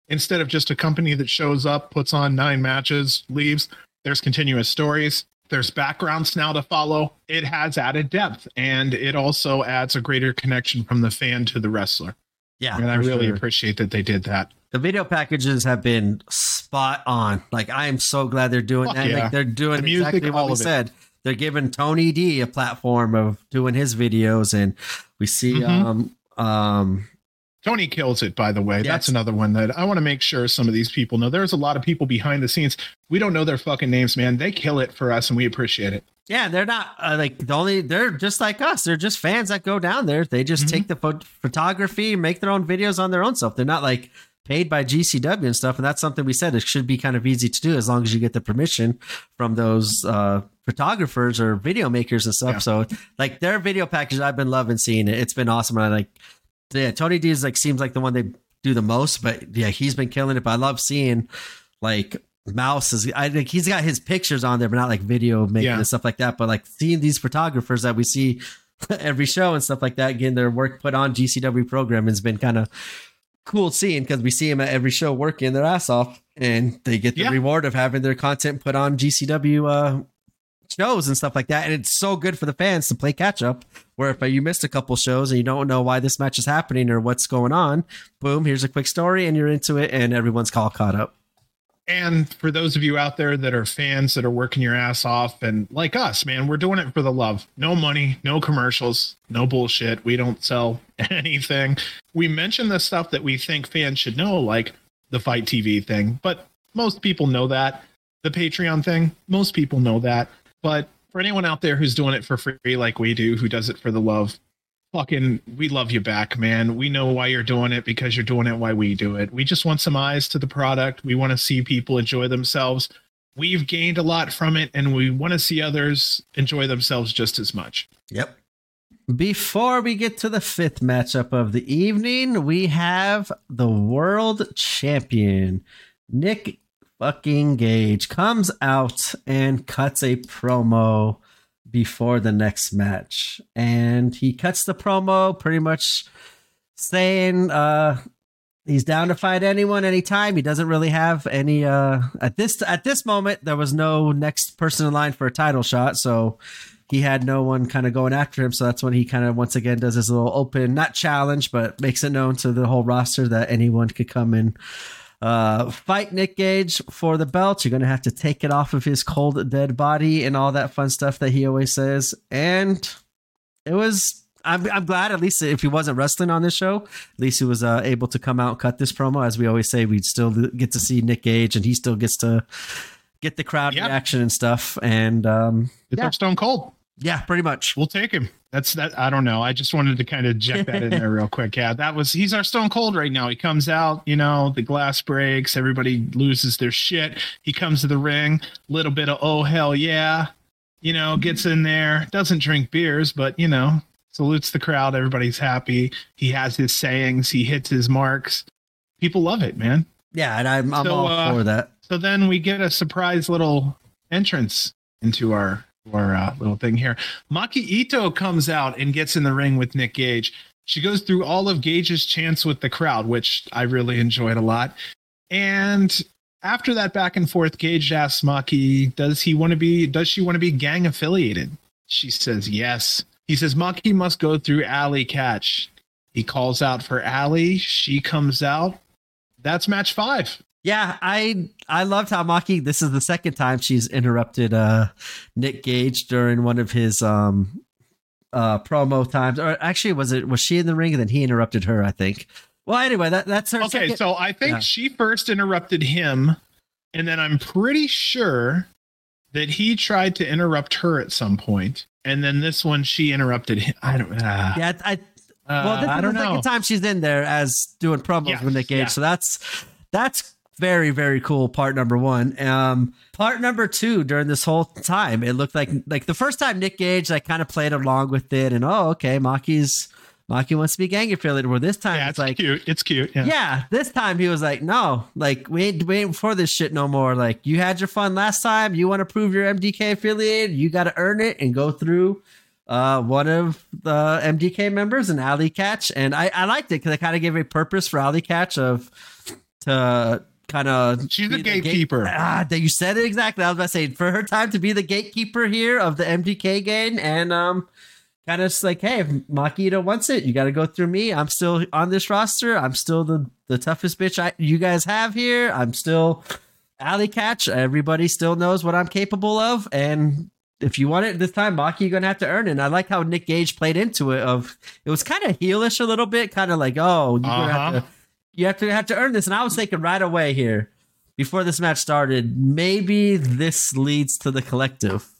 Instead of just a company that shows up, puts on nine matches, leaves, there's continuous stories. There's backgrounds now to follow. It has added depth and it also adds a greater connection from the fan to the wrestler. Yeah, And I really sure. appreciate that they did that. the video packages have been spot on. Like I am so glad they're doing Fuck that. yeah. Like they're doing The music, exactly what we said. They're giving Tony D a platform of doing his videos, and we see Mhm. um um Tony kills it, by the way. Yes. That's another one that I want to make sure some of these people know. There's a lot of people behind the scenes. We don't know their fucking names, man. They kill it for us and we appreciate it. yeah, they're not uh, like the only. They're just like us. They're just fans that go down there. They just Mhm. take the pho- photography, make their own videos on their own stuff. They're not like paid by GCW and stuff. And that's something we said it should be kind of easy to do as long as you get the permission from those uh, photographers or video makers and stuff. Yeah. So like their video package, I've been loving seeing it. It's been awesome. And I like, yeah, Tony D is like seems like the one they do the most, but yeah, he's been killing it. But I love seeing like Mouse is. I think he's got his pictures on there, but not like video making Yeah. and stuff like that. But like seeing these photographers that we see every show and stuff like that, getting their work put on GCW program has been kind of cool seeing because we see them at every show working their ass off, and they get the Yeah. reward of having their content put on GCW uh, shows and stuff like that. And it's so good for the fans to play catch up. Where if you missed a couple shows and you don't know why this match is happening or what's going on, boom, here's a quick story, and you're into it, and everyone's all caught up. And for those of you out there that are fans that are working your ass off and like us, man, we're doing it for the love. No money, no commercials, no bullshit. We don't sell anything. We mention the stuff that we think fans should know, like the FITE TV thing, but most people know that. The Patreon thing, most people know that. But for anyone out there who's doing it for free like we do, who does it for the love, fucking we love you back man. We know why you're doing it because you're doing it why we do it. We just want some eyes to the product. We want to see people enjoy themselves. We've gained a lot from it and we want to see others enjoy themselves just as much. Yep. Before we get to the fifth matchup of the evening, we have the world champion, Nick fucking Gage, comes out and cuts a promo before the next match. And he cuts the promo pretty much saying uh he's down to fight anyone anytime. He doesn't really have any uh at this at this moment there was no next person in line for a title shot, so he had no one kind of going after him. So that's when he kind of once again does his little open, not challenge, but makes it known to the whole roster that anyone could come and uh, fight Nick Gage for the belt. You're going to have to take it off of his cold, dead body and all that fun stuff that he always says. And it was. I'm, I'm glad at least if he wasn't wrestling on this show, at least he was uh, able to come out and cut this promo. As we always say, we'd still get to see Nick Gage, and he still gets to get the crowd reaction and stuff. And um, it's Yeah. stone cold yeah, pretty much. we'll take him That's that. I don't know. I just wanted to kind of jet that in there real quick. Yeah, that was. He's our Stone Cold right now. He comes out. You know, the glass breaks. Everybody loses their shit. He comes to the ring. Little bit of oh hell yeah. You know, gets in there. Doesn't drink beers, but you know, salutes the crowd. Everybody's happy. He has his sayings. He hits his marks. People love it, man. Yeah, and I'm, I'm so, all uh, for that. So then we get a surprise little entrance into our our uh, little thing here. Maki Ito comes out and gets in the ring with Nick Gage. She goes through all of Gage's chants with the crowd, which I really enjoyed a lot. And after that back and forth, Gage asks Maki, "Does he want to be? Does she want to be gang affiliated?" She says yes. He says Maki must go through Allie Katch. He calls out for Allie. She comes out. That's match five. Yeah, I I loved how Maki. This is the second time she's interrupted uh, Nick Gage during one of his um, uh, promo times. Or actually, was it was she in the ring and then he interrupted her? I think. Well, anyway, that that's her. Okay, second- so I think yeah. she first interrupted him, and then I'm pretty sure that he tried to interrupt her at some point, and then this one she interrupted him. I don't. Uh, yeah, I. well, this uh, is the second know. time she's in there as doing promos yes, with Nick Gage, yeah. so that's that's very very cool part number one. Um part number two during this whole time it looked like like the first time nick gage like kind of played along with it and oh okay maki's maki wants to be gang affiliated. Where this time yeah, it's, it's like cute. It's cute yeah. yeah this time he was like no like we ain't waiting for this shit no more. Like you had your fun last time. You want to prove your mdk affiliated? You got to earn it and go through uh, one of the MDK members, an Allie Katch, and I, I liked it because I kind of gave a purpose for Allie Katch of to kind of she's a gatekeeper. Gate, ah, you said it exactly. I was about to say for her time to be the gatekeeper here of the MDK game, and um, kind of like, hey, if Maki Ito wants it, you got to go through me. I'm still on this roster. I'm still the the toughest bitch I, you guys have here. I'm still Allie Katch. Everybody still knows what I'm capable of, and if you want it this time, Maki, you're gonna have to earn it. And I like how Nick Gage played into it. Of it was kind of heelish a little bit, kind of like, oh, you're uh-huh. gonna have to uh-huh you have to have to earn this. And I was thinking right away here, before this match started, maybe this leads to the collective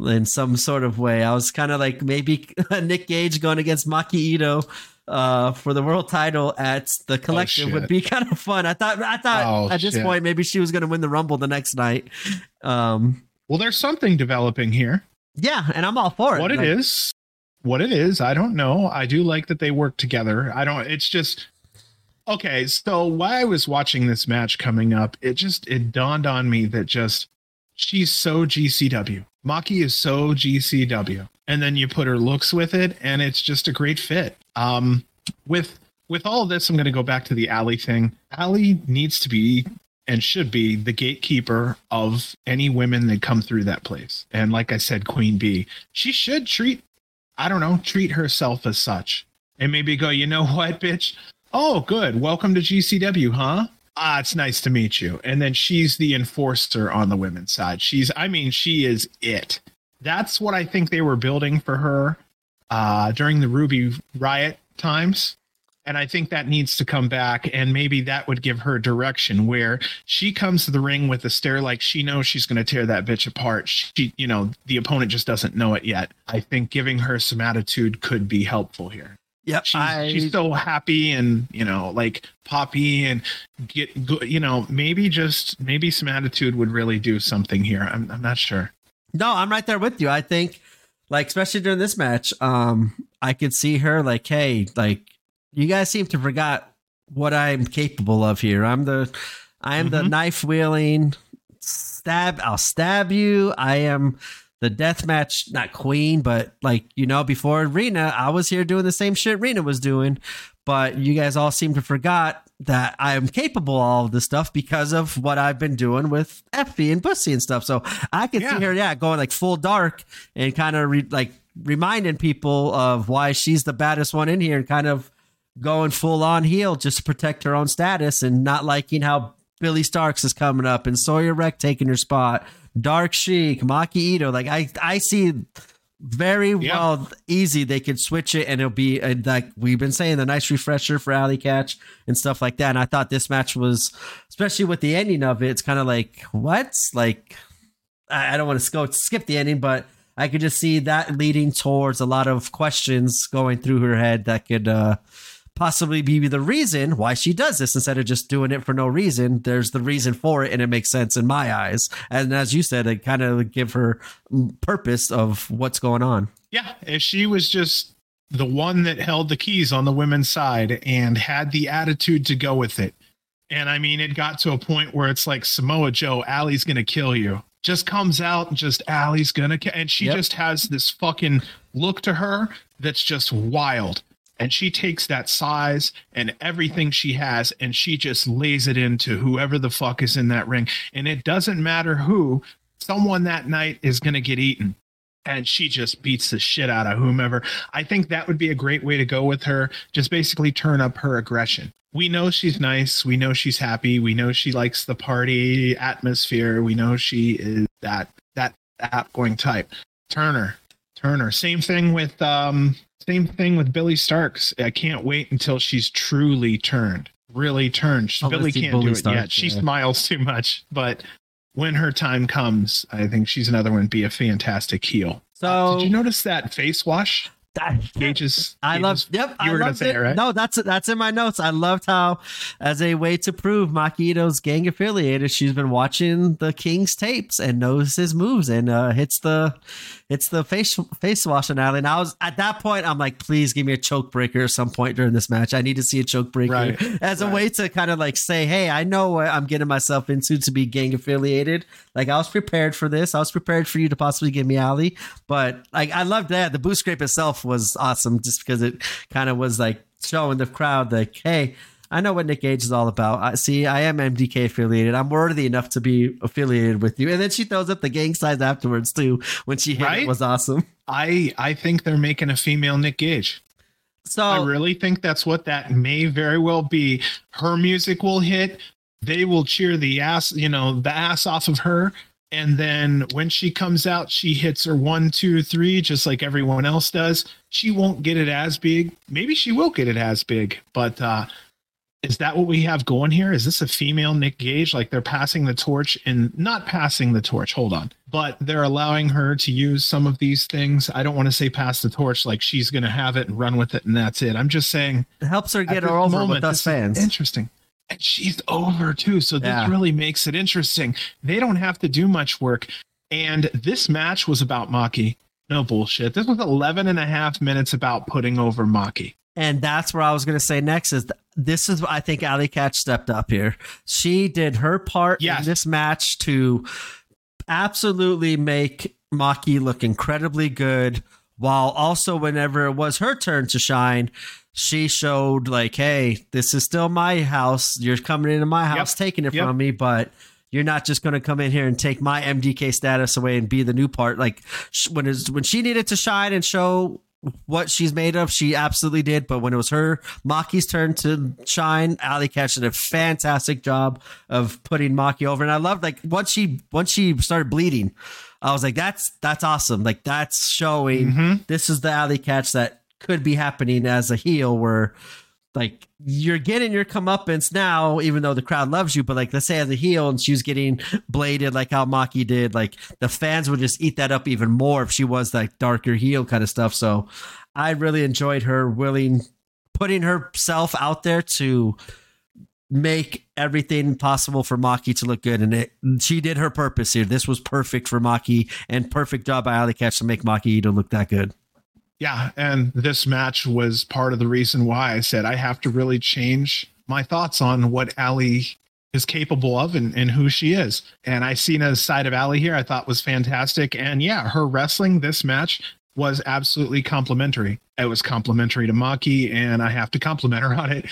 in some sort of way. I was kind of like maybe Nick Gage going against Maki Ito uh, for the world title at the oh, collective oh, would be kind of fun. I thought I thought oh, at this shit. point maybe she was going to win the rumble the next night. Um, well, there's something developing here. Yeah, and I'm all for it. What it like, is, what it is, I don't know. I do like that they work together. I don't. It's just okay, so while I was watching this match coming up, it just it dawned on me that just she's so GCW. Maki is so GCW. And then you put her looks with it and it's just a great fit. Um with with all this, I'm gonna go back to the Allie thing. Allie needs to be and should be the gatekeeper of any women that come through that place. And like I said, Queen Bee, she should treat, I don't know, treat herself as such. And maybe go, you know what, bitch? Oh, good. Welcome to GCW, huh? Ah, it's nice to meet you. And then she's the enforcer on the women's side. She's, I mean, she is it. That's what I think they were building for her uh, during the Ruby Riot times. And I think that needs to come back. And maybe that would give her direction where she comes to the ring with a stare like she knows she's going to tear that bitch apart. She, you know, the opponent just doesn't know it yet. I think giving her some attitude could be helpful here. Yep, she's, I, she's so happy and you know like poppy and get good, you know maybe just maybe some attitude would really do something here. I'm I'm not sure. No, I'm right there with you. I think like especially during this match, um, I could see her like, hey, like you guys seem to forgot what I'm capable of here. I'm the I am mm-hmm. the knife wielding stab. I'll stab you. I am the death match, not queen, but like, you know, before Rina, I was here doing the same shit Rina was doing. But you guys all seem to forgot that I am capable of all of this stuff because of what I've been doing with Effy and Pussy and stuff. So I can yeah. see her, yeah, going like full dark and kind of re- like reminding people of why she's the baddest one in here and kind of going full on heel just to protect her own status and not liking how Billie Starkz is coming up and Sawyer Wreck taking her spot Dark Sheik, Maki Ito. Like I, I see very yeah. well easy they could switch it and it'll be uh, like we've been saying the nice refresher for Allie Katch and stuff like that. And I thought this match was, especially with the ending of it, it's kind of like what? Like I, I don't want to go skip the ending, but I could just see that leading towards a lot of questions going through her head that could uh, possibly be the reason why she does this instead of just doing it for no reason. There's the reason for it, and it makes sense in my eyes. And as you said, it kind of give her purpose of what's going on. Yeah, if she was just the one that held the keys on the women's side and had the attitude to go with it. And I mean, it got to a point where it's like Samoa Joe, Allie's gonna kill you. Just comes out and just Allie's gonna, ki-. and she yep. just has this fucking look to her that's just wild and she takes that size and everything she has and she just lays it into whoever the fuck is in that ring. And it doesn't matter who someone that night is going to get eaten. And she just beats the shit out of whomever. I think that would be a great way to go with her. Just basically turn up her aggression. We know she's nice. We know she's happy. We know she likes the party atmosphere. We know she is that that outgoing type turner turner same thing with um same thing with Billie Starkz. I can't wait until she's truly turned, really turned. Oh, Billie can't do it yet. She yeah. smiles too much, but when her time comes, I think she's another one. Be a fantastic heel. So, did you notice that face wash? Gage's. I love. Yep, you I were gonna say it, right? No, that's that's in my notes. I loved how, as a way to prove Maki Ito's gang affiliated, she's been watching the King's tapes and knows his moves and uh, hits the it's the face face wash finale. And I was at that point, I'm like, please give me a choke breaker at some point during this match. I need to see a choke breaker right, as right. a way to kind of like say, hey, I know what I'm getting myself into to be gang affiliated. Like I was prepared for this. I was prepared for you to possibly give me Allie. But like I loved that. The boot scrape itself was awesome just because it kind of was like showing the crowd like, hey, I know what Nick Gage is all about. I see. I am MDK affiliated. I'm worthy enough to be affiliated with you. And then she throws up the gang signs afterwards too. When she hit right? it was awesome. I I think they're making a female Nick Gage. So I really think that's what that may very well be. Her music will hit. They will cheer the ass, you know, the ass off of her. And then when she comes out, she hits her one, two, three, just like everyone else does. She won't get it as big. Maybe she will get it as big, but uh, is that what we have going here? Is this a female Nick Gage? Like they're passing the torch and not passing the torch, hold on, but they're allowing her to use some of these things. I don't want to say pass the torch like she's going to have it and run with it and that's it. I'm just saying it helps her get her over moment, with us fans. Interesting. And she's over too. So this yeah. really makes it interesting. They don't have to do much work. And this match was about Maki. No bullshit. This was 11 and a half minutes about putting over Maki. And that's where I was going to say next is this is I think Allie Katch stepped up here. She did her part yes. in this match to absolutely make Maki look incredibly good while also whenever it was her turn to shine, she showed like, hey, this is still my house. You're coming into my house, yep. taking it yep. from me, but you're not just going to come in here and take my MDK status away and be the new part. Like when is when she needed to shine and show what she's made of, she absolutely did. But when it was her Maki's turn to shine, Allie Katch did a fantastic job of putting Maki over. And I loved like once she once she started bleeding, I was like, that's that's awesome. Like that's showing mm-hmm. this is the Allie Katch that could be happening as a heel where like you're getting your comeuppance now, even though the crowd loves you. But like, let's say as a heel and she was getting bladed like how Maki did, like the fans would just eat that up even more if she was like darker heel kind of stuff. So I really enjoyed her willing putting herself out there to make everything possible for Maki to look good. And it, she did her purpose here. This was perfect for Maki and perfect job by Allie Katch to make Maki to look that good. Yeah, and this match was part of the reason why I said I have to really change my thoughts on what Allie is capable of and, and who she is. And I seen a side of Allie here I thought was fantastic. And yeah, her wrestling this match was absolutely complimentary. It was complimentary to Maki, and I have to compliment her on it.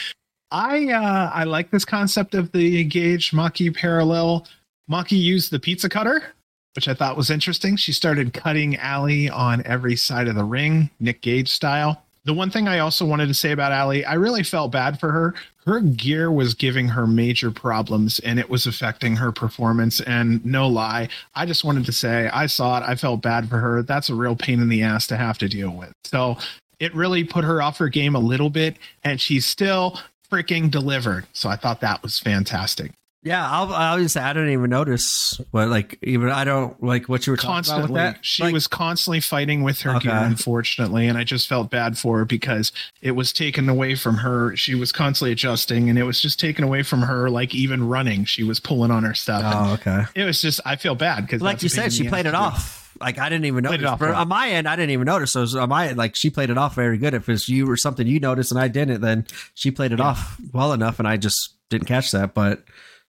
I uh, I like this concept of the Gage Maki parallel. Maki used the pizza cutter which I thought was interesting. She started cutting Allie on every side of the ring, Nick Gage style. The one thing I also wanted to say about Allie, I really felt bad for her. Her gear was giving her major problems and it was affecting her performance. And no lie, I just wanted to say I saw it. I felt bad for her. That's a real pain in the ass to have to deal with. So it really put her off her game a little bit and she's still freaking delivered. So I thought that was fantastic. Yeah, I'll, I'll just say I don't even notice what like even I don't like what you were talking about constantly with that. she Like, was constantly fighting with her Okay. gear unfortunately and i just felt bad for her because it was taken away from her she was constantly adjusting and it was just taken away from her like even running she was pulling on her stuff Oh, okay. it was just i feel bad because Like you said, she played it off. Like I didn't even notice. well. on my end, I didn't even notice. So on my end, like she played it off very good. If it's you or something you noticed and I didn't, then she played it Yeah. off well enough, and I just didn't catch that. But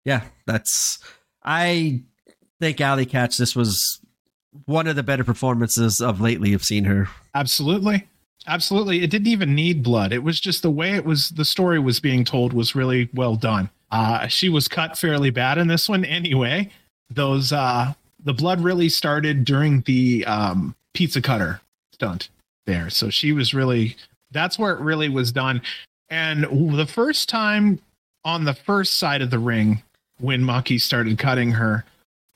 yeah, that's. I think Allie Katch. This was one of the better performances of lately. I've seen her. absolutely absolutely it didn't even need blood it was just the way it was the story was being told was really well done uh she was cut fairly bad in this one anyway those uh the blood really started during the um pizza cutter stunt there so she was really that's where it really was done and the first time on the first side of the ring when Maki started cutting her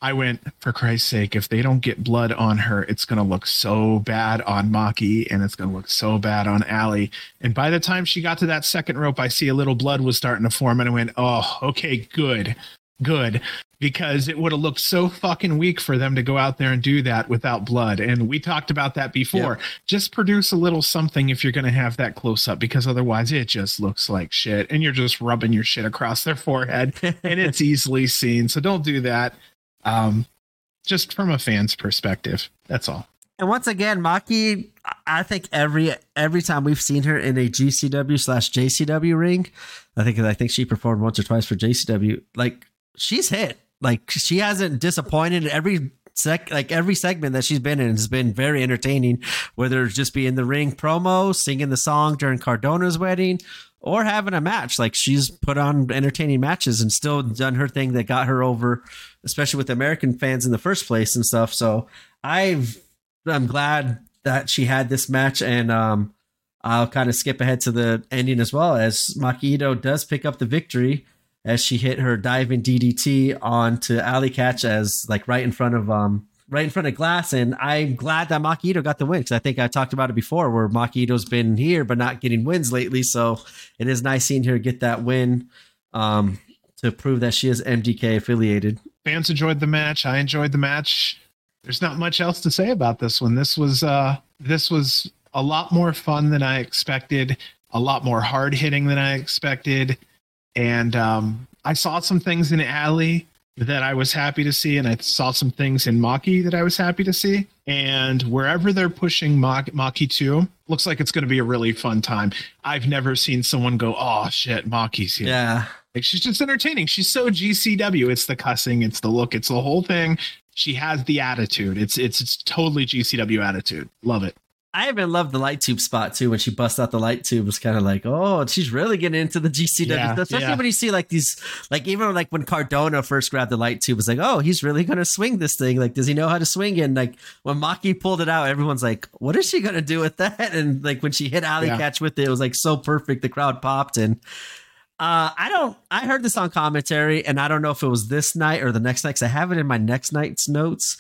I went, for Christ's sake, if they don't get blood on her, it's going to look so bad on Maki and it's going to look so bad on Allie. And by the time she got to that second rope, I see a little blood was starting to form and I went, oh, okay, good, good. Because it would have looked so fucking weak for them to go out there and do that without blood. And we talked about that before. Just produce a little something if you're going to have that close up because otherwise it just looks like shit. And you're just rubbing your shit across their forehead and it's easily seen. So don't do that um just from a fan's perspective that's all And once again, Maki, I think every every time we've seen her in a GCW slash JCW ring, I think I think she performed once or twice for JCW. Like she's hit. Like she hasn't disappointed every sec like every segment that she's been in has been very entertaining. Whether it's just be in the ring promo, singing the song during Cardona's wedding, or having a match. Like she's put on entertaining matches and still done her thing that got her over, especially with American fans in the first place and stuff. So I've I'm glad that she had this match, and um, I'll kind of skip ahead to the ending as well as Maki Ito does pick up the victory as she hit her diving DDT onto Allie Katch as like right in front of um right in front of glass, and I'm glad that Maki Ito got the win because I think I talked about it before where Maki Ito's been here but not getting wins lately, so it is nice seeing her get that win um to prove that she is MDK affiliated. fans enjoyed the match. I enjoyed the match. There's not much else to say about this one. This was uh this was a lot more fun than i expected a lot more hard hitting than i expected and um i saw some things in Allie that i was happy to see and i saw some things in maki that i was happy to see and wherever they're pushing Maki, Maki to looks like it's going to be a really fun time i've never seen someone go oh shit Maki's here Yeah. like she's just entertaining. She's so GCW. It's the cussing, it's the look, it's the whole thing. She has the attitude. It's it's it's totally GCW attitude. Love it. I even loved the light tube spot too when she busts out the light tube. It's kind of like, oh, she's really getting into the GCW Yeah, stuff. Especially yeah. when you see like these, like even like when Cardona first grabbed the light tube, it's like, oh, he's really gonna swing this thing. Like, does he know how to swing it? And like when Maki pulled it out, everyone's like, what is she gonna do with that? And like when she hit Alley Yeah. Catch with it, it was like so perfect. The crowd popped and. Uh, I don't. I heard this on commentary, and I don't know if it was this night or the next night. 'cause I have it in my next night's notes,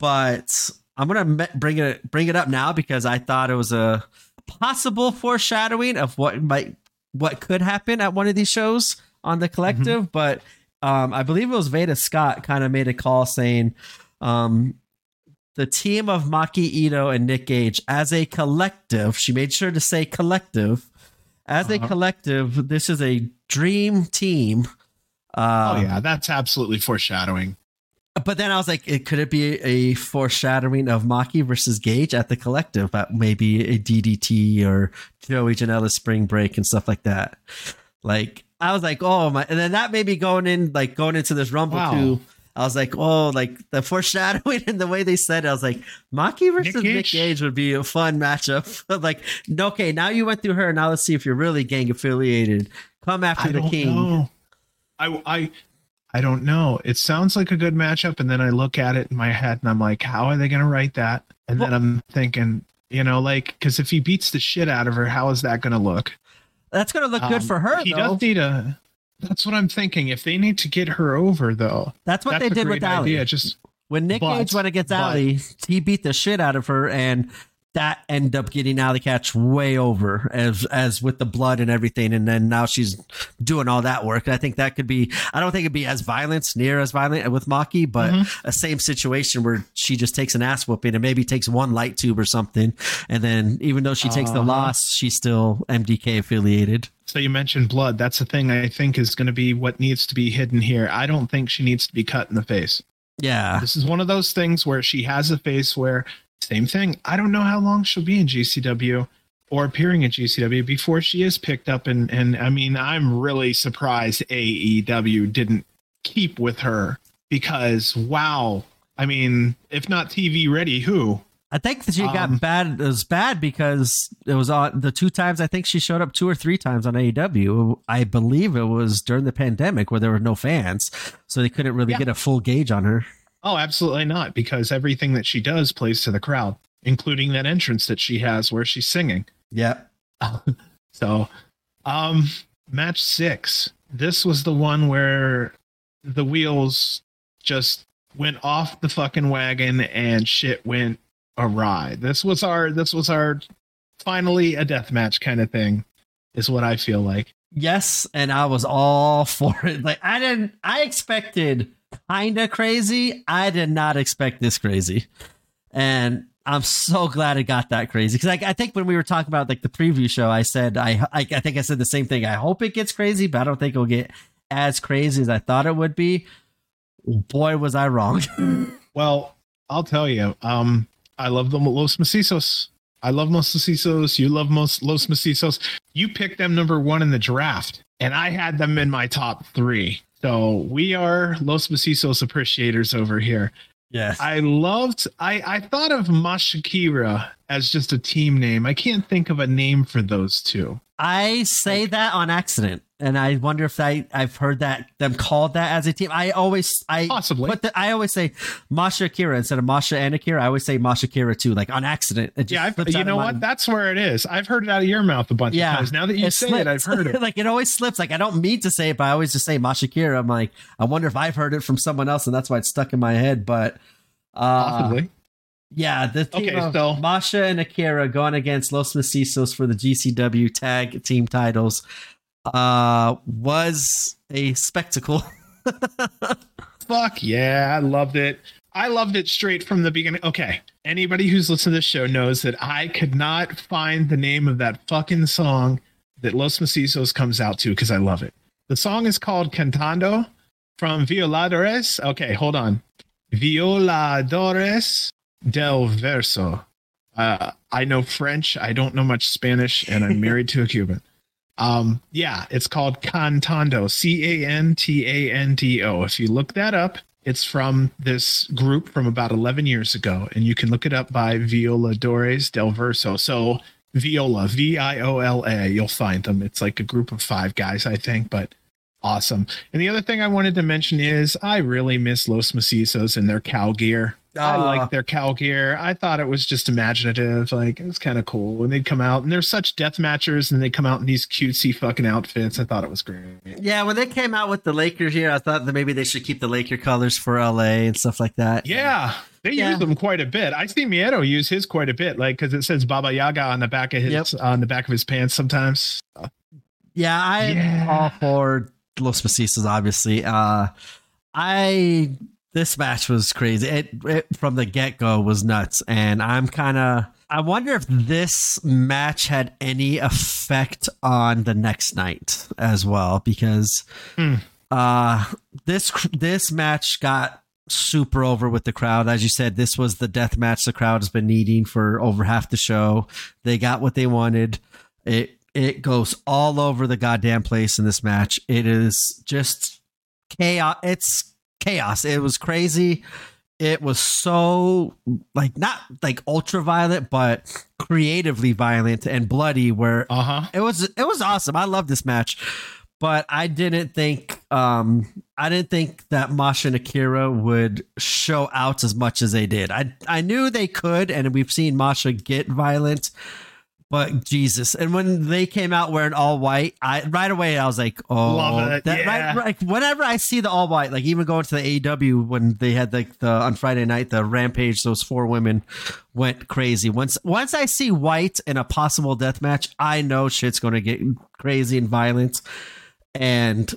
but I'm gonna bring it bring it up now because I thought it was a possible foreshadowing of what might what could happen at one of these shows on the collective. But um, I believe it was Veda Scott kind of made a call saying um, the team of Maki Ito and Nick Gage as a collective. She made sure to say collective. As a Uh-huh. collective, this is a dream team. Oh Um, yeah, that's absolutely foreshadowing. But then I was like, it, could it be a foreshadowing of Maki versus Gage at the collective at maybe a DDT or Joey Janela's spring break and stuff like that? Like, I was like, oh my, and then that made me going in, like going into this Rumble Wow. too. I was like, oh, like the foreshadowing and the way they said it, I was like, Maki versus Nick Gage? Gage, would be a fun matchup. like, okay, now you went through her. Now let's see if you're really gang affiliated. Come after I the king. know. I I I don't know. It sounds like a good matchup, and then I look at it in my head, and I'm like, how are they going to write that? And then I'm thinking, you know, like, because if he beats the shit out of her, how is that going to look? That's going to look good Um, for her, He though. does need a. That's what I'm thinking. If they need to get her over, though, That's what that's they did with Allie. idea. Just When Nick But- Gage went against but- Allie, he beat the shit out of her, and that ended up getting Allie Katch way over as as with the blood and everything, and then now she's doing all that work. I think that could be. I don't think it'd be as violent, near as violent with Maki, but Mm-hmm. a same situation where she just takes an ass whooping and maybe takes one light tube or something, and then even though she takes the Uh-huh. loss, she's still MDK affiliated. So you mentioned blood. That's the thing I think is going to be what needs to be hidden here. I don't think she needs to be cut in the face. Yeah, This is one of those things where she has a face where same thing. I don't know how long she'll be in GCW or appearing in GCW before she is picked up and and I mean I'm really surprised AEW didn't keep with her because wow. I mean, if not TV ready, who? I think that she Um, got bad. It was bad because it was on the two times. I think she showed up two or three times on AEW. I believe it was during the pandemic where there were no fans, so they couldn't really Yeah. get a full gauge on her. Oh, absolutely not because everything that she does plays to the crowd, including that entrance that she has where she's singing. Yeah, So, um, match six. This was the one where the wheels just went off the fucking wagon and shit went awry. This was our, this was our finally a death match kind of thing, is what I feel like. yes, and I was all for it. Like I didn't. I expected kind of crazy. I did not expect this crazy, and I'm so glad it got that crazy because like I think when we were talking about like the preview show, I said I, I I think I said the same thing. I hope it gets crazy, but I don't think it'll get as crazy as I thought it would be. Boy, was I wrong. Well, I'll tell you, um, I love the Los Macizos. I love Los Macizos. You love most Los Macizos. You picked them number one in the draft, and I had them in my top three. So we are Los Macizos appreciators over here. yes. I loved. I I thought of Mashakira as just a team name. I can't think of a name for those two. I say that on accident, and I wonder if I I've heard that them called that as a team. I always I Possibly. but the, I always say Masha Akira instead of Masha and Akira. I always say Masha Akira too, like on accident. Yeah, I've, slips out you know what? That's where it is. I've heard it out of your mouth a bunch Yeah, of times. Now that you it say it, I've heard it. like it always slips. Like I don't mean to say it, but I always just say Masha Akira. I'm like, I wonder if I've heard it from someone else, and that's why it's stuck in my head. But uh, Possibly. Yeah, the team Okay, so- Masha and Akira going against Los Macizos for the GCW tag team titles uh was a spectacle. Fuck yeah, I loved it. I loved it straight from the beginning. Okay, anybody who's listened to this show knows that I could not find the name of that fucking song that Los Macizos comes out to because I love it. The song is called Cantando from Violadores. Okay, hold on. Violadores del Verso. Uh, I know French. I don't know much Spanish, and I'm married to a Cuban. Um, yeah, it's called Cantando, C A N T A N D O. If you look that up, it's from this group from about 11 years ago, and you can look it up by Viola Violadores del Verso. So, Viola, V I O L A, you'll find them. It's like a group of five guys, I think, but awesome. And the other thing I wanted to mention is I really miss Los Macizos and their cow gear. I Uh, like their cow gear. I thought it was just imaginative. Like it was kind of cool when they'd come out and they're such death matchers and they come out in these cutesy fucking outfits. I thought it was great. Yeah, when they came out with the Lakers here, I thought that maybe they should keep the Laker colors for LA and stuff like that. Yeah, they Yeah. use them quite a bit. I see Miedo use his quite a bit, like because it says Baba Yaga on the back of his Yep. on the back of his pants sometimes. Yeah, I'm Yeah. all for Los Macizos, obviously. Uh I this match was crazy. It, it from the get go was nuts, and I'm kind of. I wonder if this match had any effect on the next night as well, because Hmm. uh this this match got super over with the crowd. As you said, this was the death match the crowd has been needing for over half the show. They got what they wanted. It it goes all over the goddamn place in this match. It is just chaos. It's chaos. It was crazy. It was so like not like ultra violent, but creatively violent and bloody. Where Uh huh. it was it was awesome. I love this match, but I didn't think um I didn't think that Masha and Akira would show out as much as they did. I I knew they could, and we've seen Masha get violent, But Jesus, and when they came out wearing all white, I right away I was like, "Oh, Love it, That, yeah. right, right, whenever I see the all white, like even going to the AEW when they had like the on Friday night the Rampage, those four women went crazy. Once once I see white in a possible death match, I know shit's going to get crazy and violent. And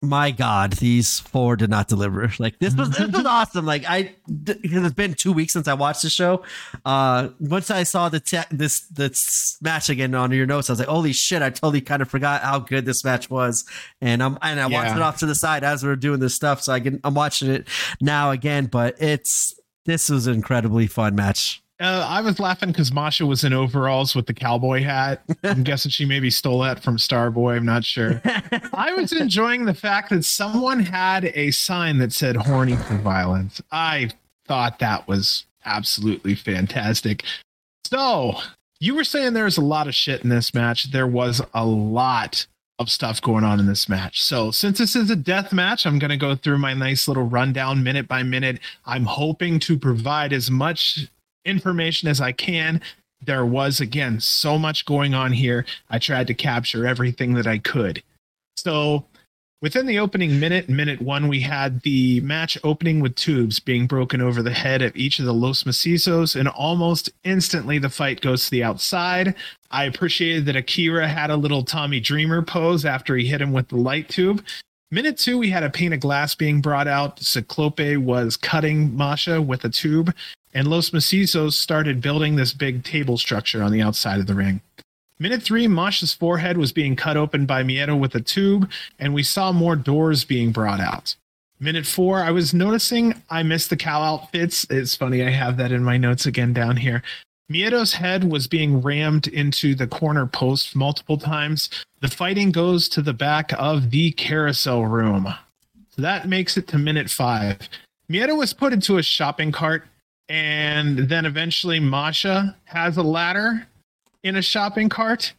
my God, these four did not deliver. Like this was this was awesome. Like I, because it's been two weeks since I watched the show. Uh, once I saw the te- this this match again on your notes, I was like, holy shit! I totally kind of forgot how good this match was. And I'm and I watched it off to the side as we are doing this stuff, so I can I'm watching it now again. But it's this was an incredibly fun match. Uh, I was laughing because Masha was in overalls with the cowboy hat. I'm guessing she maybe stole that from Starboy. I'm not sure. I was enjoying the fact that someone had a sign that said horny for violence. I thought that was absolutely fantastic. So, you were saying there was a lot of shit in this match. There was a lot of stuff going on in this match. So, since this is a death match, I'm going to go through my nice little rundown minute by minute. I'm hoping to provide as much information as I can. There was, again, so much going on here. I tried to capture everything that I could. So, within the opening minute, minute one, we had the match opening with tubes being broken over the head of each of the Los Macizos, and almost instantly the fight goes to the outside. I appreciated that Akira had a little Tommy Dreamer pose after he hit him with the light tube. Minute two, we had a pane of glass being brought out. Ciclope was cutting Masha with a tube, and Los Macizos started building this big table structure on the outside of the ring. Minute three, Masha's forehead was being cut open by Miedo with a tube, and we saw more doors being brought out. Minute four, I was noticing I missed the cow outfits. It's funny, I have that in my notes again down here. Miedo's head was being rammed into the corner post multiple times. The fighting goes to the back of the carousel room. So that makes it to minute five. Miedo was put into a shopping cart, and then eventually Masha has a ladder in a shopping cart,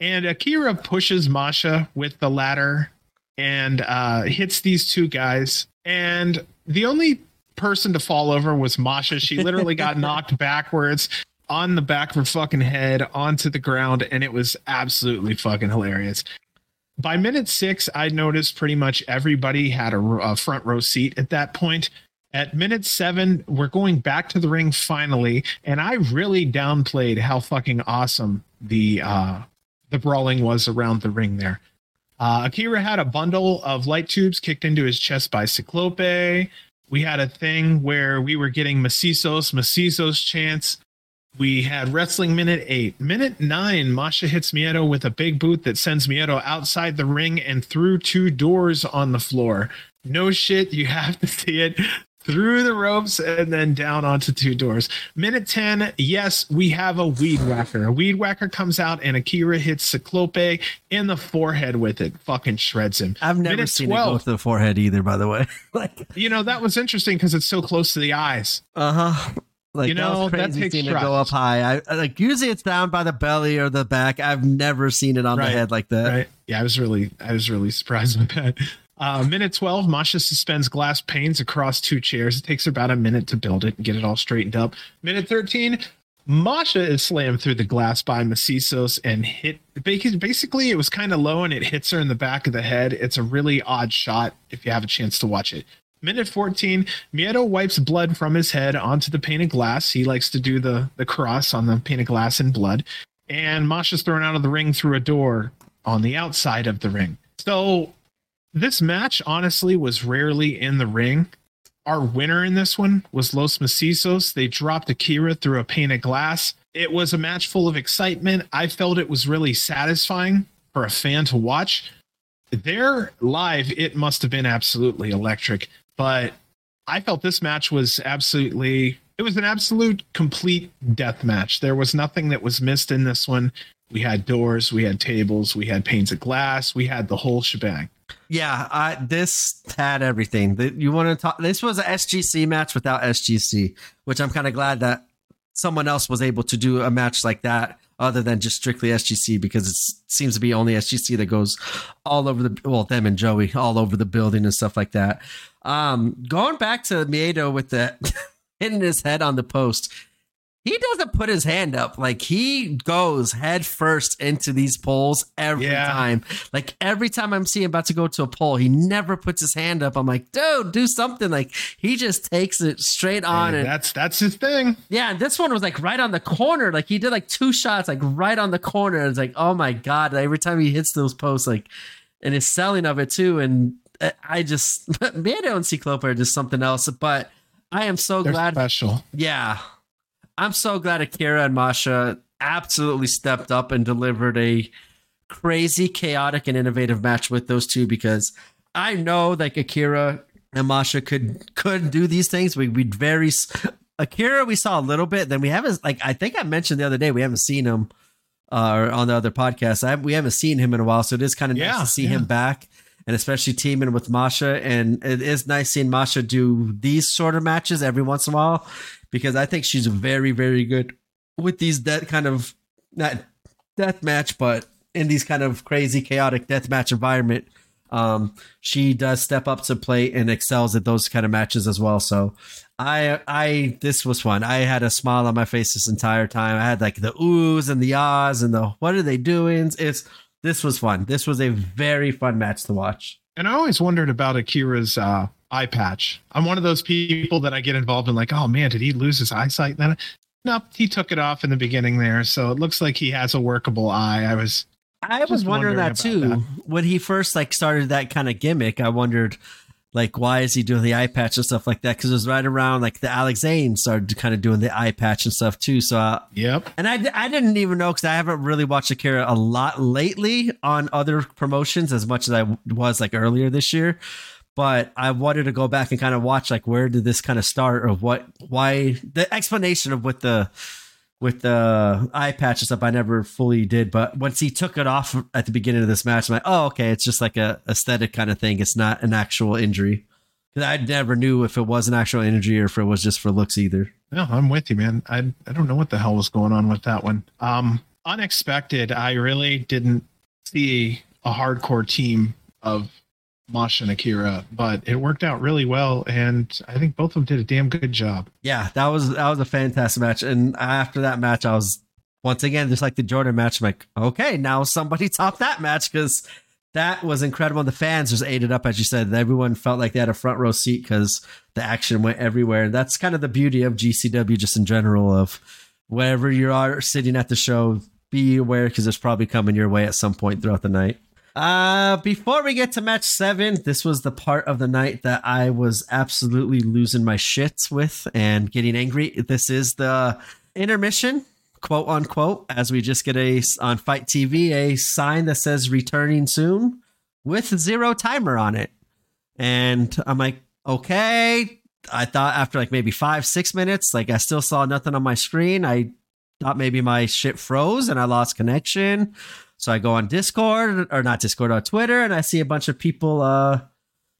and Akira pushes Masha with the ladder and uh, hits these two guys. And the only person to fall over was Masha. She literally got knocked backwards on the back of her fucking head onto the ground, and it was absolutely fucking hilarious. By minute six, I noticed pretty much everybody had a, a front row seat at that point. At minute seven, we're going back to the ring finally, and I really downplayed how fucking awesome the uh, the brawling was around the ring there. Uh, Akira had a bundle of light tubes kicked into his chest by Ciclope. We had a thing where we were getting Macizos, Macizos chants. We had wrestling minute eight. Minute nine, Masha hits Miedo with a big boot that sends Miedo outside the ring and through two doors on the floor. No shit, you have to see it through the ropes and then down onto two doors. Minute 10, yes, we have a weed whacker. A weed whacker comes out and Akira hits Ciclope in the forehead with it. Fucking shreds him. I've never Minute seen it 12. go to the forehead either. By the way, like You know, that was interesting because it's so close to the eyes. uh huh. Like You that know, was crazy takes seeing it go up high. I like usually it's down by the belly or the back. I've never seen it on Right. the head like that. Right. Yeah, I was really I was really surprised with that. Uh, minute 12, Masha suspends glass panes across two chairs. It takes her about a minute to build it and get it all straightened up. Minute 13, Masha is slammed through the glass by Macizos and hit. Basically, it was kind of low and it hits her in the back of the head. It's a really odd shot if you have a chance to watch it. Minute 14, Miedo wipes blood from his head onto the pane of glass. He likes to do the, the cross on the pane of glass in blood. And Masha's thrown out of the ring through a door on the outside of the ring. So this match honestly was rarely in the ring. Our winner in this one was Los Macizos. They dropped Akira through a pane of glass. It was a match full of excitement. I felt it was really satisfying for a fan to watch. There live, it must have been absolutely electric, but I felt this match was absolutely it was an absolute complete death match. There was nothing that was missed in this one. We had doors, we had tables, we had panes of glass, we had the whole shebang. Yeah, I, this had everything. You want to talk? This was an SGC match without SGC, which I'm kind of glad that someone else was able to do a match like that other than just strictly SGC because it seems to be only SGC that goes all over the well them and Joey all over the building and stuff like that. Um, going back to Miedo with the hitting his head on the post. he doesn't put his hand up. Like he goes head first into these poles every Yeah. time. Like every time I'm seeing about to go to a pole, he never puts his hand up. I'm like, dude, do something. Like he just takes it straight on Hey, and that's that's his thing. yeah, and this one was like right on the corner. Like he did like two shots, like right on the corner. It's like, oh my god! Every time he hits those posts, like, and his selling of it too. And I just, Mando and Ciclope are just something else. But I am so They're glad. special. Yeah, I'm so glad Akira and Masha absolutely stepped up and delivered a crazy, chaotic, and innovative match with those two because I know like Akira and Masha could could do these things. We we very Akira we saw a little bit. Then we haven't like I think I mentioned the other day we haven't seen him uh, on the other podcast. I, we haven't seen him in a while, so it is kind of nice Yeah, to see yeah. him back. And especially teaming with Masha, and it is nice seeing Masha do these sort of matches every once in a while, because I think she's very, very good with these that kind of not death match, but in these kind of crazy, chaotic death match environment, um, she does step up to plate and excels at those kind of matches as well. So I, I, this was fun. I had a smile on my face this entire time. I had like the oohs and the ahs and the what are they doing? It's this was fun. This was a very fun match to watch. And I always wondered about Akira's uh, eye patch. I'm one of those people that I get involved in, like, oh man, did he lose his eyesight? Then, nope, he took it off in the beginning there, so it looks like he has a workable eye. I was, I was wondering, wondering that too about when he first like started that kind of gimmick. I wondered like why is he doing the eye patch and stuff like that? Because it was right around like the Alex Zayne started kind of doing the eye patch and stuff too. So uh, yep, and I, I didn't even know because I haven't really watched Akira a lot lately on other promotions as much as I was like earlier this year. But I wanted to go back and kind of watch like where did this kind of start or what why the explanation of what the with the eye patch and stuff I never fully did. But once he took it off at the beginning of this match, I'm like, oh okay, it's just like a aesthetic kind of thing. It's not an actual injury. Because I never knew if it was an actual injury or if it was just for looks either. no, I'm with you, man. I I don't know what the hell was going on with that one. Um, unexpected. I really didn't see a hardcore team of Masha and Akira, but it worked out really well, and I think both of them did a damn good job. Yeah, that was that was a fantastic match. And after that match, I was once again just like the Jordan match. I'm like, okay, now somebody top that match because that was incredible. The fans just ate it up, as you said. Everyone felt like they had a front row seat because the action went everywhere. And that's kind of the beauty of GCW, just in general. Of wherever you are sitting at the show, be aware because it's probably coming your way at some point throughout the night. Uh, before we get to match seven, this was the part of the night that I was absolutely losing my shit with and getting angry. This is the intermission, quote unquote, as we just get a on FITE TV a sign that says returning soon with zero timer on it. And I'm like, okay. I thought after like maybe five, six minutes, like I still saw nothing on my screen. I thought maybe my shit froze and I lost connection. So I go on Discord or not Discord on Twitter and I see a bunch of people uh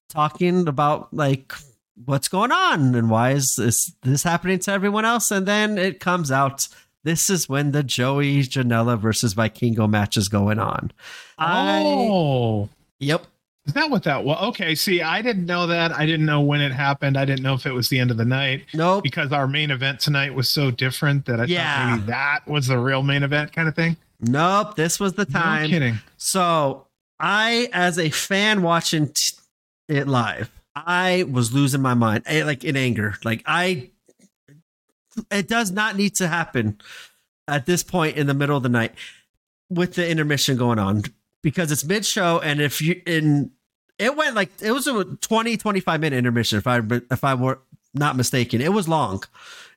talking about like what's going on and why is this this happening to everyone else and then it comes out this is when the Joey Janela versus Vikingo match is going on. I oh, yep. Is that what that was? Okay, see, I didn't know that. I didn't know when it happened. I didn't know if it was the end of the night Nope. because our main event tonight was so different that I Yeah. thought maybe that was the real main event kind of thing. Nope. This was the No time. kidding. So I, as a fan watching t- it live, I was losing my mind, eh, like in anger. Like I, it does not need to happen at this point in the middle of the night with the intermission going on because it's mid show, and if you in, it went like it was a 20, 25 minute intermission. If I if I were not mistaken, it was long.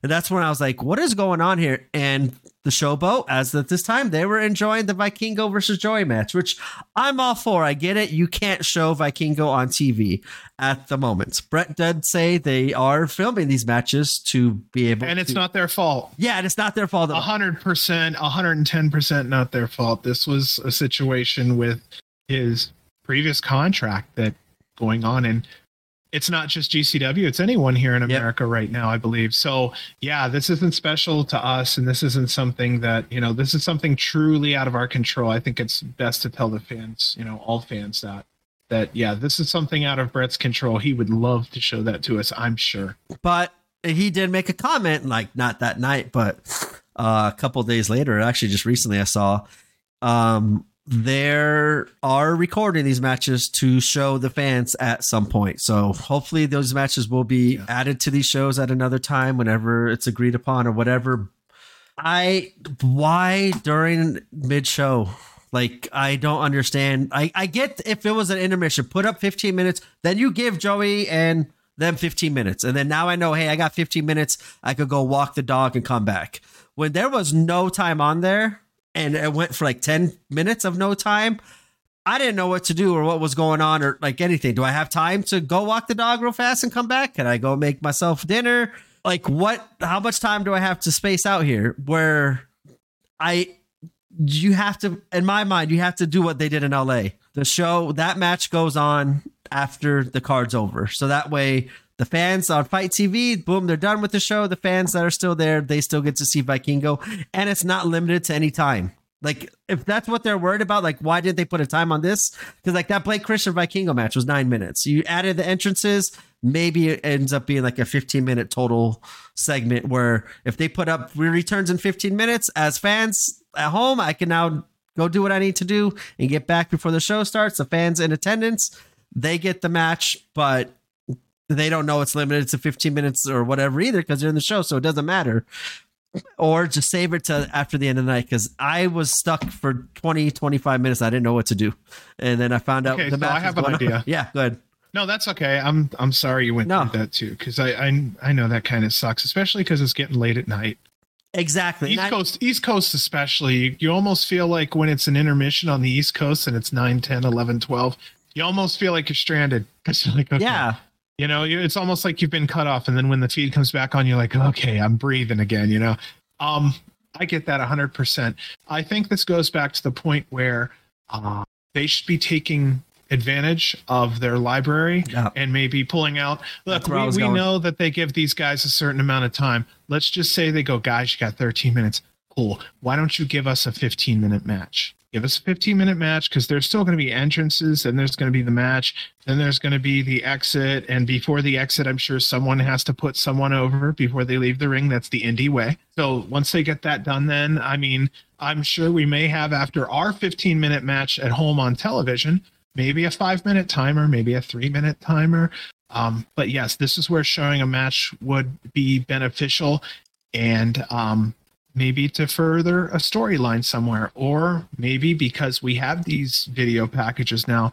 And that's when I was like, what is going on here? And the showboat, as at this time, they were enjoying the Vikingo versus Joey match, which I'm all for. I get it. You can't show Vikingo on TV at the moment. Brett did say they are filming these matches to be able And it's to- not their fault. Yeah, and it's not their fault. at hundred percent, hundred and ten percent not their fault. This was a situation with his previous contract that going on, and it's not just GCW; it's anyone here in America right now, I believe. So, yeah, this isn't special to us, and this isn't something that you know. This is something truly out of our control. I think it's best to tell the fans, you know, all fans that that yeah, this is something out of Brett's control. He would love to show that to us. I'm sure. But he did make a comment, like not that night, but uh, a couple days later, actually just recently I saw um there are recording these matches to show the fans at some point. So hopefully those matches will be yeah. added to these shows at another time whenever it's agreed upon or whatever. I why during mid show? Like I don't understand. I I get if it was an intermission, put up 15 minutes, then you give Joey and them 15 minutes. And then now I know, hey, I got 15 minutes. I could go walk the dog and come back. When there was no time on there, and it went for like 10 minutes of no time. I didn't know what to do or what was going on or like anything. Do I have time to go walk the dog real fast and come back? Can I go make myself dinner? Like what how much time do I have to space out here where I you have to in my mind you have to do what they did in LA. The show that match goes on after the card's over. So that way the fans on FITE TV, boom, they're done with the show. The fans that are still there, they still get to see Vikingo, and it's not limited to any time. Like, if that's what they're worried about, like, why didn't they put a time on this? Because, like, that Blake Christian Vikingo match was nine minutes. You added the entrances, maybe it ends up being like a 15 minute total segment where if they put up returns in 15 minutes as fans at home, I can now go do what I need to do and get back before the show starts. The fans in attendance, they get the match, but they don't know it's limited to 15 minutes or whatever either because they're in the show, so it doesn't matter. Or just save it to after the end of the night because I was stuck for 20, 25 minutes. I didn't know what to do. And then I found out okay, the so I have an idea. yeah, good. No, that's okay. I'm I'm sorry you went no. through that too because I, I I know that kind of sucks, especially because it's getting late at night. Exactly. East Coast, East Coast especially, you almost feel like when it's an intermission on the East Coast and it's 9, 10, 11, 12, you almost feel like you're stranded. Because like, okay, yeah. You know, it's almost like you've been cut off, and then when the feed comes back on, you're like, okay, I'm breathing again. You know, um, I get that 100%. I think this goes back to the point where uh, they should be taking advantage of their library yeah. and maybe pulling out. Look, we, we know that they give these guys a certain amount of time. Let's just say they go, guys, you got 13 minutes. Cool. Why don't you give us a 15 minute match? Give us a 15 minute match because there's still going to be entrances and there's going to be the match then there's going to be the exit and before the exit i'm sure someone has to put someone over before they leave the ring. That's the indie way. So once they get that done then i mean i'm sure we may have after our 15 minute match at home on television maybe a five minute timer maybe a three minute timer. Um, but yes this is where showing a match would be beneficial. And um, maybe to further a storyline somewhere, or maybe because we have these video packages now,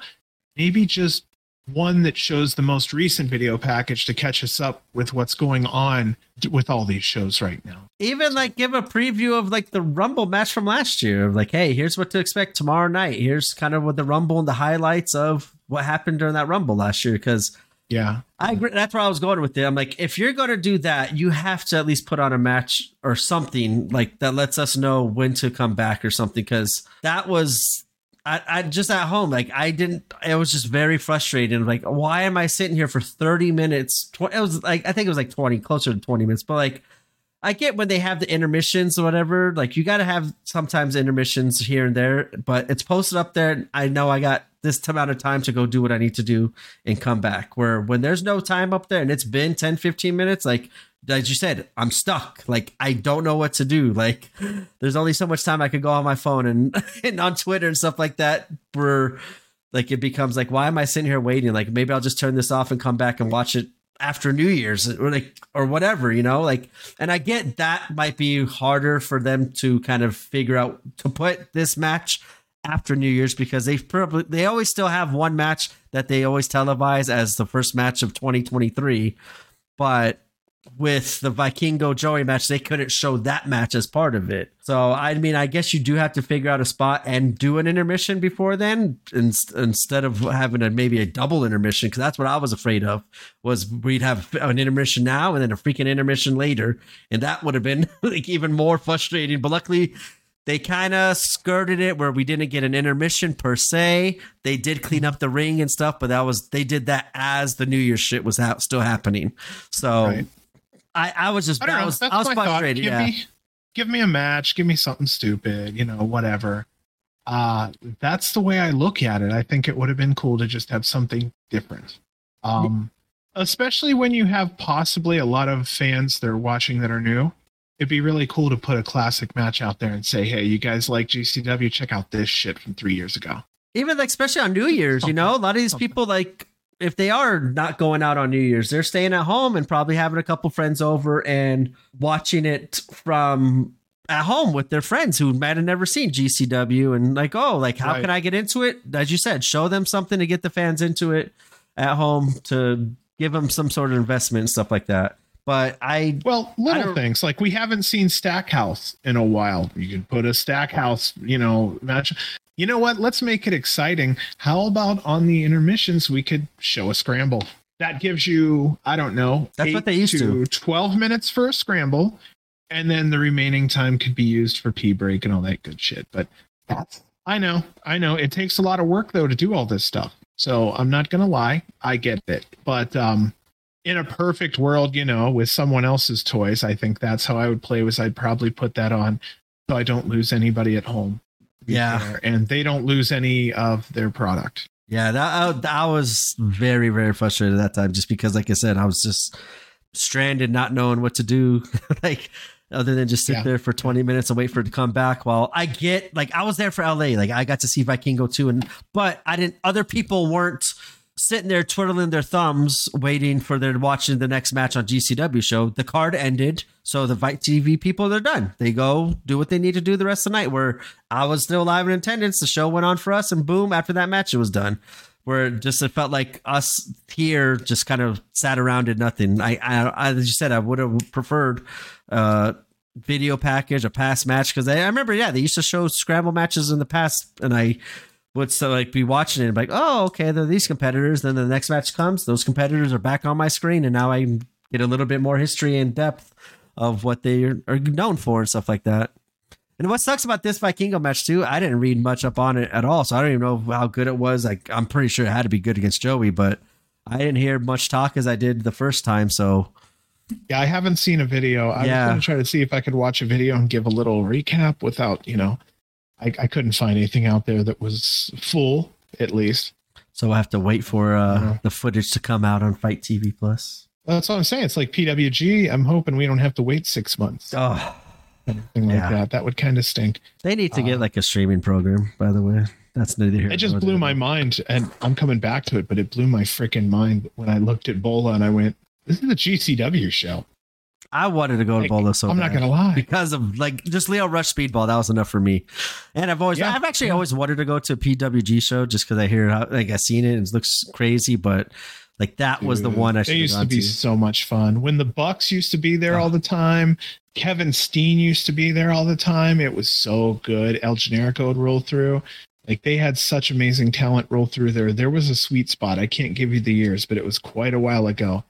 maybe just one that shows the most recent video package to catch us up with what's going on with all these shows right now. Even like give a preview of like the Rumble match from last year. Like, hey, here's what to expect tomorrow night. Here's kind of what the Rumble and the highlights of what happened during that Rumble last year. Because yeah. I agree. That's where I was going with it. I'm like, if you're going to do that, you have to at least put on a match or something like that lets us know when to come back or something. Cause that was, I, I just at home, like I didn't, it was just very frustrating. Like, why am I sitting here for 30 minutes? It was like, I think it was like 20, closer to 20 minutes, but like, I get when they have the intermissions or whatever. Like you got to have sometimes intermissions here and there, but it's posted up there. I know I got this amount of time to go do what I need to do and come back. Where when there's no time up there and it's been 10, 15 minutes, like as you said, I'm stuck. Like I don't know what to do. Like there's only so much time I could go on my phone and, and on Twitter and stuff like that. Where like it becomes like, why am I sitting here waiting? Like maybe I'll just turn this off and come back and watch it after New Year's or like or whatever, you know, like and I get that might be harder for them to kind of figure out to put this match after New Year's because they probably they always still have one match that they always televise as the first match of 2023, but with the Vikingo Joey match, they couldn't show that match as part of it. So, I mean, I guess you do have to figure out a spot and do an intermission before then, instead of having a maybe a double intermission, because that's what I was afraid of. Was we'd have an intermission now and then a freaking intermission later, and that would have been like even more frustrating. But luckily, they kind of skirted it where we didn't get an intermission per se. They did clean up the ring and stuff, but that was they did that as the New Year's shit was ha- still happening. So. Right I, I was just I, I was, I was frustrated. Give yeah. me give me a match, give me something stupid, you know, whatever. Uh that's the way I look at it. I think it would have been cool to just have something different. Um especially when you have possibly a lot of fans that are watching that are new. It'd be really cool to put a classic match out there and say, "Hey, you guys like GCW? Check out this shit from three years ago." Even like, especially on New Year's, you know, a lot of these Something. people like if they are not going out on New Year's, they're staying at home and probably having a couple friends over and watching it from at home with their friends who might have never seen GCW and like, oh, like how Right. can I get into it? As you said, show them something to get the fans into it at home to give them some sort of investment and stuff like that. But I Well, little don't- things like we haven't seen Stackhouse in a while. You could put a Stackhouse, you know, match. You know what? Let's make it exciting. How about on the intermissions we could show a scramble? That gives you, I don't know, That's what they used to. Twelve minutes for a scramble, and then the remaining time could be used for pee break and all that good shit. But that's, I know, I know, it takes a lot of work though to do all this stuff. So I'm not gonna lie, I get it. But um, in a perfect world, you know, with someone else's toys, I think that's how I would play. Was I'd probably put that on so I don't lose anybody at home. Yeah. fair, and they don't lose any of their product. Yeah, that I, I was very very frustrated at that time, just because, like I said, I was just stranded, not knowing what to do, like other than just sit Yeah. there for twenty minutes and wait for it to come back. While I get like I was there for LA, like I got to see Vikingo too, and but I didn't. Other people weren't sitting there twiddling their thumbs, waiting for their watching the next match on GCW show. The card ended, so the FITE TV people they're done. They go do what they need to do the rest of the night. Where I was still live in attendance, the show went on for us, and boom, after that match, it was done. Where it just it felt like us here just kind of sat around did nothing. I, I as you said, I would have preferred uh video package, a past match because I, I remember, yeah, they used to show scramble matches in the past, and I would so like be watching it and be like, oh, okay, they're these competitors. Then the next match comes, those competitors are back on my screen, and now I get a little bit more history and depth of what they are, known for and stuff like that. And what sucks about this Vikingo match too, I didn't read much up on it at all, so I don't even know how good it was. Like I'm pretty sure it had to be good against Joey, but I didn't hear much talk as I did the first time. So Yeah, I haven't seen a video. I Yeah. was going to try to see if I could watch a video and give a little recap without, you know, I, I couldn't find anything out there that was full, at least. so we'll have to wait for uh, Yeah. the footage to come out on FITE TV Plus. That's what I'm saying. It's like PWG. I'm hoping we don't have to wait six months. Oh, Anything like Yeah. that. That would kind of stink. they need to get Uh, like a streaming program. By the way, that's neither here. It just blew there. my mind, and I'm coming back to it, but it blew my freaking mind when I looked at Bola and I went, "This is a GCW show." I wanted to go to Bolo so I'm not gonna lie. because of like just Leo Rush Speedball. That was enough for me. And I've always, Yeah. I've actually Yeah. always wanted to go to a PWG show just because I hear how like I've seen it and it looks crazy, but like that was the one I should used to be to. so much fun when the Bucks used to be there all the time. Kevin Steen used to be there all the time. It was so good. El Generico would roll through. Like they had such amazing talent roll through there. There was a sweet spot. I can't give you the years, but it was quite a while ago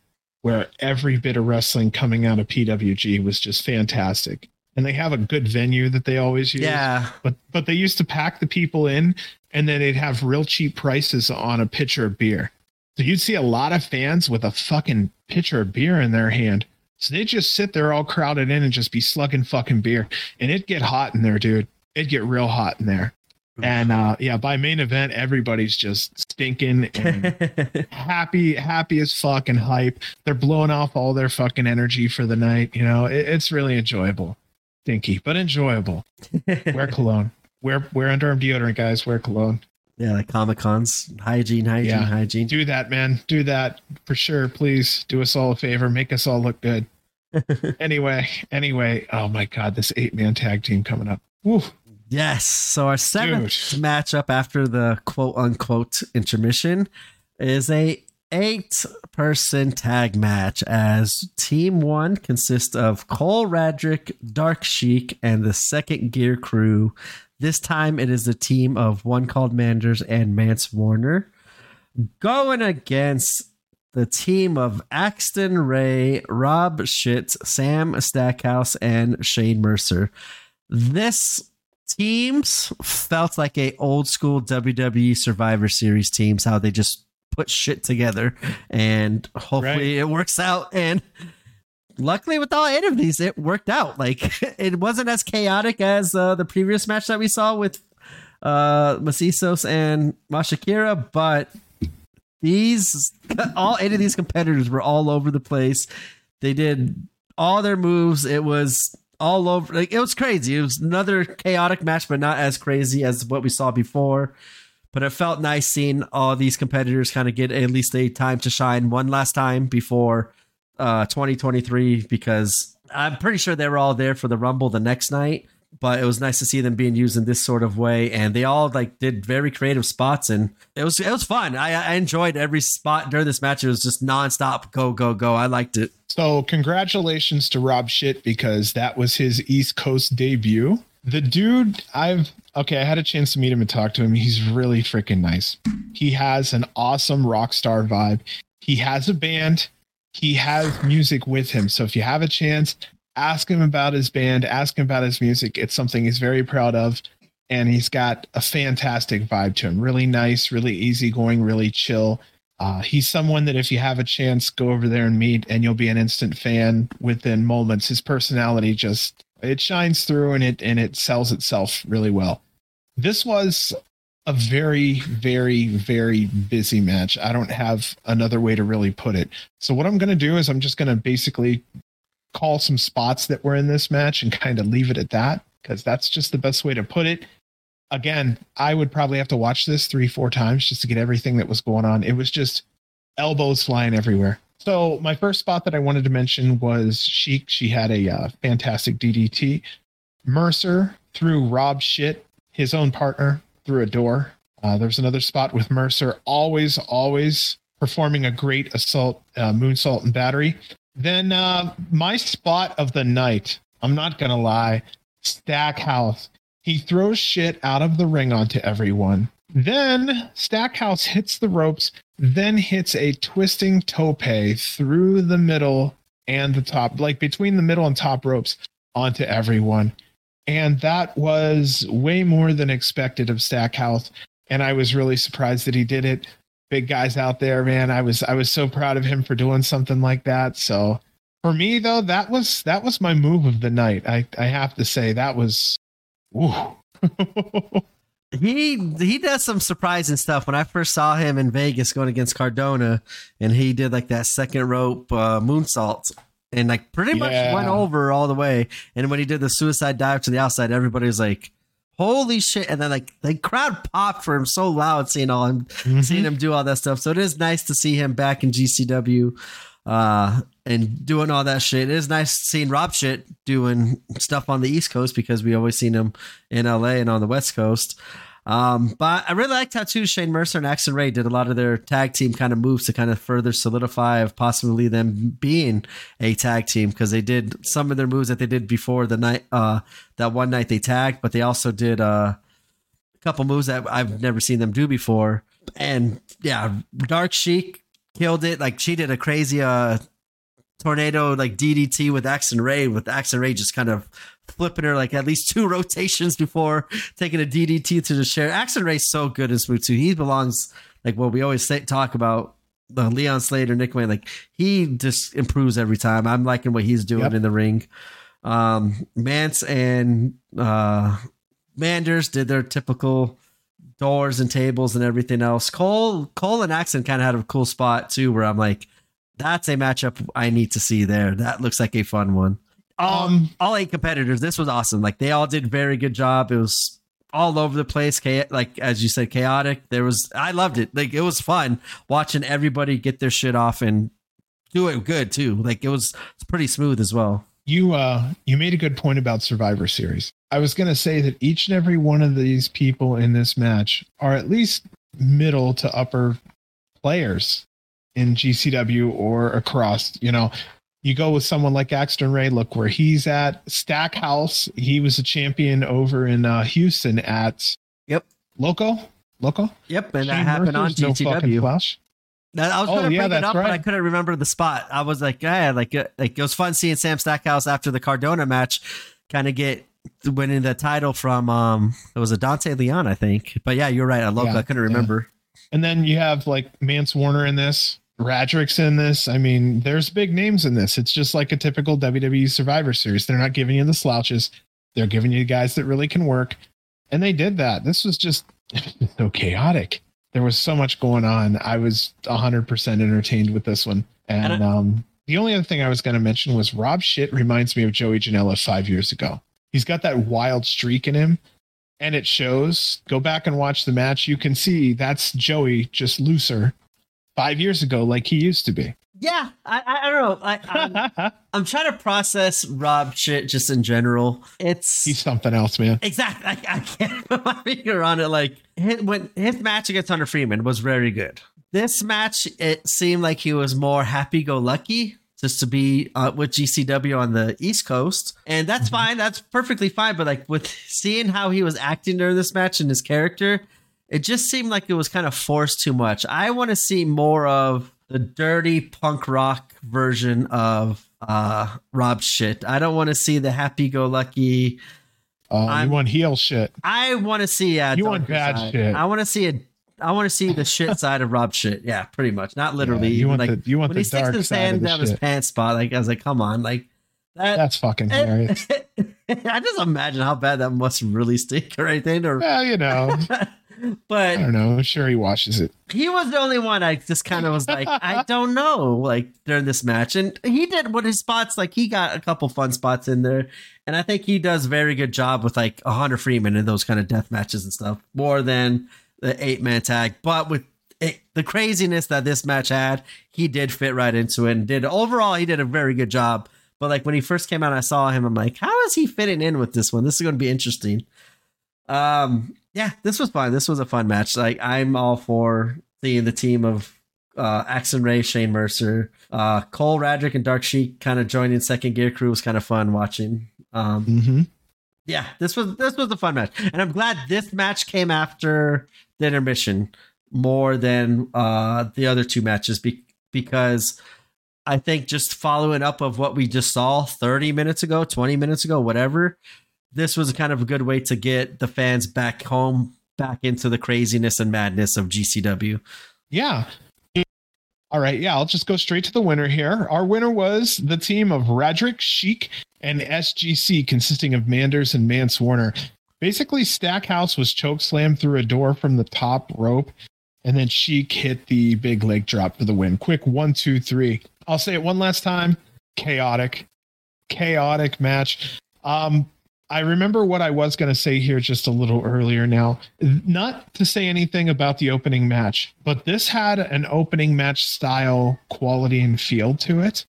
where every bit of wrestling coming out of PWG was just fantastic. And they have a good venue that they always use. Yeah, but but they used to pack the people in and then they'd have real cheap prices on a pitcher of beer. So you'd see a lot of fans with a fucking pitcher of beer in their hand. So they'd just sit there all crowded in and just be slugging fucking beer. And it'd get hot in there dude. It'd get real hot in there and uh yeah by main event everybody's just stinking and happy happy as fuck and hype they're blowing off all their fucking energy for the night you know it, it's really enjoyable stinky but enjoyable wear cologne. Wear wear underarm deodorant, guys. Wear cologne. yeah, like Comic Cons, hygiene, hygiene, Yeah. hygiene. Do that, man. Do that for sure. Please do us all a favor. Make us all look good. anyway, anyway. Oh my god, this eight man tag team coming up. Woo. Yes. So our seventh Dude. matchup after the quote unquote intermission is a eight person tag match as team one consists of Cole Radrick, Dark Sheik, and the second gear crew. This time it is a team of one called Manders and Mance Warner going against the team of Axton Ray, Rob Shitz, Sam Stackhouse, and Shane Mercer. This teams felt like a old school WWE Survivor Series teams, how they just put shit together and hopefully it works out. And luckily with all eight of these, it worked out. Like it wasn't as chaotic as uh, the previous match that we saw with uh Macizos and Mashakira, but these all eight of these competitors were all over the place. They did all their moves. It was all over. Like it was crazy. It was another chaotic match, but not as crazy as what we saw before. But it felt nice seeing all these competitors kind of get at least a time to shine one last time before uh, 2023 because I'm pretty sure they were all there for the Rumble the next night but it was nice to see them being used in this sort of way. And they all like did very creative spots and it was it was fun. I, I enjoyed every spot during this match. It was just nonstop go go go. I liked it. So congratulations to rob shit because that was his east coast debut. The dude i've okay i had a chance to meet him and talk to him. He's really freaking nice. He has an awesome rock star vibe. He has a band. He has music with him. So if you have a chance ask him about his band, ask him about his music. It's something he's very proud of. And he's got a fantastic vibe to him. Really nice, really easygoing, really chill. Uh, he's someone that if you have a chance, go over there and meet, and you'll be an instant fan within moments. His personality just it shines through, and it and it sells itself really well. This was a very, very, very busy match. I don't have another way to really put it. So what I'm going to do is I'm just going to basically call some spots that were in this match and kind of leave it at that because that's just the best way to put it. Again, I would probably have to watch this three, four times just to get everything that was going on. It was just elbows flying everywhere. So my first spot that I wanted to mention was Sheik. She had a uh, fantastic DDT. Mercer threw Rob shit, his own partner, through a door. Uh, there's another spot with Mercer, always, always performing a great assault, uh, moonsault, and battery. Then uh, my spot of the night, I'm not going to lie, Stackhouse. He throws shit out of the ring onto everyone. Then Stackhouse hits the ropes, then hits a twisting tope through the middle and the top, like between the middle and top ropes onto everyone. And that was way more than expected of Stackhouse. And I was really surprised that he did it big guys out there, man. I was I was so proud of him for doing something like that. So for me though, that was that was my move of the night. I I have to say that was he he does some surprising stuff. When I first saw him in Vegas going against Cardona, and he did like that second rope uh, moonsault, and like pretty much yeah. went over all the way. And when he did the suicide dive to the outside, everybody was like, holy shit. And then like the crowd popped for him so loud seeing all him mm-hmm. seeing him do all that stuff. So it is nice to see him back in gcw uh and doing all that shit. It is nice seeing rob shit doing stuff on the east coast because we always seen him in la and on the west coast um, but I really liked how too Shane Mercer and Axton Ray did a lot of their tag team kind of moves to kind of further solidify of possibly them being a tag team because they did some of their moves that they did before the night uh that one night they tagged, but they also did uh, a couple moves that I've never seen them do before. And yeah, Dark Sheik killed it. Like she did a crazy uh tornado like DDT with Axton Ray, with Axton Ray just kind of flipping her like at least two rotations before taking a DDT to the share. Axton Ray's so good in Smooth too. He belongs like what we always say, talk about the Leon Slater, Nick Wayne. Like he just improves every time. I'm liking what he's doing yep. in the ring. Um, Mance and uh, Manders did their typical doors and tables and everything else. Cole, Cole and Axton kind of had a cool spot too, where I'm like, that's a matchup I need to see there. That looks like a fun one. Um, all eight competitors. This was awesome. Like they all did very good job. It was all over the place. Like as you said, chaotic. There was. I loved it. Like it was fun watching everybody get their shit off and do it good too. Like it was. Pretty smooth as well. You uh, you made a good point about Survivor Series. I was going to say that each and every one of these people in this match are at least middle to upper players in GCW or across. You know, you go with someone like Axton Ray, look where he's at. Stackhouse, he was a champion over in uh, Houston at Yep. Loco. Loco? Yep, and Shane that happened Murphy's on GCW. No Now, I was oh, going to yeah, bring it up, right. but I couldn't remember the spot. I was like, yeah, like, uh, like it was fun seeing Sam Stackhouse after the Cardona match, kind of get winning the title from um, it was a Dante Leon, I think. But yeah, you're right. I love. Yeah, I couldn't remember. Yeah. And then you have like Mance Warner in this. Radrick's in this. I mean, there's big names in this. It's just like a typical WWE Survivor Series. They're not giving you the slouches. They're giving you guys that really can work. And they did that. This was just so chaotic. There was so much going on. I was 100% entertained with this one. And, And I- um, the only other thing I was going to mention was Rob Shit reminds me of Joey Janela five years ago. He's got that wild streak in him, and it shows. Go back and watch the match. You can see that's Joey just looser five years ago, like he used to be. Yeah, I, I, I don't know. I, I'm, I'm trying to process Rob shit just in general. It's He's something else, man. exactly. I, I can't put my finger on it. Like his, when his match against Hunter Freeman was very good. This match, it seemed like he was more happy-go-lucky just to be uh, with GCW on the East Coast, and that's fine. That's perfectly fine. But like with seeing how he was acting during this match and his character, it just seemed like it was kind of forced too much. I want to see more of the dirty punk rock version of uh Rob shit. I don't want to see the happy go lucky. Uh, I'm- you want heel shit. I want to see uh You want bad side. shit. I want to see a I want to see the shit side of Rob shit. Yeah, pretty much. Not literally. Yeah, you want like the you want when the he sticks dark his side of hand down his pants spot, like I was like, come on, like that That's fucking hilarious. I just imagine how bad that must really stink or anything. Or well, you know, I don't know. I'm sure, he washes it. he was the only one I just kind of was like, I don't know, like during this match. And he did what his spots, like he got a couple fun spots in there. And I think he does very good job with like a Hunter Freeman and those kind of death matches and stuff, more than the eight man tag. But with it, the craziness that this match had, he did fit right into it and did overall, he did a very good job. But like when he first came out, I saw him. I'm like, how is he fitting in with this one? This is going to be interesting. Um, yeah, this was fun. This was a fun match. Like I'm all for seeing the team of uh Axton Ray, Shane Mercer, uh Cole Radrick, and Dark Sheik kind of joining second gear crew was kind of fun watching. Um Mm-hmm. yeah, this was this was a fun match. And I'm glad this match came after the intermission more than uh the other two matches be- because I think just following up of what we just saw 30 minutes ago, 20 minutes ago, whatever, this was kind of a good way to get the fans back home, back into the craziness and madness of GCW. Yeah. All right. Yeah, I'll just go straight to the winner here. Our winner was the team of Radrick, Sheik, and SGC, consisting of Manders and Mance Warner. Basically, Stackhouse was choke slammed through a door from the top rope, and then Sheik hit the big leg drop for the win. Quick one, two, three. I'll say it one last time. Chaotic, chaotic match. Um, I remember what I was going to say here just a little earlier now. Not to say anything about the opening match, but this had an opening match style quality and feel to it.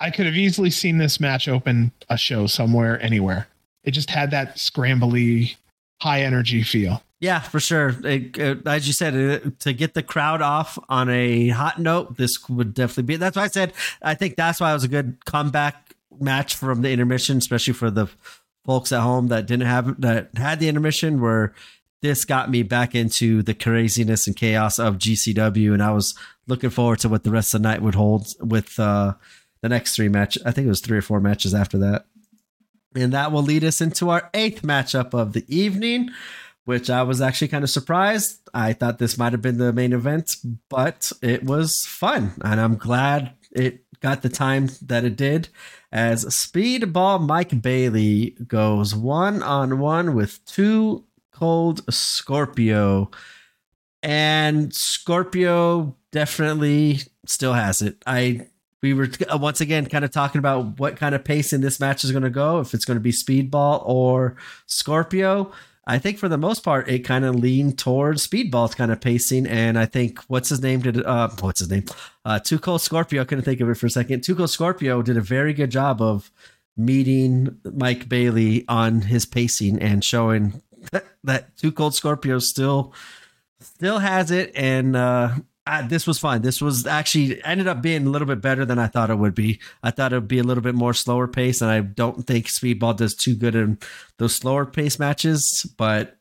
I could have easily seen this match open a show somewhere, anywhere. It just had that scrambly, high energy feel. Yeah, for sure. It- it- as you said, it, to get the crowd off on a hot note, this would definitely be. That's why I said I think that's why it was a good comeback match from the intermission, especially for the folks at home that didn't have that had the intermission. Where this got me back into the craziness and chaos of GCW, and I was looking forward to what the rest of the night would hold with uh, the next three matches. I think it was three or four matches after that. And that will lead us into our eighth matchup of the evening, which I was actually kind of surprised. I thought this might have been the main event, but it was fun. And I'm glad it got the time that it did. As Speedball Mike Bailey goes one on one with 2 Cold Scorpio. And Scorpio definitely still has it. I we were uh, once again kind of talking about what kind of pace in this match is going to go if it's going to be speedball or scorpio i think for the most part it kind of leaned towards speedball's kind of pacing and i think what's his name did uh what's his name? Uh cold scorpio I couldn't think of it for a second. Cold scorpio did a very good job of meeting mike bailey on his pacing and showing that, that cold scorpio still still has it and uh uh, this was fun. This was actually ended up being a little bit better than I thought it would be. I thought it would be a little bit more slower pace, and I don't think Speedball does too good in those slower pace matches. But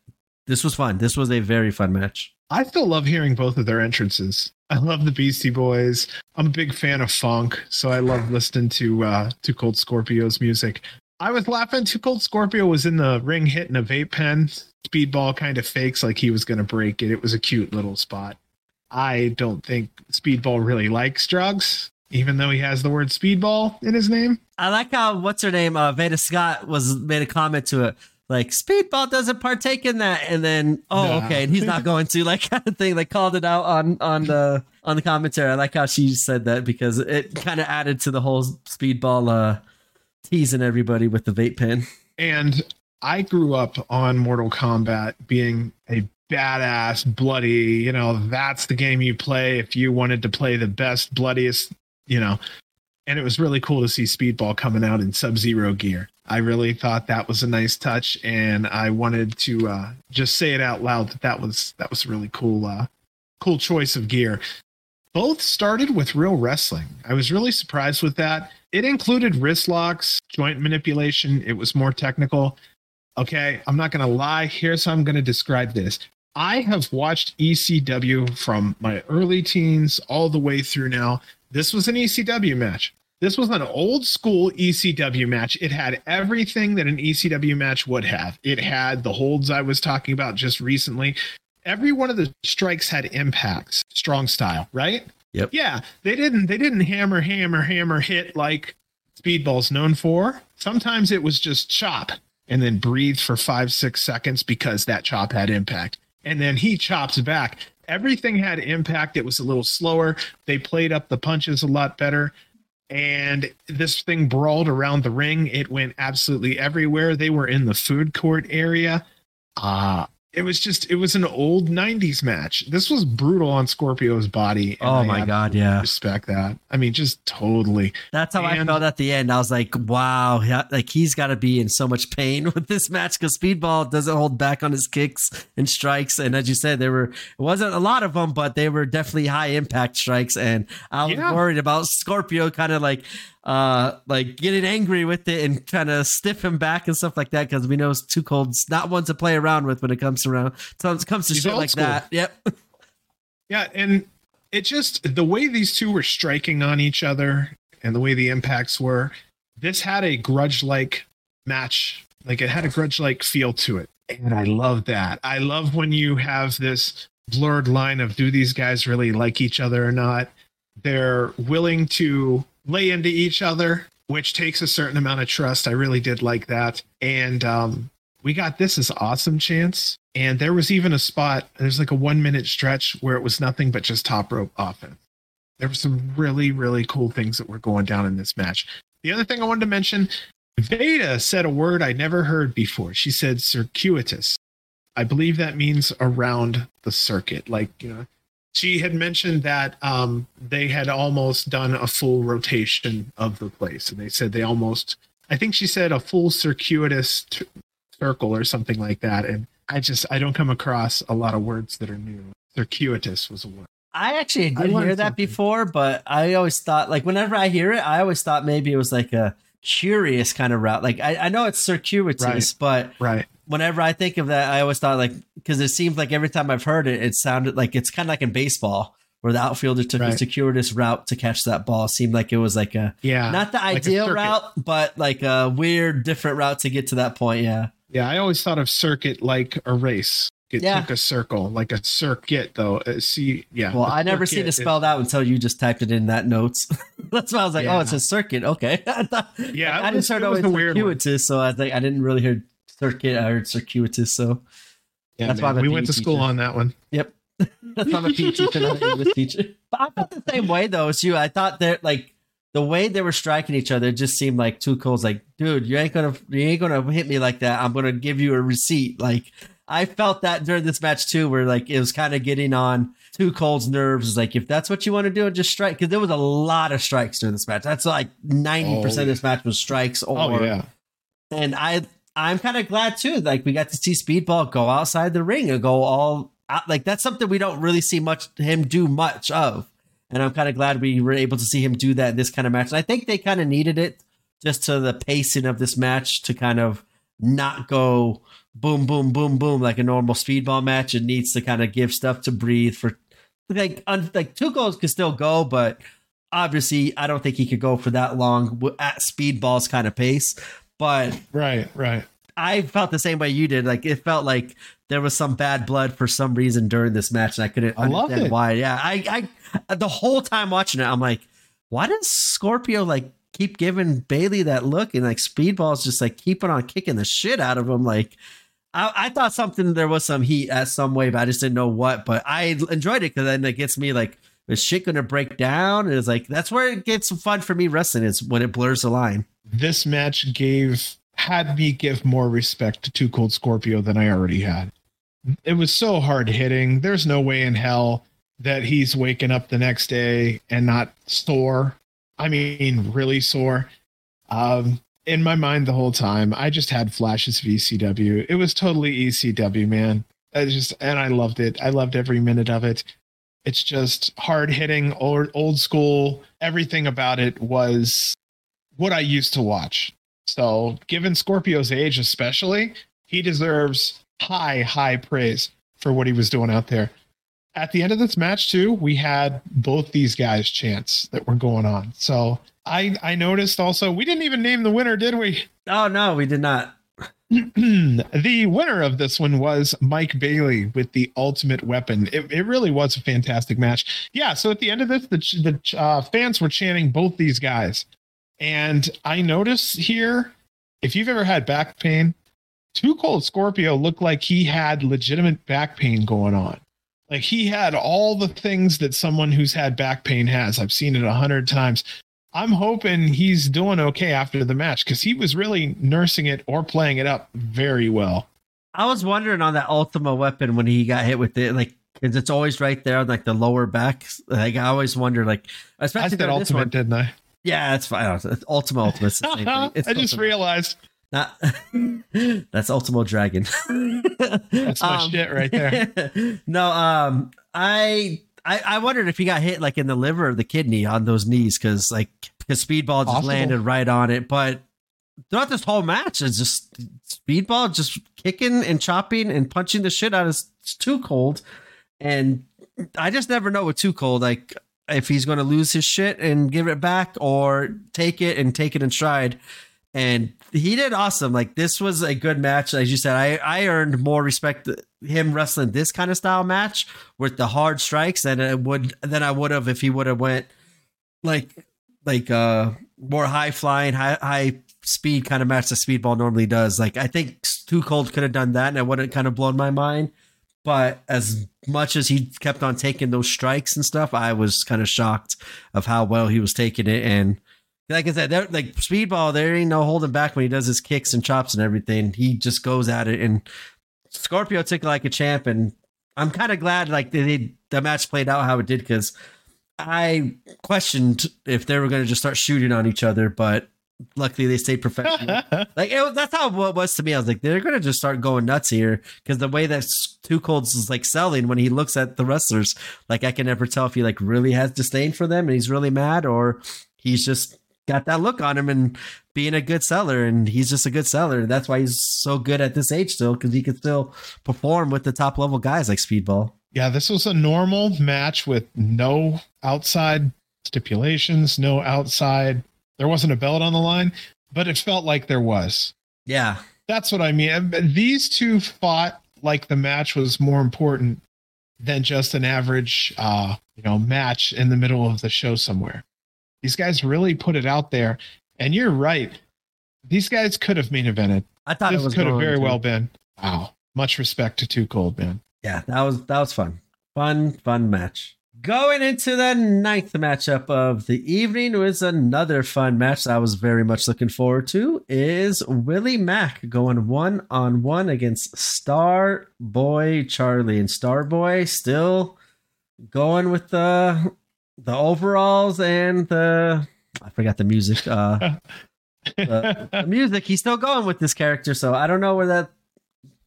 this was fun. This was a very fun match. I still love hearing both of their entrances. I love the Beastie Boys. I'm a big fan of funk, so I love listening to uh to Cold Scorpio's music. I was laughing. 2 Cold Scorpio was in the ring hitting a vape pen. Speedball kind of fakes like he was going to break it. It was a cute little spot. I don't think Speedball really likes drugs, even though he has the word Speedball in his name. I like how what's her name, uh, Veda Scott was made a comment to it. like Speedball doesn't partake in that, and then oh Nah. okay, and he's not going to like kind of thing. Like called it out on on the on the commentary. I like how she said that because it kind of added to the whole Speedball uh teasing everybody with the vape pen. And I grew up on Mortal Kombat being a badass, bloody, you know, that's the game you play if you wanted to play the best, bloodiest, you know. And it was really cool to see Speedball coming out in Sub Zero gear. I really thought that was a nice touch, and I wanted to uh, just say it out loud that that was that was a really cool, uh, cool choice of gear. Both started with real wrestling. I was really surprised with that. It included wrist locks, joint manipulation. It was more technical. Okay, I'm not going to lie. Here's how I'm going to describe this. I have watched ECW from my early teens all the way through now. This was an ECW match. This was an old school ECW match. It had everything that an ECW match would have. It had the holds I was talking about just recently. Every one of the strikes had impacts, strong style, right? Yep. Yeah, they didn't they didn't hammer hammer hammer hit like Speedball's known for. Sometimes it was just chop and then breathe for 5 6 seconds because that chop had impact. And then he chops back. Everything had impact. It was a little slower. They played up the punches a lot better and this thing brawled around the ring. It went absolutely everywhere. They were in the food court area. Uh it was just it was an old 90s match. This was brutal on Scorpio's body. and Oh I my god, yeah. Respect that. I mean, just totally. That's how I felt at the end. I was like, wow, like he's got to be in so much pain with this match because Speedball doesn't hold back on his kicks and strikes. And as you said, there were it wasn't a lot of them, but they were definitely high impact strikes. And I was Yeah. worried about Scorpio kind of like uh like getting angry with it and kind of stiff him back and stuff like that because we know it's too cold's not one to play around with when it comes around comes comes to He's shit like school. that. Yep. Yeah, and it just the way these two were striking on each other and the way the impacts were, this had a grudge like match. Like it had a grudge like feel to it. And I love that. I love when you have this blurred line of do these guys really like each other or not? They're willing to lay into each other, which takes a certain amount of trust. I really did like that. And um, we got this as awesome chance. And there was even a spot, there's like a one minute stretch where it was nothing but just top rope offense. There were some really, really cool things that were going down in this match. The other thing I wanted to mention Veda said a word I never heard before. She said circuitous. I believe that means around the circuit. Like, you know, she had mentioned that um, they had almost done a full rotation of the place. And they said they almost, I think she said a full circuitous t- circle or something like that. And I just, I don't come across a lot of words that are new. Circuitous was a word. I actually I did learned hear that something. before, but I always thought like whenever I hear it, I always thought maybe it was like a curious kind of route. Like I, I know it's circuitous, Right. but Right. whenever I think of that, I always thought like because it seems like every time I've heard it, it sounded like it's kind of like in baseball where the outfielder took a Right. circuitous route to catch that ball. It seemed like it was like a Yeah. not the like ideal route, but like a weird different route to get to that point. Yeah. Yeah, I always thought of circuit like a race. It Yeah. took a circle, like a circuit, though. Uh, see, yeah. Well, I never seen it it is- spelled out until you just typed it in that notes. That's why I was like, oh, it's a circuit. Okay. I thought, Yeah, I it just heard it was always a weird one. circuitous, so I think I didn't really hear circuit. I heard circuitous, so Yeah, That's man, why I'm a we went to PE school teacher. on that one. yep. That's why I'm a PE teacher, not an English teacher. But I felt the same way though as you. I thought that like the way they were striking each other just seemed like two coals. Like, dude, you ain't gonna you ain't gonna hit me like that. I'm gonna give you a receipt. Like, I felt that during this match too, where like it was kind of getting on Two Cold's nerves. It's like if that's what you want to do, just strike. Because there was a lot of strikes during this match. That's like ninety Oh, percent of this match was strikes. Oh, or, Oh yeah, and I I'm kind of glad too. Like we got to see Speedball go outside the ring and go all out. Like that's something we don't really see much him do much of. And I'm kind of glad we were able to see him do that in this kind of match. And I think they kind of needed it just to the pacing of this match to kind of not go boom, boom, boom, boom like a normal speedball match. It needs to kind of give stuff to breathe for like un, like 2 Cold could still go, but obviously I don't think he could go for that long at speedball's kind of pace. But right, right. I felt the same way you did. Like it felt like there was some bad blood for some reason during this match, and I couldn't I understand why. Yeah, I, I, the whole time watching it, I'm like, why does Scorpio like keep giving Bailey that look, and like Speedball's just like keeping on kicking the shit out of him. Like I, I thought something there was some heat at some way, but I just didn't know what. But I enjoyed it because then it gets me like, is shit gonna break down? And it's like that's where it gets fun for me wrestling is when it blurs the line. This match gave had me give more respect to 2 Cold Scorpio than I already had. It was so hard hitting. There's no way in hell that he's waking up the next day and not sore. I mean, really sore. Um, in my mind the whole time, I just had flashes of ECW. It was totally ECW, man. I just and I loved it. I loved every minute of it. It's just hard hitting, old old school. Everything about it was what I used to watch. So, given Scorpio's age, especially, he deserves high, high praise for what he was doing out there. At the end of this match, too, we had both these guys' chants that were going on. So I I noticed also we didn't even name the winner, did we? Oh no, we did not. the winner of this one was Mike Bailey with the ultimate weapon. It, it really was a fantastic match. Yeah, so at the end of this, the, the uh, fans were chanting both these guys. And I notice here, if you've ever had back pain, 2 Cold Scorpio looked like he had legitimate back pain going on. Like he had all the things that someone who's had back pain has. I've seen it a hundred times. I'm hoping he's doing okay after the match because he was really nursing it or playing it up very well. I was wondering on that Ultima weapon when he got hit with it, like because it's always right there, on like the lower back. Like I always wonder, like especially I said Ultimate, one, didn't I? Yeah, that's fine. Ultima Ultimate. I just Ultimate. realized. Not, that's Ultimo Dragon. that's my um, shit right there. no, um, I I, I wondered if he got hit like in the liver or the kidney on those knees because like his speedball just Possible. landed right on it. But throughout this whole match, it's just speedball just kicking and chopping and punching the shit out of too cold. And I just never know with too cold, like if he's going to lose his shit and give it back or take it and take it in stride and he did awesome. Like this was a good match, as you said. I I earned more respect him wrestling this kind of style match with the hard strikes than it would than I would have if he would have went like like uh more high flying, high high speed kind of match the Speedball normally does. Like I think Too Cold could have done that, and it wouldn't kind of blown my mind. But as much as he kept on taking those strikes and stuff, I was kind of shocked of how well he was taking it and like I said, like Speedball, there ain't no holding back when he does his kicks and chops and everything. He just goes at it, and Scorpio took it like a champ. And I'm kind of glad like they, the match played out how it did because I questioned if they were going to just start shooting on each other, but luckily they stayed professional. like it was, that's how it was to me. I was like, they're going to just start going nuts here because the way that Too Colds is like selling when he looks at the wrestlers, like I can never tell if he like really has disdain for them and he's really mad or he's just got that look on him and being a good seller and he's just a good seller. That's why he's so good at this age still because he can still perform with the top level guys like speedball. Yeah this was a normal match with no outside stipulations no outside there wasn't a belt on the line but it felt like there was. Yeah. That's what i mean. These two fought like the match was more important than just an average uh you know match in the middle of the show somewhere these guys really put it out there. And you're right. These guys could have main evented. I thought this it was could have very to. well been. Wow. Much respect to Too Cold, man. Yeah, that was that was fun. Fun, fun match. Going into the ninth matchup of the evening was another fun match that I was very much looking forward to. Is Willie Mack going one on one against Star Boy Charlie and Star Boy still going with the the overalls and the I forgot the music. Uh, the, the, music. He's still going with this character, so I don't know where that.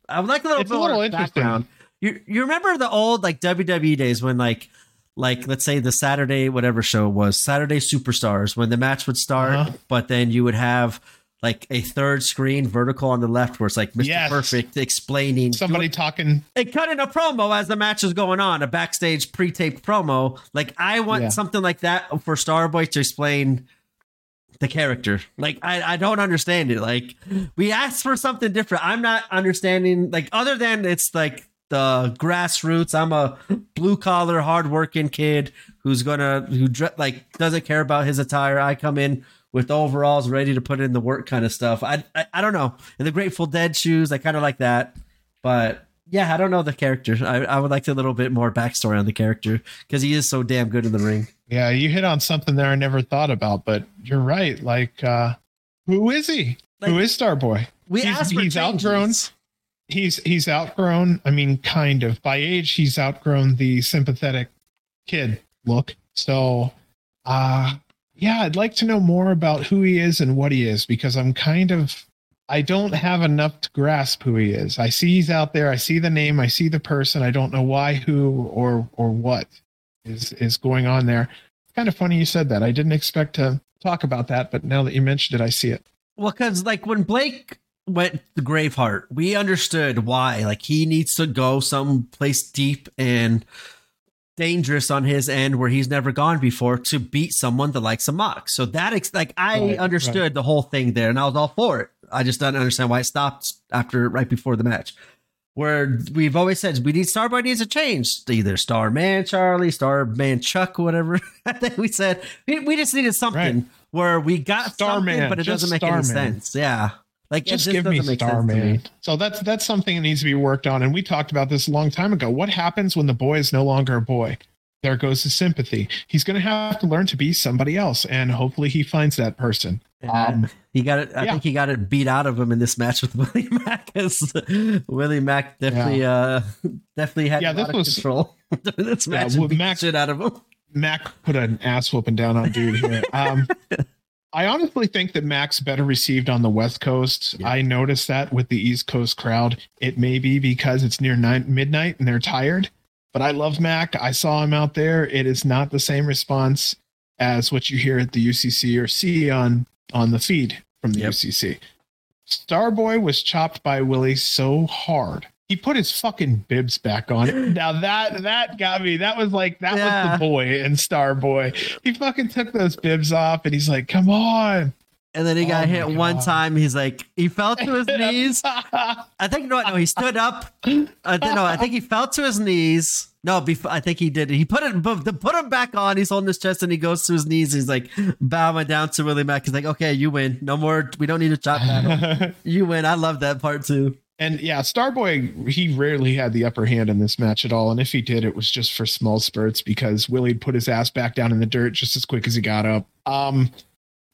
I would like a little it's a little more background. You you remember the old like WWE days when like like let's say the Saturday whatever show it was Saturday Superstars when the match would start, uh-huh. but then you would have like a third screen vertical on the left where it's like Mr. Yes. Perfect explaining somebody talking and cutting a promo as the match is going on, a backstage pre-taped promo. Like I want yeah. something like that for Starboy to explain the character. Like I, I don't understand it. Like we asked for something different. I'm not understanding like other than it's like the grassroots. I'm a blue collar, hardworking kid who's gonna who like doesn't care about his attire. I come in with overalls, ready to put in the work kind of stuff. I I, I don't know. In the Grateful Dead shoes, I kind of like that, but yeah, I don't know the character. I, I would like a little bit more backstory on the character because he is so damn good in the ring. Yeah, you hit on something there I never thought about, but you're right. Like, uh, who is he? Like- who is Starboy? We He's- asked for he's changes. outgrown. He's he's outgrown. I mean, kind of by age, he's outgrown the sympathetic kid look. So, uh, yeah, I'd like to know more about who he is and what he is because I'm kind of I don't have enough to grasp who he is. I see he's out there. I see the name. I see the person. I don't know why, who, or or what is is going on there. It's kind of funny you said that. I didn't expect to talk about that, but now that you mentioned it, I see it. Well, because like when Blake went to Graveheart, we understood why. Like he needs to go someplace deep and dangerous on his end where he's never gone before to beat someone the likes of Mox. So that ex- like I Right, understood the whole thing there, and I was all for it. I just don't understand why it stopped after right before the match. Where we've always said we need Starboy needs a change either Starman Charlie, Starman Chuck, whatever. I think we said we, we just needed something Right. where we got Starman, something, but it doesn't make any sense. Yeah, like it just give me Starman. So that's that's something that needs to be worked on. And we talked about this a long time ago. What happens when the boy is no longer a boy? There goes his sympathy. He's going to have to learn to be somebody else, and hopefully he finds that person. Um, he got it. I yeah. think he got it beat out of him in this match with Willie Mack. Willie Mack definitely, uh, definitely had Yeah, this was- control during this match. beat Mack- shit out of him. Mack put an ass whooping down on dude here. Um, I honestly think that Mack's better received on the West Coast. Yeah. I noticed that with the East Coast crowd. It may be because it's near nine, midnight and they're tired, but I love Mack. I saw him out there. It is not the same response as what you hear at the UCC or see on on the feed from the Yep. UCC. Starboy was chopped by Willie so hard. He put his fucking bibs back on. Now that that got me. That was like that was the boy and Star Boy. He fucking took those bibs off and he's like, "Come on." And then he got Oh hit one God. time. He's like, he fell to his knees. I think no, no, he stood up. I th- no, I think he fell to his knees. No, before I think he did. He put it, put, put him back on. He's holding his chest and he goes to his knees. He's like bowing down to Willie Mack. He's like, okay, you win. No more. We don't need to chop that. you win. I love that part too. And yeah, Starboy, he rarely had the upper hand in this match at all. And if he did, it was just for small spurts because Willie put his ass back down in the dirt just as quick as he got up. Um,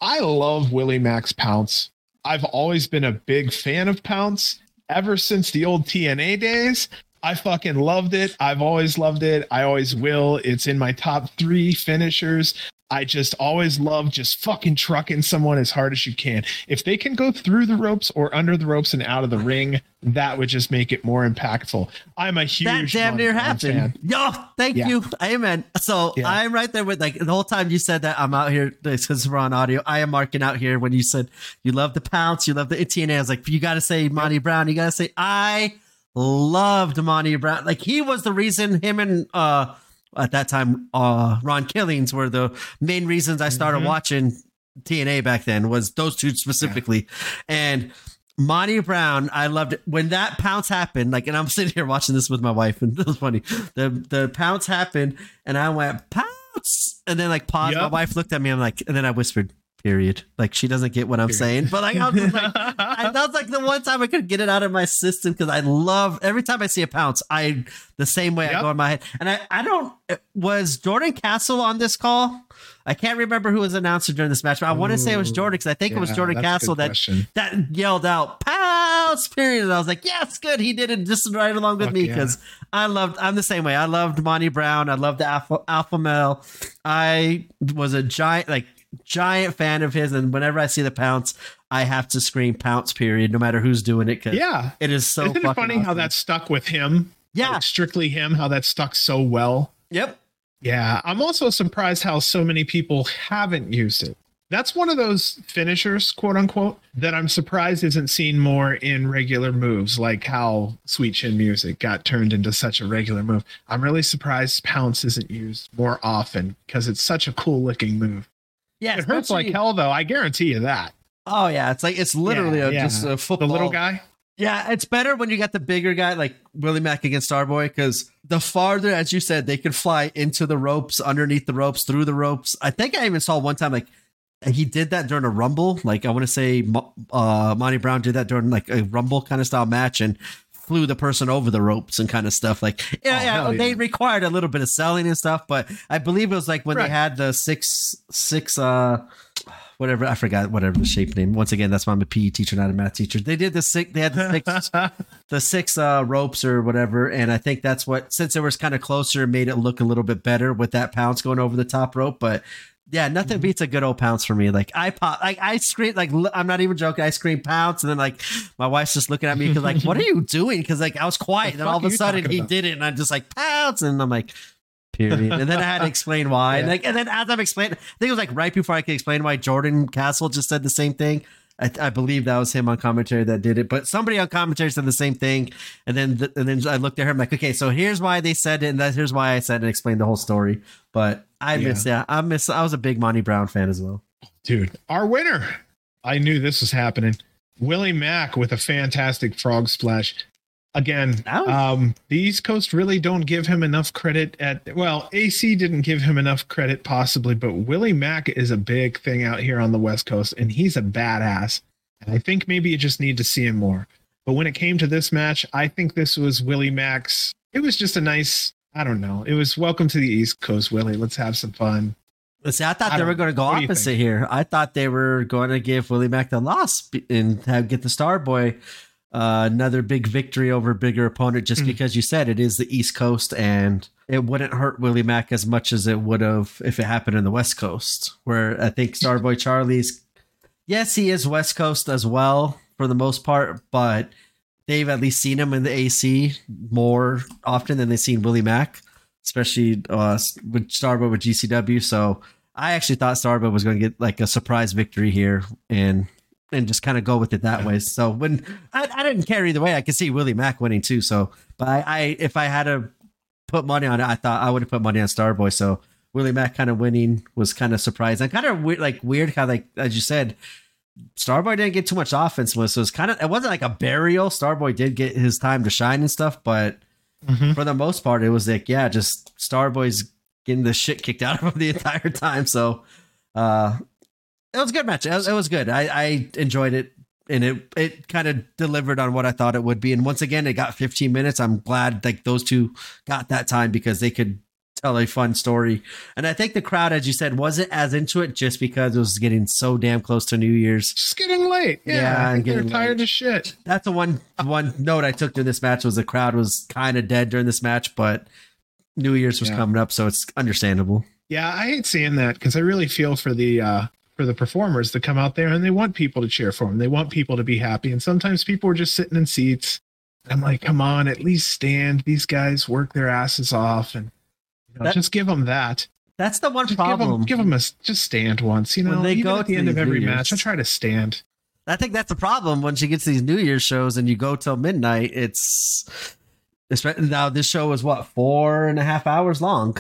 I love Willie Mack's Pounce. I've always been a big fan of Pounce ever since the old TNA days. I fucking loved it. I've always loved it. I always will. It's in my top three finishers. I just always love just fucking trucking someone as hard as you can. If they can go through the ropes or under the ropes and out of the ring, that would just make it more impactful. I'm a huge that damn near happened. fan. Yo, thank Yeah. you. Amen. So Yeah. I'm right there with like the whole time you said that I'm out here because we're on audio. I am marking out here when you said you love the pounce, you love the TNA. I was like, you got to say Monty Brown. You got to say I loved Monty Brown. Like he was the reason him and uh at that time uh Ron Killings were the main reasons I started Mhm. watching TNA back then was those two specifically. And Monty Brown, I loved it when that pounce happened. Like, and I'm sitting here watching this with my wife, and it was funny. The the pounce happened, and I went pounce, and then like pause. My wife looked at me. I'm like, and then I whispered, "Period." Like she doesn't get what I'm Period. saying, but like I was just like, I, that was like the one time I could get it out of my system because I love every time I see a pounce. I the same way I go in my head, and I I don't eh, was Jordan Castle on this call. I can't remember who was announcer during this match, but I want to say it was Jordan because I think it was Jordan that's Castle that question. that yelled out pounce period and i was like yes good he did it just right along with Fuck me yeah. because i loved i'm the same way i loved monty brown i loved the alpha alpha male i was a giant like giant fan of his and whenever i see the pounce i have to scream pounce period no matter who's doing it Yeah. it is so Isn't it funny how that stuck with him? yeah Like, strictly him, how that stuck so well. yep Yeah, I'm also surprised how so many people haven't used it. That's one of those finishers, quote unquote, that I'm surprised isn't seen more in regular moves, like how Sweet Chin Music got turned into such a regular move. I'm really surprised Pounce isn't used more often because it's such a cool looking move. Yeah It hurts like especially- hell, though. I guarantee you that. oh yeah it's like it's literally Yeah, a, yeah. just a football. The little guy. Yeah, it's better when you got the bigger guy like Willie Mack against Starboy because the farther, as you said, they could fly into the ropes, underneath the ropes, through the ropes. I think I even saw one time like he did that during a rumble. Like I want to say, uh, Monty Brown did that during like a rumble kind of style match and flew the person over the ropes and kind of stuff. Like yeah, oh, yeah, yeah, they required a little bit of selling and stuff, but I believe it was like when right. they had the six six uh whatever I forgot whatever the shape name. Once again, that's why I'm a PE teacher, not a math teacher. They did the six. They had the six, the six uh, ropes or whatever, and I think that's what since it was kind of closer, made it look a little bit better with that pounce going over the top rope. But yeah, nothing mm-hmm. beats a good old pounce for me. Like I pop, like I scream, like I'm not even joking. I scream pounce, and then like my wife's just looking at me because like, what are you doing? Because like I was quiet, and all of a sudden he about? did it, and I'm just like pounce, and I'm like, Period. And then I had to explain why. Yeah. And like, and then as I'm explaining, I think it was like right before I could explain why Jordan Castle just said the same thing. I, I, believe that was him on commentary that did it, but somebody on commentary said the same thing. And then, the, and then I looked at her. I'm like, okay, so here's why they said it, and that, here's why I said and explained the whole story. But I yeah. miss, yeah, I miss. I was a big Monty Brown fan as well. Dude, our winner. I knew this was happening. Willie Mack with a fantastic frog splash again um, the east coast really don't give him enough credit at well ac didn't give him enough credit possibly but willie mack is a big thing out here on the west coast and he's a badass and i think maybe you just need to see him more but when it came to this match i think this was willie mack's it was just a nice i don't know. It was welcome to the east coast willie. Let's have some fun. See, I thought I they were going to go opposite here. I thought they were going to give Willie Mack the loss and have get the Starboy uh, another big victory over a bigger opponent just mm. because you said it is the East Coast and it wouldn't hurt Willie Mack as much as it would have if it happened in the West Coast, where I think Starboy Charlie's, yes, he is West Coast as well for the most part, but they've at least seen him in the AC more often than they've seen Willie Mack, especially uh, with Starboy with GCW. So I actually thought Starboy was going to get like a surprise victory here, and and just kind of go with it that way. So when I, I didn't care either way, I could see Willie Mack winning too. So, but I, I if I had to put money on it, I thought I would have put money on Starboy. So Willie Mack kind of winning was kind of surprising. Kind of weird, like weird how like as you said, Starboy didn't get too much offense. with, so it was kind of it wasn't like a burial. Starboy did get his time to shine and stuff, but mm-hmm. for the most part, it was like yeah, just Starboy's getting the shit kicked out of him the entire time. So uh it was a good match. It was, it was good. I, I enjoyed it, and it it kind of delivered on what I thought it would be. And once again, it got 15 minutes. I'm glad like those two got that time because they could tell a fun story. And I think the crowd, as you said, wasn't as into it just because it was getting so damn close to New Year's. Just getting late. Yeah, yeah and they're tired late. of shit. That's the one one note I took during this match was the crowd was kind of dead during this match, but New Year's was yeah. coming up, so it's understandable. Yeah, I hate seeing that because I really feel for the uh, for the performers to come out there and they want people to cheer for them. They want people to be happy. And sometimes people are just sitting in seats. I'm like, come on, at least stand. These guys work their asses off and you know, that, just give them that. That's the one just problem. Give them, give them, a just stand once. You know, when they go at the end of every match, I try to stand. I think that's the problem when she gets these New Year's shows and you go till midnight. It's it's now this show was what four and a half hours long.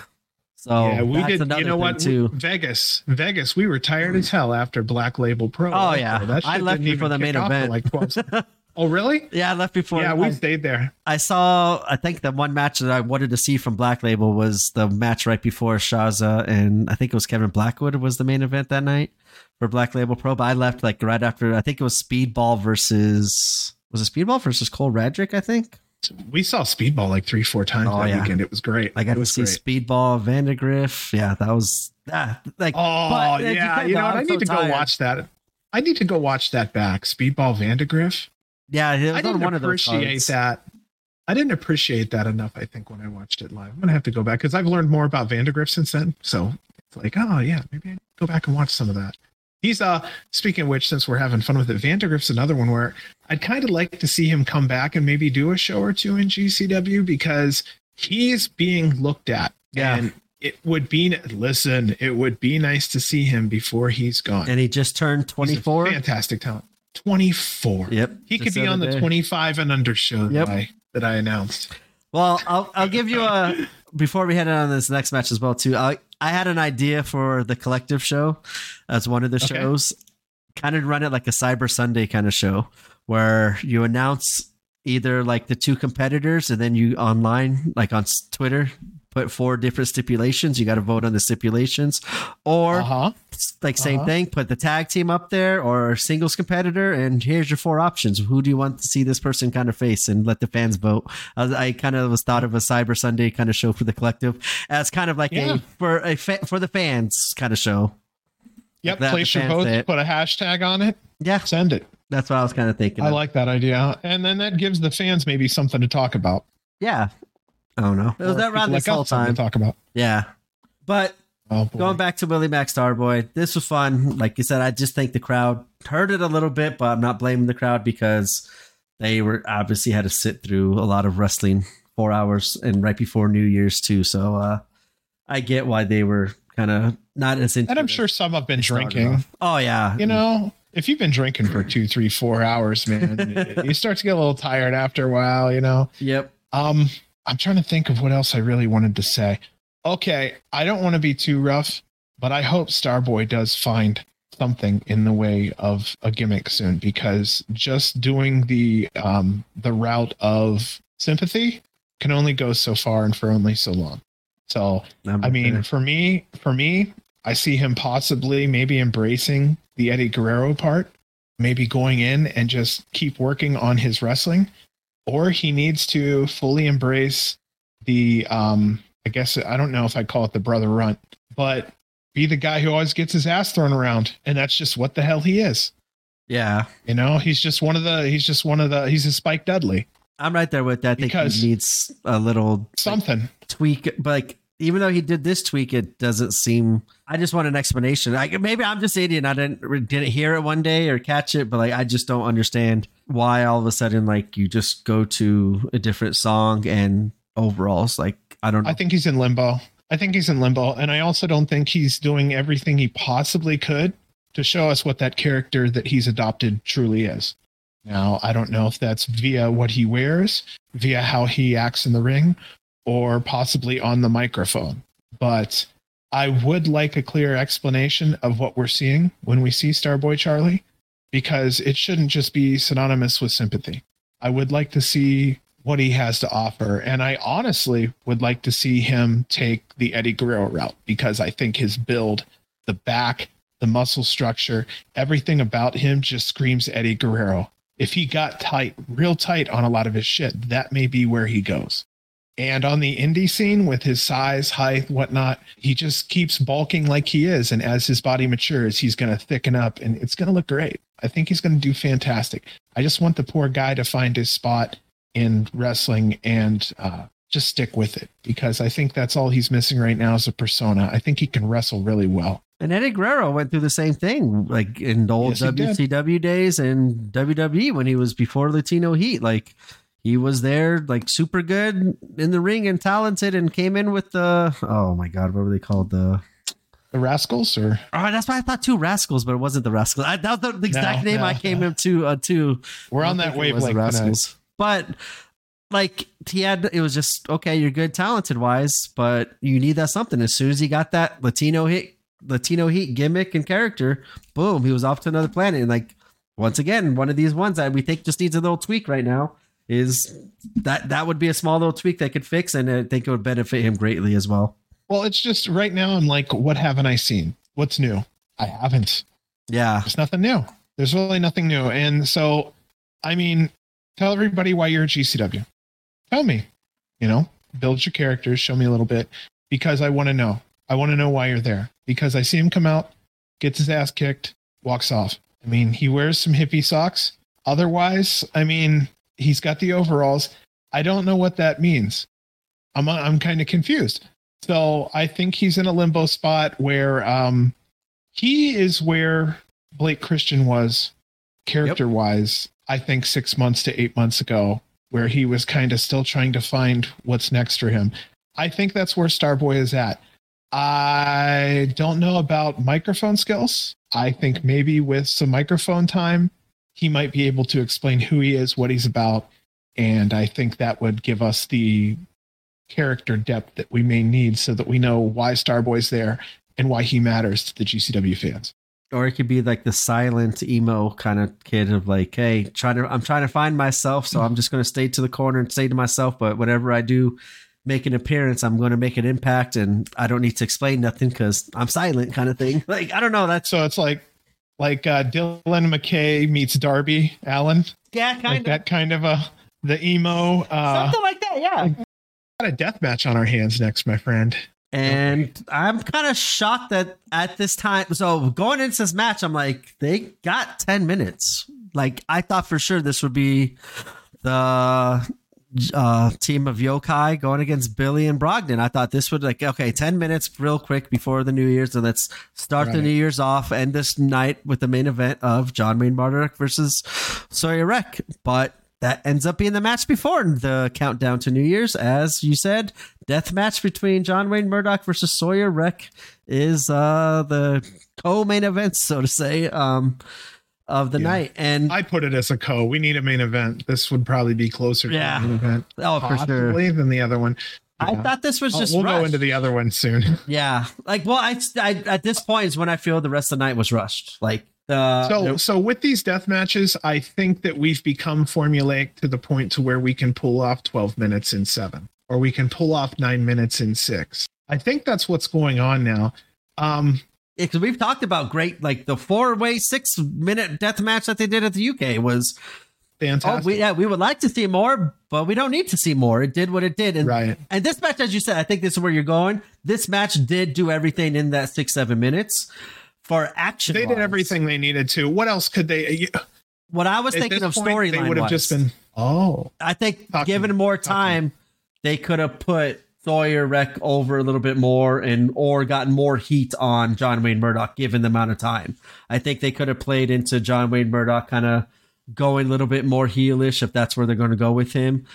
So yeah, we did. You know what? Too. Vegas, Vegas. We were tired as hell after Black Label Pro. Oh yeah, that I left before the main event. Like 12. oh really? Yeah, I left before. Yeah, we I, stayed there. I saw. I think the one match that I wanted to see from Black Label was the match right before Shaza and I think it was Kevin Blackwood was the main event that night for Black Label Pro. But I left like right after. I think it was Speedball versus was it Speedball versus Cole Radrick? I think we saw Speedball like three, four times oh, that yeah. weekend. It was great. I got to see great. Speedball, Vandegrift. Yeah, that was ah, like. Oh but, yeah, you know what? I need so to tired. go watch that. I need to go watch that back. Speedball, Vandegrift. Yeah, I didn't appreciate that. I didn't appreciate that enough. I think when I watched it live, I'm gonna have to go back because I've learned more about Vandegrift since then. So it's like, oh yeah, maybe I go back and watch some of that. He's uh speaking of which, since we're having fun with it, Vandegrift's another one where I'd kind of like to see him come back and maybe do a show or two in GCW because he's being looked at. Yeah. And it would be listen, it would be nice to see him before he's gone. And he just turned 24. Fantastic talent. 24. Yep. He could be on the 25 and under show yep. that I that I announced. Well, I'll I'll give you a before we head on this next match as well too. I I had an idea for the collective show as one of the okay. shows. Kind of run it like a Cyber Sunday kind of show where you announce either like the two competitors and then you online like on Twitter put four different stipulations. You got to vote on the stipulations, or Uh-huh. like same Uh-huh. thing. Put the tag team up there or singles competitor, and here's your four options. Who do you want to see this person kind of face, and let the fans vote. I, I kind of was thought of a Cyber Sunday kind of show for the collective as kind of like Yeah. a for a fa- for the fans kind of show. Yep. That Place your votes, it. put a hashtag on it, Yeah, send it. that's what I was kind of thinking. I of. like that idea. And then that gives the fans maybe something to talk about. Yeah. I don't know. It was that people around like this whole time. to talk about. Yeah. But Oh, going back to Willie Mack Starboy, this was fun. Like you said, I just think the crowd heard it a little bit, but I'm not blaming the crowd because they were obviously had to sit through a lot of wrestling four hours and right before New Year's too. So uh I get why they were kind of not as into and I'm sure some have been drinking. Oh yeah. You know, if you've been drinking for two, three, four hours, man, you start to get a little tired after a while, you know. Yep. Um, I'm trying to think of what else I really wanted to say. Okay, I don't want to be too rough, but I hope Starboy does find something in the way of a gimmick soon because just doing the um the route of sympathy can only go so far and for only so long. So I'm I mean, there. for me, for me, I see him possibly maybe embracing the Eddie Guerrero part, maybe going in and just keep working on his wrestling, or he needs to fully embrace the um I guess I don't know if I call it the brother runt, but be the guy who always gets his ass thrown around, and that's just what the hell he is. yeah. You know, he's just one of the he's just one of the he's a Spike Dudley. I'm right there with that. I Because- he needs a little like, Something. tweak but like even though he did this tweak it doesn't seem i just want an explanation like maybe i'm just idiot and i didn't didn't hear it one day or catch it but like i just don't understand why all of a sudden like you just go to a different song and overalls like i don't know I think he's in limbo. I think he's in limbo. And I also don't think he's doing everything he possibly could to show us what that character that he's adopted truly is. Now, I don't know if that's via what he wears, via how he acts in the ring, or possibly on the microphone. But I would like a clear explanation of what we're seeing when we see Starboy Charlie, because it shouldn't just be synonymous with sympathy. I would like to see what he has to offer. And I honestly would like to see him take the Eddie Guerrero route because I think his build, the back, the muscle structure, everything about him just screams Eddie Guerrero. If he got tight, real tight on a lot of his shit, that may be where he goes. And on the indie scene with his size, height, whatnot, he just keeps bulking like he is. And as his body matures, he's going to thicken up and it's going to look great. I think he's going to do fantastic. I just want the poor guy to find his spot in wrestling and uh, just stick with it because I think that's all he's missing right now is a persona. I think he can wrestle really well. and eddie guerrero went through the same thing like in the old Yes, he did. wcw days and wwe when he was before latino heat like he was there like super good in the ring and talented and came in with the oh my god what were they called the The Rascals or Oh, that's why I thought two rascals, but it wasn't the rascals. I, that was the, exact No, name no, I came no. into uh, to. we're on that think it was the wavelength. tonight. But like he had, it was just okay. You're good, talented wise, but you need that something. As soon as he got that Latino hit, Latino heat gimmick and character, boom, he was off to another planet. And like once again, one of these ones that we think just needs a little tweak right now is that that would be a small little tweak that could fix, and I think it would benefit him greatly as well. Well, it's just right now I'm like, what haven't I seen? What's new? I haven't. Yeah, There's nothing new. There's really nothing new. And so, I mean, tell everybody why you're at GCW. Tell me, you know, build your characters, show me a little bit because I want to know. I want to know why you're there because I see him come out, gets his ass kicked, walks off. I mean, he wears some hippie socks. Otherwise, I mean, he's got the overalls. I don't know what that means. I'm I'm kind of confused. So I think he's in a limbo spot where um, he is where Blake Christian was character wise, I think six months to eight months ago, where he was kind of still trying to find what's next for him. I think that's where Starboy is at. I don't know about microphone skills. I think maybe with some microphone time, he might be able to explain who he is, what he's about. And I think that would give us the character depth that we may need so that we know why Starboy's there and why he matters to the GCW fans. or it could be like the silent emo kind of kid of like, hey, trying to I'm trying to find myself, so I'm just going to stay to the corner and stay to myself. But whatever I do, make an appearance, I'm going to make an impact, and I don't need to explain nothing because I'm silent, kind of thing. Like I don't know. That's So it's like like uh, Dylan McKay meets Darby Allin, yeah, like kind of that kind of a the emo. Uh, something like that. Yeah. got a death match on our hands next, my friend. And I'm kind of shocked that at this time, so going into this match, I'm like, they got 10 minutes. Like, I thought for sure this would be the uh, team of Yokai going against Billy and Brogdon. I thought this would, like, okay, 10 minutes real quick before the New Year's, and let's start the New Year's off, end this night with the main event of John Wayne Murdoch versus Sawyer Wreck. But that ends up being the match before the countdown to New Year's. As you said, death match between John Wayne Murdoch versus Sawyer Wreck is uh, the co-main event, so to say, um, of the Yeah. night. And I put it as a co. We need a main event. This would probably be closer Yeah. to the main event oh, for sure. than the other one. I Yeah. thought this was Oh, just we'll go into the other one soon. yeah. Like, well, I, I at this point is when I feel the rest of the night was rushed. Like the so so with these death matches, I think that we've become formulaic to the point to where we can pull off 12 minutes in seven, or we can pull off nine minutes in six. I think that's what's going on now. Um, because we've talked about great like the four way six minute death match that they did at the UK was oh fantastic. we yeah we would like to see more but we don't need to see more it did what it did and right. and this match as you said I think this is where you're going this match did do everything in that six seven minutes for action They did everything they needed to. What else could they? what I was thinking of They storyline would have just been. Oh, I think Talking- given more talking. time, they could have put Sawyer Wreck over a little bit more and or gotten more heat on John Wayne Murdoch given the amount of time. I think they could have played into John Wayne Murdoch kind of going a little bit more heelish if that's where they're going to go with him.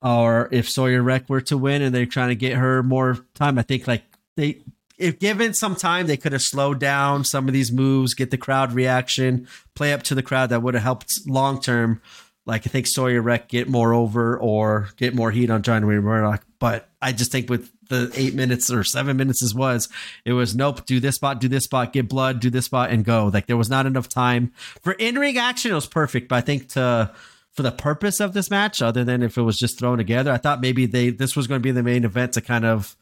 Or if Sawyer Wreck were to win and they're trying to get her more time, I think like they if given some time, they could have slowed down some of these moves, get the crowd reaction, play up to the crowd. That would have helped long term. Like I think Sawyer Wreck get more over or get more heat on John Wayne Murdoch. But I just think with the eight minutes or seven minutes as was, it was nope, do this spot, do this spot, get blood, do this spot, and go. Like there was not enough time for in ring action. It was perfect, but I think to for the purpose of this match, other than if it was just thrown together, I thought maybe they this was going to be the main event to kind of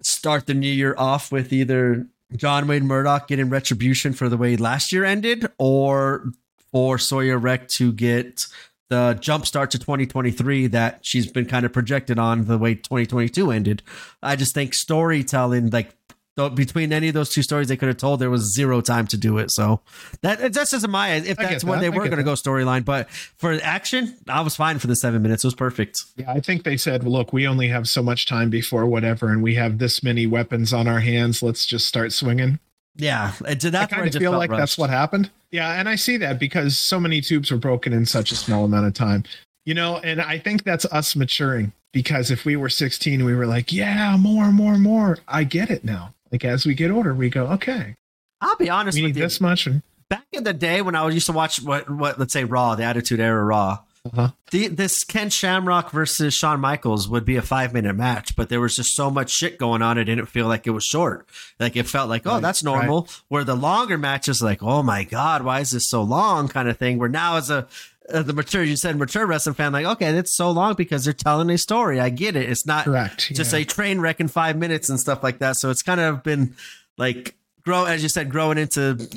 start the new year off with either John Wayne Murdoch getting retribution for the way last year ended, or for Sawyer Wreck to get the jump start to 2023 that she's been kind of projected on the way 2022 ended. I just think storytelling, like th- between any of those two stories they could have told, there was zero time to do it. So that that's just in my if that's that. they were going to go storyline. But for action, I was fine for the seven minutes. It was perfect. Yeah, I think they said, look, we only have so much time before whatever, and we have this many weapons on our hands. Let's just start swinging. Yeah, it, that's I kind of feel like rushed. that's what happened. Yeah, and I see that because so many tubes were broken in such a small amount of time. You know, and I think that's us maturing because if we were 16, we were like, yeah, more, more, more. I get it now. Like as we get older, we go, okay, I'll be honest we with need you. this much. Back in the day when I used to watch what what let's say Raw, the Attitude Era Raw. Uh-huh. The, this Ken Shamrock versus Shawn Michaels would be a five minute match, but there was just so much shit going on. It didn't feel like it was short. Like it felt like, oh, Right, that's normal. Where the longer matches, like, oh my god, why is this so long? Kind of thing. Where now as a uh, the mature, you said mature wrestling fan, like, okay, it's so long because they're telling a story. I get it. It's not Correct. just yeah. a train wreck in five minutes and stuff like that. So it's kind of been like grow, as you said, growing into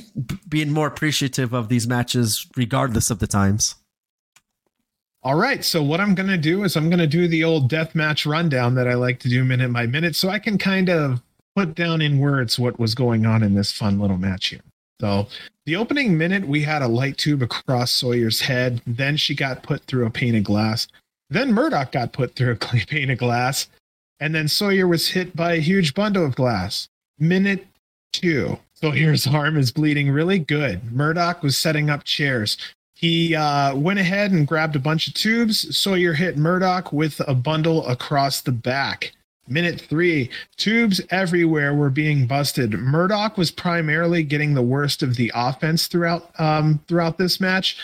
being more appreciative of these matches, regardless of the times. All right. So what I'm going to do is I'm going to do the old death match rundown that I like to do minute by minute so I can kind of put down in words what was going on in this fun little match here. So the opening minute, we had a light tube across Sawyer's head. Then she got put through a pane of glass. Then Murdoch got put through a pane of glass. And then Sawyer was hit by a huge bundle of glass. Minute two. Sawyer's arm is bleeding really good. Murdoch was setting up chairs. He uh, went ahead and grabbed a bunch of tubes. Sawyer hit Murdoch with a bundle across the back. Minute three, tubes everywhere were being busted. Murdoch was primarily getting the worst of the offense throughout um, throughout this match.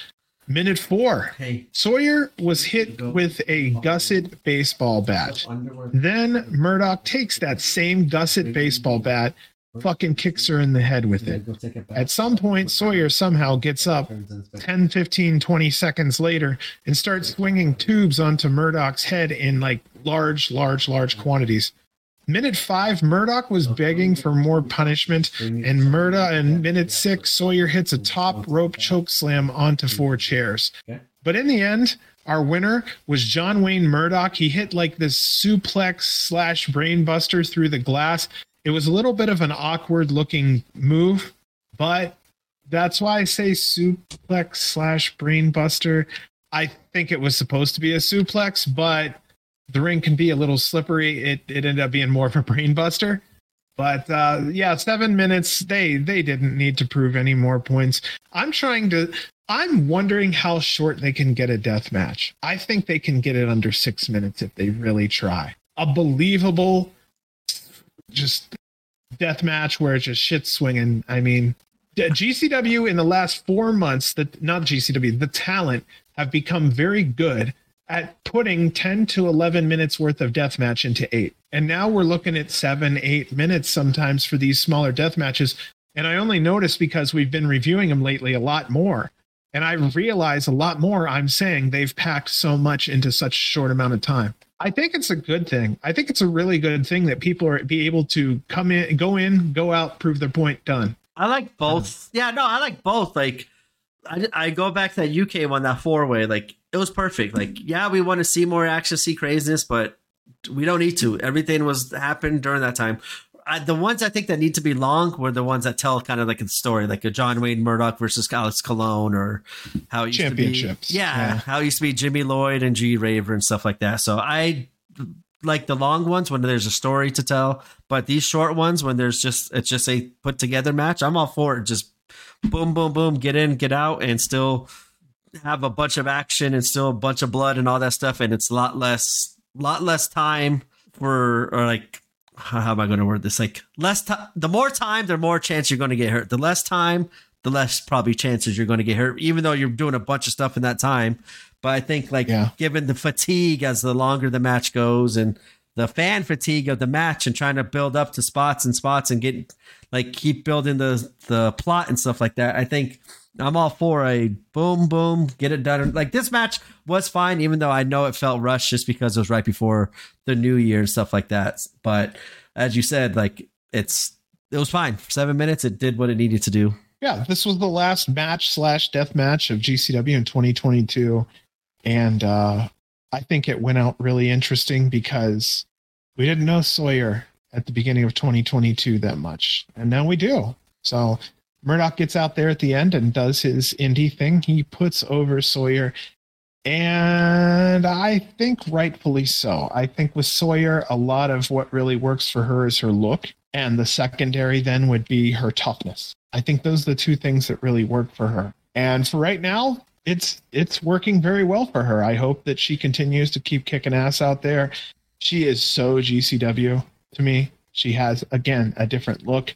Minute four, Hey, Sawyer was hit with a gusset baseball bat. Then Murdoch takes that same gusset baseball bat fucking kicks her in the head with it. At some point, Sawyer somehow gets up 10, 15, 20 seconds later and starts swinging tubes onto Murdoch's head in like large, large, large quantities. Minute five, Murdoch was begging for more punishment, and Murdoch in minute six, Sawyer hits a top rope choke slam onto four chairs. But in the end, our winner was John Wayne Murdoch. He hit like this suplex slash brainbuster through the glass. It was a little bit of an awkward looking move, but that's why I say suplex slash brainbuster. I think it was supposed to be a suplex, but the ring can be a little slippery. It it ended up being more of a brainbuster. But uh, yeah, seven minutes. They they didn't need to prove any more points. I'm trying to. I'm wondering how short they can get a death match. I think they can get it under six minutes if they really try. A believable, just death match where it's just shit swinging. I mean, GCW in the last four months, that not GCW, the talent have become very good at putting 10 to 11 minutes worth of death match into eight. And now we're looking at seven, eight minutes sometimes for these smaller death matches. And I only noticed because we've been reviewing them lately a lot more. And I realize a lot more I'm saying they've packed so much into such short amount of time. I think it's a good thing. I think it's a really good thing that people are be able to come in, go in, go out, prove their point, done. I like both. Yeah, no, I like both. Like, I, I go back to that UK one, that four way. Like, it was perfect. Like, yeah, we want to see more action, see craziness, but we don't need to. Everything was happened during that time. I, the ones I think that need to be long were the ones that tell kind of like a story, like a John Wayne Murdoch versus Alex Colon, or how it used championships. To be, yeah, yeah, how it used to be Jimmy Lloyd and G Raver and stuff like that. So I like the long ones when there's a story to tell, but these short ones when there's just it's just a put together match. I'm all for it. Just boom, boom, boom, get in, get out, and still have a bunch of action and still a bunch of blood and all that stuff, and it's a lot less, lot less time for or like how am I going to word this? Like less time, the more time, the more chance you're going to get hurt. The less time, the less probably chances you're going to get hurt, even though you're doing a bunch of stuff in that time. But I think like yeah. given the fatigue as the longer the match goes and the fan fatigue of the match and trying to build up to spots and spots and get like keep building the the plot and stuff like that. I think I'm all for a boom, boom, get it done. Like this match was fine, even though I know it felt rushed just because it was right before the new year and stuff like that. But as you said, like it's it was fine seven minutes. It did what it needed to do. Yeah, this was the last match slash death match of GCW in 2022, and uh, I think it went out really interesting because we didn't know Sawyer at the beginning of 2022 that much, and now we do. So Murdoch gets out there at the end and does his indie thing. He puts over Sawyer, and I think rightfully so. I think with Sawyer, a lot of what really works for her is her look, and the secondary then would be her toughness. I think those are the two things that really work for her. And for right now, it's it's working very well for her. I hope that she continues to keep kicking ass out there. She is so GCW to me. She has again a different look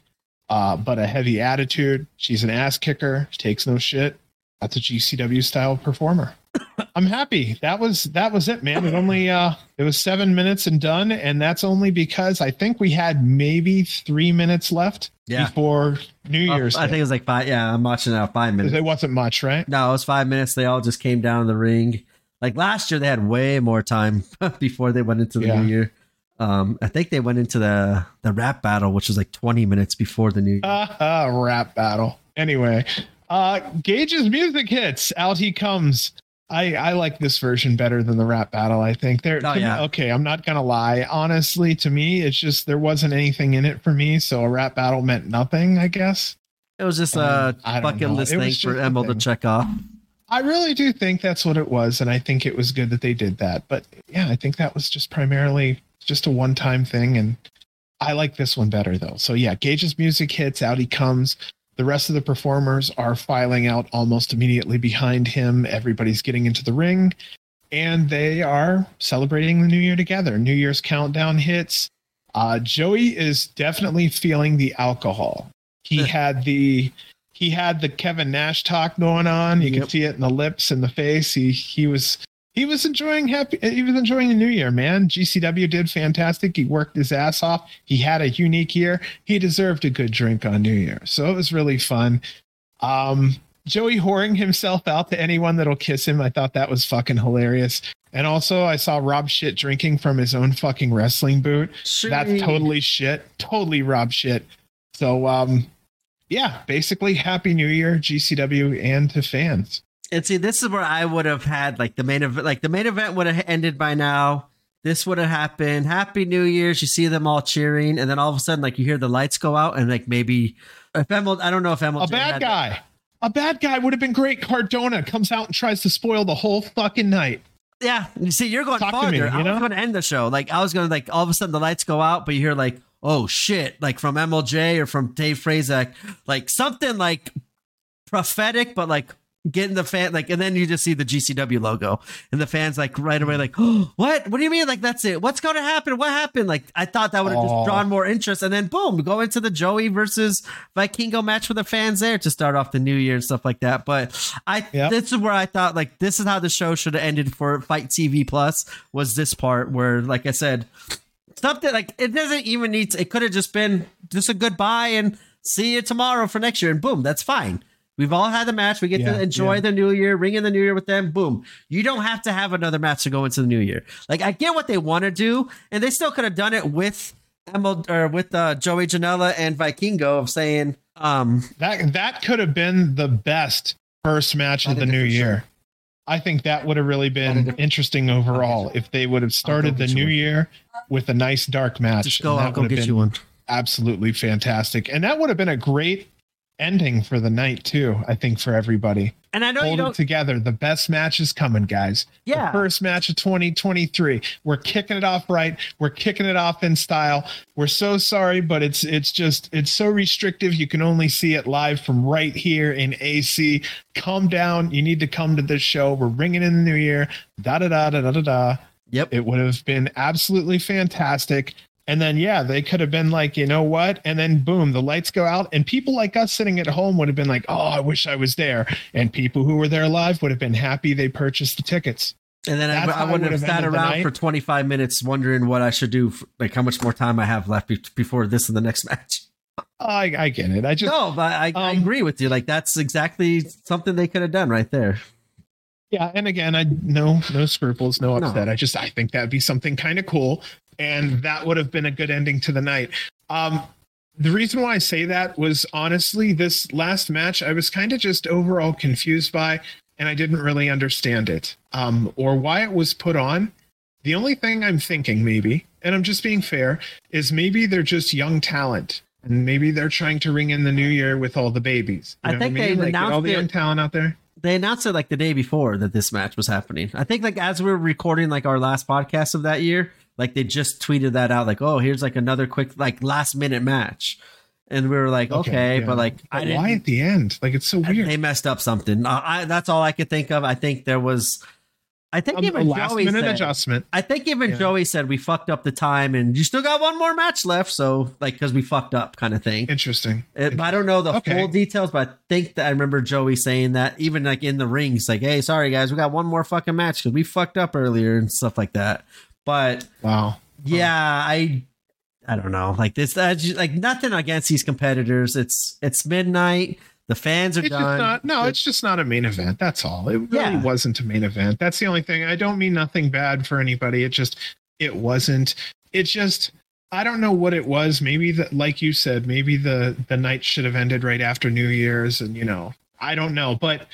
uh, but a heavy attitude. She's an ass kicker. She takes no shit. That's a GCW style performer. I'm happy. That was that was it, man. It only uh it was seven minutes and done, and that's only because I think we had maybe three minutes left yeah. before New oh, Year's. I think it was like five. Yeah, I'm watching now. Five minutes. It wasn't much, right? No, it was five minutes. They all just came down the ring. Like last year, they had way more time before they went into the yeah. new year. Um, I think they went into the the rap battle, which was like 20 minutes before the new uh, rap battle. Anyway, uh, Gage's music hits. Out he comes. I, I like this version better than the rap battle. I think there. Oh, yeah. Okay, I'm not gonna lie. Honestly, to me, it's just there wasn't anything in it for me, so a rap battle meant nothing. I guess it was just a um, bucket list thing for Emil to check off. I really do think that's what it was, and I think it was good that they did that. But yeah, I think that was just primarily just a one time thing. And I like this one better though. So yeah, Gage's music hits, out he comes. The rest of the performers are filing out almost immediately behind him. Everybody's getting into the ring and they are celebrating the new year together. New Year's countdown hits. Uh, Joey is definitely feeling the alcohol. He had the he had the Kevin Nash talk going on. You yep. could see it in the lips and the face. He he was he was enjoying happy he was enjoying the new year man. Gcw did fantastic. He worked his ass off. He had a unique year. He deserved a good drink on new year. So it was really fun. Um joey whoring himself out to anyone that'll kiss him. I thought that was fucking hilarious. And also i saw rob shit drinking from his own fucking wrestling boot. That's totally shit. Totally rob shit. So um yeah basically happy new year gcw and to fans And see, this is where I would have had like the main event. Like the main event would have ended by now. This would have happened. Happy New Year's. You see them all cheering, and then all of a sudden, like you hear the lights go out, and like maybe if Emil, I don't know if Emil, a bad guy. A bad guy would have been great. Cardona comes out and tries to spoil the whole fucking night. Yeah, you see, you're going Talk to farther. me, you I know? was going to end the show. Like I was going to like all of a sudden the lights go out, but you hear like oh shit, like from MLJ or from Dave Prazak, like something like prophetic, but like getting the fan like, and then you just see the GCW logo, and the fans like right away like, oh, what? What do you mean? Like that's it? What's going to happen? What happened? Like I thought that would have just drawn more interest, and then boom, go into the Joey versus Vikingo match with the fans there to start off the new year and stuff like that. But I Yep. this is where I thought like this is how the show should have ended for FITE TV Plus was this part where like I said something like it doesn't even need to, it could have just been just a goodbye and see you tomorrow for next year and boom that's fine we've all had the match we get Yeah, to enjoy yeah. the new year ring in the new year with them boom you don't have to have another match to go into the new year like i get what they want to do and they still could have done it with Emil, or with uh, Joey Janela and Vikingo of saying, um, That that could have been the best first match of the new year. sure. I think that would have really been interesting overall if they would have started the new one. year with a nice dark match. just go, I'll go get you one. absolutely fantastic. And that would have been a great ending for the night too, I think for everybody. And I know you Hold it don't, together. The best match is coming, guys. Yeah. The first match of 2023. We're kicking it off right. We're kicking it off in style. We're so sorry, but it's it's just it's so restrictive. You can only see it live from right here in AC. Calm down. You need to come to this show. We're ringing in the new year. Da da da da da da da. yep. It would have been absolutely fantastic. And then, yeah, they could have been like, you know what? And then, boom, the lights go out, and people like us sitting at home would have been like, oh, I wish I was there. And people who were there live would have been happy they purchased the tickets. And then That's I, I I wouldn't have sat around for 25 minutes wondering what I should do, for, like how much more time I have left be- before this and the next match. I, I get it. I just, No, but I, I Um, agree with you. Like that's exactly something they could have done right there. Yeah. And again, I no, no scruples, no No. upset. I just, I think that'd be something kind of cool. And that would have been a good ending to the night. Um, the reason why I say that was honestly, this last match, I was kind of just overall confused by, and I didn't really understand it um, or why it was put on. The only thing I'm thinking, maybe, and I'm just being fair, is maybe they're just young talent. And maybe they're trying to ring in the new year with all the babies. You I know think what I they mean? Like, get all announced the it- young talent out there. They announced it like the day before that this match was happening. I think like as we were recording like our last podcast of that year, like they just tweeted that out, like, oh, here's like another quick like last minute match. And we were like, okay, yeah. but like I But didn't why at the end? Like it's so weird. they messed up something. Uh, I, that's all I could think of. I think there was I think Um, even last Joey minute said, adjustment. I think even Yeah. Joey said we fucked up the time and you still got one more match left. So like, cause we fucked up kind of thing. Interesting. It, but I don't know the Okay. full details, but I think that I remember Joey saying that even like in the rings, like, Hey, sorry guys, we got one more fucking match cause we fucked up earlier and stuff like that. But Wow. yeah, I, I don't know. Like this, uh, ju- like nothing against these competitors. It's, it's midnight. The fans are It's done. not. No, it's just not a main event. That's all. It really Yeah. wasn't a main event. That's the only thing. I don't mean nothing bad for anybody. It just, it wasn't. It just. I don't know what it was. Maybe that, like you said, maybe the the night should have ended right after New Year's, and you know, I don't know. But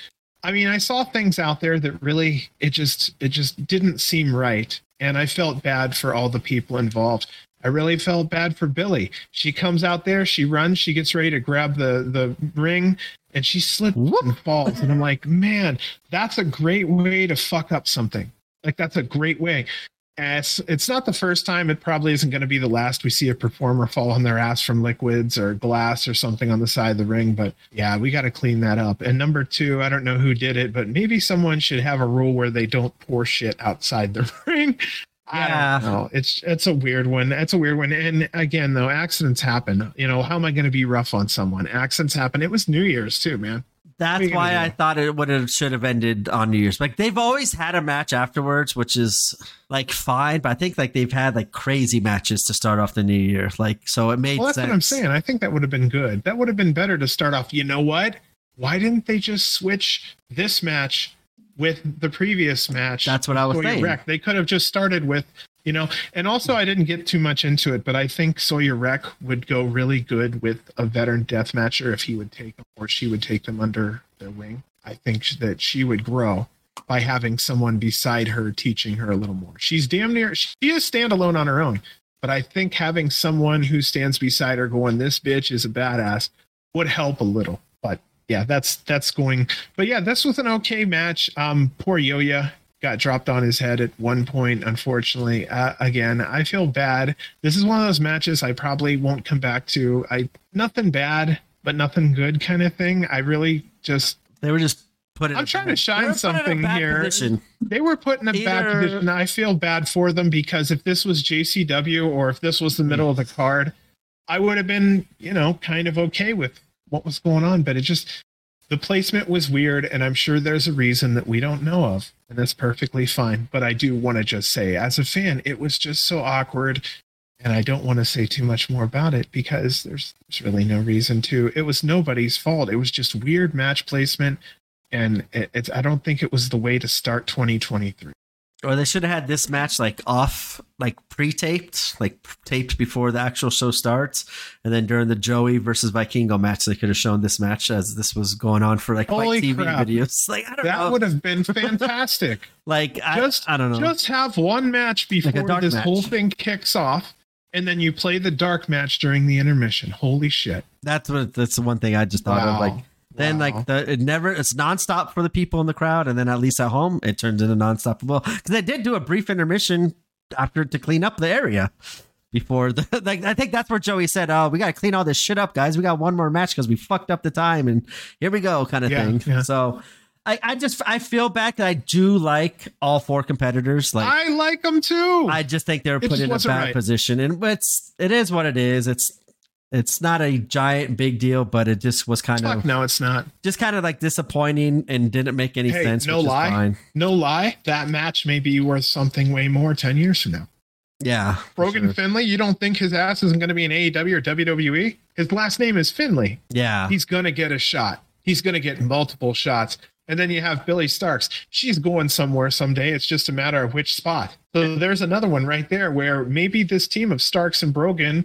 I mean, I saw things out there that really, it just, it just didn't seem right, and I felt bad for all the people involved. I really felt bad for Billie. She comes out there, she runs, she gets ready to grab the the ring, and she slips Whoop. and falls. And I'm like, man, that's a great way to fuck up something. Like that's a great way. It's, it's not the first time. It probably isn't going to be the last we see a performer fall on their ass from liquids or glass or something on the side of the ring. But yeah, we got to clean that up. And number two, I don't know who did it, but maybe someone should have a rule where they don't pour shit outside the ring. Yeah. I don't know. It's it's a weird one. It's a weird one. And again, though, accidents happen. You know, how am I going to be rough on someone? Accidents happen. It was New Year's too, man. That's What are you why I thought it would have should have ended on New Year's. Like they've always had a match afterwards, which is like fine, but I think like they've had like crazy matches to start off the new year. Like so it made Well, that's sense. what I'm saying. I think that would have been good. That would have been better to start off. You know what? Why didn't they just switch this match with the previous match? That's what I was Sawyer saying. Wreck? They could have just started with, you know, and also I didn't get too much into it, but I think Sawyer Wreck would go really good with a veteran death matcher if he would take them or she would take them under their wing. I think that she would grow by having someone beside her teaching her a little more. She's damn near she is standalone on her own. But I think having someone who stands beside her going, This bitch is a badass would help a little. But yeah, that's that's going but yeah, this was an okay match. Um poor Yoya got dropped on his head at one point, unfortunately. Uh, again, I feel bad. This is one of those matches I probably won't come back to. I nothing bad, but nothing good kind of thing. I really just They were just putting. I'm trying to shine something here. Position. they were put in a bad position. I feel bad for them because if this was JCW or if this was the middle of the card, I would have been, you know, kind of okay with what was going on. But it just, the placement was weird, and I'm sure there's a reason that we don't know of, and that's perfectly fine. But I do want to just say, as a fan, it was just so awkward. And I don't want to say too much more about it because there's, there's really no reason to. It was nobody's fault. It was just weird match placement and it, it's I don't think it was the way to start 2023. Or they should have had this match like off, like pre-taped, like taped before the actual show starts, and then during the Joey versus Vikingo match, they could have shown this match as this was going on for like Holy TV crap. videos. Like I don't That know, would have been fantastic. like just I don't know. Just have one match before dark this match. whole thing kicks off, and then you play the dark match during the intermission. Holy shit! that's what that's the one thing I just thought of. Like then Wow. like the it never it's nonstop for the people in the crowd, and then at least at home it turns into nonstoppable because they did do a brief intermission after to clean up the area. Before the like, I think that's where Joey said, "Oh, we got to clean all this shit up, guys. We got one more match because we fucked up the time, and here we go," kind of Yeah, thing. yeah. So, I, I just I feel back that I do like all four competitors. Like, I like them too. I just think they were It put in a bad right. position, and it's it is what it is. It's it's not a giant big deal, but it just was kind Fuck of no, it's not. just kind of like disappointing and didn't make any Hey, sense. no lie. No lie, that match may be worth something way more ten years from now. Yeah, Brogan sure. Finlay, you don't think his ass isn't going to be in AEW or WWE? His last name is Finlay. Yeah, he's going to get a shot. He's going to get multiple shots. And then you have Billie Starkz. She's going somewhere someday. It's just a matter of which spot. So there's another one right there where maybe this team of Starks and Brogan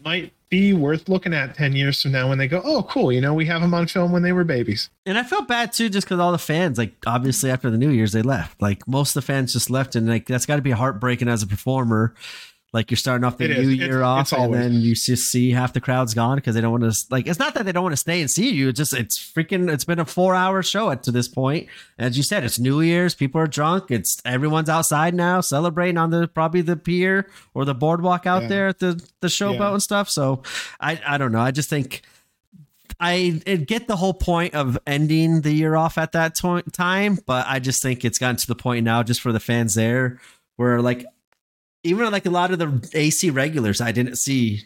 might be worth looking at 10 years from now when they go, oh, cool. You know, we have them on film when they were babies. and I felt bad too, just because all the fans, like obviously after the New Year's, they left. Like most of the fans just left, and like that's got to be heartbreaking as a performer. Like you're starting off the It is. new It's- year off, it's and always- then you just see half the crowd's gone because they don't want to. Like it's not that they don't want to stay and see you. It's just it's freaking. It's been a four hour show at to this point. As you said, it's New Year's. People are drunk. It's everyone's outside now celebrating on the probably the pier or the boardwalk out Yeah. there at the the showboat Yeah. and stuff. So I I don't know. I just think. I it get the whole point of ending the year off at that to- time, but I just think it's gotten to the point now, just for the fans there, where like even like a lot of the AC regulars I didn't see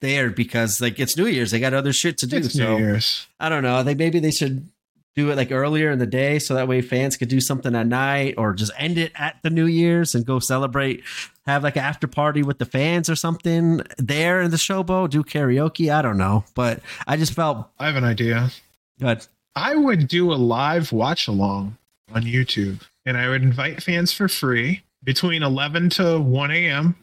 there because like it's New Year's, they got other shit to do. It's so New Year's. I don't know. I think maybe they should do it like earlier in the day so that way fans could do something at night or just end it at the New Year's and go celebrate, have like an after party with the fans or something there in the showboat, do karaoke. I don't know. But I just felt I have an idea. good. I would do a live watch along on YouTube and I would invite fans for free between 11 to 1 a.m.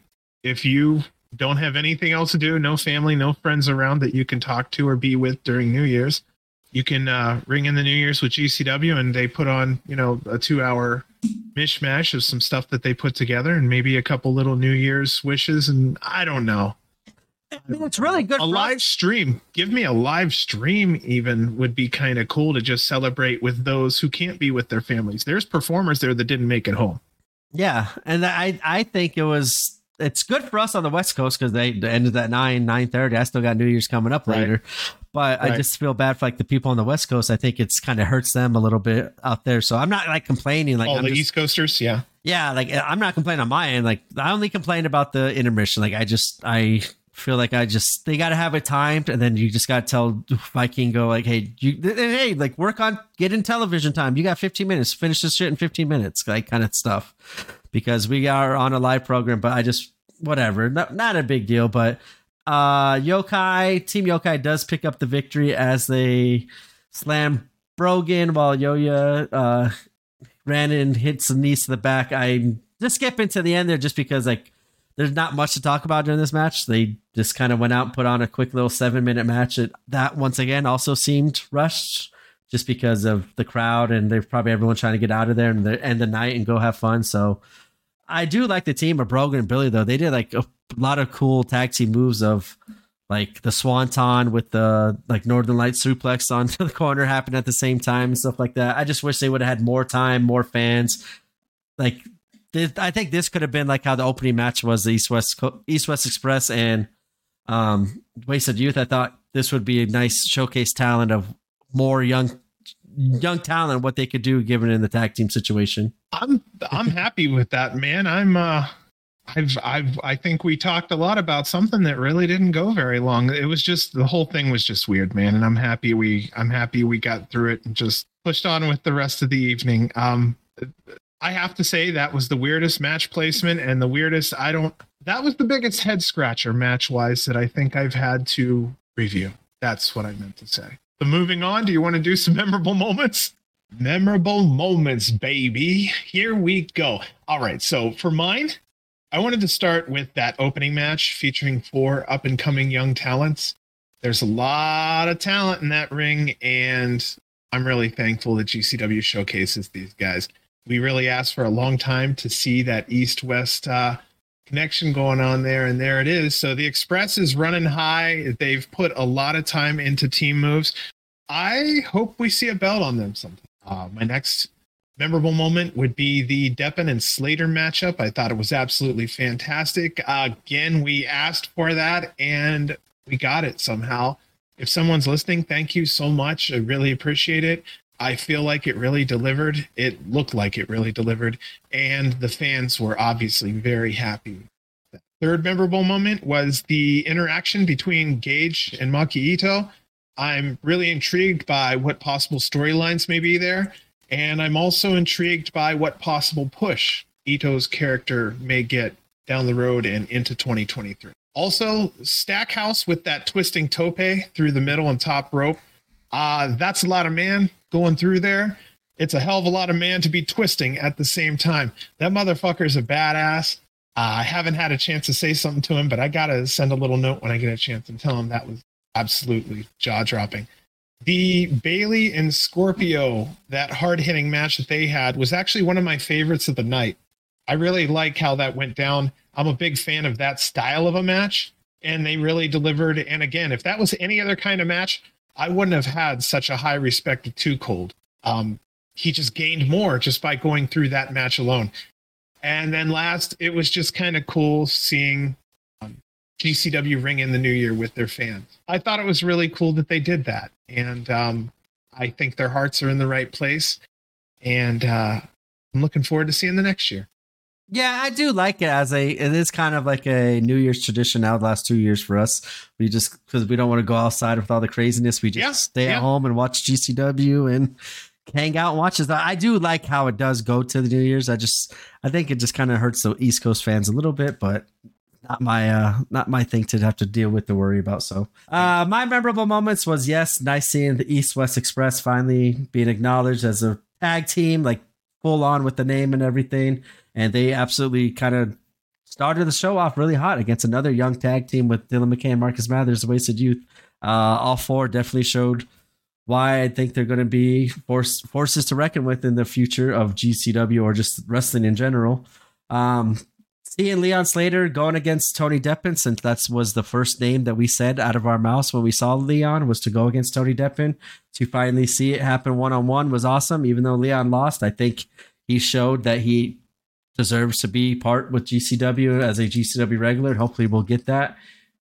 If you don't have anything else to do, no family, no friends around that you can talk to or be with during New Year's, you can uh, ring in the New Year's with GCW and they put on, you know, a two hour mishmash of some stuff that they put together and maybe a couple little New Year's wishes. And I don't know I mean, it's really good. a live us. stream give me a live stream even would be kind of cool to just celebrate with those who can't be with their families there's performers there that didn't make it home Yeah, and I I think it was it's good for us on the West Coast because they ended at nine nine thirty. I still got New Year's coming up Right. later, but I just feel bad for like the people on the West Coast. I think it's kind of hurts them a little bit out there. So I'm not like complaining. Like all I'm the just- east coasters yeah yeah, like I'm not complaining on my end. Like I only complain about the intermission. Like I just I feel like I just they got to have it timed, and then you just got to tell Vikingo like, hey, you hey, like work on getting television time. You got 15 minutes. Finish this shit in 15 minutes, like kind of stuff. Because we are on a live program, but I just whatever, not, not a big deal. But uh Yokai Team Yokai does pick up the victory as they slam Brogan while Yoya uh ran and hits the knees to the back. I just skip into the end there just because like there's not much to talk about during this match. They just kind of went out and put on a quick little seven minute match. That, that once again also seemed rushed just because of the crowd and they're probably everyone trying to get out of there and the end the night and go have fun. So I do like the team of Brogan and Billie though. They did like a lot of cool tag team moves of like the swanton with the like northern light suplex onto the corner happened at the same time and stuff like that. I just wish they would have had more time, more fans. Like I think this could have been like how the opening match was the East West East West Express and um, Wasted Youth. I thought this would be a nice showcase talent of more young young talent what they could do given in the tag team situation. I'm I'm happy with that, man. I'm uh I've I've I think we talked a lot about something that really didn't go very long. It was just the whole thing was just weird, man, and I'm happy we I'm happy we got through it and just pushed on with the rest of the evening. Um I have to say that was the weirdest match placement and the weirdest. I don't. That was the biggest head scratcher match wise that I think I've had to review. That's what I meant to say. But moving on, do you want to do some memorable moments? Memorable moments, baby. Here we go. All right. So for mine, I wanted to start with that opening match featuring four up and coming young talents. There's a lot of talent in that ring, and I'm really thankful that GCW showcases these guys we really asked for a long time to see that east west uh, connection going on there, and there it is. So the Express is running high. They've put a lot of time into team moves. I hope we see a belt on them sometime. Uh, my next memorable moment would be the Deppen and Slater matchup. I thought it was absolutely fantastic. Uh, again, we asked for that and we got it somehow. If someone's listening, thank you so much. I really appreciate it. I feel like it really delivered. It looked like it really delivered, and the fans were obviously very happy. The third memorable moment was the interaction between Gage and Maki Ito. I'm really intrigued by what possible storylines may be there, and I'm also intrigued by what possible push Ito's character may get down the road and into 2023. Also, Stackhouse with that twisting tope through the middle and top rope. Uh, that's a lot of man going through there. It's a hell of a lot of man to be twisting at the same time. That motherfucker's a badass. Uh, I haven't had a chance to say something to him, but I gotta send a little note when I get a chance and tell him that was absolutely jaw dropping. The Bailey and Scorpio, that hard hitting match that they had, was actually one of my favorites of the night. I really like how that went down. I'm a big fan of that style of a match, and they really delivered. And again, if that was any other kind of match, I wouldn't have had such a high respect of 2 Cold. Um, he just gained more just by going through that match alone. And then last, it was just kind of cool seeing um, GCW ring in the new year with their fans. I thought it was really cool that they did that. And um, I think their hearts are in the right place. And uh, I'm looking forward to seeing the next year. Yeah, I do like it as a. It is kind of like a New Year's tradition now. The last two years for us, we just because we don't want to go outside with all the craziness. We just yeah, stay yeah. at home and watch GCW and hang out and watch this. I do like how it does go to the New Year's. I just, I think it just kind of hurts the East Coast fans a little bit, but not my uh not my thing to have to deal with to worry about so uh my memorable moments was yes nice seeing the east west express finally being acknowledged as a tag team like full on with the name and everything and they absolutely kind of started the show off really hot against another young tag team with Dylan McKay and Marcus Mathers, the Wasted Youth. Uh, all four definitely showed why I think they're going to be force, forces to reckon with in the future of GCW or just wrestling in general. Um, seeing Leon Slater going against Tony Deppen, since that was the first name that we said out of our mouths when we saw Leon was to go against Tony Deppen. To finally see it happen one on one was awesome. Even though Leon lost, I think he showed that he deserves to be part with GCW as a GCW regular. Hopefully, we'll get that.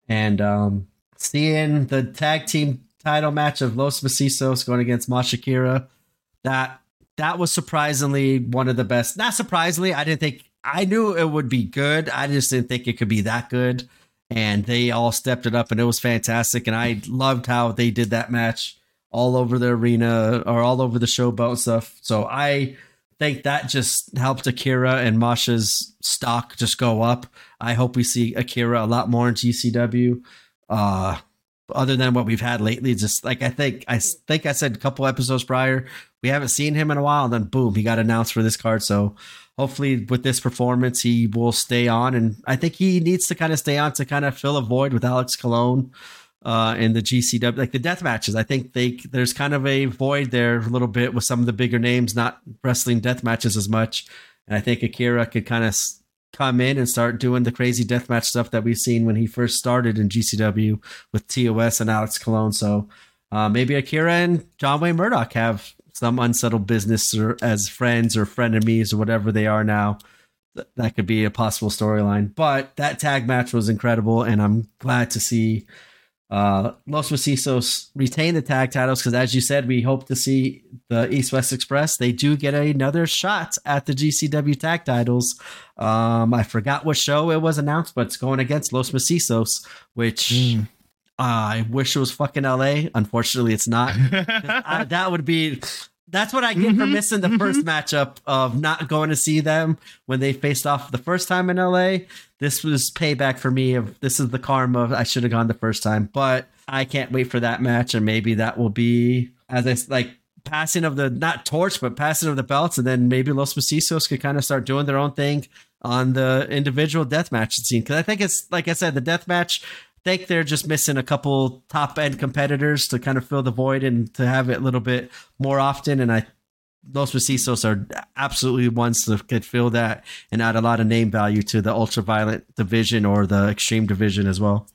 And um, seeing the tag team title match of Los Macizos going against Mashakira, that that was surprisingly one of the best. Not surprisingly, I didn't think I knew it would be good. I just didn't think it could be that good. and they all stepped it up, and it was fantastic. And I loved how they did that match all over the arena or all over the showboat and stuff. So I think that just helped Akira and Masha's stock just go up. I hope we see Akira a lot more in GCW. Uh, other than what we've had lately, just like I think I think I said a couple episodes prior, we haven't seen him in a while. And then boom, he got announced for this card. So hopefully with this performance, he will stay on. And I think he needs to kind of stay on to kind of fill a void with Alex Colon uh, in the GCW, like the death matches. I think they there's kind of a void there a little bit with some of the bigger names not wrestling death matches as much. And I think Akira could kind of come in and start doing the crazy death match stuff that we've seen when he first started in GCW with TOS and Alex Colon. So uh, maybe Akira and John Wayne Murdoch have some unsettled business or as friends or frenemies or whatever they are now. That could be a possible storyline. But that tag match was incredible, and I'm glad to see uh, Los Macizos retain the tag titles because, as you said, we hope to see the East West Express. They do get another shot at the GCW tag titles. Um, I forgot what show it was announced, but it's going against Los Macizos, which mm. Uh, I wish it was fucking LA. Unfortunately, it's not. I, that would be that's what I get mm-hmm, for missing the mm-hmm. first matchup of not going to see them when they faced off the first time in LA. This was payback for me of this is the karma I should have gone the first time, but I can't wait for that match and maybe that will be as I like passing of the not torch but passing of the belts and then maybe Los Macizos could kind of start doing their own thing on the individual death match scene because I think it's like I said the death match think they're just missing a couple top end competitors to kind of fill the void and to have it a little bit more often. And I, those Macizos are absolutely ones that could fill that and add a lot of name value to the ultraviolet division or the extreme division as well.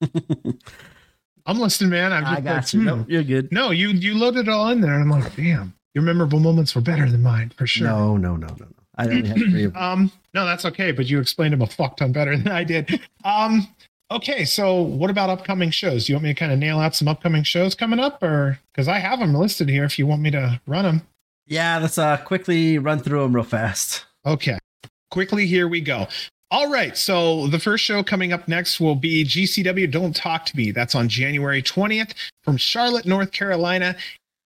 I'm listening, man. I'm just I got like, you. Hmm. No, you're good. No, you you loaded it all in there. And I'm like, damn, your memorable moments were better than mine for sure. No, no, no, no, no. I only had three of them. um, no, that's okay, but you explained them a fuck ton better than I did. Um, Okay, so what about upcoming shows? Do you want me to kind of nail out some upcoming shows coming up, or because I have them listed here if you want me to run them? Yeah, let's uh quickly run through them real fast. Okay, quickly here we go. All right, so the first show coming up next will be GCW Don't Talk to Me. That's on January 20th from Charlotte, North Carolina,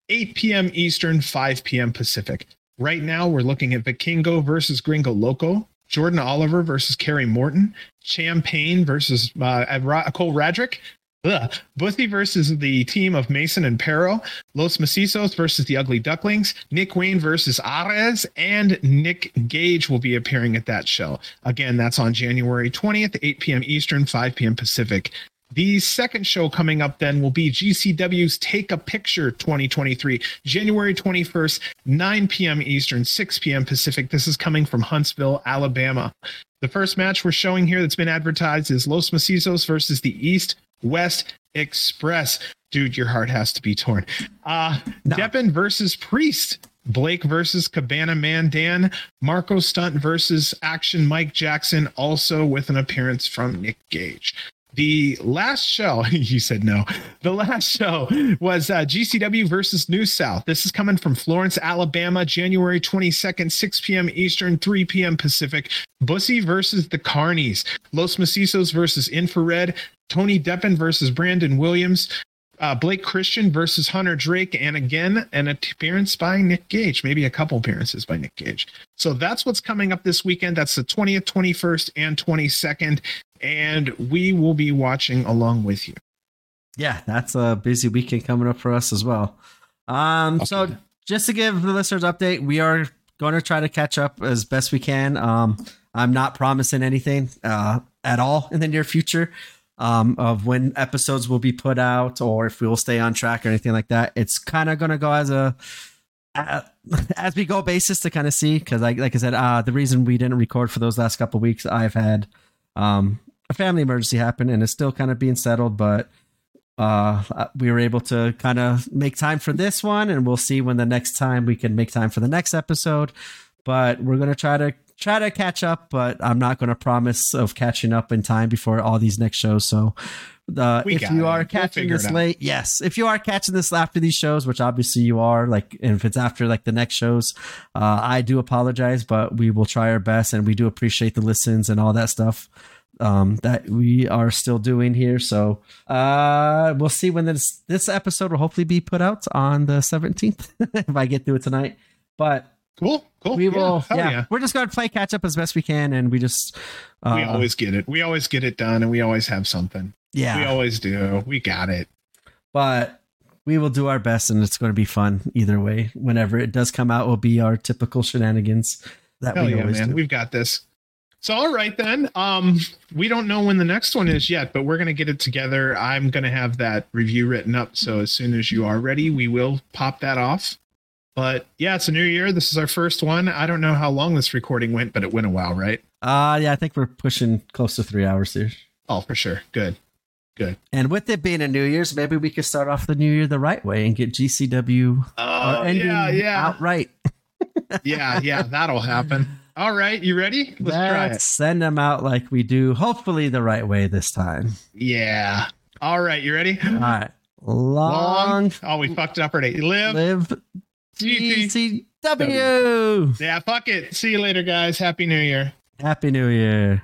8 p.m. Eastern, 5 p.m. Pacific. Right now, we're looking at Vikingo versus Gringo Loco. Jordan Oliver versus Kerry Morton, Champagne versus uh, Cole Radrick, Ugh. Versus the team of Mason and Pero, Los Macizos versus the Ugly Ducklings, Nick Wayne versus Arez, and Nick Gage will be appearing at that show. Again, that's on January 20th, 8 p.m. Eastern, 5 p.m. Pacific. The second show coming up then will be GCW's Take a Picture 2023, January 21st, 9 p.m. Eastern, 6 p.m. Pacific. This is coming from Huntsville, Alabama. The first match we're showing here that's been advertised is Los Macizos versus the East West Express. Dude, your heart has to be torn. Uh, no. Deppen versus Priest. Blake versus Cabana Man Dan, Marco Stunt versus Action Mike Jackson, also with an appearance from Nick Gage. The last show, you said no. The last show was uh, GCW versus New South. This is coming from Florence, Alabama, January 22nd, 6 p.m. Eastern, 3 p.m. Pacific. Bussy versus the Carnies. Los Macizos versus Infrared. Tony Deppen versus Brandon Williams uh, Blake Christian versus Hunter Drake, and again, an appearance by Nick Gage, maybe a couple appearances by Nick Gage. So that's what's coming up this weekend. That's the 20th, 21st, and 22nd. And we will be watching along with you. Yeah, that's a busy weekend coming up for us as well. Um, okay. So just to give the listeners update, we are going to try to catch up as best we can. Um, I'm not promising anything uh, at all in the near future um, of when episodes will be put out or if we will stay on track or anything like that. It's kind of going to go as a as we go basis to kind of see because like like I said, uh, the reason we didn't record for those last couple weeks, I've had um, a family emergency happened and it's still kind of being settled, but uh, we were able to kind of make time for this one, and we'll see when the next time we can make time for the next episode. But we're gonna try to try to catch up, but I'm not going to promise of catching up in time before all these next shows. So, uh, if you are catching we'll this late, yes, if you are catching this after these shows, which obviously you are, like if it's after like the next shows, uh, I do apologize, but we will try our best, and we do appreciate the listens and all that stuff. Um, that we are still doing here. So uh, we'll see when this this episode will hopefully be put out on the 17th if I get through it tonight. But Cool, cool. we Yeah, will, yeah, we're just going to play catch up as best we can, and we just, uh, we always get it. We always get it done, and we always have something. yeah, We always do. We got it. but we will do our best, and it's going to be fun either way. Whenever it does come out, will be our typical shenanigans that Hell we yeah, always man. do. We've got this. So all right then. Um, we don't know when the next one is yet, but we're gonna get it together. I'm gonna have that review written up. So as soon as you are ready, we will pop that off. But yeah, it's a new year. This is our first one. I don't know how long this recording went, but it went a while, right? Uh yeah, I think we're pushing close to three hours here. Oh, for sure. Good. Good. And with it being a New Year's, maybe we could start off the New Year the right way and get GCW Oh ending yeah, yeah, outright. yeah, yeah. That'll happen. All right, you ready? Let's try Let's it. send them out like we do, hopefully the right way this time. Yeah. All right, you ready? All right. Long, Oh, we fucked it up already. Live. live GC. GCW. Yeah, fuck it. See you later, guys. Happy New Year. Happy New Year.